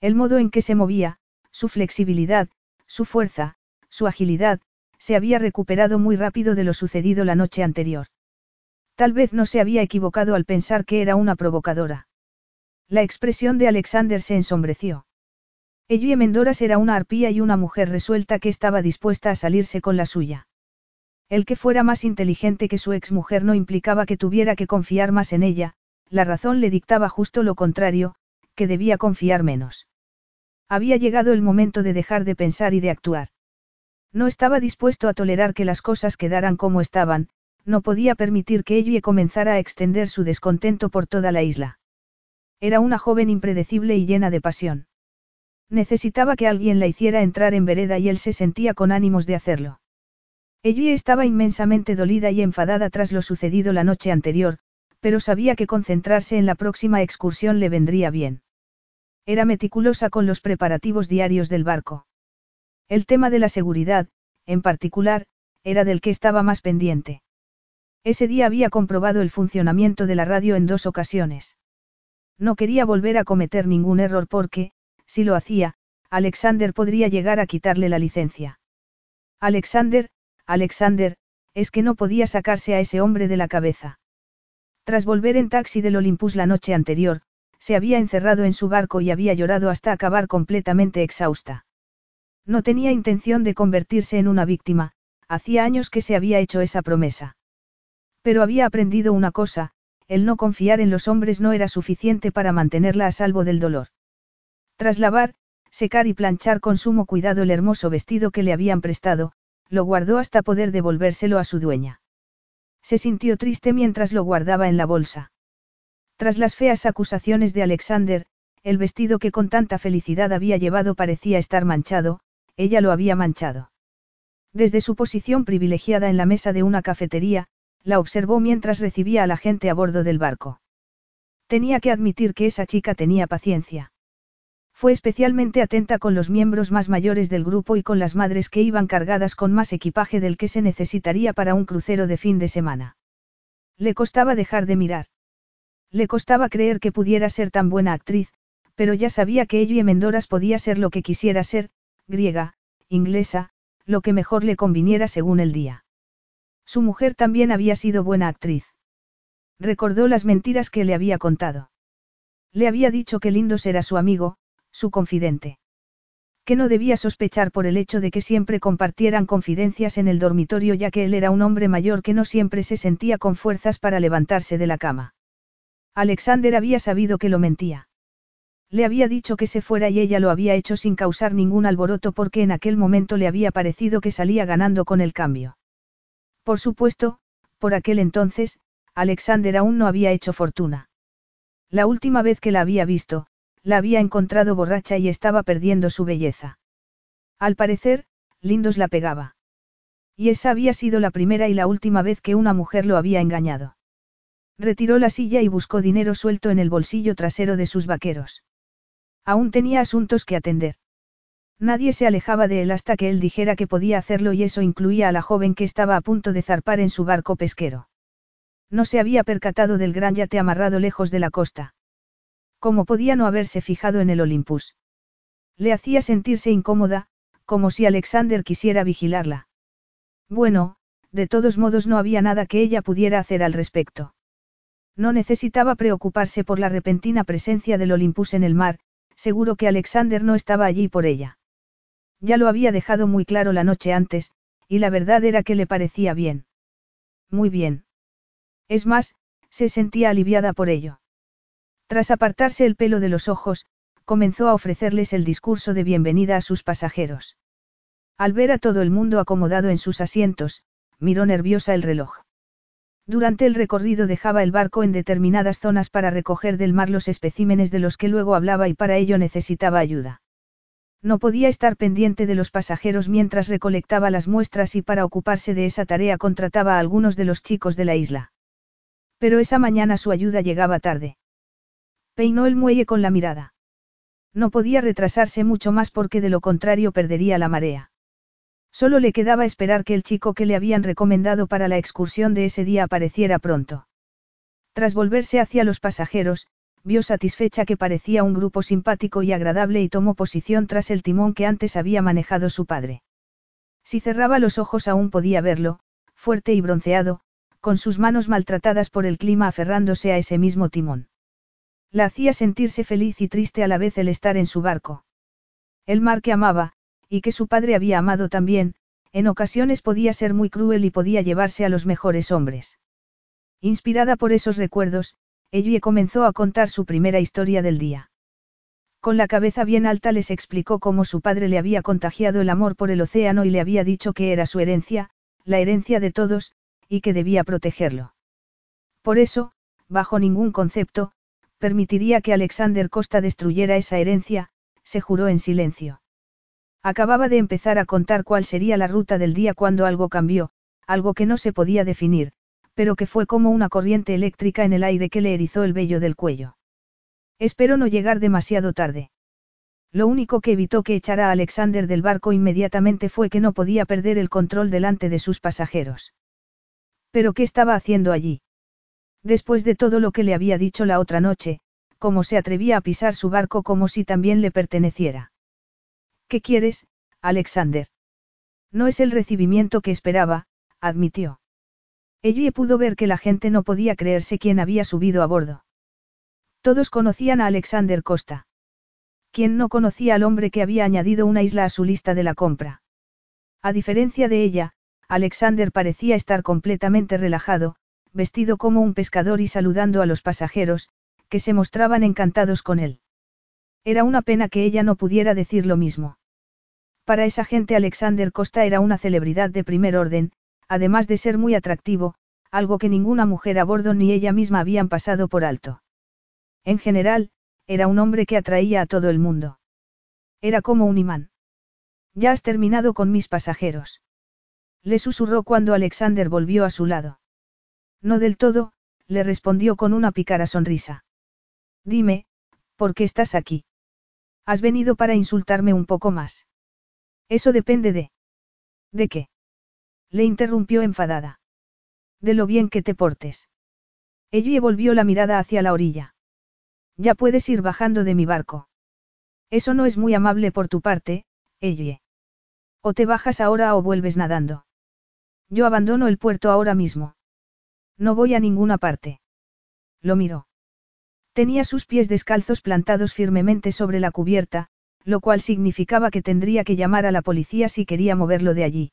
El modo en que se movía, su flexibilidad, su fuerza, su agilidad, se había recuperado muy rápido de lo sucedido la noche anterior. Tal vez no se había equivocado al pensar que era una provocadora. La expresión de Alexander se ensombreció. Ellie Mendoras era una arpía y una mujer resuelta que estaba dispuesta a salirse con la suya. El que fuera más inteligente que su exmujer no implicaba que tuviera que confiar más en ella, la razón le dictaba justo lo contrario, que debía confiar menos. Había llegado el momento de dejar de pensar y de actuar. No estaba dispuesto a tolerar que las cosas quedaran como estaban, no podía permitir que ella comenzara a extender su descontento por toda la isla. Era una joven impredecible y llena de pasión. Necesitaba que alguien la hiciera entrar en vereda y él se sentía con ánimos de hacerlo. Ella estaba inmensamente dolida y enfadada tras lo sucedido la noche anterior, pero sabía que concentrarse en la próxima excursión le vendría bien. Era meticulosa con los preparativos diarios del barco. El tema de la seguridad, en particular, era del que estaba más pendiente. Ese día había comprobado el funcionamiento de la radio en dos ocasiones. No quería volver a cometer ningún error porque, si lo hacía, Alexander podría llegar a quitarle la licencia. Alexander, Alexander, es que no podía sacarse a ese hombre de la cabeza. Tras volver en taxi del Olympus la noche anterior, se había encerrado en su barco y había llorado hasta acabar completamente exhausta. No tenía intención de convertirse en una víctima, hacía años que se había hecho esa promesa. Pero había aprendido una cosa, el no confiar en los hombres no era suficiente para mantenerla a salvo del dolor. Tras lavar, secar y planchar con sumo cuidado el hermoso vestido que le habían prestado, lo guardó hasta poder devolvérselo a su dueña. Se sintió triste mientras lo guardaba en la bolsa. Tras las feas acusaciones de Alexander, el vestido que con tanta felicidad había llevado parecía estar manchado, ella lo había manchado. Desde su posición privilegiada en la mesa de una cafetería, la observó mientras recibía a la gente a bordo del barco. Tenía que admitir que esa chica tenía paciencia. Fue especialmente atenta con los miembros más mayores del grupo y con las madres que iban cargadas con más equipaje del que se necesitaría para un crucero de fin de semana. Le costaba dejar de mirar. Le costaba creer que pudiera ser tan buena actriz, pero ya sabía que ella y Mendoras podía ser lo que quisiera ser, griega, inglesa, lo que mejor le conviniera según el día. Su mujer también había sido buena actriz. Recordó las mentiras que le había contado. Le había dicho que Lindos era su amigo, su confidente. Que no debía sospechar por el hecho de que siempre compartieran confidencias en el dormitorio ya que él era un hombre mayor que no siempre se sentía con fuerzas para levantarse de la cama. Alexander había sabido que lo mentía. Le había dicho que se fuera y ella lo había hecho sin causar ningún alboroto porque en aquel momento le había parecido que salía ganando con el cambio. Por supuesto, por aquel entonces, Alexander aún no había hecho fortuna. La última vez que la había visto, la había encontrado borracha y estaba perdiendo su belleza. Al parecer, Lindos la pegaba. Y esa había sido la primera y la última vez que una mujer lo había engañado. Retiró la silla y buscó dinero suelto en el bolsillo trasero de sus vaqueros. Aún tenía asuntos que atender. Nadie se alejaba de él hasta que él dijera que podía hacerlo y eso incluía a la joven que estaba a punto de zarpar en su barco pesquero. No se había percatado del gran yate amarrado lejos de la costa. ¿Cómo podía no haberse fijado en el Olympus? Le hacía sentirse incómoda, como si Alexander quisiera vigilarla. Bueno, de todos modos no había nada que ella pudiera hacer al respecto. No necesitaba preocuparse por la repentina presencia del Olympus en el mar, seguro que Alexander no estaba allí por ella. Ya lo había dejado muy claro la noche antes, y la verdad era que le parecía bien. Muy bien. Es más, se sentía aliviada por ello. Tras apartarse el pelo de los ojos, comenzó a ofrecerles el discurso de bienvenida a sus pasajeros. Al ver a todo el mundo acomodado en sus asientos, miró nerviosa el reloj. Durante el recorrido dejaba el barco en determinadas zonas para recoger del mar los especímenes de los que luego hablaba y para ello necesitaba ayuda. No podía estar pendiente de los pasajeros mientras recolectaba las muestras y para ocuparse de esa tarea contrataba a algunos de los chicos de la isla. Pero esa mañana su ayuda llegaba tarde. Peinó el muelle con la mirada. No podía retrasarse mucho más porque de lo contrario perdería la marea. Solo le quedaba esperar que el chico que le habían recomendado para la excursión de ese día apareciera pronto. Tras volverse hacia los pasajeros, vio satisfecha que parecía un grupo simpático y agradable y tomó posición tras el timón que antes había manejado su padre. Si cerraba los ojos aún podía verlo, fuerte y bronceado, con sus manos maltratadas por el clima aferrándose a ese mismo timón. La hacía sentirse feliz y triste a la vez el estar en su barco. El mar que amaba, y que su padre había amado también, en ocasiones podía ser muy cruel y podía llevarse a los mejores hombres. Inspirada por esos recuerdos, Ellie comenzó a contar su primera historia del día. Con la cabeza bien alta les explicó cómo su padre le había contagiado el amor por el océano y le había dicho que era su herencia, la herencia de todos, y que debía protegerlo. Por eso, bajo ningún concepto, permitiría que Alexander Costa destruyera esa herencia, se juró en silencio. Acababa de empezar a contar cuál sería la ruta del día cuando algo cambió, algo que no se podía definir, pero que fue como una corriente eléctrica en el aire que le erizó el vello del cuello. Espero no llegar demasiado tarde. Lo único que evitó que echara a Alexander del barco inmediatamente fue que no podía perder el control delante de sus pasajeros. ¿Pero qué estaba haciendo allí? Después de todo lo que le había dicho la otra noche, cómo se atrevía a pisar su barco como si también le perteneciera. ¿Qué quieres, Alexander? No es el recibimiento que esperaba, admitió. Ellie pudo ver que la gente no podía creerse quién había subido a bordo. Todos conocían a Alexander Costa. ¿Quién no conocía al hombre que había añadido una isla a su lista de la compra? A diferencia de ella, Alexander parecía estar completamente relajado, vestido como un pescador y saludando a los pasajeros, que se mostraban encantados con él. Era una pena que ella no pudiera decir lo mismo. Para esa gente Alexander Costa era una celebridad de primer orden, además de ser muy atractivo, algo que ninguna mujer a bordo ni ella misma habían pasado por alto. En general, era un hombre que atraía a todo el mundo. Era como un imán. Ya has terminado con mis pasajeros. Le susurró cuando Alexander volvió a su lado. No del todo, le respondió con una pícara sonrisa. Dime, ¿por qué estás aquí? Has venido para insultarme un poco más. Eso depende de... ¿De qué? Le interrumpió enfadada. De lo bien que te portes. Ellie volvió la mirada hacia la orilla. Ya puedes ir bajando de mi barco. Eso no es muy amable por tu parte, Ellie. O te bajas ahora o vuelves nadando. Yo abandono el puerto ahora mismo. No voy a ninguna parte. Lo miró. Tenía sus pies descalzos plantados firmemente sobre la cubierta, lo cual significaba que tendría que llamar a la policía si quería moverlo de allí.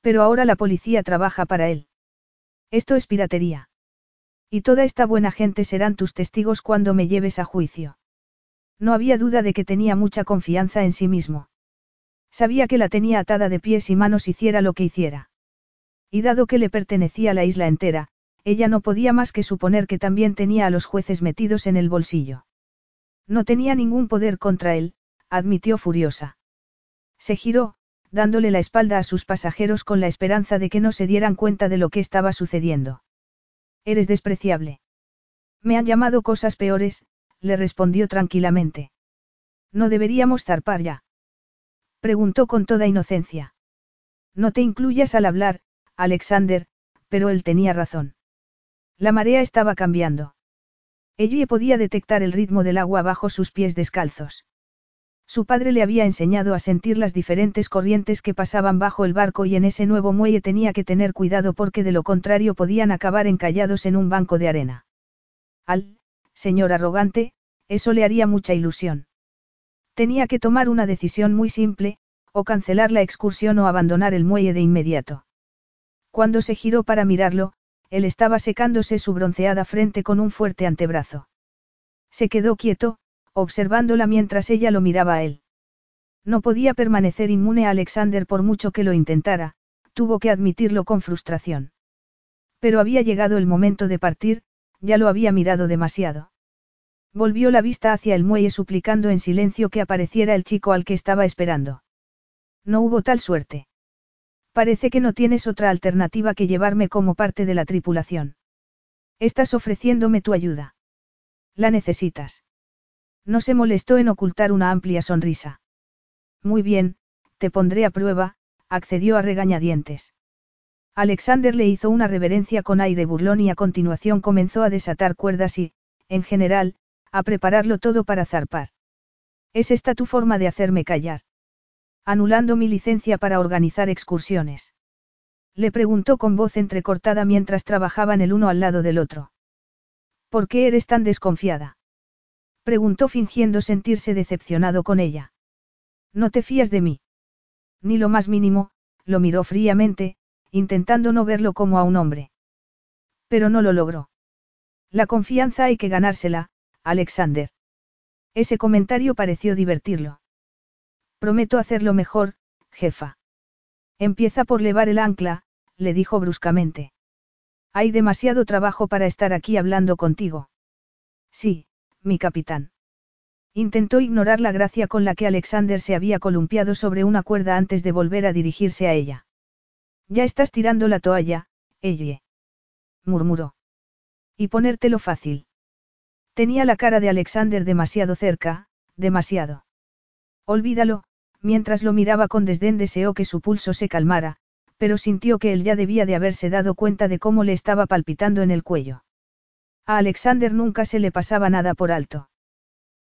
Pero ahora la policía trabaja para él. Esto es piratería. Y toda esta buena gente serán tus testigos cuando me lleves a juicio. No había duda de que tenía mucha confianza en sí mismo. Sabía que la tenía atada de pies y manos hiciera lo que hiciera. Y dado que le pertenecía la isla entera, ella no podía más que suponer que también tenía a los jueces metidos en el bolsillo. No tenía ningún poder contra él, admitió furiosa. Se giró, dándole la espalda a sus pasajeros con la esperanza de que no se dieran cuenta de lo que estaba sucediendo. Eres despreciable. Me han llamado cosas peores, le respondió tranquilamente. ¿No deberíamos zarpar ya? Preguntó con toda inocencia. No te incluyas al hablar, Alexander, pero él tenía razón. La marea estaba cambiando. Ellie podía detectar el ritmo del agua bajo sus pies descalzos. Su padre le había enseñado a sentir las diferentes corrientes que pasaban bajo el barco y en ese nuevo muelle tenía que tener cuidado porque de lo contrario podían acabar encallados en un banco de arena. Al, señor arrogante, eso le haría mucha ilusión. Tenía que tomar una decisión muy simple, o cancelar la excursión o abandonar el muelle de inmediato. Cuando se giró para mirarlo, él estaba secándose su bronceada frente con un fuerte antebrazo. Se quedó quieto, observándola mientras ella lo miraba a él. No podía permanecer inmune a Alexander por mucho que lo intentara, tuvo que admitirlo con frustración. Pero había llegado el momento de partir, ya lo había mirado demasiado. Volvió la vista hacia el muelle suplicando en silencio que apareciera el chico al que estaba esperando. No hubo tal suerte. Parece que no tienes otra alternativa que llevarme como parte de la tripulación. Estás ofreciéndome tu ayuda. La necesitas. No se molestó en ocultar una amplia sonrisa. Muy bien, te pondré a prueba, accedió a regañadientes. Alexander le hizo una reverencia con aire burlón y a continuación comenzó a desatar cuerdas y, en general, a prepararlo todo para zarpar. ¿Es esta tu forma de hacerme callar? Anulando mi licencia para organizar excursiones. Le preguntó con voz entrecortada mientras trabajaban el uno al lado del otro. ¿Por qué eres tan desconfiada? Preguntó fingiendo sentirse decepcionado con ella. ¿No te fías de mí? Ni lo más mínimo, lo miró fríamente, intentando no verlo como a un hombre. Pero no lo logró. La confianza hay que ganársela, Alexander. Ese comentario pareció divertirlo. Prometo hacerlo mejor, jefa. Empieza por levar el ancla, le dijo bruscamente. Hay demasiado trabajo para estar aquí hablando contigo. Sí, mi capitán. Intentó ignorar la gracia con la que Alexander se había columpiado sobre una cuerda antes de volver a dirigirse a ella. Ya estás tirando la toalla, Ellie. murmuró. Y ponértelo fácil. Tenía la cara de Alexander demasiado cerca, demasiado. Olvídalo, mientras lo miraba con desdén deseó que su pulso se calmara, pero sintió que él ya debía de haberse dado cuenta de cómo le estaba palpitando en el cuello. A Alexander nunca se le pasaba nada por alto.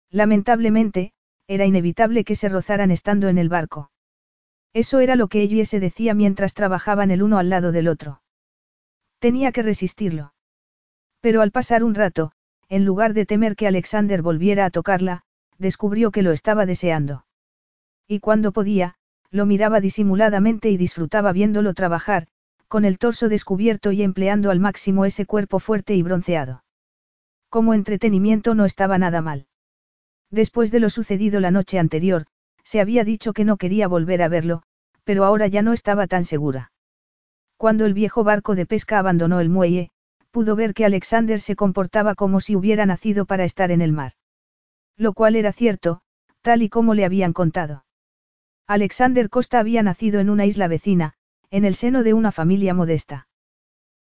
Lamentablemente, era inevitable que se rozaran estando en el barco. Eso era lo que ella se decía mientras trabajaban el uno al lado del otro. Tenía que resistirlo. Pero al pasar un rato, en lugar de temer que Alexander volviera a tocarla, descubrió que lo estaba deseando. Y cuando podía, lo miraba disimuladamente y disfrutaba viéndolo trabajar, con el torso descubierto y empleando al máximo ese cuerpo fuerte y bronceado. Como entretenimiento no estaba nada mal. Después de lo sucedido la noche anterior, se había dicho que no quería volver a verlo, pero ahora ya no estaba tan segura. Cuando el viejo barco de pesca abandonó el muelle, pudo ver que Alexander se comportaba como si hubiera nacido para estar en el mar. Lo cual era cierto, tal y como le habían contado. Alexander Costa había nacido en una isla vecina, en el seno de una familia modesta.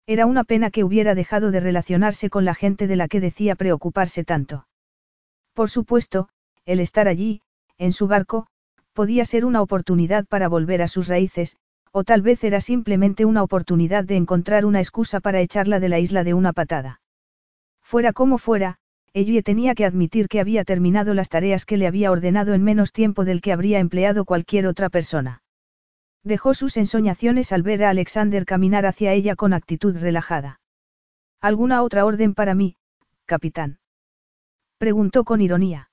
Era una pena que hubiera dejado de relacionarse con la gente de la que decía preocuparse tanto. Por supuesto, el estar allí, en su barco, podía ser una oportunidad para volver a sus raíces, o tal vez era simplemente una oportunidad de encontrar una excusa para echarla de la isla de una patada. Fuera como fuera, Ellie tenía que admitir que había terminado las tareas que le había ordenado en menos tiempo del que habría empleado cualquier otra persona. Dejó sus ensoñaciones al ver a Alexander caminar hacia ella con actitud relajada. ¿Alguna otra orden para mí, capitán? Preguntó con ironía.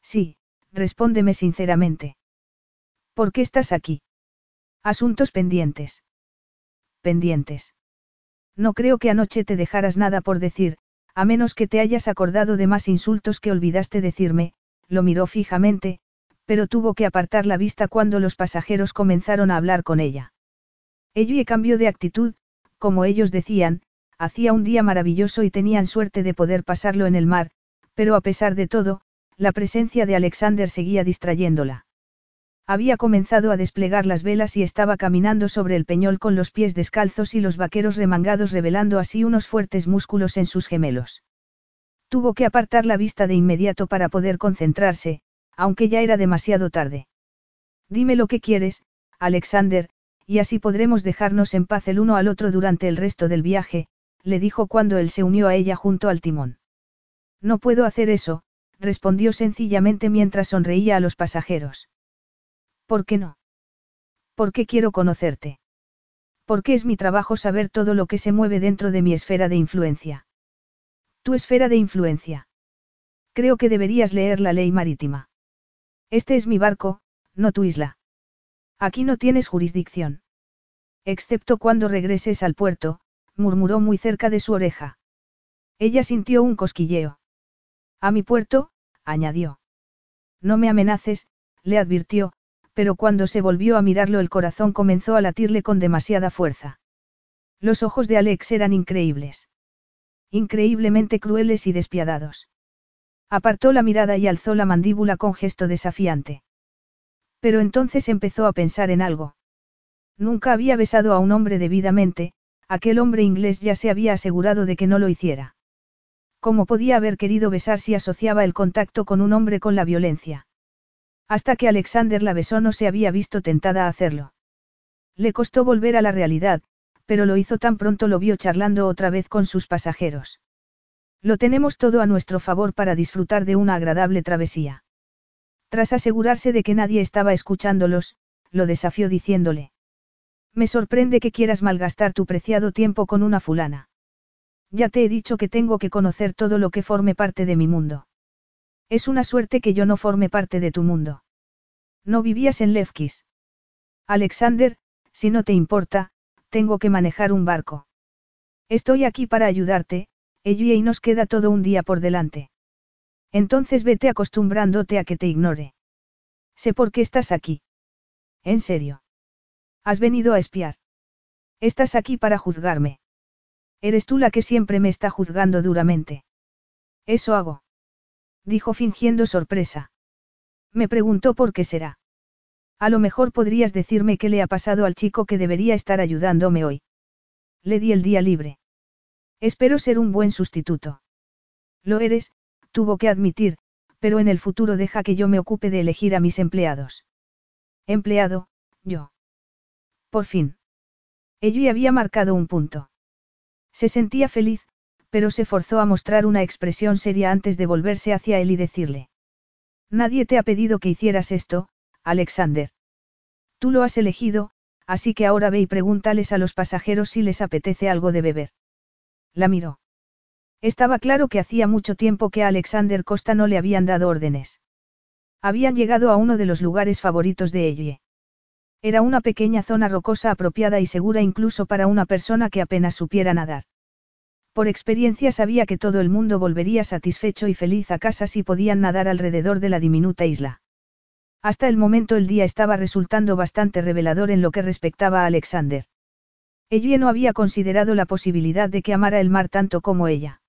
Sí, respóndeme sinceramente. ¿Por qué estás aquí? Asuntos pendientes. Pendientes. No creo que anoche te dejaras nada por decir, a menos que te hayas acordado de más insultos que olvidaste decirme, lo miró fijamente, pero tuvo que apartar la vista cuando los pasajeros comenzaron a hablar con ella. Ellie cambió de actitud, como ellos decían, hacía un día maravilloso y tenían suerte de poder pasarlo en el mar, pero a pesar de todo, la presencia de Alexander seguía distrayéndola. Había comenzado a desplegar las velas y estaba caminando sobre el peñol con los pies descalzos y los vaqueros remangados revelando así unos fuertes músculos en sus gemelos. Tuvo que apartar la vista de inmediato para poder concentrarse, aunque ya era demasiado tarde. Dime lo que quieres, Alexander, y así podremos dejarnos en paz el uno al otro durante el resto del viaje, le dijo cuando él se unió a ella junto al timón. No puedo hacer eso, respondió sencillamente mientras sonreía a los pasajeros. ¿Por qué no? Porque quiero conocerte. Porque es mi trabajo saber todo lo que se mueve dentro de mi esfera de influencia. Tu esfera de influencia. Creo que deberías leer la ley marítima. Este es mi barco, no tu isla. Aquí no tienes jurisdicción. Excepto cuando regreses al puerto, murmuró muy cerca de su oreja. Ella sintió un cosquilleo. A mi puerto, añadió. No me amenaces, le advirtió, pero cuando se volvió a mirarlo el corazón comenzó a latirle con demasiada fuerza. Los ojos de Alex eran increíbles. Increíblemente crueles y despiadados. Apartó la mirada y alzó la mandíbula con gesto desafiante. Pero entonces empezó a pensar en algo. Nunca había besado a un hombre debidamente, aquel hombre inglés ya se había asegurado de que no lo hiciera. ¿Cómo podía haber querido besar si asociaba el contacto con un hombre con la violencia? Hasta que Alexander la besó no se había visto tentada a hacerlo. Le costó volver a la realidad, pero lo hizo tan pronto lo vio charlando otra vez con sus pasajeros. Lo tenemos todo a nuestro favor para disfrutar de una agradable travesía. Tras asegurarse de que nadie estaba escuchándolos, lo desafió diciéndole. Me sorprende que quieras malgastar tu preciado tiempo con una fulana. Ya te he dicho que tengo que conocer todo lo que forme parte de mi mundo. Es una suerte que yo no forme parte de tu mundo. No vivías en Levkis. Alexander, si no te importa, tengo que manejar un barco. Estoy aquí para ayudarte, Y nos queda todo un día por delante. Entonces vete acostumbrándote a que te ignore. Sé por qué estás aquí. En serio. Has venido a espiar. Estás aquí para juzgarme. Eres tú la que siempre me está juzgando duramente. Eso hago. Dijo fingiendo sorpresa. Me preguntó por qué será. A lo mejor podrías decirme qué le ha pasado al chico que debería estar ayudándome hoy. Le di el día libre. Espero ser un buen sustituto. Lo eres, tuvo que admitir, pero en el futuro deja que yo me ocupe de elegir a mis empleados. Empleado, yo. Por fin. Ella había marcado un punto. Se sentía feliz, pero se forzó a mostrar una expresión seria antes de volverse hacia él y decirle. Nadie te ha pedido que hicieras esto, Alexander. Tú lo has elegido, así que ahora ve y pregúntales a los pasajeros si les apetece algo de beber. La miró. Estaba claro que hacía mucho tiempo que a Alexander Costa no le habían dado órdenes. Habían llegado a uno de los lugares favoritos de ella. Era una pequeña zona rocosa apropiada y segura incluso para una persona que apenas supiera nadar. Por experiencia sabía que todo el mundo volvería satisfecho y feliz a casa si podían nadar alrededor de la diminuta isla. Hasta el momento el día estaba resultando bastante revelador en lo que respectaba a Alexander. Ella no había considerado la posibilidad de que amara el mar tanto como ella.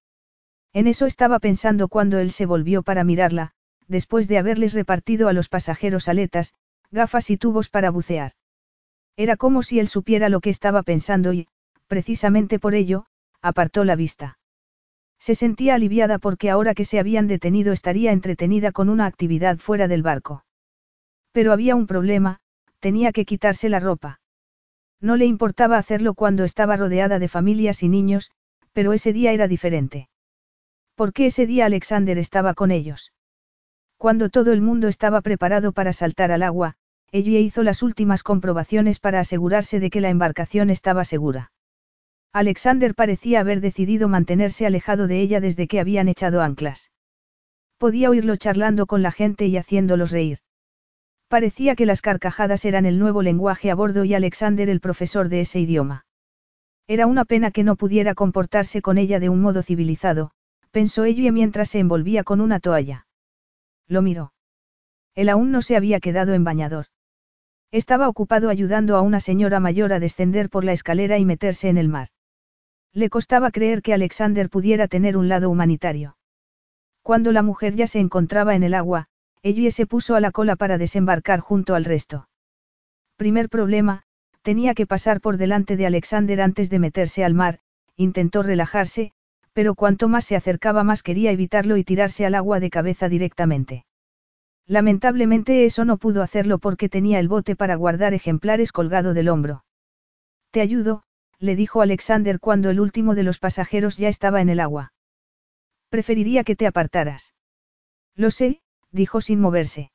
En eso estaba pensando cuando él se volvió para mirarla, después de haberles repartido a los pasajeros aletas, gafas y tubos para bucear. Era como si él supiera lo que estaba pensando y, precisamente por ello, apartó la vista. Se sentía aliviada porque ahora que se habían detenido estaría entretenida con una actividad fuera del barco. Pero había un problema, tenía que quitarse la ropa. No le importaba hacerlo cuando estaba rodeada de familias y niños, pero ese día era diferente. ¿Por qué ese día Alexander estaba con ellos? Cuando todo el mundo estaba preparado para saltar al agua, ella hizo las últimas comprobaciones para asegurarse de que la embarcación estaba segura. Alexander parecía haber decidido mantenerse alejado de ella desde que habían echado anclas. Podía oírlo charlando con la gente y haciéndolos reír. Parecía que las carcajadas eran el nuevo lenguaje a bordo y Alexander el profesor de ese idioma. Era una pena que no pudiera comportarse con ella de un modo civilizado, pensó ella mientras se envolvía con una toalla. Lo miró. Él aún no se había quedado en bañador. Estaba ocupado ayudando a una señora mayor a descender por la escalera y meterse en el mar. Le costaba creer que Alexander pudiera tener un lado humanitario. Cuando la mujer ya se encontraba en el agua, ella se puso a la cola para desembarcar junto al resto. Primer problema, tenía que pasar por delante de Alexander antes de meterse al mar, intentó relajarse, pero cuanto más se acercaba más quería evitarlo y tirarse al agua de cabeza directamente. Lamentablemente eso no pudo hacerlo porque tenía el bote para guardar ejemplares colgado del hombro. Te ayudo, le dijo Alexander cuando el último de los pasajeros ya estaba en el agua. Preferiría que te apartaras. Lo sé, dijo sin moverse.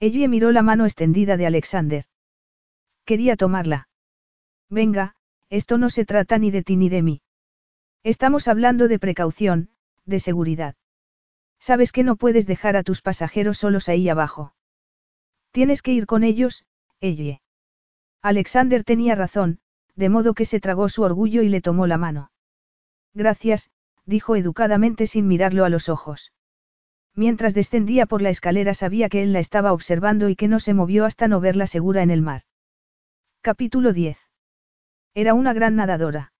Ella miró la mano extendida de Alexander. Quería tomarla. Venga, esto no se trata ni de ti ni de mí. Estamos hablando de precaución, de seguridad. Sabes que no puedes dejar a tus pasajeros solos ahí abajo. Tienes que ir con ellos, ella. Alexander tenía razón, de modo que se tragó su orgullo y le tomó la mano. Gracias, dijo educadamente sin mirarlo a los ojos. Mientras descendía por la escalera sabía que él la estaba observando y que no se movió hasta no verla segura en el mar. Capítulo 10. Era una gran nadadora.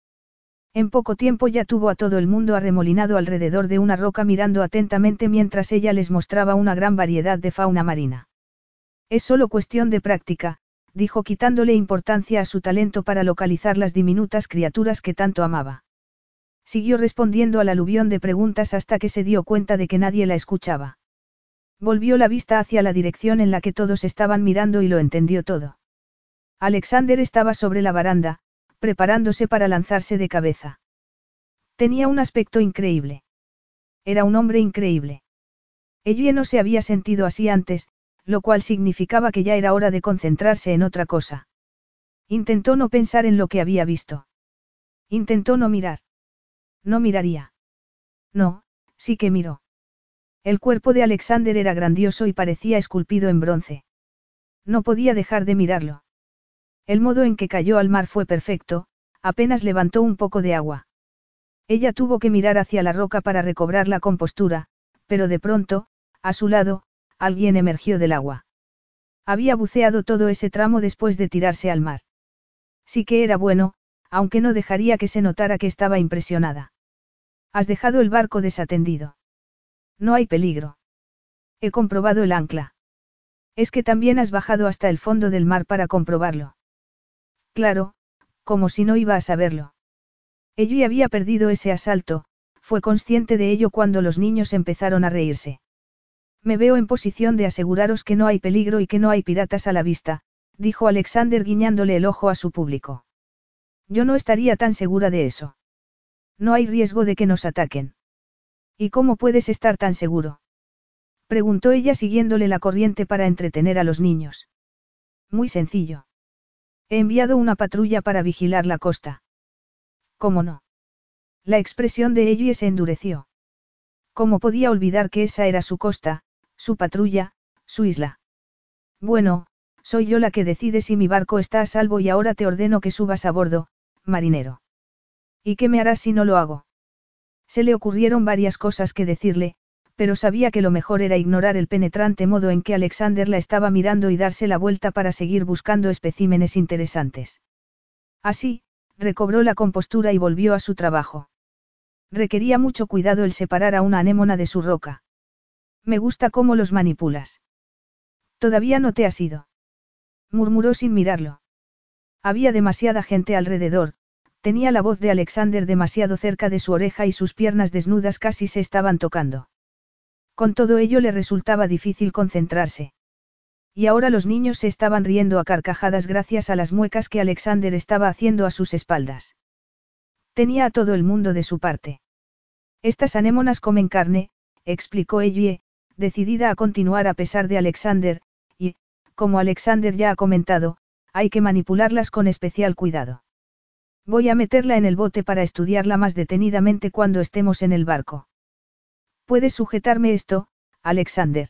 En poco tiempo ya tuvo a todo el mundo arremolinado alrededor de una roca mirando atentamente mientras ella les mostraba una gran variedad de fauna marina. Es solo cuestión de práctica, dijo quitándole importancia a su talento para localizar las diminutas criaturas que tanto amaba. Siguió respondiendo al aluvión de preguntas hasta que se dio cuenta de que nadie la escuchaba. Volvió la vista hacia la dirección en la que todos estaban mirando y lo entendió todo. Alexander estaba sobre la baranda, preparándose para lanzarse de cabeza. Tenía un aspecto increíble. Era un hombre increíble. Ella no se había sentido así antes, lo cual significaba que ya era hora de concentrarse en otra cosa. Intentó no pensar en lo que había visto. Intentó no mirar. No miraría. No, sí que miró. El cuerpo de Alexander era grandioso y parecía esculpido en bronce. No podía dejar de mirarlo. El modo en que cayó al mar fue perfecto, apenas levantó un poco de agua. Ella tuvo que mirar hacia la roca para recobrar la compostura, pero de pronto, a su lado, alguien emergió del agua. Había buceado todo ese tramo después de tirarse al mar. Sí que era bueno, aunque no dejaría que se notara que estaba impresionada. Has dejado el barco desatendido. No hay peligro. He comprobado el ancla. Es que también has bajado hasta el fondo del mar para comprobarlo. Claro, como si no iba a saberlo. Ella había perdido ese asalto, fue consciente de ello cuando los niños empezaron a reírse. Me veo en posición de aseguraros que no hay peligro y que no hay piratas a la vista, dijo Alexander guiñándole el ojo a su público. Yo no estaría tan segura de eso. No hay riesgo de que nos ataquen. ¿Y cómo puedes estar tan seguro? Preguntó ella siguiéndole la corriente para entretener a los niños. Muy sencillo. He enviado una patrulla para vigilar la costa. ¿Cómo no? La expresión de Ellie se endureció. ¿Cómo podía olvidar que esa era su costa, su patrulla, su isla? Bueno, soy yo la que decide si mi barco está a salvo y ahora te ordeno que subas a bordo, marinero. ¿Y qué me harás si no lo hago? Se le ocurrieron varias cosas que decirle, pero sabía que lo mejor era ignorar el penetrante modo en que Alexander la estaba mirando y darse la vuelta para seguir buscando especímenes interesantes. Así, recobró la compostura y volvió a su trabajo. Requería mucho cuidado el separar a una anémona de su roca. Me gusta cómo los manipulas. Todavía no te has ido. Murmuró sin mirarlo. Había demasiada gente alrededor, tenía la voz de Alexander demasiado cerca de su oreja y sus piernas desnudas casi se estaban tocando. Con todo ello le resultaba difícil concentrarse. Y ahora los niños se estaban riendo a carcajadas gracias a las muecas que Alexander estaba haciendo a sus espaldas. Tenía a todo el mundo de su parte. Estas anémonas comen carne, explicó Ellie, decidida a continuar a pesar de Alexander, y, como Alexander ya ha comentado, hay que manipularlas con especial cuidado. Voy a meterla en el bote para estudiarla más detenidamente cuando estemos en el barco. ¿Puedes sujetarme esto, Alexander?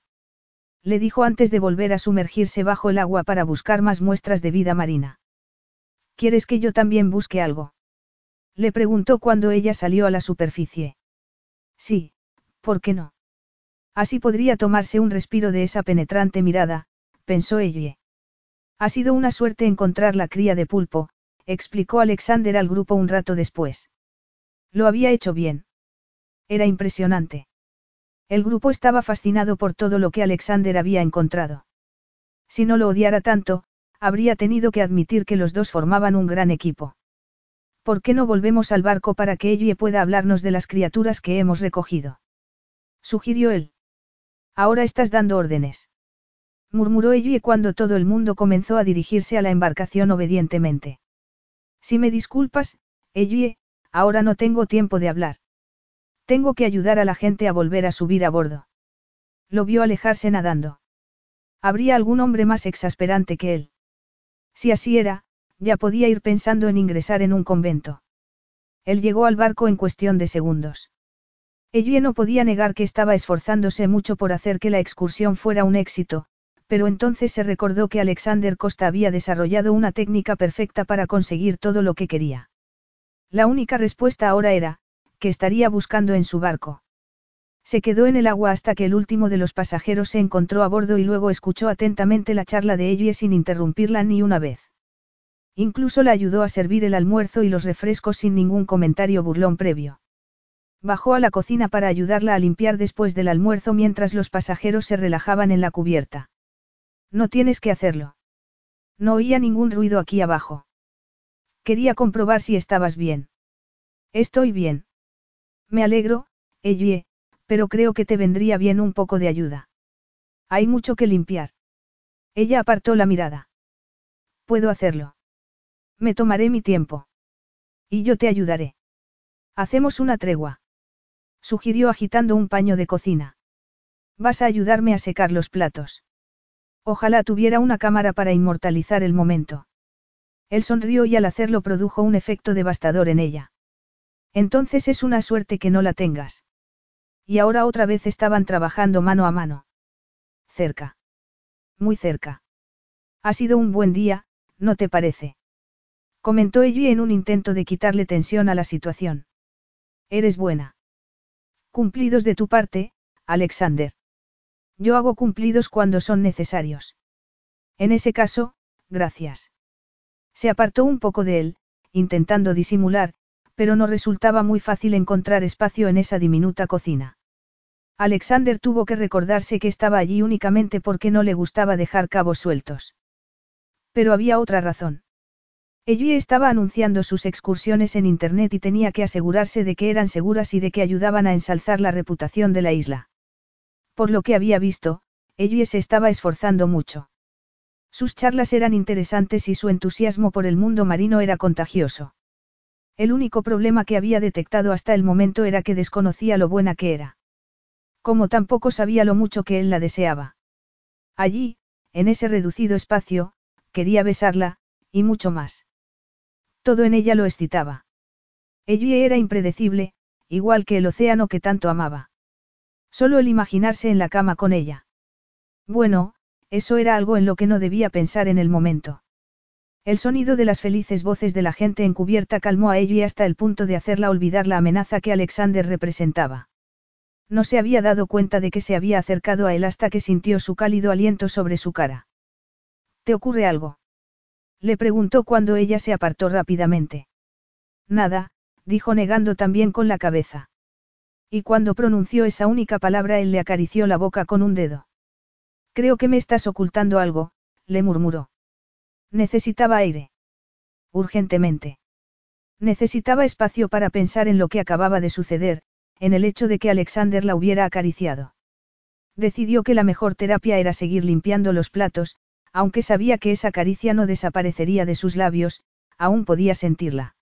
Le dijo antes de volver a sumergirse bajo el agua para buscar más muestras de vida marina. ¿Quieres que yo también busque algo? Le preguntó cuando ella salió a la superficie. Sí, ¿por qué no? Así podría tomarse un respiro de esa penetrante mirada, pensó ella. Ha sido una suerte encontrar la cría de pulpo, explicó Alexander al grupo un rato después. Lo había hecho bien. Era impresionante. El grupo estaba fascinado por todo lo que Alexander había encontrado. Si no lo odiara tanto, habría tenido que admitir que los dos formaban un gran equipo. ¿Por qué no volvemos al barco para que Ellie pueda hablarnos de las criaturas que hemos recogido? Sugirió él. Ahora estás dando órdenes. Murmuró Ellie cuando todo el mundo comenzó a dirigirse a la embarcación obedientemente. Si me disculpas, Ellie, ahora no tengo tiempo de hablar. Tengo que ayudar a la gente a volver a subir a bordo. Lo vio alejarse nadando. Habría algún hombre más exasperante que él. Si así era, ya podía ir pensando en ingresar en un convento. Él llegó al barco en cuestión de segundos. Ella no podía negar que estaba esforzándose mucho por hacer que la excursión fuera un éxito, pero entonces se recordó que Alexander Costa había desarrollado una técnica perfecta para conseguir todo lo que quería. La única respuesta ahora era, que estaría buscando en su barco. Se quedó en el agua hasta que el último de los pasajeros se encontró a bordo y luego escuchó atentamente la charla de ella sin interrumpirla ni una vez. Incluso la ayudó a servir el almuerzo y los refrescos sin ningún comentario burlón previo. Bajó a la cocina para ayudarla a limpiar después del almuerzo mientras los pasajeros se relajaban en la cubierta. No tienes que hacerlo. No oía ningún ruido aquí abajo. Quería comprobar si estabas bien. Estoy bien. Me alegro, Ellie, pero creo que te vendría bien un poco de ayuda. Hay mucho que limpiar. Ella apartó la mirada. Puedo hacerlo. Me tomaré mi tiempo. Y yo te ayudaré. Hacemos una tregua. Sugirió agitando un paño de cocina. Vas a ayudarme a secar los platos. Ojalá tuviera una cámara para inmortalizar el momento. Él sonrió y al hacerlo produjo un efecto devastador en ella. Entonces es una suerte que no la tengas. Y ahora otra vez estaban trabajando mano a mano. Cerca. Muy cerca. Ha sido un buen día, ¿no te parece? Comentó ella en un intento de quitarle tensión a la situación. Eres buena. Cumplidos de tu parte, Alexander. Yo hago cumplidos cuando son necesarios. En ese caso, gracias. Se apartó un poco de él, intentando disimular, pero no resultaba muy fácil encontrar espacio en esa diminuta cocina. Alexander tuvo que recordarse que estaba allí únicamente porque no le gustaba dejar cabos sueltos. Pero había otra razón. Ellie estaba anunciando sus excursiones en Internet y tenía que asegurarse de que eran seguras y de que ayudaban a ensalzar la reputación de la isla. Por lo que había visto, Ellie se estaba esforzando mucho. Sus charlas eran interesantes y su entusiasmo por el mundo marino era contagioso. El único problema que había detectado hasta el momento era que desconocía lo buena que era. Como tampoco sabía lo mucho que él la deseaba. Allí, en ese reducido espacio, quería besarla, y mucho más. Todo en ella lo excitaba. Ella era impredecible, igual que el océano que tanto amaba. Solo el imaginarse en la cama con ella. Bueno, eso era algo en lo que no debía pensar en el momento. El sonido de las felices voces de la gente encubierta calmó a ella hasta el punto de hacerla olvidar la amenaza que Alexander representaba. No se había dado cuenta de que se había acercado a él hasta que sintió su cálido aliento sobre su cara. ¿Te ocurre algo? Le preguntó cuando ella se apartó rápidamente. Nada, dijo negando también con la cabeza. Y cuando pronunció esa única palabra él le acarició la boca con un dedo. Creo que me estás ocultando algo, le murmuró. Necesitaba aire. Urgentemente. Necesitaba espacio para pensar en lo que acababa de suceder, en el hecho de que Alexander la hubiera acariciado. Decidió que la mejor terapia era seguir limpiando los platos, aunque sabía que esa caricia no desaparecería de sus labios, aún podía sentirla.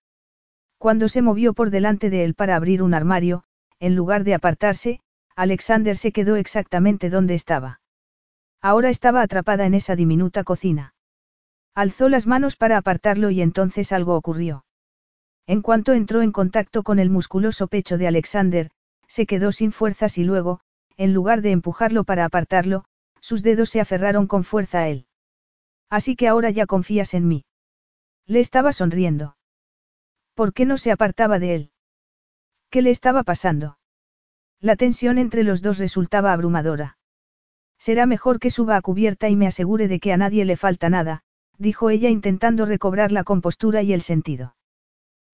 Cuando se movió por delante de él para abrir un armario, en lugar de apartarse, Alexander se quedó exactamente donde estaba. Ahora estaba atrapada en esa diminuta cocina. Alzó las manos para apartarlo y entonces algo ocurrió. En cuanto entró en contacto con el musculoso pecho de Alexander, se quedó sin fuerzas y luego, en lugar de empujarlo para apartarlo, sus dedos se aferraron con fuerza a él. Así que ahora ya confías en mí. Le estaba sonriendo. ¿Por qué no se apartaba de él? ¿Qué le estaba pasando? La tensión entre los dos resultaba abrumadora. Será mejor que suba a cubierta y me asegure de que a nadie le falta nada, dijo ella intentando recobrar la compostura y el sentido.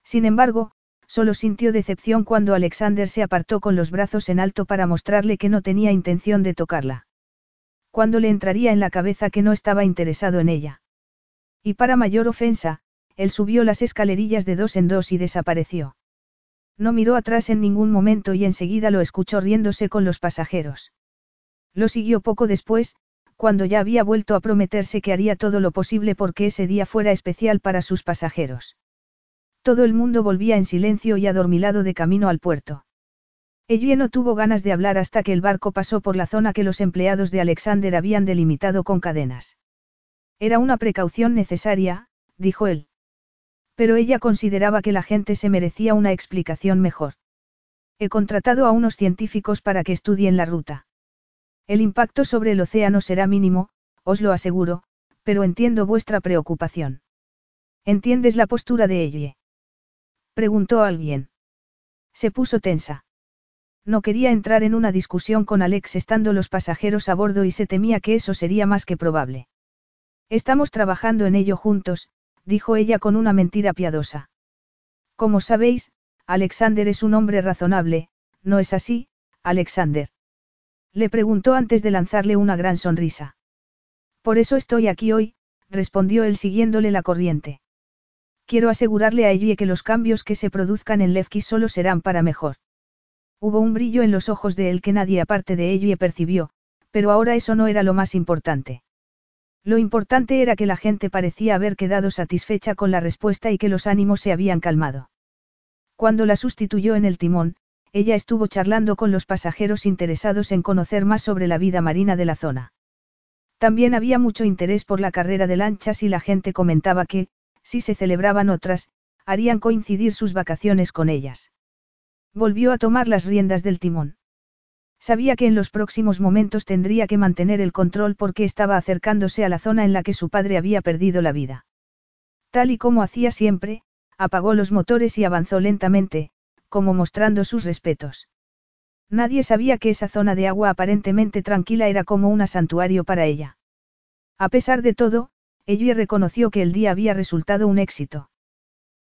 Sin embargo, solo sintió decepción cuando Alexander se apartó con los brazos en alto para mostrarle que no tenía intención de tocarla. Cuando le entraría en la cabeza que no estaba interesado en ella. Y para mayor ofensa, él subió las escalerillas de dos en dos y desapareció. No miró atrás en ningún momento y enseguida lo escuchó riéndose con los pasajeros. Lo siguió poco después, cuando ya había vuelto a prometerse que haría todo lo posible porque ese día fuera especial para sus pasajeros. Todo el mundo volvía en silencio y adormilado de camino al puerto. Ellie no tuvo ganas de hablar hasta que el barco pasó por la zona que los empleados de Alexander habían delimitado con cadenas. Era una precaución necesaria, dijo él. Pero ella consideraba que la gente se merecía una explicación mejor. He contratado a unos científicos para que estudien la ruta. El impacto sobre el océano será mínimo, os lo aseguro, pero entiendo vuestra preocupación. ¿Entiendes la postura de Ellie? Preguntó alguien. Se puso tensa. No quería entrar en una discusión con Alex estando los pasajeros a bordo y se temía que eso sería más que probable. Estamos trabajando en ello juntos, dijo ella con una mentira piadosa. Como sabéis, Alexander es un hombre razonable, ¿no es así, Alexander? Le preguntó antes de lanzarle una gran sonrisa. Por eso estoy aquí hoy, respondió él siguiéndole la corriente. Quiero asegurarle a Ellie que los cambios que se produzcan en Levkis solo serán para mejor. Hubo un brillo en los ojos de él que nadie aparte de Ellie percibió, pero ahora eso no era lo más importante. Lo importante era que la gente parecía haber quedado satisfecha con la respuesta y que los ánimos se habían calmado. Cuando la sustituyó en el timón, ella estuvo charlando con los pasajeros interesados en conocer más sobre la vida marina de la zona. También había mucho interés por la carrera de lanchas y la gente comentaba que, si se celebraban otras, harían coincidir sus vacaciones con ellas. Volvió a tomar las riendas del timón. Sabía que en los próximos momentos tendría que mantener el control porque estaba acercándose a la zona en la que su padre había perdido la vida. Tal y como hacía siempre, apagó los motores y avanzó lentamente, como mostrando sus respetos. Nadie sabía que esa zona de agua aparentemente tranquila era como un santuario para ella. A pesar de todo, ella reconoció que el día había resultado un éxito.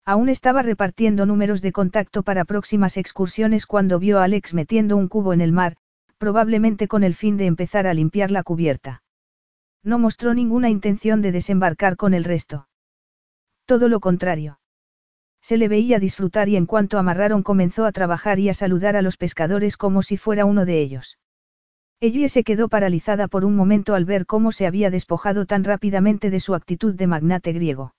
Aún estaba repartiendo números de contacto para próximas excursiones cuando vio a Alex metiendo un cubo en el mar, probablemente con el fin de empezar a limpiar la cubierta. No mostró ninguna intención de desembarcar con el resto. Todo lo contrario. Se le veía disfrutar y en cuanto amarraron comenzó a trabajar y a saludar a los pescadores como si fuera uno de ellos. Ellie se quedó paralizada por un momento al ver cómo se había despojado tan rápidamente de su actitud de magnate griego.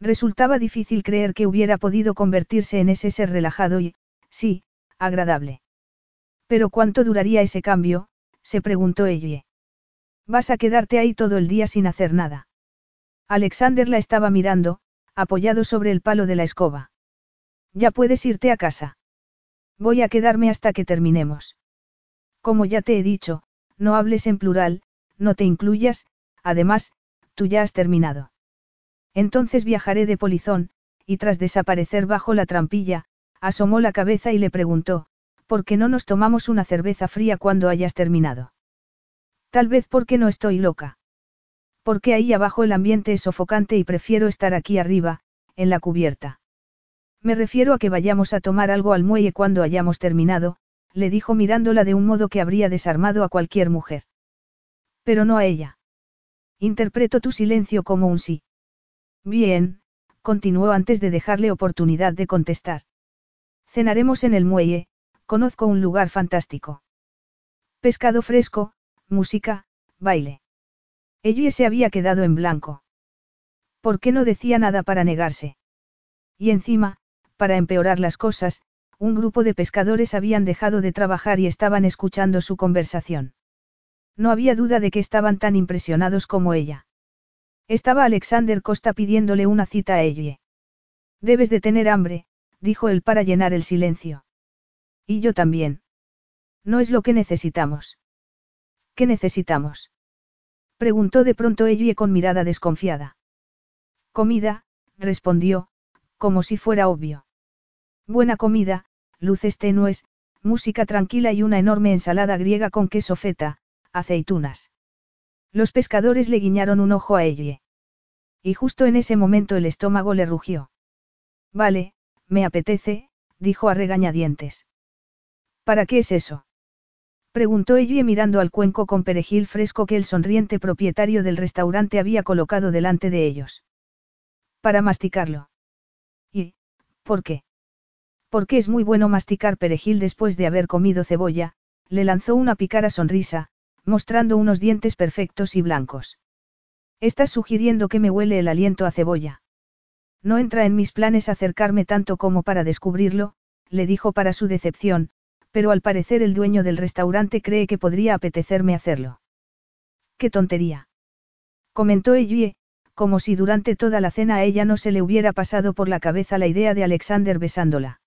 Resultaba difícil creer que hubiera podido convertirse en ese ser relajado y, sí, agradable. Pero ¿cuánto duraría ese cambio? se preguntó ella. Vas a quedarte ahí todo el día sin hacer nada. Alexander la estaba mirando, apoyado sobre el palo de la escoba. Ya puedes irte a casa. Voy a quedarme hasta que terminemos. Como ya te he dicho, no hables en plural, no te incluyas, además, tú ya has terminado. Entonces viajaré de polizón, y tras desaparecer bajo la trampilla, asomó la cabeza y le preguntó, ¿por qué no nos tomamos una cerveza fría cuando hayas terminado? Tal vez porque no estoy loca. Porque ahí abajo el ambiente es sofocante y prefiero estar aquí arriba, en la cubierta. Me refiero a que vayamos a tomar algo al muelle cuando hayamos terminado, le dijo mirándola de un modo que habría desarmado a cualquier mujer. Pero no a ella. Interpreto tu silencio como un sí. Bien, continuó antes de dejarle oportunidad de contestar. Cenaremos en el muelle, Conozco un lugar fantástico. Pescado fresco, música, baile. Ellie se había quedado en blanco. ¿Por qué no decía nada para negarse? Y encima, para empeorar las cosas, un grupo de pescadores habían dejado de trabajar y estaban escuchando su conversación. No había duda de que estaban tan impresionados como ella. Estaba Alexander Costa pidiéndole una cita a Ellie. Debes de tener hambre, dijo él para llenar el silencio. Y yo también. No es lo que necesitamos. ¿Qué necesitamos? Preguntó de pronto ella con mirada desconfiada. Comida, respondió, como si fuera obvio. Buena comida, luces tenues, música tranquila y una enorme ensalada griega con queso feta, aceitunas. Los pescadores le guiñaron un ojo a ella. Y justo en ese momento el estómago le rugió. Vale, me apetece, dijo a regañadientes. ¿Para qué es eso? Preguntó ella mirando al cuenco con perejil fresco que el sonriente propietario del restaurante había colocado delante de ellos. Para masticarlo. ¿Y, por qué? Porque es muy bueno masticar perejil después de haber comido cebolla, le lanzó una picara sonrisa, mostrando unos dientes perfectos y blancos. Estás sugiriendo que me huele el aliento a cebolla. No entra en mis planes acercarme tanto como para descubrirlo, le dijo para su decepción, pero al parecer el dueño del restaurante cree que podría apetecerme hacerlo. ¡Qué tontería! Comentó Ellie, como si durante toda la cena a ella no se le hubiera pasado por la cabeza la idea de Alexander besándola.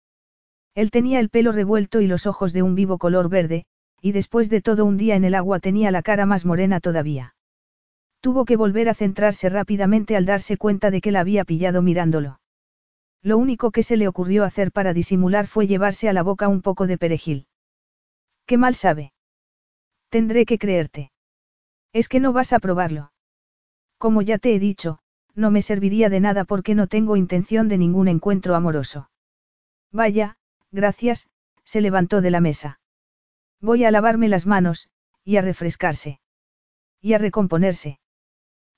Él tenía el pelo revuelto y los ojos de un vivo color verde, y después de todo un día en el agua tenía la cara más morena todavía. Tuvo que volver a centrarse rápidamente al darse cuenta de que la había pillado mirándolo. Lo único que se le ocurrió hacer para disimular fue llevarse a la boca un poco de perejil. Qué mal sabe. Tendré que creerte. Es que no vas a probarlo. Como ya te he dicho, no me serviría de nada porque no tengo intención de ningún encuentro amoroso. Vaya, gracias, se levantó de la mesa. Voy a lavarme las manos, y a refrescarse. Y a recomponerse.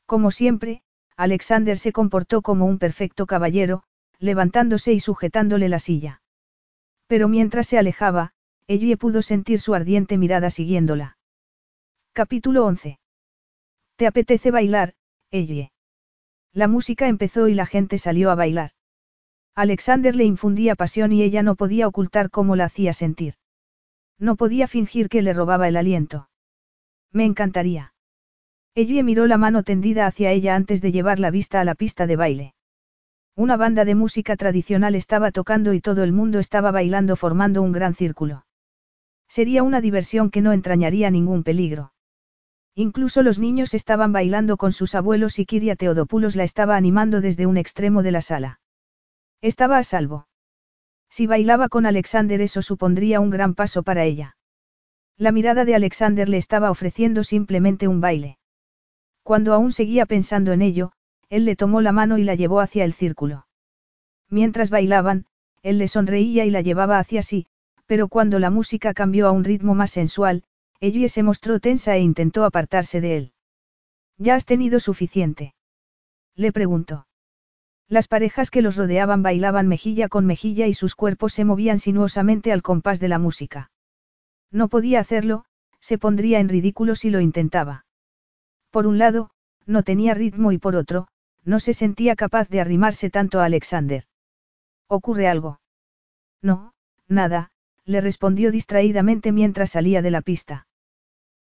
Como siempre, Alexander se comportó como un perfecto caballero, levantándose y sujetándole la silla. Pero mientras se alejaba, Ellie pudo sentir su ardiente mirada siguiéndola. Capítulo 11. ¿Te apetece bailar, Ellie? La música empezó y la gente salió a bailar. Alexander le infundía pasión y ella no podía ocultar cómo la hacía sentir. No podía fingir que le robaba el aliento. Me encantaría. Ellie miró la mano tendida hacia ella antes de llevar la vista a la pista de baile. Una banda de música tradicional estaba tocando y todo el mundo estaba bailando formando un gran círculo. Sería una diversión que no entrañaría ningún peligro. Incluso los niños estaban bailando con sus abuelos y Kiria Teodopoulos la estaba animando desde un extremo de la sala. Estaba a salvo. Si bailaba con Alexander eso supondría un gran paso para ella. La mirada de Alexander le estaba ofreciendo simplemente un baile. Cuando aún seguía pensando en ello, él le tomó la mano y la llevó hacia el círculo. Mientras bailaban, él le sonreía y la llevaba hacia sí, pero cuando la música cambió a un ritmo más sensual, ella se mostró tensa e intentó apartarse de él. ¿Ya has tenido suficiente? Le preguntó. Las parejas que los rodeaban bailaban mejilla con mejilla y sus cuerpos se movían sinuosamente al compás de la música. No podía hacerlo, se pondría en ridículo si lo intentaba. Por un lado, no tenía ritmo y por otro, no se sentía capaz de arrimarse tanto a Alexander. ¿Ocurre algo? No, nada, le respondió distraídamente mientras salía de la pista.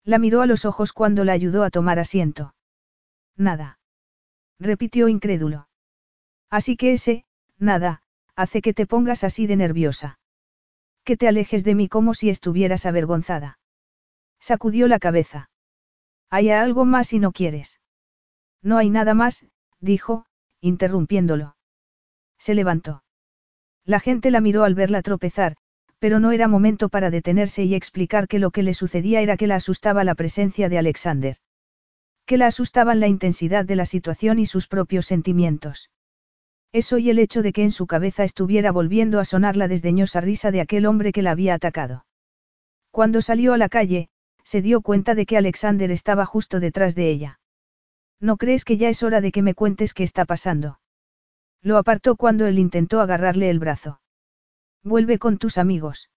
La miró a los ojos cuando la ayudó a tomar asiento. Nada. Repitió incrédulo. Así que ese, nada, hace que te pongas así de nerviosa. Que te alejes de mí como si estuvieras avergonzada. Sacudió la cabeza. ¿Hay algo más si no quieres? No hay nada más, dijo, interrumpiéndolo. Se levantó. La gente la miró al verla tropezar, pero no era momento para detenerse y explicar que lo que le sucedía era que la asustaba la presencia de Alexander. Que la asustaban la intensidad de la situación y sus propios sentimientos. Eso y el hecho de que en su cabeza estuviera volviendo a sonar la desdeñosa risa de aquel hombre que la había atacado. Cuando salió a la calle, se dio cuenta de que Alexander estaba justo detrás de ella. ¿No crees que ya es hora de que me cuentes qué está pasando? Lo apartó cuando él intentó agarrarle el brazo. Vuelve con tus amigos.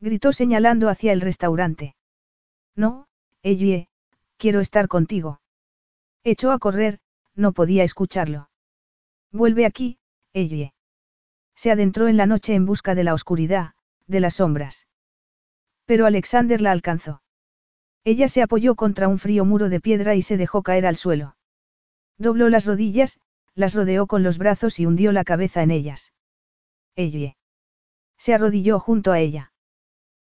Gritó señalando hacia el restaurante. No, Ellie, quiero estar contigo. Echó a correr, no podía escucharlo. Vuelve aquí, Ellie. Se adentró en la noche en busca de la oscuridad, de las sombras. Pero Alexander la alcanzó. Ella se apoyó contra un frío muro de piedra y se dejó caer al suelo. Dobló las rodillas, las rodeó con los brazos y hundió la cabeza en ellas. Ella. Se arrodilló junto a ella.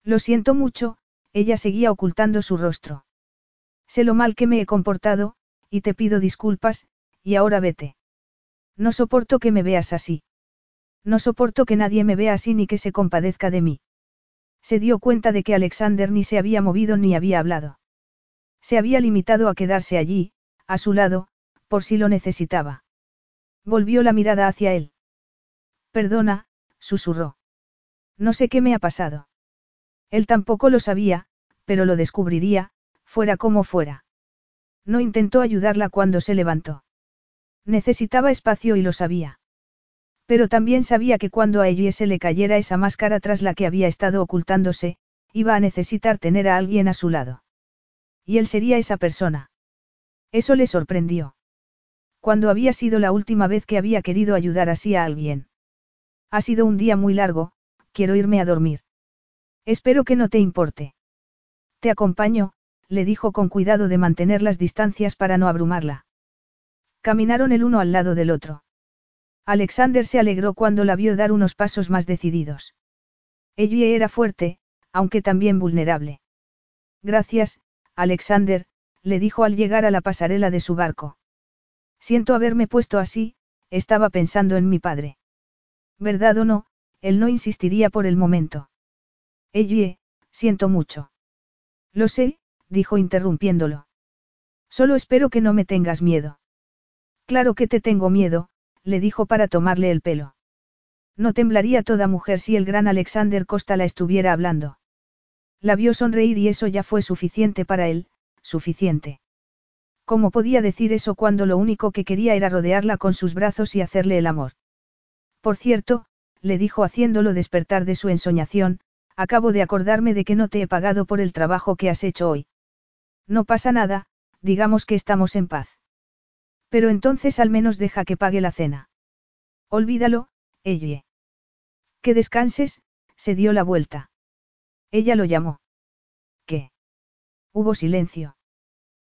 Lo siento mucho, ella seguía ocultando su rostro. Sé lo mal que me he comportado, y te pido disculpas, y ahora vete. No soporto que me veas así. No soporto que nadie me vea así ni que se compadezca de mí. Se dio cuenta de que Alexander ni se había movido ni había hablado. Se había limitado a quedarse allí, a su lado, por si lo necesitaba. Volvió la mirada hacia él. Perdona, susurró. No sé qué me ha pasado. Él tampoco lo sabía, pero lo descubriría, fuera como fuera. No intentó ayudarla cuando se levantó. Necesitaba espacio y lo sabía. Pero también sabía que cuando a ella se le cayera esa máscara tras la que había estado ocultándose, iba a necesitar tener a alguien a su lado. Y él sería esa persona. Eso le sorprendió. Cuando había sido la última vez que había querido ayudar así a alguien. Ha sido un día muy largo, quiero irme a dormir. Espero que no te importe. Te acompaño, le dijo con cuidado de mantener las distancias para no abrumarla. Caminaron el uno al lado del otro. Alexander se alegró cuando la vio dar unos pasos más decididos. Ella era fuerte, aunque también vulnerable. Gracias, Alexander, le dijo al llegar a la pasarela de su barco. Siento haberme puesto así, estaba pensando en mi padre. ¿Verdad o no? Él no insistiría por el momento. Ella, siento mucho. Lo sé, dijo interrumpiéndolo. Solo espero que no me tengas miedo. Claro que te tengo miedo, le dijo para tomarle el pelo. No temblaría toda mujer si el gran Alexander Costa la estuviera hablando. La vio sonreír y eso ya fue suficiente para él, suficiente. ¿Cómo podía decir eso cuando lo único que quería era rodearla con sus brazos y hacerle el amor? Por cierto, le dijo haciéndolo despertar de su ensoñación, acabo de acordarme de que no te he pagado por el trabajo que has hecho hoy. No pasa nada, digamos que estamos en paz. Pero entonces al menos deja que pague la cena. Olvídalo, ella. Que descanses, se dio la vuelta. Ella lo llamó. ¿Qué? Hubo silencio.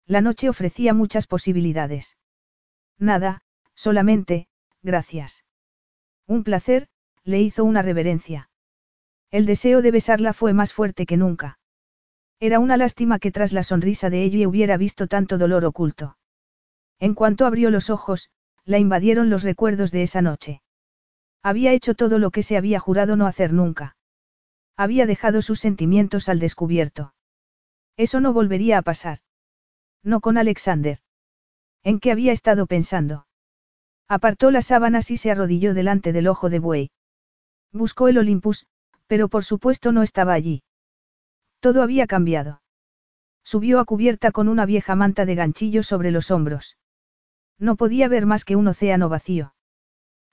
La noche ofrecía muchas posibilidades. Nada, solamente, gracias. Un placer, le hizo una reverencia. El deseo de besarla fue más fuerte que nunca. Era una lástima que tras la sonrisa de ella hubiera visto tanto dolor oculto. En cuanto abrió los ojos, la invadieron los recuerdos de esa noche. Había hecho todo lo que se había jurado no hacer nunca. Había dejado sus sentimientos al descubierto. Eso no volvería a pasar. No con Alexander. ¿En qué había estado pensando? Apartó las sábanas y se arrodilló delante del ojo de buey. Buscó el Olympus, pero por supuesto no estaba allí. Todo había cambiado. Subió a cubierta con una vieja manta de ganchillo sobre los hombros. No podía ver más que un océano vacío.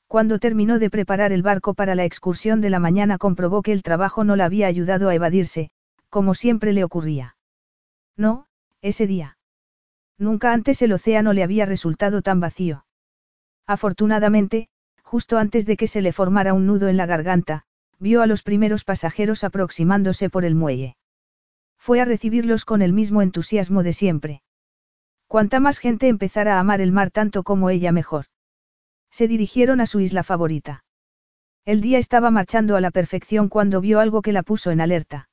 Cuando terminó de preparar el barco para la excursión de la mañana comprobó que el trabajo no la había ayudado a evadirse, como siempre le ocurría. No, ese día. Nunca antes el océano le había resultado tan vacío. Afortunadamente, justo antes de que se le formara un nudo en la garganta, vio a los primeros pasajeros aproximándose por el muelle. Fue a recibirlos con el mismo entusiasmo de siempre. Cuanta más gente empezara a amar el mar tanto como ella mejor. Se dirigieron a su isla favorita. El día estaba marchando a la perfección cuando vio algo que la puso en alerta.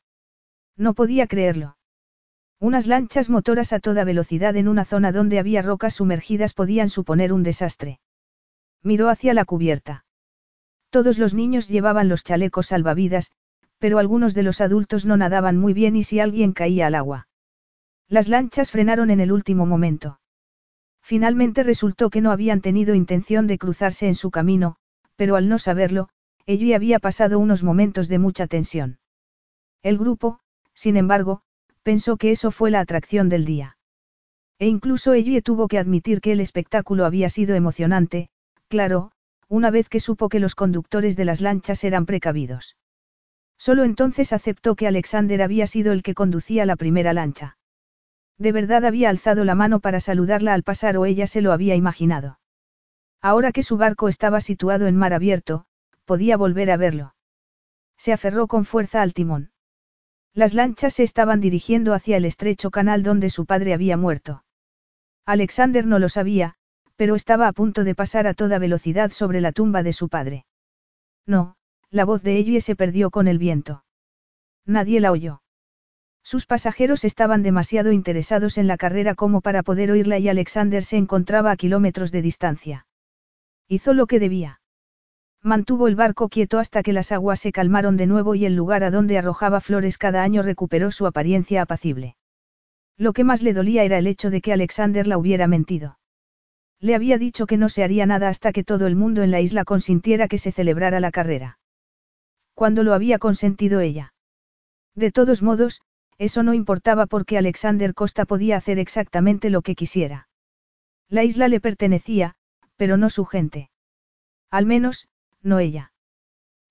No podía creerlo. Unas lanchas motoras a toda velocidad en una zona donde había rocas sumergidas podían suponer un desastre. Miró hacia la cubierta. Todos los niños llevaban los chalecos salvavidas, pero algunos de los adultos no nadaban muy bien y si alguien caía al agua. Las lanchas frenaron en el último momento. Finalmente resultó que no habían tenido intención de cruzarse en su camino, pero al no saberlo, ella había pasado unos momentos de mucha tensión. El grupo, sin embargo, pensó que eso fue la atracción del día. E incluso ella tuvo que admitir que el espectáculo había sido emocionante, claro, una vez que supo que los conductores de las lanchas eran precavidos. Solo entonces aceptó que Alexander había sido el que conducía la primera lancha. De verdad había alzado la mano para saludarla al pasar o ella se lo había imaginado. Ahora que su barco estaba situado en mar abierto, podía volver a verlo. Se aferró con fuerza al timón. Las lanchas se estaban dirigiendo hacia el estrecho canal donde su padre había muerto. Alexander no lo sabía, pero estaba a punto de pasar a toda velocidad sobre la tumba de su padre. No, la voz de Ellie se perdió con el viento. Nadie la oyó. Sus pasajeros estaban demasiado interesados en la carrera como para poder oírla y Alexander se encontraba a kilómetros de distancia. Hizo lo que debía. Mantuvo el barco quieto hasta que las aguas se calmaron de nuevo y el lugar a donde arrojaba flores cada año recuperó su apariencia apacible. Lo que más le dolía era el hecho de que Alexander la hubiera mentido. Le había dicho que no se haría nada hasta que todo el mundo en la isla consintiera que se celebrara la carrera. Cuando lo había consentido ella. De todos modos, eso no importaba porque Alexander Costa podía hacer exactamente lo que quisiera. La isla le pertenecía, pero no su gente. Al menos, no ella.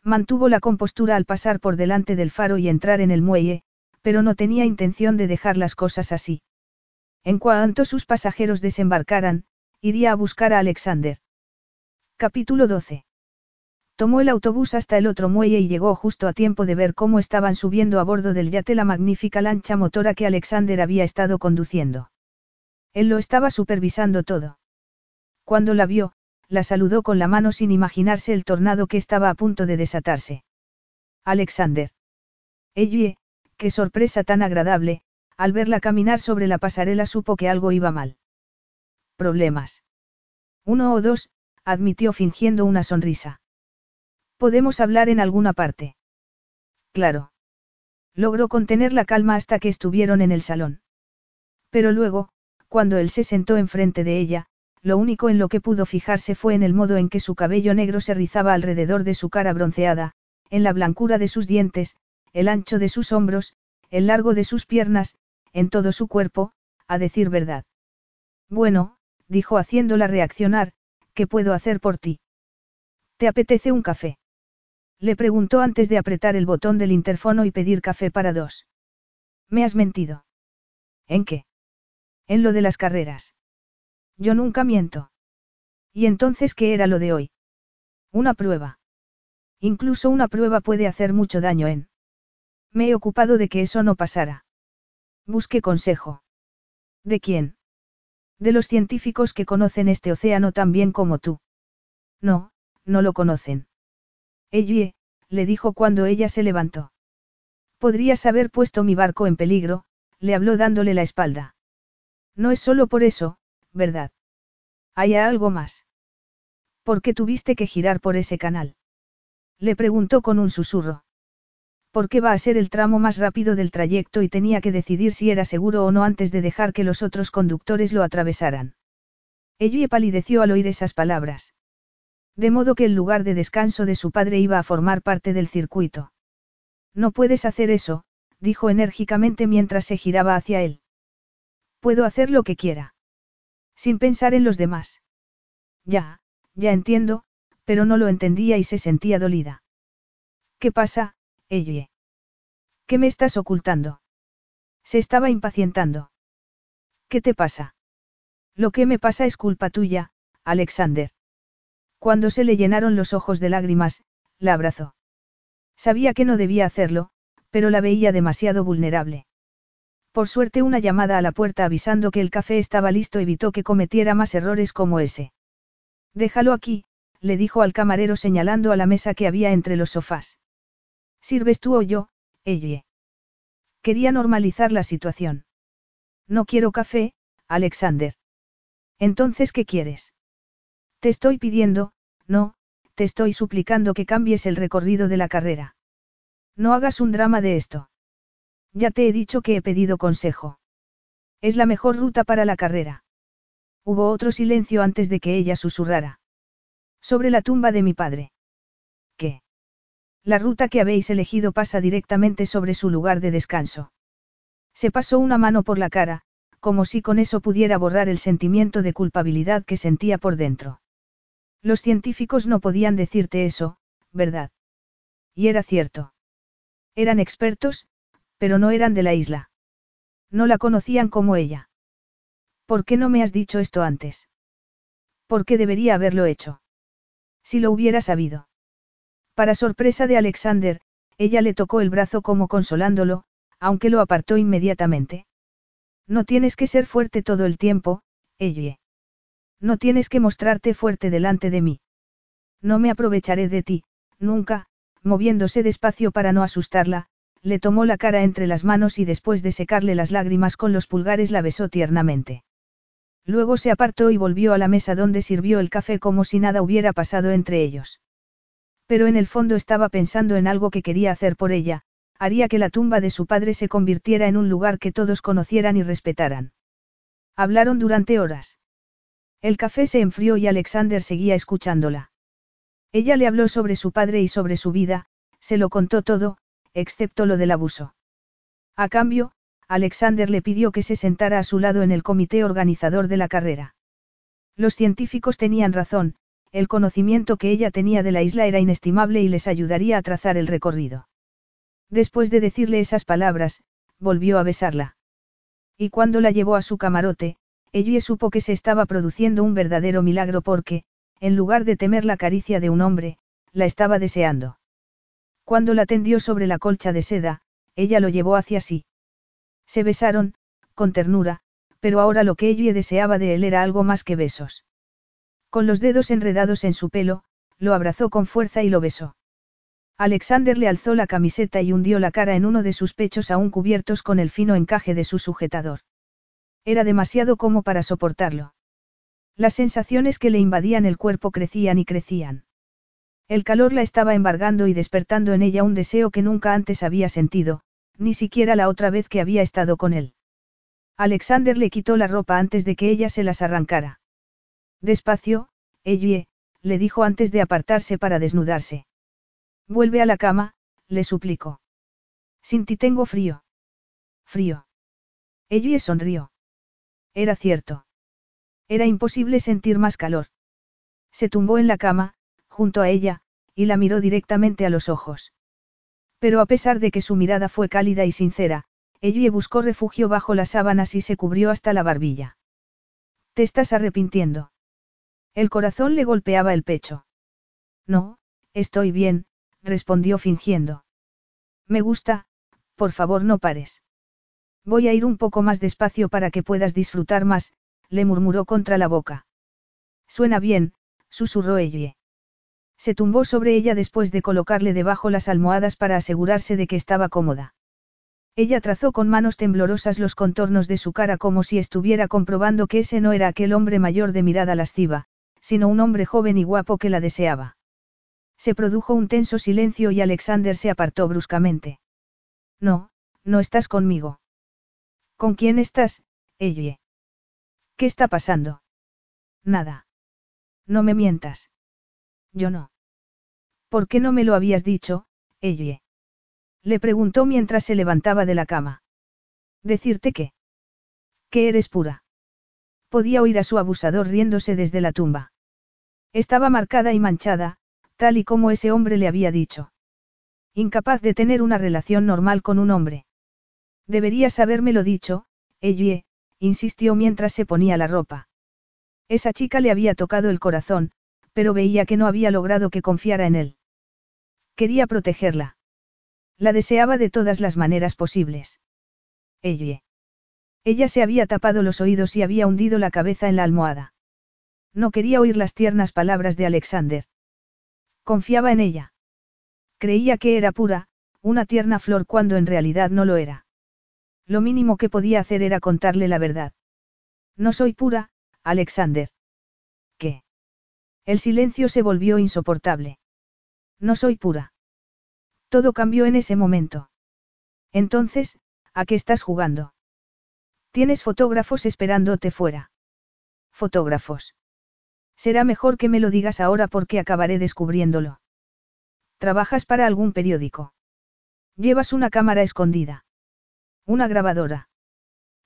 Mantuvo la compostura al pasar por delante del faro y entrar en el muelle, pero no tenía intención de dejar las cosas así. En cuanto sus pasajeros desembarcaran, iría a buscar a Alexander. Capítulo 12. Tomó el autobús hasta el otro muelle y llegó justo a tiempo de ver cómo estaban subiendo a bordo del yate la magnífica lancha motora que Alexander había estado conduciendo. Él lo estaba supervisando todo. Cuando la vio, la saludó con la mano sin imaginarse el tornado que estaba a punto de desatarse. Alexander. Ellie, qué sorpresa tan agradable, al verla caminar sobre la pasarela supo que algo iba mal. Problemas. Uno o dos, admitió fingiendo una sonrisa. ¿Podemos hablar en alguna parte? Claro. Logró contener la calma hasta que estuvieron en el salón. Pero luego, cuando él se sentó enfrente de ella, lo único en lo que pudo fijarse fue en el modo en que su cabello negro se rizaba alrededor de su cara bronceada, en la blancura de sus dientes, el ancho de sus hombros, el largo de sus piernas, en todo su cuerpo, a decir verdad. Bueno, dijo haciéndola reaccionar, ¿qué puedo hacer por ti? ¿Te apetece un café? Le preguntó antes de apretar el botón del interfono y pedir café para dos. Me has mentido. ¿En qué? En lo de las carreras. Yo nunca miento. ¿Y entonces qué era lo de hoy? Una prueba. Incluso una prueba puede hacer mucho daño en. Me he ocupado de que eso no pasara. Busque consejo. ¿De quién? De los científicos que conocen este océano tan bien como tú. No, no lo conocen. Ellie, le dijo cuando ella se levantó. Podrías haber puesto mi barco en peligro, le habló dándole la espalda. No es solo por eso, ¿verdad? ¿Hay algo más? ¿Por qué tuviste que girar por ese canal? Le preguntó con un susurro. Porque va a ser el tramo más rápido del trayecto y tenía que decidir si era seguro o no antes de dejar que los otros conductores lo atravesaran. Ellie palideció al oír esas palabras. De modo que el lugar de descanso de su padre iba a formar parte del circuito. No puedes hacer eso, dijo enérgicamente mientras se giraba hacia él. Puedo hacer lo que quiera. Sin pensar en los demás. Ya, ya entiendo, pero no lo entendía y se sentía dolida. ¿Qué pasa, Ellie? ¿Qué me estás ocultando? Se estaba impacientando. ¿Qué te pasa? Lo que me pasa es culpa tuya, Alexander. Cuando se le llenaron los ojos de lágrimas, la abrazó. Sabía que no debía hacerlo, pero la veía demasiado vulnerable. Por suerte una llamada a la puerta avisando que el café estaba listo evitó que cometiera más errores como ese. Déjalo aquí, le dijo al camarero señalando a la mesa que había entre los sofás. ¿Sirves tú o yo, Elle? Quería normalizar la situación. No quiero café, Alexander. Entonces, ¿qué quieres? Te estoy pidiendo, no, te estoy suplicando que cambies el recorrido de la carrera. No hagas un drama de esto. Ya te he dicho que he pedido consejo. Es la mejor ruta para la carrera. Hubo otro silencio antes de que ella susurrara. Sobre la tumba de mi padre. ¿Qué? La ruta que habéis elegido pasa directamente sobre su lugar de descanso. Se pasó una mano por la cara, como si con eso pudiera borrar el sentimiento de culpabilidad que sentía por dentro. Los científicos no podían decirte eso, ¿verdad? Y era cierto. Eran expertos, pero no eran de la isla. No la conocían como ella. ¿Por qué no me has dicho esto antes? ¿Por qué debería haberlo hecho? Si lo hubiera sabido. Para sorpresa de Alexander, ella le tocó el brazo como consolándolo, aunque lo apartó inmediatamente. No tienes que ser fuerte todo el tiempo, ella. No tienes que mostrarte fuerte delante de mí. No me aprovecharé de ti, nunca, moviéndose despacio para no asustarla, le tomó la cara entre las manos y después de secarle las lágrimas con los pulgares la besó tiernamente. Luego se apartó y volvió a la mesa donde sirvió el café como si nada hubiera pasado entre ellos. Pero en el fondo estaba pensando en algo que quería hacer por ella, haría que la tumba de su padre se convirtiera en un lugar que todos conocieran y respetaran. Hablaron durante horas. El café se enfrió y Alexander seguía escuchándola. Ella le habló sobre su padre y sobre su vida, se lo contó todo, excepto lo del abuso. A cambio, Alexander le pidió que se sentara a su lado en el comité organizador de la carrera. Los científicos tenían razón, el conocimiento que ella tenía de la isla era inestimable y les ayudaría a trazar el recorrido. Después de decirle esas palabras, volvió a besarla. Y cuando la llevó a su camarote, Ellie supo que se estaba produciendo un verdadero milagro porque, en lugar de temer la caricia de un hombre, la estaba deseando. Cuando la tendió sobre la colcha de seda, ella lo llevó hacia sí. Se besaron, con ternura, pero ahora lo que Ellie deseaba de él era algo más que besos. Con los dedos enredados en su pelo, lo abrazó con fuerza y lo besó. Alexander le alzó la camiseta y hundió la cara en uno de sus pechos aún cubiertos con el fino encaje de su sujetador. Era demasiado como para soportarlo. Las sensaciones que le invadían el cuerpo crecían y crecían. El calor la estaba embargando y despertando en ella un deseo que nunca antes había sentido, ni siquiera la otra vez que había estado con él. Alexander le quitó la ropa antes de que ella se las arrancara. Despacio, Ellie, le dijo antes de apartarse para desnudarse. Vuelve a la cama, le suplicó. Sin ti tengo frío. Frío. Ellie sonrió. Era cierto. Era imposible sentir más calor. Se tumbó en la cama, junto a ella, y la miró directamente a los ojos. Pero a pesar de que su mirada fue cálida y sincera, Ellie buscó refugio bajo las sábanas y se cubrió hasta la barbilla. ¿Te estás arrepintiendo? El corazón le golpeaba el pecho. No, estoy bien, respondió fingiendo. Me gusta, por favor no pares. Voy a ir un poco más despacio para que puedas disfrutar más, le murmuró contra la boca. Suena bien, susurró ella. Se tumbó sobre ella después de colocarle debajo las almohadas para asegurarse de que estaba cómoda. Ella trazó con manos temblorosas los contornos de su cara como si estuviera comprobando que ese no era aquel hombre mayor de mirada lasciva, sino un hombre joven y guapo que la deseaba. Se produjo un tenso silencio y Alexander se apartó bruscamente. No, no estás conmigo. ¿Con quién estás, Ellie? ¿Qué está pasando? Nada. No me mientas. Yo no. ¿Por qué no me lo habías dicho, Ellie? Le preguntó mientras se levantaba de la cama. Decirte qué. Que eres pura. Podía oír a su abusador riéndose desde la tumba. Estaba marcada y manchada, tal y como ese hombre le había dicho. Incapaz de tener una relación normal con un hombre. Deberías habérmelo dicho, Ellie, insistió mientras se ponía la ropa. Esa chica le había tocado el corazón, pero veía que no había logrado que confiara en él. Quería protegerla. La deseaba de todas las maneras posibles. Ellie. Ella se había tapado los oídos y había hundido la cabeza en la almohada. No quería oír las tiernas palabras de Alexander. Confiaba en ella. Creía que era pura, una tierna flor cuando en realidad no lo era. Lo mínimo que podía hacer era contarle la verdad. No soy pura, Alexander. ¿Qué? El silencio se volvió insoportable. No soy pura. Todo cambió en ese momento. Entonces, ¿a qué estás jugando? Tienes fotógrafos esperándote fuera. Fotógrafos. Será mejor que me lo digas ahora porque acabaré descubriéndolo. ¿Trabajas para algún periódico? Llevas una cámara escondida. Una grabadora.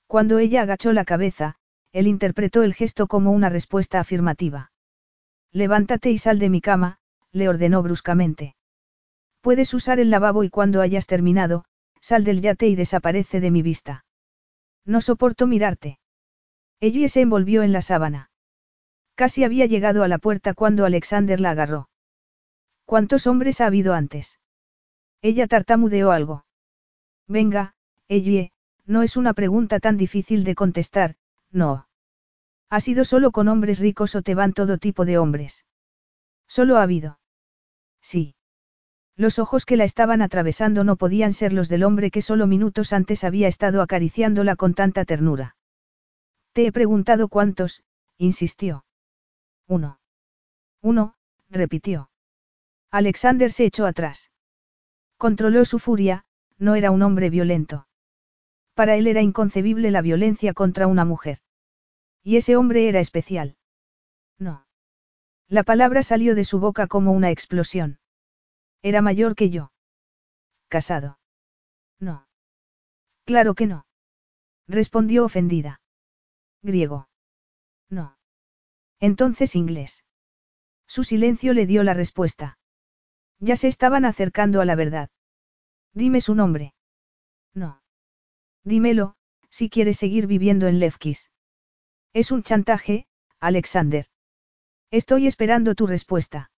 Cuando ella agachó la cabeza, él interpretó el gesto como una respuesta afirmativa. Levántate y sal de mi cama, le ordenó bruscamente. Puedes usar el lavabo y cuando hayas terminado, sal del yate y desaparece de mi vista. No soporto mirarte. Ella se envolvió en la sábana. Casi había llegado a la puerta cuando Alexander la agarró. ¿Cuántos hombres ha habido antes? Ella tartamudeó algo. Venga, Ellie, no es una pregunta tan difícil de contestar, no. ¿Ha sido solo con hombres ricos o te van todo tipo de hombres? Solo ha habido. Sí. Los ojos que la estaban atravesando no podían ser los del hombre que solo minutos antes había estado acariciándola con tanta ternura. Te he preguntado cuántos, insistió. Uno. Uno, repitió. Alexander se echó atrás. Controló su furia, no era un hombre violento. Para él era inconcebible la violencia contra una mujer. Y ese hombre era especial. No. La palabra salió de su boca como una explosión. Era mayor que yo. Casado. No. Claro que no. Respondió ofendida. Griego. No. Entonces inglés. Su silencio le dio la respuesta. Ya se estaban acercando a la verdad. Dime su nombre. No. Dímelo, si quieres seguir viviendo en Levkis. Es un chantaje, Alexander. Estoy esperando tu respuesta.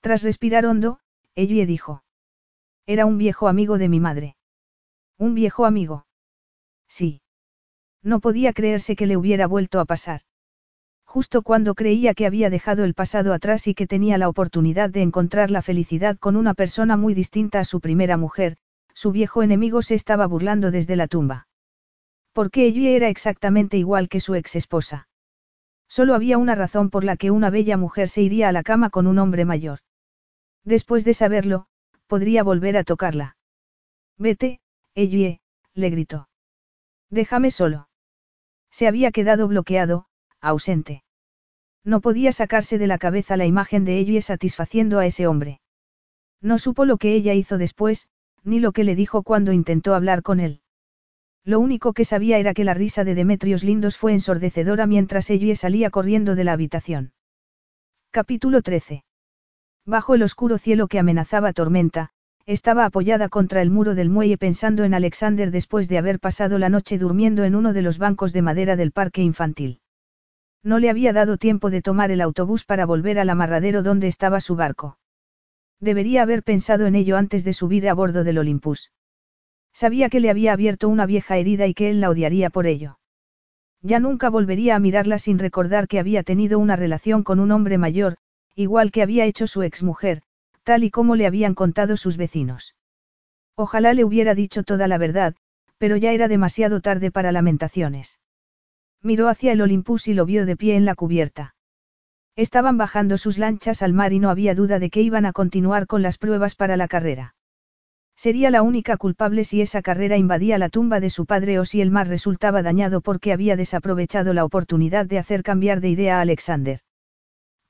Tras respirar hondo, Ellie dijo. Era un viejo amigo de mi madre. Un viejo amigo. Sí. No podía creerse que le hubiera vuelto a pasar. Justo cuando creía que había dejado el pasado atrás y que tenía la oportunidad de encontrar la felicidad con una persona muy distinta a su primera mujer, su viejo enemigo se estaba burlando desde la tumba. Porque Ellie era exactamente igual que su ex esposa. Solo había una razón por la que una bella mujer se iría a la cama con un hombre mayor. Después de saberlo, podría volver a tocarla. Vete, Ellie, le gritó. Déjame solo. Se había quedado bloqueado, ausente. No podía sacarse de la cabeza la imagen de ella satisfaciendo a ese hombre. No supo lo que ella hizo después, ni lo que le dijo cuando intentó hablar con él. Lo único que sabía era que la risa de Demetrios Lindos fue ensordecedora mientras ella salía corriendo de la habitación. Capítulo 13. Bajo el oscuro cielo que amenazaba tormenta, estaba apoyada contra el muro del muelle pensando en Alexander después de haber pasado la noche durmiendo en uno de los bancos de madera del parque infantil. No le había dado tiempo de tomar el autobús para volver al amarradero donde estaba su barco. Debería haber pensado en ello antes de subir a bordo del Olympus. Sabía que le había abierto una vieja herida y que él la odiaría por ello. Ya nunca volvería a mirarla sin recordar que había tenido una relación con un hombre mayor, igual que había hecho su exmujer, tal y como le habían contado sus vecinos. Ojalá le hubiera dicho toda la verdad, pero ya era demasiado tarde para lamentaciones. Miró hacia el Olympus y lo vio de pie en la cubierta. Estaban bajando sus lanchas al mar y no había duda de que iban a continuar con las pruebas para la carrera. Sería la única culpable si esa carrera invadía la tumba de su padre o si el mar resultaba dañado porque había desaprovechado la oportunidad de hacer cambiar de idea a Alexander.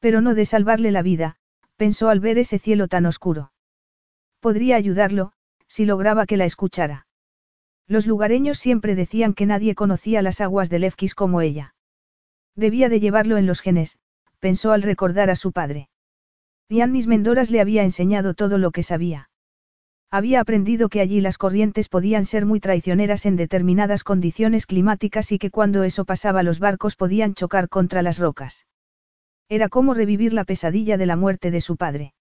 Pero no de salvarle la vida, pensó al ver ese cielo tan oscuro. Podría ayudarlo, si lograba que la escuchara. Los lugareños siempre decían que nadie conocía las aguas de Lefkis como ella. Debía de llevarlo en los genes, pensó al recordar a su padre. Yannis Mendoras le había enseñado todo lo que sabía. Había aprendido que allí las corrientes podían ser muy traicioneras en determinadas condiciones climáticas y que cuando eso pasaba los barcos podían chocar contra las rocas. Era como revivir la pesadilla de la muerte de su padre.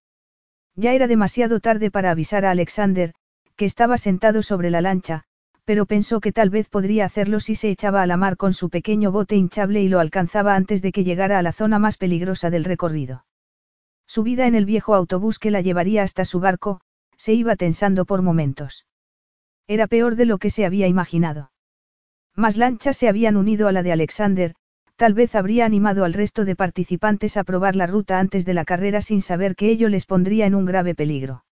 Ya era demasiado tarde para avisar a Alexander, que estaba sentado sobre la lancha, pero pensó que tal vez podría hacerlo si se echaba a la mar con su pequeño bote hinchable y lo alcanzaba antes de que llegara a la zona más peligrosa del recorrido. Su vida en el viejo autobús que la llevaría hasta su barco, se iba tensando por momentos. Era peor de lo que se había imaginado. Más lanchas se habían unido a la de Alexander, tal vez habría animado al resto de participantes a probar la ruta antes de la carrera sin saber que ello les pondría en un grave peligro.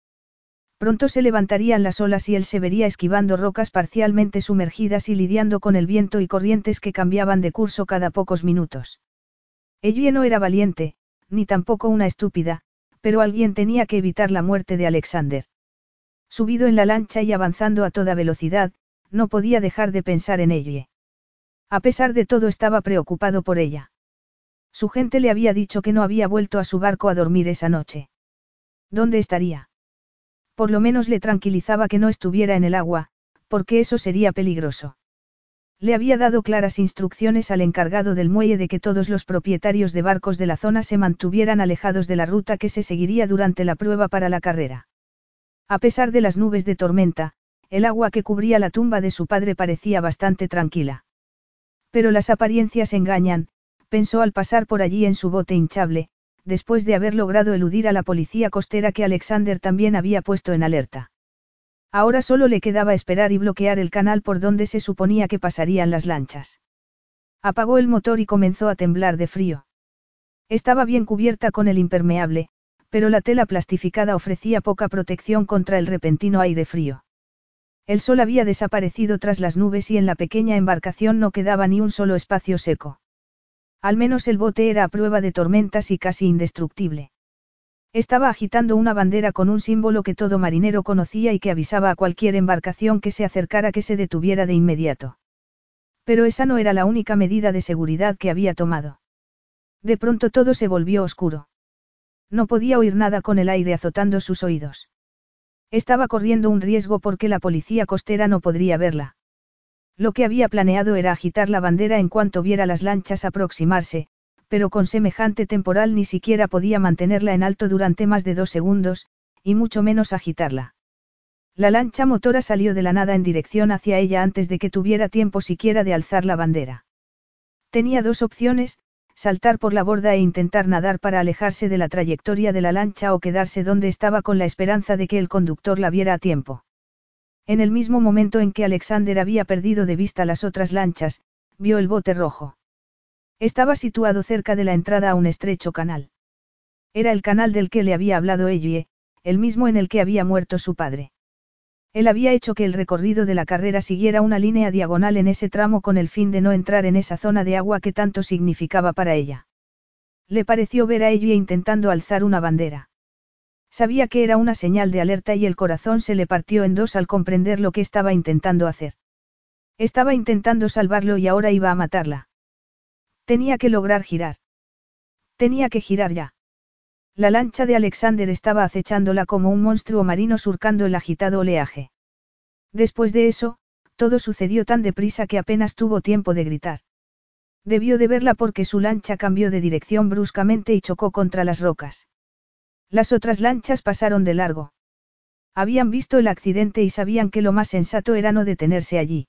Pronto se levantarían las olas y él se vería esquivando rocas parcialmente sumergidas y lidiando con el viento y corrientes que cambiaban de curso cada pocos minutos. Ella no era valiente, ni tampoco una estúpida, pero alguien tenía que evitar la muerte de Alexander. Subido en la lancha y avanzando a toda velocidad, no podía dejar de pensar en ella. A pesar de todo estaba preocupado por ella. Su gente le había dicho que no había vuelto a su barco a dormir esa noche. ¿Dónde estaría? Por lo menos le tranquilizaba que no estuviera en el agua, porque eso sería peligroso. Le había dado claras instrucciones al encargado del muelle de que todos los propietarios de barcos de la zona se mantuvieran alejados de la ruta que se seguiría durante la prueba para la carrera. A pesar de las nubes de tormenta, el agua que cubría la tumba de su padre parecía bastante tranquila. Pero las apariencias engañan, pensó al pasar por allí en su bote hinchable, después de haber logrado eludir a la policía costera que Alexander también había puesto en alerta. Ahora solo le quedaba esperar y bloquear el canal por donde se suponía que pasarían las lanchas. Apagó el motor y comenzó a temblar de frío. Estaba bien cubierta con el impermeable, pero la tela plastificada ofrecía poca protección contra el repentino aire frío. El sol había desaparecido tras las nubes y en la pequeña embarcación no quedaba ni un solo espacio seco. Al menos el bote era a prueba de tormentas y casi indestructible. Estaba agitando una bandera con un símbolo que todo marinero conocía y que avisaba a cualquier embarcación que se acercara que se detuviera de inmediato. Pero esa no era la única medida de seguridad que había tomado. De pronto todo se volvió oscuro. No podía oír nada con el aire azotando sus oídos. Estaba corriendo un riesgo porque la policía costera no podría verla. Lo que había planeado era agitar la bandera en cuanto viera las lanchas aproximarse, pero con semejante temporal ni siquiera podía mantenerla en alto durante más de dos segundos, y mucho menos agitarla. La lancha motora salió de la nada en dirección hacia ella antes de que tuviera tiempo siquiera de alzar la bandera. Tenía dos opciones, saltar por la borda e intentar nadar para alejarse de la trayectoria de la lancha o quedarse donde estaba con la esperanza de que el conductor la viera a tiempo. En el mismo momento en que Alexander había perdido de vista las otras lanchas, vio el bote rojo. Estaba situado cerca de la entrada a un estrecho canal. Era el canal del que le había hablado Ellie, el mismo en el que había muerto su padre. Él había hecho que el recorrido de la carrera siguiera una línea diagonal en ese tramo con el fin de no entrar en esa zona de agua que tanto significaba para ella. Le pareció ver a ella intentando alzar una bandera. Sabía que era una señal de alerta y el corazón se le partió en dos al comprender lo que estaba intentando hacer. Estaba intentando salvarlo y ahora iba a matarla. Tenía que lograr girar. Tenía que girar ya. La lancha de Alexander estaba acechándola como un monstruo marino surcando el agitado oleaje. Después de eso, todo sucedió tan deprisa que apenas tuvo tiempo de gritar. Debió de verla porque su lancha cambió de dirección bruscamente y chocó contra las rocas. Las otras lanchas pasaron de largo. Habían visto el accidente y sabían que lo más sensato era no detenerse allí.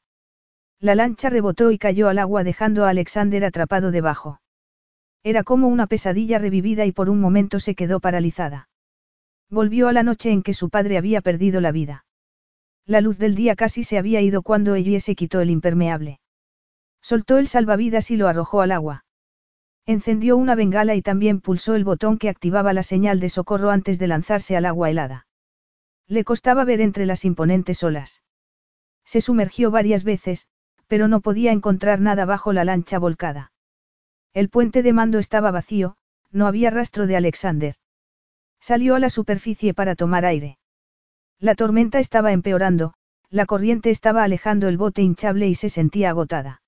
La lancha rebotó y cayó al agua dejando a Alexander atrapado debajo. Era como una pesadilla revivida y por un momento se quedó paralizada. Volvió a la noche en que su padre había perdido la vida. La luz del día casi se había ido cuando ella se quitó el impermeable. Soltó el salvavidas y lo arrojó al agua. Encendió una bengala y también pulsó el botón que activaba la señal de socorro antes de lanzarse al agua helada. Le costaba ver entre las imponentes olas. Se sumergió varias veces, pero no podía encontrar nada bajo la lancha volcada. El puente de mando estaba vacío, no había rastro de Alexander. Salió a la superficie para tomar aire. La tormenta estaba empeorando, la corriente estaba alejando el bote hinchable y se sentía agotada.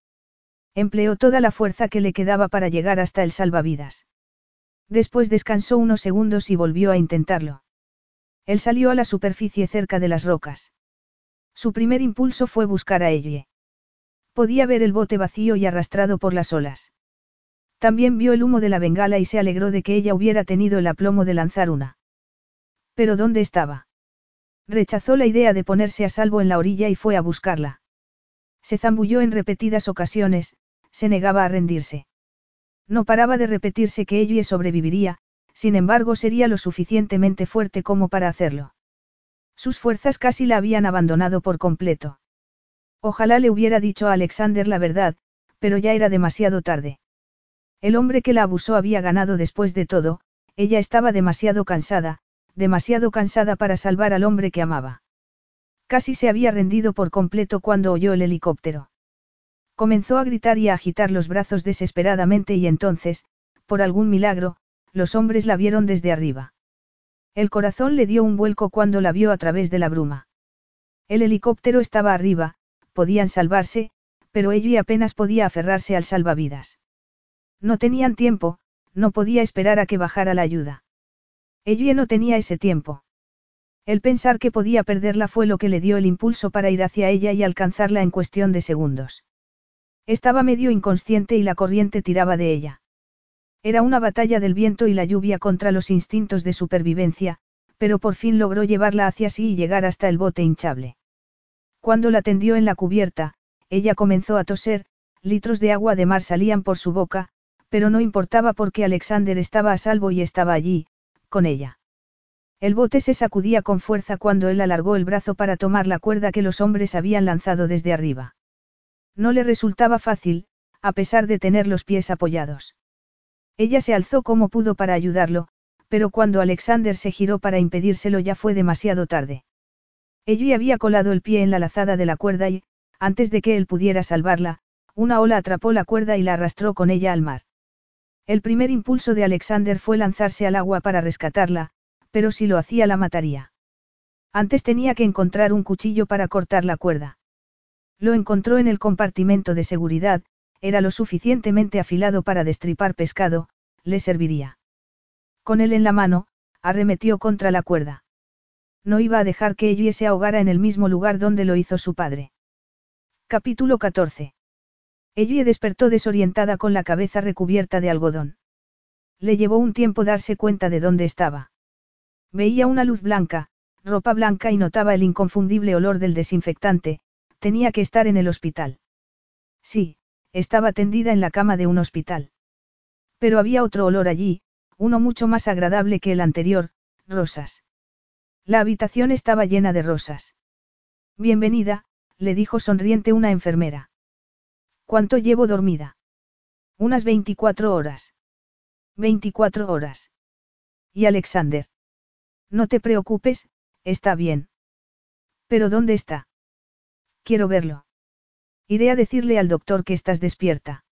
Empleó toda la fuerza que le quedaba para llegar hasta el salvavidas. Después descansó unos segundos y volvió a intentarlo. Él salió a la superficie cerca de las rocas. Su primer impulso fue buscar a ella. Podía ver el bote vacío y arrastrado por las olas. También vio el humo de la bengala y se alegró de que ella hubiera tenido el aplomo de lanzar una. Pero ¿dónde estaba? Rechazó la idea de ponerse a salvo en la orilla y fue a buscarla. Se zambulló en repetidas ocasiones, se negaba a rendirse. No paraba de repetirse que ella sobreviviría, sin embargo sería lo suficientemente fuerte como para hacerlo. Sus fuerzas casi la habían abandonado por completo. Ojalá le hubiera dicho a Alexander la verdad, pero ya era demasiado tarde. El hombre que la abusó había ganado después de todo, ella estaba demasiado cansada, demasiado cansada para salvar al hombre que amaba. Casi se había rendido por completo cuando oyó el helicóptero. Comenzó a gritar y a agitar los brazos desesperadamente y entonces, por algún milagro, los hombres la vieron desde arriba. El corazón le dio un vuelco cuando la vio a través de la bruma. El helicóptero estaba arriba, podían salvarse, pero ella apenas podía aferrarse al salvavidas. No tenían tiempo, no podía esperar a que bajara la ayuda. Ella no tenía ese tiempo. El pensar que podía perderla fue lo que le dio el impulso para ir hacia ella y alcanzarla en cuestión de segundos. Estaba medio inconsciente y la corriente tiraba de ella. Era una batalla del viento y la lluvia contra los instintos de supervivencia, pero por fin logró llevarla hacia sí y llegar hasta el bote hinchable. Cuando la tendió en la cubierta, ella comenzó a toser, litros de agua de mar salían por su boca, pero no importaba porque Alexander estaba a salvo y estaba allí, con ella. El bote se sacudía con fuerza cuando él alargó el brazo para tomar la cuerda que los hombres habían lanzado desde arriba. No le resultaba fácil, a pesar de tener los pies apoyados. Ella se alzó como pudo para ayudarlo, pero cuando Alexander se giró para impedírselo ya fue demasiado tarde. Ella había colado el pie en la lazada de la cuerda y, antes de que él pudiera salvarla, una ola atrapó la cuerda y la arrastró con ella al mar. El primer impulso de Alexander fue lanzarse al agua para rescatarla, pero si lo hacía la mataría. Antes tenía que encontrar un cuchillo para cortar la cuerda. Lo encontró en el compartimento de seguridad, era lo suficientemente afilado para destripar pescado, le serviría. Con él en la mano, arremetió contra la cuerda. No iba a dejar que ella se ahogara en el mismo lugar donde lo hizo su padre. Capítulo 14. Ellie despertó desorientada con la cabeza recubierta de algodón. Le llevó un tiempo darse cuenta de dónde estaba. Veía una luz blanca, ropa blanca y notaba el inconfundible olor del desinfectante, tenía que estar en el hospital. Sí, estaba tendida en la cama de un hospital. Pero había otro olor allí, uno mucho más agradable que el anterior, rosas. La habitación estaba llena de rosas. Bienvenida, le dijo sonriente una enfermera. ¿Cuánto llevo dormida? Unas 24 horas. 24 horas. ¿Y Alexander? No te preocupes, está bien. ¿Pero dónde está? Quiero verlo. Iré a decirle al doctor que estás despierta.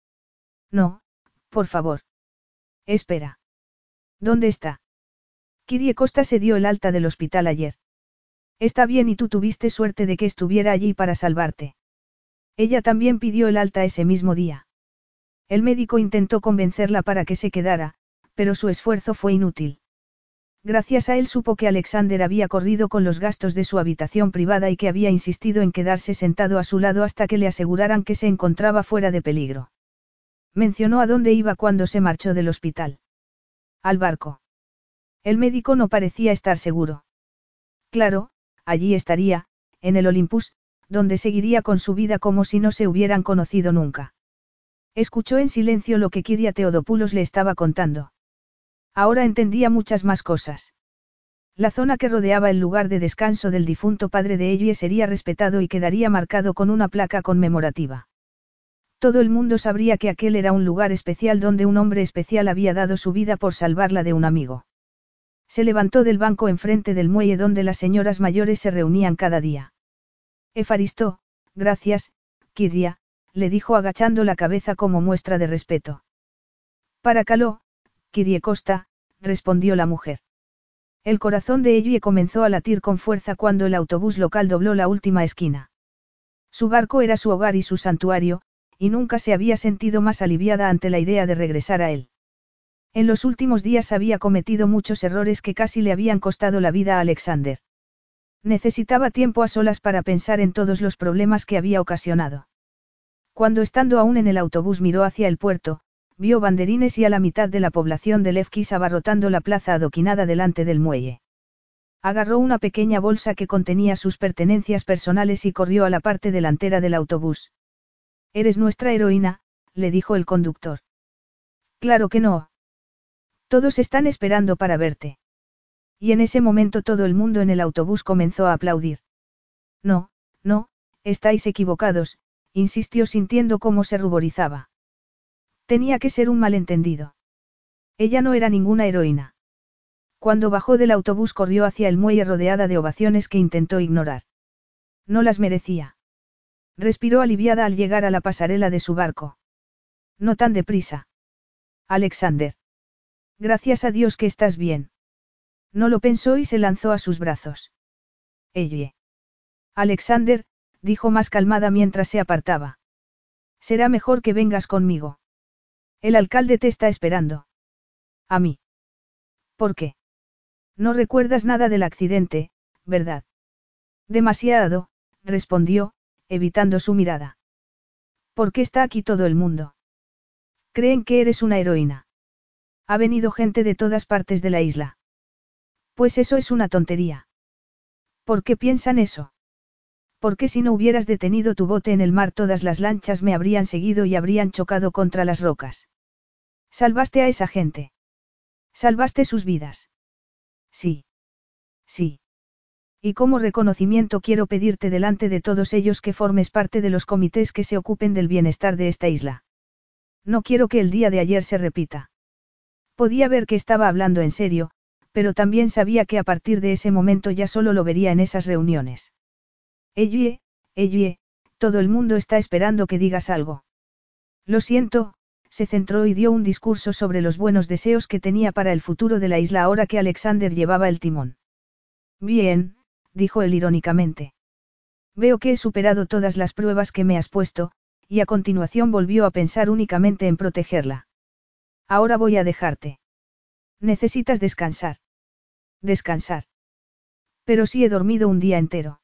No, por favor. Espera. ¿Dónde está? Kirie Costa se dio el alta del hospital ayer. Está bien y tú tuviste suerte de que estuviera allí para salvarte. Ella también pidió el alta ese mismo día. El médico intentó convencerla para que se quedara, pero su esfuerzo fue inútil. Gracias a él supo que Alexander había corrido con los gastos de su habitación privada y que había insistido en quedarse sentado a su lado hasta que le aseguraran que se encontraba fuera de peligro. Mencionó a dónde iba cuando se marchó del hospital. Al barco. El médico no parecía estar seguro. Claro, allí estaría, en el Olympus, donde seguiría con su vida como si no se hubieran conocido nunca. Escuchó en silencio lo que Kiria Teodopoulos le estaba contando. Ahora entendía muchas más cosas. La zona que rodeaba el lugar de descanso del difunto padre de Ellie sería respetado y quedaría marcado con una placa conmemorativa. Todo el mundo sabría que aquel era un lugar especial donde un hombre especial había dado su vida por salvarla de un amigo. Se levantó del banco enfrente del muelle donde las señoras mayores se reunían cada día. Efaristo, gracias, Kiria, le dijo agachando la cabeza como muestra de respeto. Para Caló, Kirie Costa, respondió la mujer. El corazón de Ellie comenzó a latir con fuerza cuando el autobús local dobló la última esquina. Su barco era su hogar y su santuario, y nunca se había sentido más aliviada ante la idea de regresar a él. En los últimos días había cometido muchos errores que casi le habían costado la vida a Alexander. Necesitaba tiempo a solas para pensar en todos los problemas que había ocasionado. Cuando estando aún en el autobús miró hacia el puerto, vio banderines y a la mitad de la población de Lefkis abarrotando la plaza adoquinada delante del muelle. Agarró una pequeña bolsa que contenía sus pertenencias personales y corrió a la parte delantera del autobús. Eres nuestra heroína, le dijo el conductor. Claro que no. Todos están esperando para verte. Y en ese momento todo el mundo en el autobús comenzó a aplaudir. No, no, estáis equivocados, insistió sintiendo cómo se ruborizaba. Tenía que ser un malentendido. Ella no era ninguna heroína. Cuando bajó del autobús corrió hacia el muelle rodeada de ovaciones que intentó ignorar. No las merecía. Respiró aliviada al llegar a la pasarela de su barco. No tan deprisa. Alexander. Gracias a Dios que estás bien. No lo pensó y se lanzó a sus brazos. Elle. Alexander, dijo más calmada mientras se apartaba. Será mejor que vengas conmigo. El alcalde te está esperando. A mí. ¿Por qué? No recuerdas nada del accidente, ¿verdad? Demasiado, respondió, evitando su mirada. ¿Por qué está aquí todo el mundo? Creen que eres una heroína. Ha venido gente de todas partes de la isla. Pues eso es una tontería. ¿Por qué piensan eso? Porque si no hubieras detenido tu bote en el mar todas las lanchas me habrían seguido y habrían chocado contra las rocas. Salvaste a esa gente. Salvaste sus vidas. Sí. Sí. Y como reconocimiento quiero pedirte delante de todos ellos que formes parte de los comités que se ocupen del bienestar de esta isla. No quiero que el día de ayer se repita. Podía ver que estaba hablando en serio, pero también sabía que a partir de ese momento ya solo lo vería en esas reuniones. Ellie, Ellie, todo el mundo está esperando que digas algo. Lo siento, se centró y dio un discurso sobre los buenos deseos que tenía para el futuro de la isla ahora que Alexander llevaba el timón. Bien, dijo él irónicamente. Veo que he superado todas las pruebas que me has puesto, y a continuación volvió a pensar únicamente en protegerla. Ahora voy a dejarte. Necesitas descansar. Descansar. Pero sí he dormido un día entero.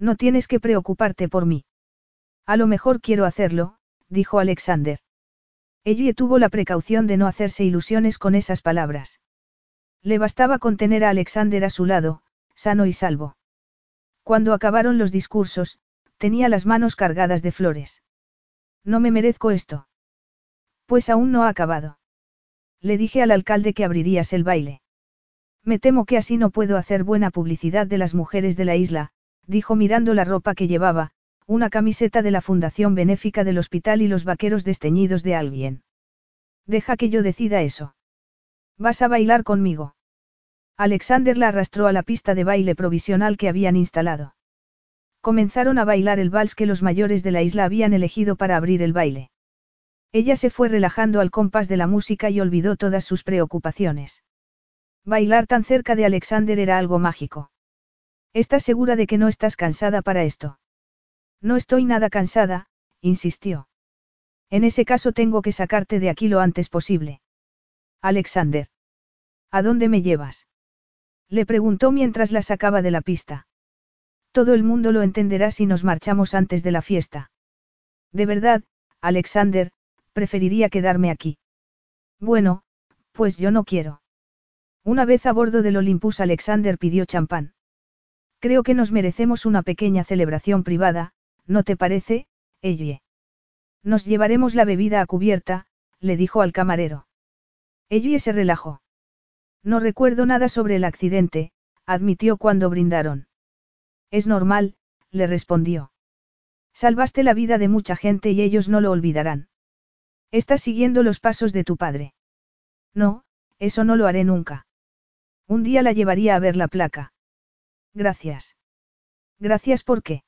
No tienes que preocuparte por mí. A lo mejor quiero hacerlo, dijo Alexander. Ellie tuvo la precaución de no hacerse ilusiones con esas palabras. Le bastaba contener a Alexander a su lado, sano y salvo. Cuando acabaron los discursos, tenía las manos cargadas de flores. No me merezco esto. Pues aún no ha acabado. Le dije al alcalde que abrirías el baile. Me temo que así no puedo hacer buena publicidad de las mujeres de la isla, dijo mirando la ropa que llevaba, una camiseta de la Fundación Benéfica del Hospital y los vaqueros desteñidos de alguien. Deja que yo decida eso. ¿Vas a bailar conmigo? Alexander la arrastró a la pista de baile provisional que habían instalado. Comenzaron a bailar el vals que los mayores de la isla habían elegido para abrir el baile. Ella se fue relajando al compás de la música y olvidó todas sus preocupaciones. Bailar tan cerca de Alexander era algo mágico. ¿Estás segura de que no estás cansada para esto? No estoy nada cansada, insistió. En ese caso tengo que sacarte de aquí lo antes posible. Alexander. ¿A dónde me llevas? Le preguntó mientras la sacaba de la pista. Todo el mundo lo entenderá si nos marchamos antes de la fiesta. De verdad, Alexander, preferiría quedarme aquí. Bueno, pues yo no quiero. Una vez a bordo del Olympus Alexander pidió champán. Creo que nos merecemos una pequeña celebración privada, ¿no te parece, Ellie? Nos llevaremos la bebida a cubierta, le dijo al camarero. Ellie se relajó. No recuerdo nada sobre el accidente, admitió cuando brindaron. Es normal, le respondió. Salvaste la vida de mucha gente y ellos no lo olvidarán. Estás siguiendo los pasos de tu padre. No, eso no lo haré nunca. Un día la llevaría a ver la placa. Gracias. Gracias por qué.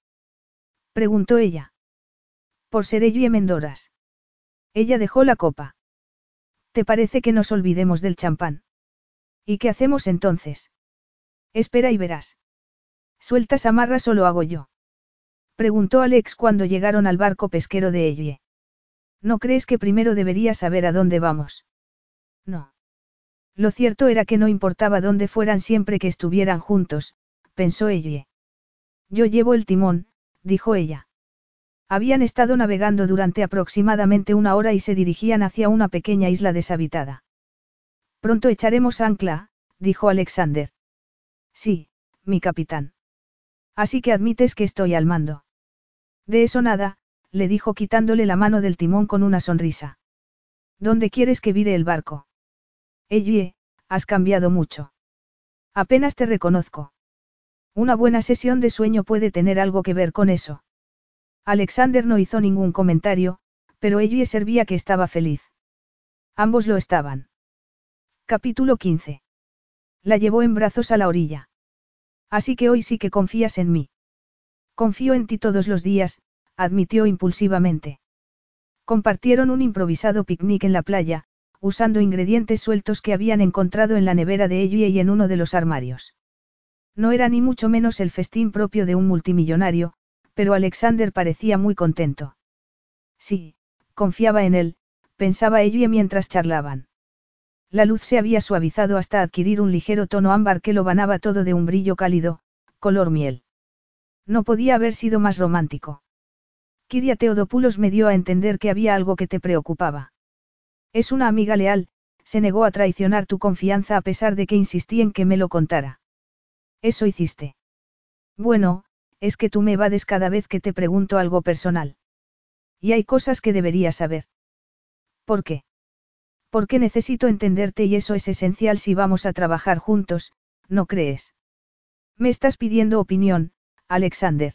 Preguntó ella. Por ser y Mendoras. Ella dejó la copa. ¿Te parece que nos olvidemos del champán? ¿Y qué hacemos entonces? Espera y verás. ¿Sueltas amarras o lo hago yo? Preguntó Alex cuando llegaron al barco pesquero de Ellie. ¿No crees que primero debería saber a dónde vamos? No. Lo cierto era que no importaba dónde fueran siempre que estuvieran juntos, pensó Ellie. Yo llevo el timón, dijo ella. Habían estado navegando durante aproximadamente una hora y se dirigían hacia una pequeña isla deshabitada. Pronto echaremos ancla, dijo Alexander. Sí, mi capitán. Así que admites que estoy al mando. De eso nada, le dijo quitándole la mano del timón con una sonrisa. ¿Dónde quieres que vire el barco? Ellie, has cambiado mucho. Apenas te reconozco. Una buena sesión de sueño puede tener algo que ver con eso. Alexander no hizo ningún comentario, pero Ellie servía que estaba feliz. Ambos lo estaban. Capítulo 15. La llevó en brazos a la orilla. Así que hoy sí que confías en mí. Confío en ti todos los días, admitió impulsivamente. Compartieron un improvisado picnic en la playa, usando ingredientes sueltos que habían encontrado en la nevera de Ellie y en uno de los armarios. No era ni mucho menos el festín propio de un multimillonario, pero Alexander parecía muy contento. Sí, confiaba en él, pensaba Ellie mientras charlaban. La luz se había suavizado hasta adquirir un ligero tono ámbar que lo banaba todo de un brillo cálido, color miel. No podía haber sido más romántico. Kiria Teodopoulos me dio a entender que había algo que te preocupaba. Es una amiga leal, se negó a traicionar tu confianza a pesar de que insistí en que me lo contara. Eso hiciste. Bueno, es que tú me evades cada vez que te pregunto algo personal. Y hay cosas que deberías saber. ¿Por qué? Porque necesito entenderte y eso es esencial si vamos a trabajar juntos, ¿no crees? Me estás pidiendo opinión, Alexander.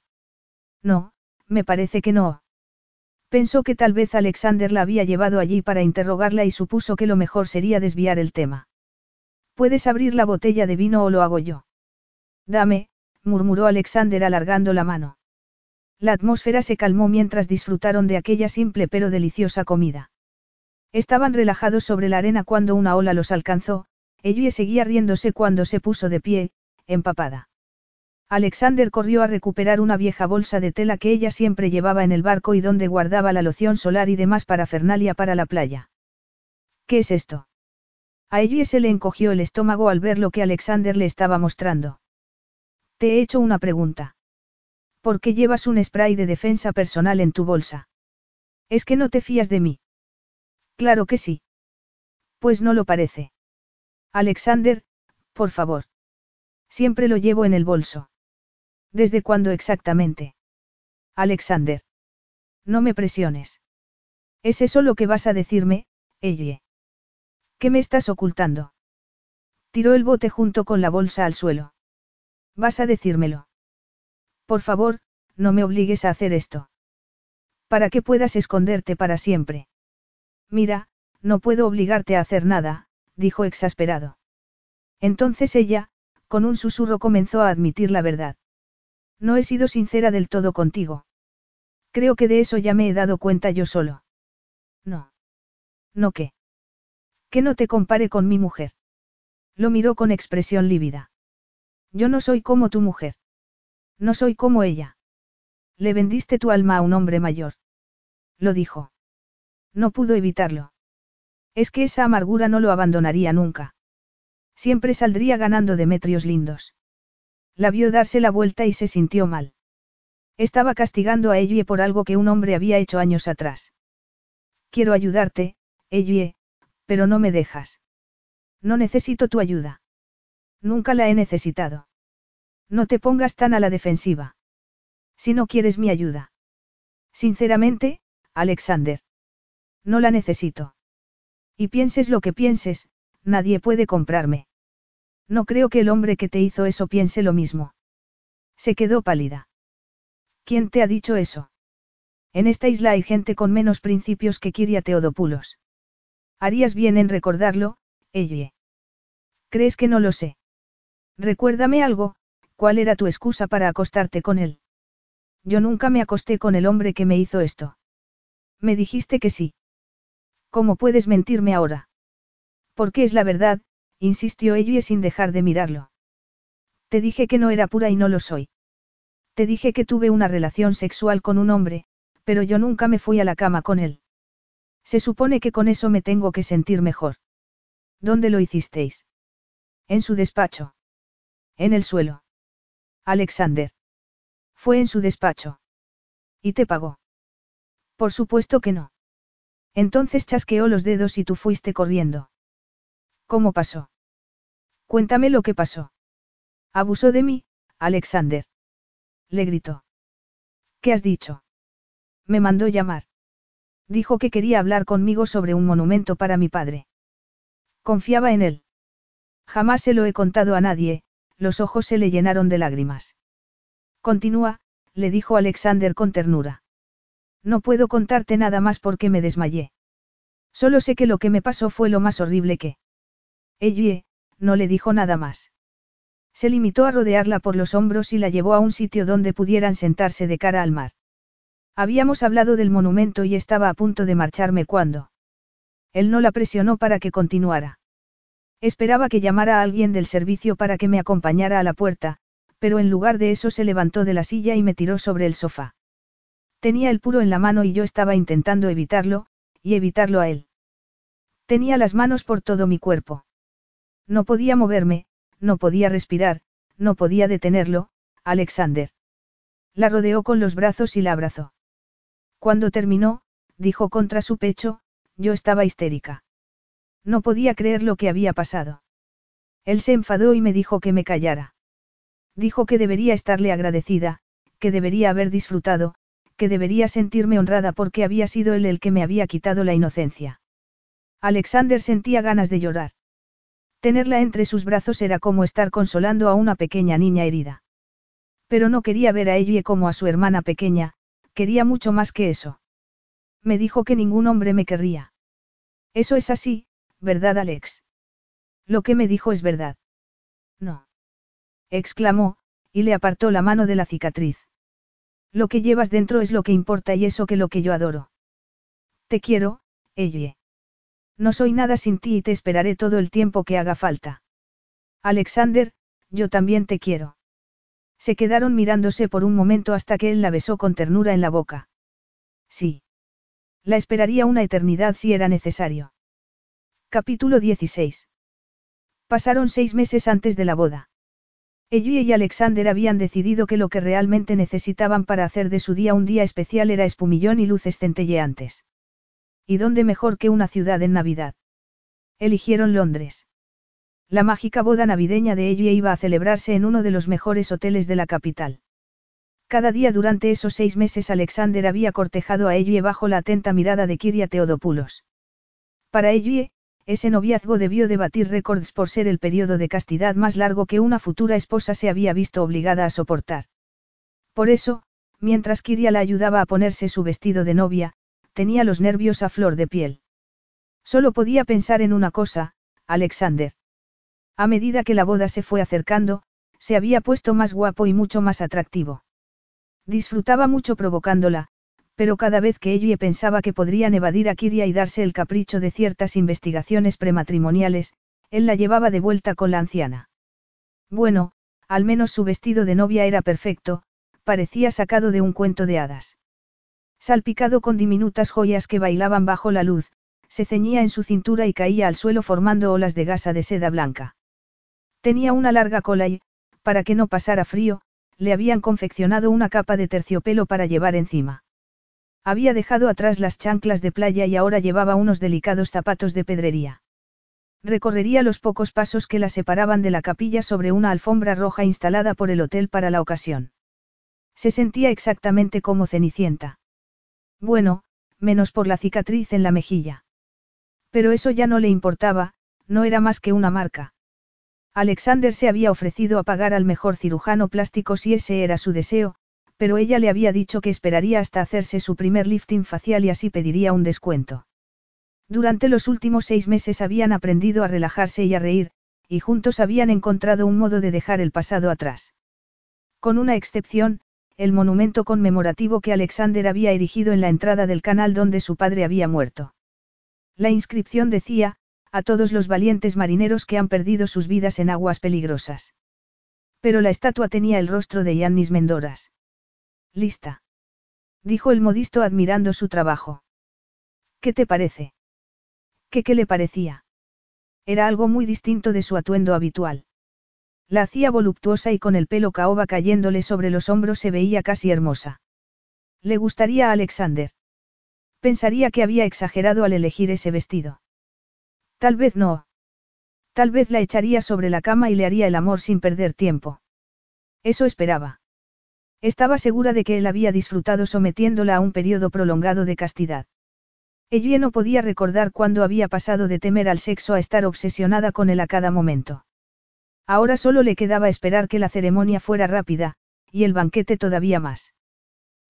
No, me parece que no. Pensó que tal vez Alexander la había llevado allí para interrogarla y supuso que lo mejor sería desviar el tema. Puedes abrir la botella de vino o lo hago yo. Dame, murmuró Alexander alargando la mano. La atmósfera se calmó mientras disfrutaron de aquella simple pero deliciosa comida. Estaban relajados sobre la arena cuando una ola los alcanzó, Ellie seguía riéndose cuando se puso de pie, empapada. Alexander corrió a recuperar una vieja bolsa de tela que ella siempre llevaba en el barco y donde guardaba la loción solar y demás parafernalia para la playa. ¿Qué es esto? A Ellie se le encogió el estómago al ver lo que Alexander le estaba mostrando. Te he hecho una pregunta. ¿Por qué llevas un spray de defensa personal en tu bolsa? ¿Es que no te fías de mí? Claro que sí. Pues no lo parece. Alexander, por favor. Siempre lo llevo en el bolso. ¿Desde cuándo exactamente? Alexander. No me presiones. ¿Es eso lo que vas a decirme, Ellie? ¿Qué me estás ocultando? Tiró el bote junto con la bolsa al suelo. ¿Vas a decírmelo? Por favor, no me obligues a hacer esto. Para que puedas esconderte para siempre. Mira, no puedo obligarte a hacer nada, dijo exasperado. Entonces ella, con un susurro comenzó a admitir la verdad. No he sido sincera del todo contigo. Creo que de eso ya me he dado cuenta yo solo. No. ¿No qué? Que no te compare con mi mujer. Lo miró con expresión lívida. Yo no soy como tu mujer. No soy como ella. Le vendiste tu alma a un hombre mayor. Lo dijo. No pudo evitarlo. Es que esa amargura no lo abandonaría nunca. Siempre saldría ganando Demetrios lindos. La vio darse la vuelta y se sintió mal. Estaba castigando a Ellie por algo que un hombre había hecho años atrás. Quiero ayudarte, Ellie, pero no me dejas. No necesito tu ayuda. Nunca la he necesitado. No te pongas tan a la defensiva. Si no quieres mi ayuda. Sinceramente, Alexander. No la necesito. Y pienses lo que pienses, nadie puede comprarme. No creo que el hombre que te hizo eso piense lo mismo. Se quedó pálida. ¿Quién te ha dicho eso? En esta isla hay gente con menos principios que Kiria Teodopulos. Harías bien en recordarlo, Ellie. ¿Crees que no lo sé? Recuérdame algo, ¿cuál era tu excusa para acostarte con él? Yo nunca me acosté con el hombre que me hizo esto. Me dijiste que sí. ¿Cómo puedes mentirme ahora? Porque es la verdad, insistió ella sin dejar de mirarlo. Te dije que no era pura y no lo soy. Te dije que tuve una relación sexual con un hombre, pero yo nunca me fui a la cama con él. Se supone que con eso me tengo que sentir mejor. ¿Dónde lo hicisteis? En su despacho. En el suelo. Alexander. Fue en su despacho. ¿Y te pagó? Por supuesto que no. Entonces chasqueó los dedos y tú fuiste corriendo. ¿Cómo pasó? Cuéntame lo que pasó. Abusó de mí, Alexander. Le gritó. ¿Qué has dicho? Me mandó llamar. Dijo que quería hablar conmigo sobre un monumento para mi padre. Confiaba en él. Jamás se lo he contado a nadie, los ojos se le llenaron de lágrimas. Continúa, le dijo Alexander con ternura. No puedo contarte nada más porque me desmayé. Solo sé que lo que me pasó fue lo más horrible que... Ellie, no le dijo nada más. Se limitó a rodearla por los hombros y la llevó a un sitio donde pudieran sentarse de cara al mar. Habíamos hablado del monumento y estaba a punto de marcharme cuando... Él no la presionó para que continuara. Esperaba que llamara a alguien del servicio para que me acompañara a la puerta, pero en lugar de eso se levantó de la silla y me tiró sobre el sofá. Tenía el puro en la mano y yo estaba intentando evitarlo, y evitarlo a él. Tenía las manos por todo mi cuerpo. No podía moverme, no podía respirar, no podía detenerlo, Alexander. La rodeó con los brazos y la abrazó. Cuando terminó, dijo contra su pecho, yo estaba histérica. No podía creer lo que había pasado. Él se enfadó y me dijo que me callara. Dijo que debería estarle agradecida, que debería haber disfrutado, que debería sentirme honrada porque había sido él el que me había quitado la inocencia. Alexander sentía ganas de llorar. Tenerla entre sus brazos era como estar consolando a una pequeña niña herida. Pero no quería ver a ella como a su hermana pequeña, quería mucho más que eso. Me dijo que ningún hombre me querría. Eso es así, ¿verdad Alex? Lo que me dijo es verdad. No. exclamó, y le apartó la mano de la cicatriz. Lo que llevas dentro es lo que importa y eso que lo que yo adoro. Te quiero, Elle. No soy nada sin ti y te esperaré todo el tiempo que haga falta. Alexander, yo también te quiero. Se quedaron mirándose por un momento hasta que él la besó con ternura en la boca. Sí. La esperaría una eternidad si era necesario. Capítulo 16. Pasaron seis meses antes de la boda. Ellie y Alexander habían decidido que lo que realmente necesitaban para hacer de su día un día especial era espumillón y luces centelleantes. ¿Y dónde mejor que una ciudad en Navidad? Eligieron Londres. La mágica boda navideña de Ellie iba a celebrarse en uno de los mejores hoteles de la capital. Cada día durante esos seis meses Alexander había cortejado a Ellie bajo la atenta mirada de Kiria Teodopulos. Para Ellie, ese noviazgo debió de batir récords por ser el periodo de castidad más largo que una futura esposa se había visto obligada a soportar. Por eso, mientras Kiria la ayudaba a ponerse su vestido de novia, tenía los nervios a flor de piel. Solo podía pensar en una cosa, Alexander. A medida que la boda se fue acercando, se había puesto más guapo y mucho más atractivo. Disfrutaba mucho provocándola, Pero cada vez que ella pensaba que podrían evadir a Kiria y darse el capricho de ciertas investigaciones prematrimoniales, él la llevaba de vuelta con la anciana. Bueno, al menos su vestido de novia era perfecto, parecía sacado de un cuento de hadas. Salpicado con diminutas joyas que bailaban bajo la luz, se ceñía en su cintura y caía al suelo formando olas de gasa de seda blanca. Tenía una larga cola y, para que no pasara frío, le habían confeccionado una capa de terciopelo para llevar encima. Había dejado atrás las chanclas de playa y ahora llevaba unos delicados zapatos de pedrería. Recorrería los pocos pasos que la separaban de la capilla sobre una alfombra roja instalada por el hotel para la ocasión. Se sentía exactamente como Cenicienta. Bueno, menos por la cicatriz en la mejilla. Pero eso ya no le importaba, no era más que una marca. Alexander se había ofrecido a pagar al mejor cirujano plástico si ese era su deseo, pero ella le había dicho que esperaría hasta hacerse su primer lifting facial y así pediría un descuento. Durante los últimos seis meses habían aprendido a relajarse y a reír, y juntos habían encontrado un modo de dejar el pasado atrás. Con una excepción, el monumento conmemorativo que Alexander había erigido en la entrada del canal donde su padre había muerto. La inscripción decía, a todos los valientes marineros que han perdido sus vidas en aguas peligrosas. Pero la estatua tenía el rostro de Yannis Mendoras. Lista. Dijo el modisto admirando su trabajo. ¿Qué te parece? ¿Qué qué le parecía? Era algo muy distinto de su atuendo habitual. La hacía voluptuosa y con el pelo caoba cayéndole sobre los hombros se veía casi hermosa. Le gustaría a Alexander. Pensaría que había exagerado al elegir ese vestido. Tal vez no. Tal vez la echaría sobre la cama y le haría el amor sin perder tiempo. Eso esperaba. Estaba segura de que él había disfrutado sometiéndola a un periodo prolongado de castidad. Ella no podía recordar cuándo había pasado de temer al sexo a estar obsesionada con él a cada momento. Ahora solo le quedaba esperar que la ceremonia fuera rápida, y el banquete todavía más.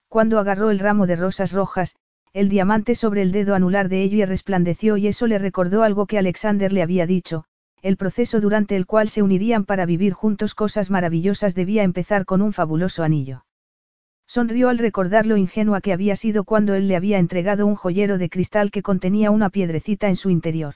Cuando agarró el ramo de rosas rojas, el diamante sobre el dedo anular de ella resplandeció y eso le recordó algo que Alexander le había dicho, el proceso durante el cual se unirían para vivir juntos cosas maravillosas debía empezar con un fabuloso anillo. Sonrió al recordar lo ingenua que había sido cuando él le había entregado un joyero de cristal que contenía una piedrecita en su interior.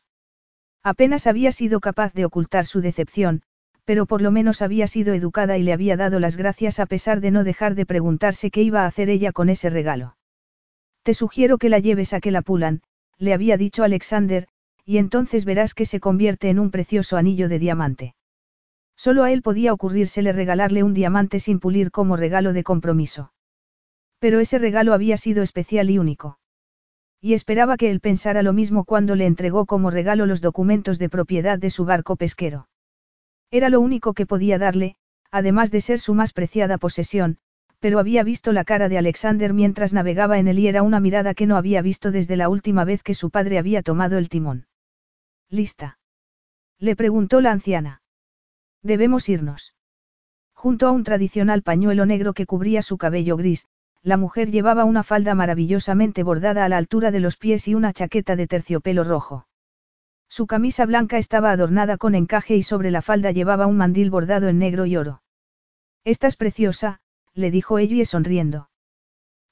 Apenas había sido capaz de ocultar su decepción, pero por lo menos había sido educada y le había dado las gracias a pesar de no dejar de preguntarse qué iba a hacer ella con ese regalo. Te sugiero que la lleves a que la pulan, le había dicho Alexander, y entonces verás que se convierte en un precioso anillo de diamante. Solo a él podía ocurrírsele regalarle un diamante sin pulir como regalo de compromiso. Pero ese regalo había sido especial y único. Y esperaba que él pensara lo mismo cuando le entregó como regalo los documentos de propiedad de su barco pesquero. Era lo único que podía darle, además de ser su más preciada posesión, pero había visto la cara de Alexander mientras navegaba en él y era una mirada que no había visto desde la última vez que su padre había tomado el timón. ¿Lista? Le preguntó la anciana. Debemos irnos. Junto a un tradicional pañuelo negro que cubría su cabello gris, la mujer llevaba una falda maravillosamente bordada a la altura de los pies y una chaqueta de terciopelo rojo. Su camisa blanca estaba adornada con encaje y sobre la falda llevaba un mandil bordado en negro y oro. Estás preciosa, le dijo ella sonriendo.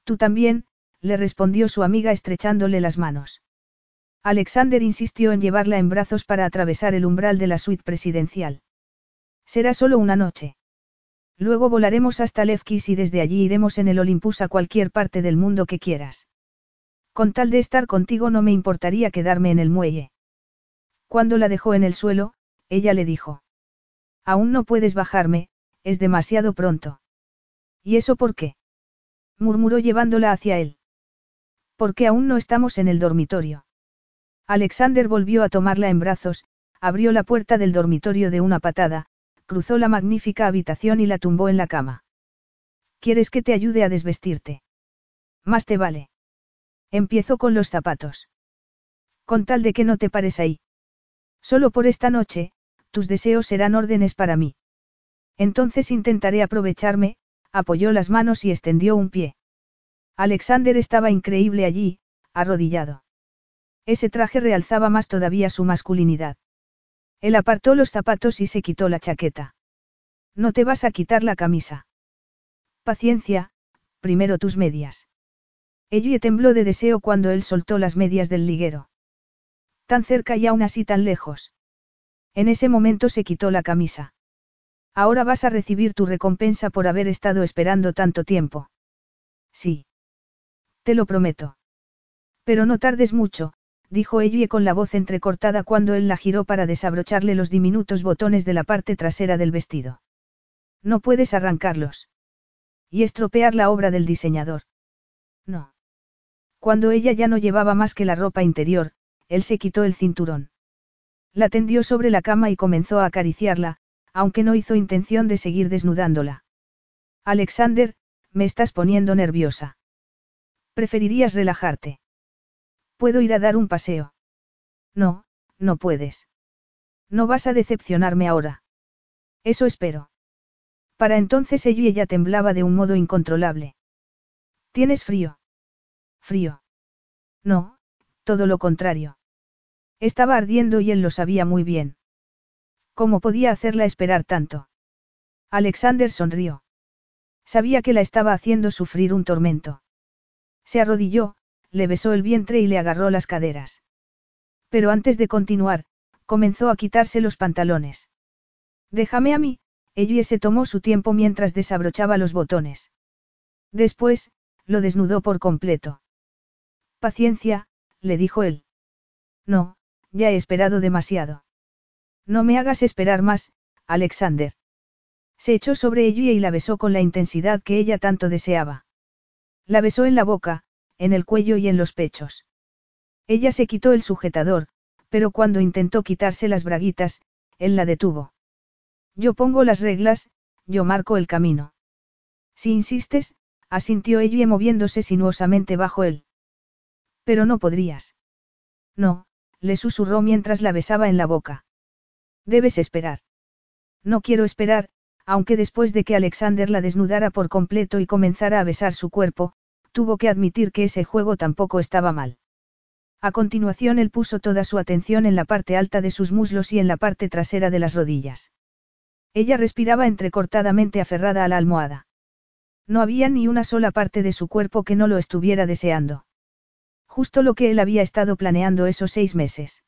Tú también, le respondió su amiga estrechándole las manos. Alexander insistió en llevarla en brazos para atravesar el umbral de la suite presidencial. Será solo una noche. Luego volaremos hasta Lefkis y desde allí iremos en el Olympus a cualquier parte del mundo que quieras. Con tal de estar contigo no me importaría quedarme en el muelle. Cuando la dejó en el suelo, ella le dijo. Aún no puedes bajarme, es demasiado pronto. ¿Y eso por qué? murmuró llevándola hacia él. Porque aún no estamos en el dormitorio. Alexander volvió a tomarla en brazos, abrió la puerta del dormitorio de una patada, cruzó la magnífica habitación y la tumbó en la cama. ¿Quieres que te ayude a desvestirte? Más te vale. Empiezo con los zapatos. Con tal de que no te pares ahí. Solo por esta noche, tus deseos serán órdenes para mí. Entonces intentaré aprovecharme, apoyó las manos y extendió un pie. Alexander estaba increíble allí, arrodillado. Ese traje realzaba más todavía su masculinidad. Él apartó los zapatos y se quitó la chaqueta. No te vas a quitar la camisa. Paciencia, primero tus medias. Ella tembló de deseo cuando él soltó las medias del liguero. Tan cerca y aún así tan lejos. En ese momento se quitó la camisa. Ahora vas a recibir tu recompensa por haber estado esperando tanto tiempo. Sí. Te lo prometo. Pero no tardes mucho, dijo ella con la voz entrecortada cuando él la giró para desabrocharle los diminutos botones de la parte trasera del vestido. No puedes arrancarlos. Y estropear la obra del diseñador. No. Cuando ella ya no llevaba más que la ropa interior, él se quitó el cinturón. La tendió sobre la cama y comenzó a acariciarla, aunque no hizo intención de seguir desnudándola. Alexander, me estás poniendo nerviosa. ¿Preferirías relajarte? ¿Puedo ir a dar un paseo? No, no puedes. No vas a decepcionarme ahora. Eso espero. Para entonces ella y ella temblaba de un modo incontrolable. ¿Tienes frío? Frío. No, todo lo contrario. Estaba ardiendo y él lo sabía muy bien. ¿Cómo podía hacerla esperar tanto? Alexander sonrió. Sabía que la estaba haciendo sufrir un tormento. Se arrodilló, le besó el vientre y le agarró las caderas. Pero antes de continuar, comenzó a quitarse los pantalones. Déjame a mí, ella se tomó su tiempo mientras desabrochaba los botones. Después, lo desnudó por completo. Paciencia, le dijo él. No, ya he esperado demasiado. No me hagas esperar más, Alexander. Se echó sobre ella y la besó con la intensidad que ella tanto deseaba. La besó en la boca, en el cuello y en los pechos. Ella se quitó el sujetador, pero cuando intentó quitarse las braguitas, él la detuvo. Yo pongo las reglas, yo marco el camino. Si insistes, asintió ella moviéndose sinuosamente bajo él. Pero no podrías. No, le susurró mientras la besaba en la boca. Debes esperar. No quiero esperar, aunque después de que Alexander la desnudara por completo y comenzara a besar su cuerpo, tuvo que admitir que ese juego tampoco estaba mal. A continuación él puso toda su atención en la parte alta de sus muslos y en la parte trasera de las rodillas. Ella respiraba entrecortadamente aferrada a la almohada. No había ni una sola parte de su cuerpo que no lo estuviera deseando. Justo lo que él había estado planeando esos seis meses.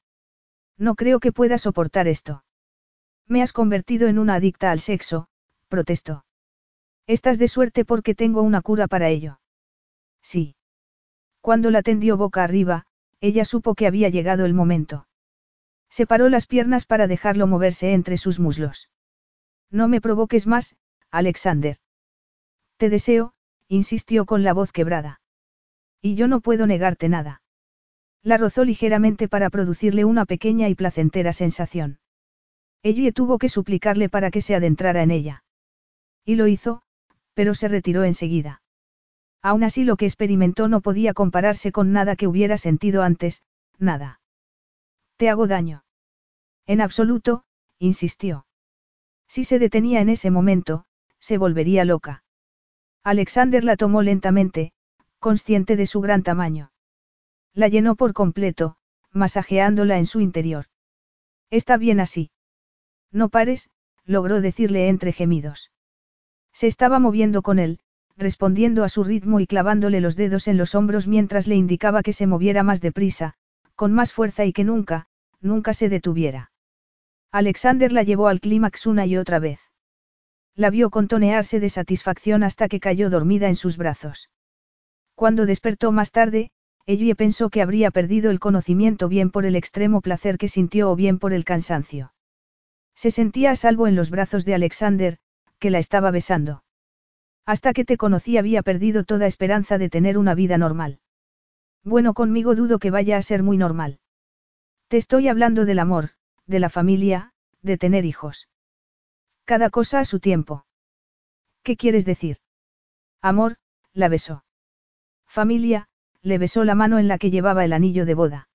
No creo que pueda soportar esto. Me has convertido en una adicta al sexo, protestó. Estás de suerte porque tengo una cura para ello. Sí. Cuando la tendió boca arriba, ella supo que había llegado el momento. Separó las piernas para dejarlo moverse entre sus muslos. No me provoques más, Alexander. Te deseo, insistió con la voz quebrada. Y yo no puedo negarte nada. La rozó ligeramente para producirle una pequeña y placentera sensación. Ella tuvo que suplicarle para que se adentrara en ella. Y lo hizo, pero se retiró enseguida. Aún así lo que experimentó no podía compararse con nada que hubiera sentido antes, nada. Te hago daño. En absoluto, insistió. Si se detenía en ese momento, se volvería loca. Alexander la tomó lentamente, consciente de su gran tamaño. La llenó por completo, masajeándola en su interior. Está bien así. No pares, logró decirle entre gemidos. Se estaba moviendo con él, respondiendo a su ritmo y clavándole los dedos en los hombros mientras le indicaba que se moviera más deprisa, con más fuerza y que nunca, nunca se detuviera. Alexander la llevó al clímax una y otra vez. La vio contonearse de satisfacción hasta que cayó dormida en sus brazos. Cuando despertó más tarde, ella pensó que habría perdido el conocimiento bien por el extremo placer que sintió o bien por el cansancio. Se sentía a salvo en los brazos de Alexander, que la estaba besando. Hasta que te conocí había perdido toda esperanza de tener una vida normal. Bueno, conmigo dudo que vaya a ser muy normal. Te estoy hablando del amor, de la familia, de tener hijos. Cada cosa a su tiempo. ¿Qué quieres decir? Amor, la besó. Familia, le besó la mano en la que llevaba el anillo de boda.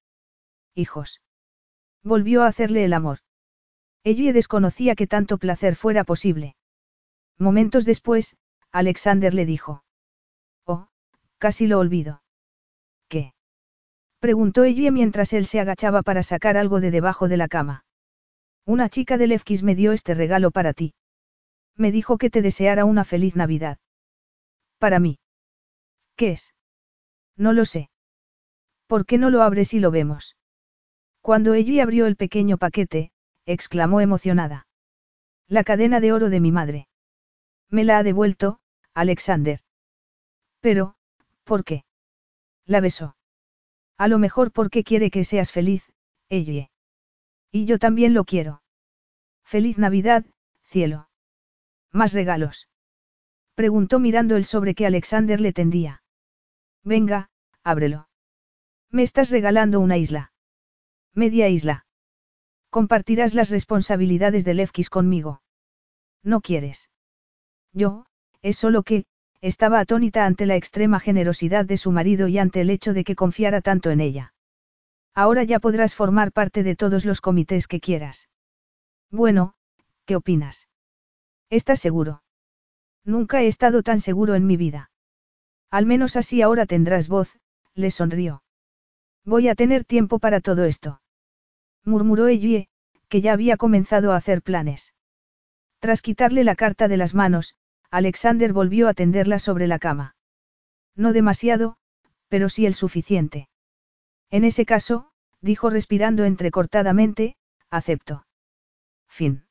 Hijos. Volvió a hacerle el amor. Ella desconocía que tanto placer fuera posible. Momentos después, Alexander le dijo. Oh, casi lo olvido. ¿Qué? Preguntó ella mientras él se agachaba para sacar algo de debajo de la cama. Una chica de Lefkis me dio este regalo para ti. Me dijo que te deseara una feliz Navidad. Para mí. ¿Qué es? No lo sé. ¿Por qué no lo abres y lo vemos? Cuando ella abrió el pequeño paquete, exclamó emocionada. La cadena de oro de mi madre. Me la ha devuelto, Alexander. Pero, ¿por qué? La besó. A lo mejor porque quiere que seas feliz, ella. Y yo también lo quiero. Feliz Navidad, cielo. ¿Más regalos? Preguntó mirando el sobre que Alexander le tendía. Venga, ábrelo. Me estás regalando una isla. Media isla. Compartirás las responsabilidades de Lefkis conmigo. ¿No quieres? Yo, es solo que, estaba atónita ante la extrema generosidad de su marido y ante el hecho de que confiara tanto en ella. Ahora ya podrás formar parte de todos los comités que quieras. Bueno, ¿qué opinas? ¿Estás seguro? Nunca he estado tan seguro en mi vida. Al menos así ahora tendrás voz, le sonrió. Voy a tener tiempo para todo esto. Murmuró Ellie, que ya había comenzado a hacer planes. Tras quitarle la carta de las manos, Alexander volvió a tenderla sobre la cama. No demasiado, pero sí el suficiente. En ese caso, dijo respirando entrecortadamente, acepto. Fin.